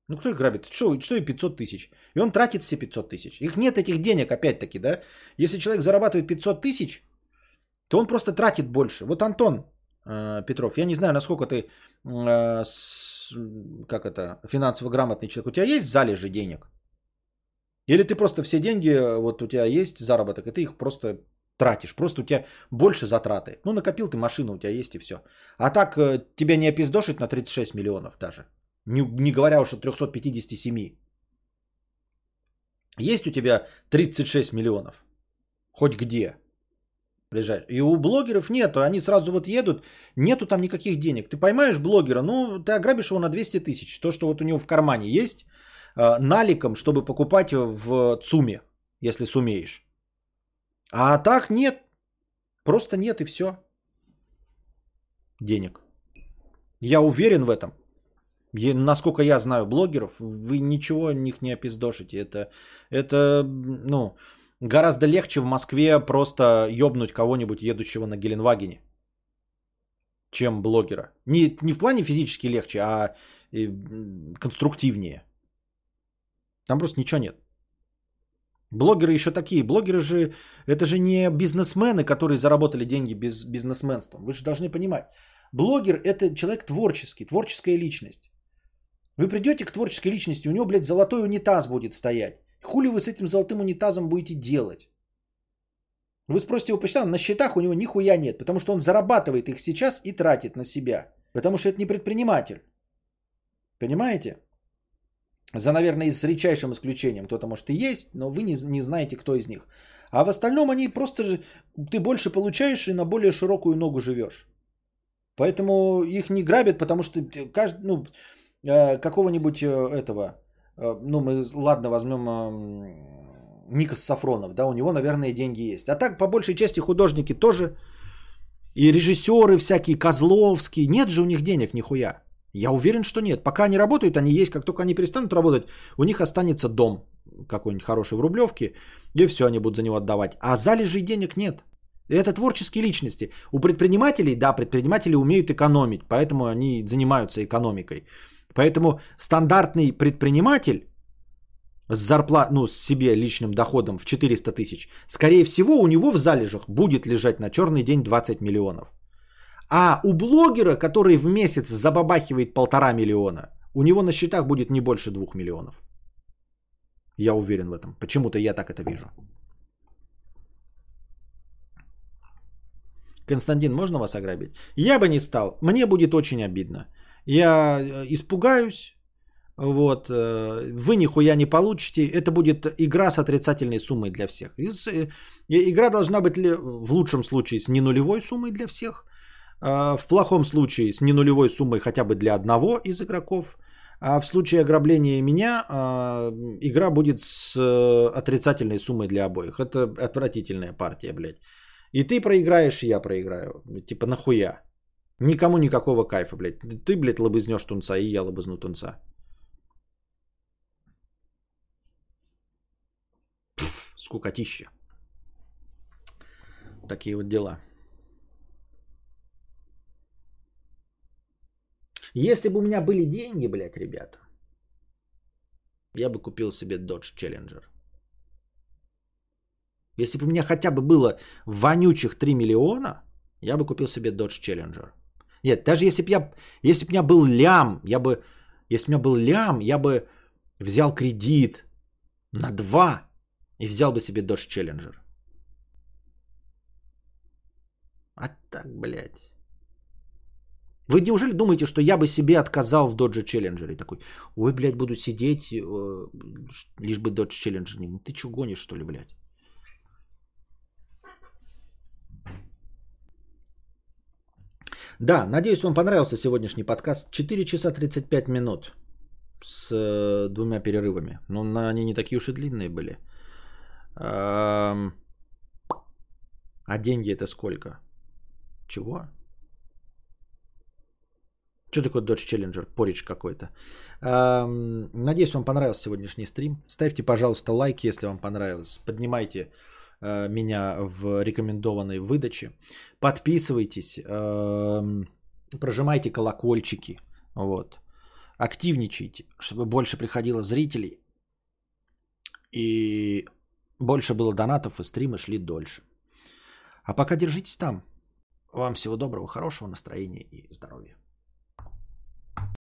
Ну кто их грабит? Что, что и 500 тысяч? И он тратит все 500 тысяч. Их нет этих денег, опять-таки, да? Если человек зарабатывает 500 тысяч, то он просто тратит больше. Вот Антон Петров, я не знаю, насколько ты, э, как это, финансово грамотный человек. У тебя есть залежи денег? Или ты просто все деньги, вот у тебя есть заработок, и ты их просто тратишь. Просто у тебя больше затраты. Ну, накопил ты машину, у тебя есть и все. А так э, тебя не опиздошить на 36 миллионов даже. Не, не говоря уж о 357. Есть у тебя 36 миллионов? Хоть где? Лежать. И у блогеров нету. Они сразу вот едут, нету там никаких денег. Ты поймаешь блогера, ну, ты ограбишь его на 200 тысяч. То, что вот у него в кармане есть, э, наликом, чтобы покупать в ЦУМе, если сумеешь. А так нет. Просто нет и все. Денег. Я уверен в этом. И, насколько я знаю блогеров, вы ничего о них не опиздошите. Это, это ну, гораздо легче в Москве просто ёбнуть кого-нибудь, едущего на Геленвагене, чем блогера. Не, не в плане физически легче, а конструктивнее. Там просто ничего нет. Блогеры еще такие. Блогеры же, это же не бизнесмены, которые заработали деньги без бизнесменством. Вы же должны понимать. Блогер это человек творческий, творческая личность. Вы придете к творческой личности, у него, блядь, золотой унитаз будет стоять. Хули вы с этим золотым унитазом будете делать? Вы спросите его, почему на счетах у него нихуя нет, потому что он зарабатывает их сейчас и тратит на себя. Потому что это не предприниматель. Понимаете? За, наверное, с редчайшим исключением. Кто-то, может, и есть, но вы не, не знаете, кто из них. А в остальном они просто же... Ты больше получаешь и на более широкую ногу живешь. Поэтому их не грабят, потому что каждый, ну, Э, какого-нибудь э, этого, э, ну мы, ладно, возьмем Никас Сафронов, да, у него, наверное, деньги есть. А так, по большей части, художники тоже, и режиссеры всякие, Козловские, нет же у них денег нихуя. Я уверен, что нет. Пока они работают, они есть. Как только они перестанут работать, у них останется дом какой-нибудь хороший в Рублевке, и все, они будут за него отдавать. А залежей денег нет. Это творческие личности. У предпринимателей, да, предприниматели умеют экономить, поэтому они занимаются экономикой. Поэтому стандартный предприниматель с зарплат, ну, с себе личным доходом в 400 тысяч, скорее всего, у него в залежах будет лежать на черный день 20 миллионов. А у блогера, который в месяц забабахивает полтора миллиона, у него на счетах будет не больше двух миллионов. Я уверен в этом. Почему-то я так это вижу. Константин, можно вас ограбить? Я бы не стал. Мне будет очень обидно. Я э, испугаюсь, вот, э, вы нихуя не получите. Это будет игра с отрицательной суммой для всех. Э, игра должна быть в лучшем случае с ненулевой суммой для всех, а в плохом случае с ненулевой суммой хотя бы для одного из игроков. А в случае ограбления меня а, игра будет с отрицательной суммой для обоих. Это отвратительная партия, блядь. И ты проиграешь, и я проиграю. Типа нахуя? Никому никакого кайфа, блядь. Ты, блядь, лобызнешь тунца, и я лобызну тунца. Пфф, скукотища. Такие вот дела. Если бы у меня были деньги, блядь, ребята, я бы купил себе Dodge Challenger. Если бы у меня хотя бы было вонючих 3 миллиона, я бы купил себе Dodge Challenger. Нет, даже если бы я, если бы у меня был лям, я бы, если бы у меня был лям, я бы взял кредит на два и взял бы себе Dodge Challenger. А так, блядь. Вы неужели думаете, что я бы себе отказал в Dodge Challenger? И такой, ой, блядь, буду сидеть, э, лишь бы Dodge Challenger не... Ты что, гонишь, что ли, блядь? Да, надеюсь, вам понравился сегодняшний подкаст. 4 часа 35 минут с э, двумя перерывами. Но на, они не такие уж и длинные были. А, деньги это сколько? Чего? Что такое Dodge Challenger? Порич какой-то. Надеюсь, вам понравился сегодняшний стрим. Ставьте, пожалуйста, лайки, если вам понравилось. Поднимайте меня в рекомендованной выдаче. Подписывайтесь, прожимайте колокольчики. Вот. Активничайте, чтобы больше приходило зрителей. И больше было донатов, и стримы шли дольше. А пока держитесь там. Вам всего доброго, хорошего настроения и здоровья.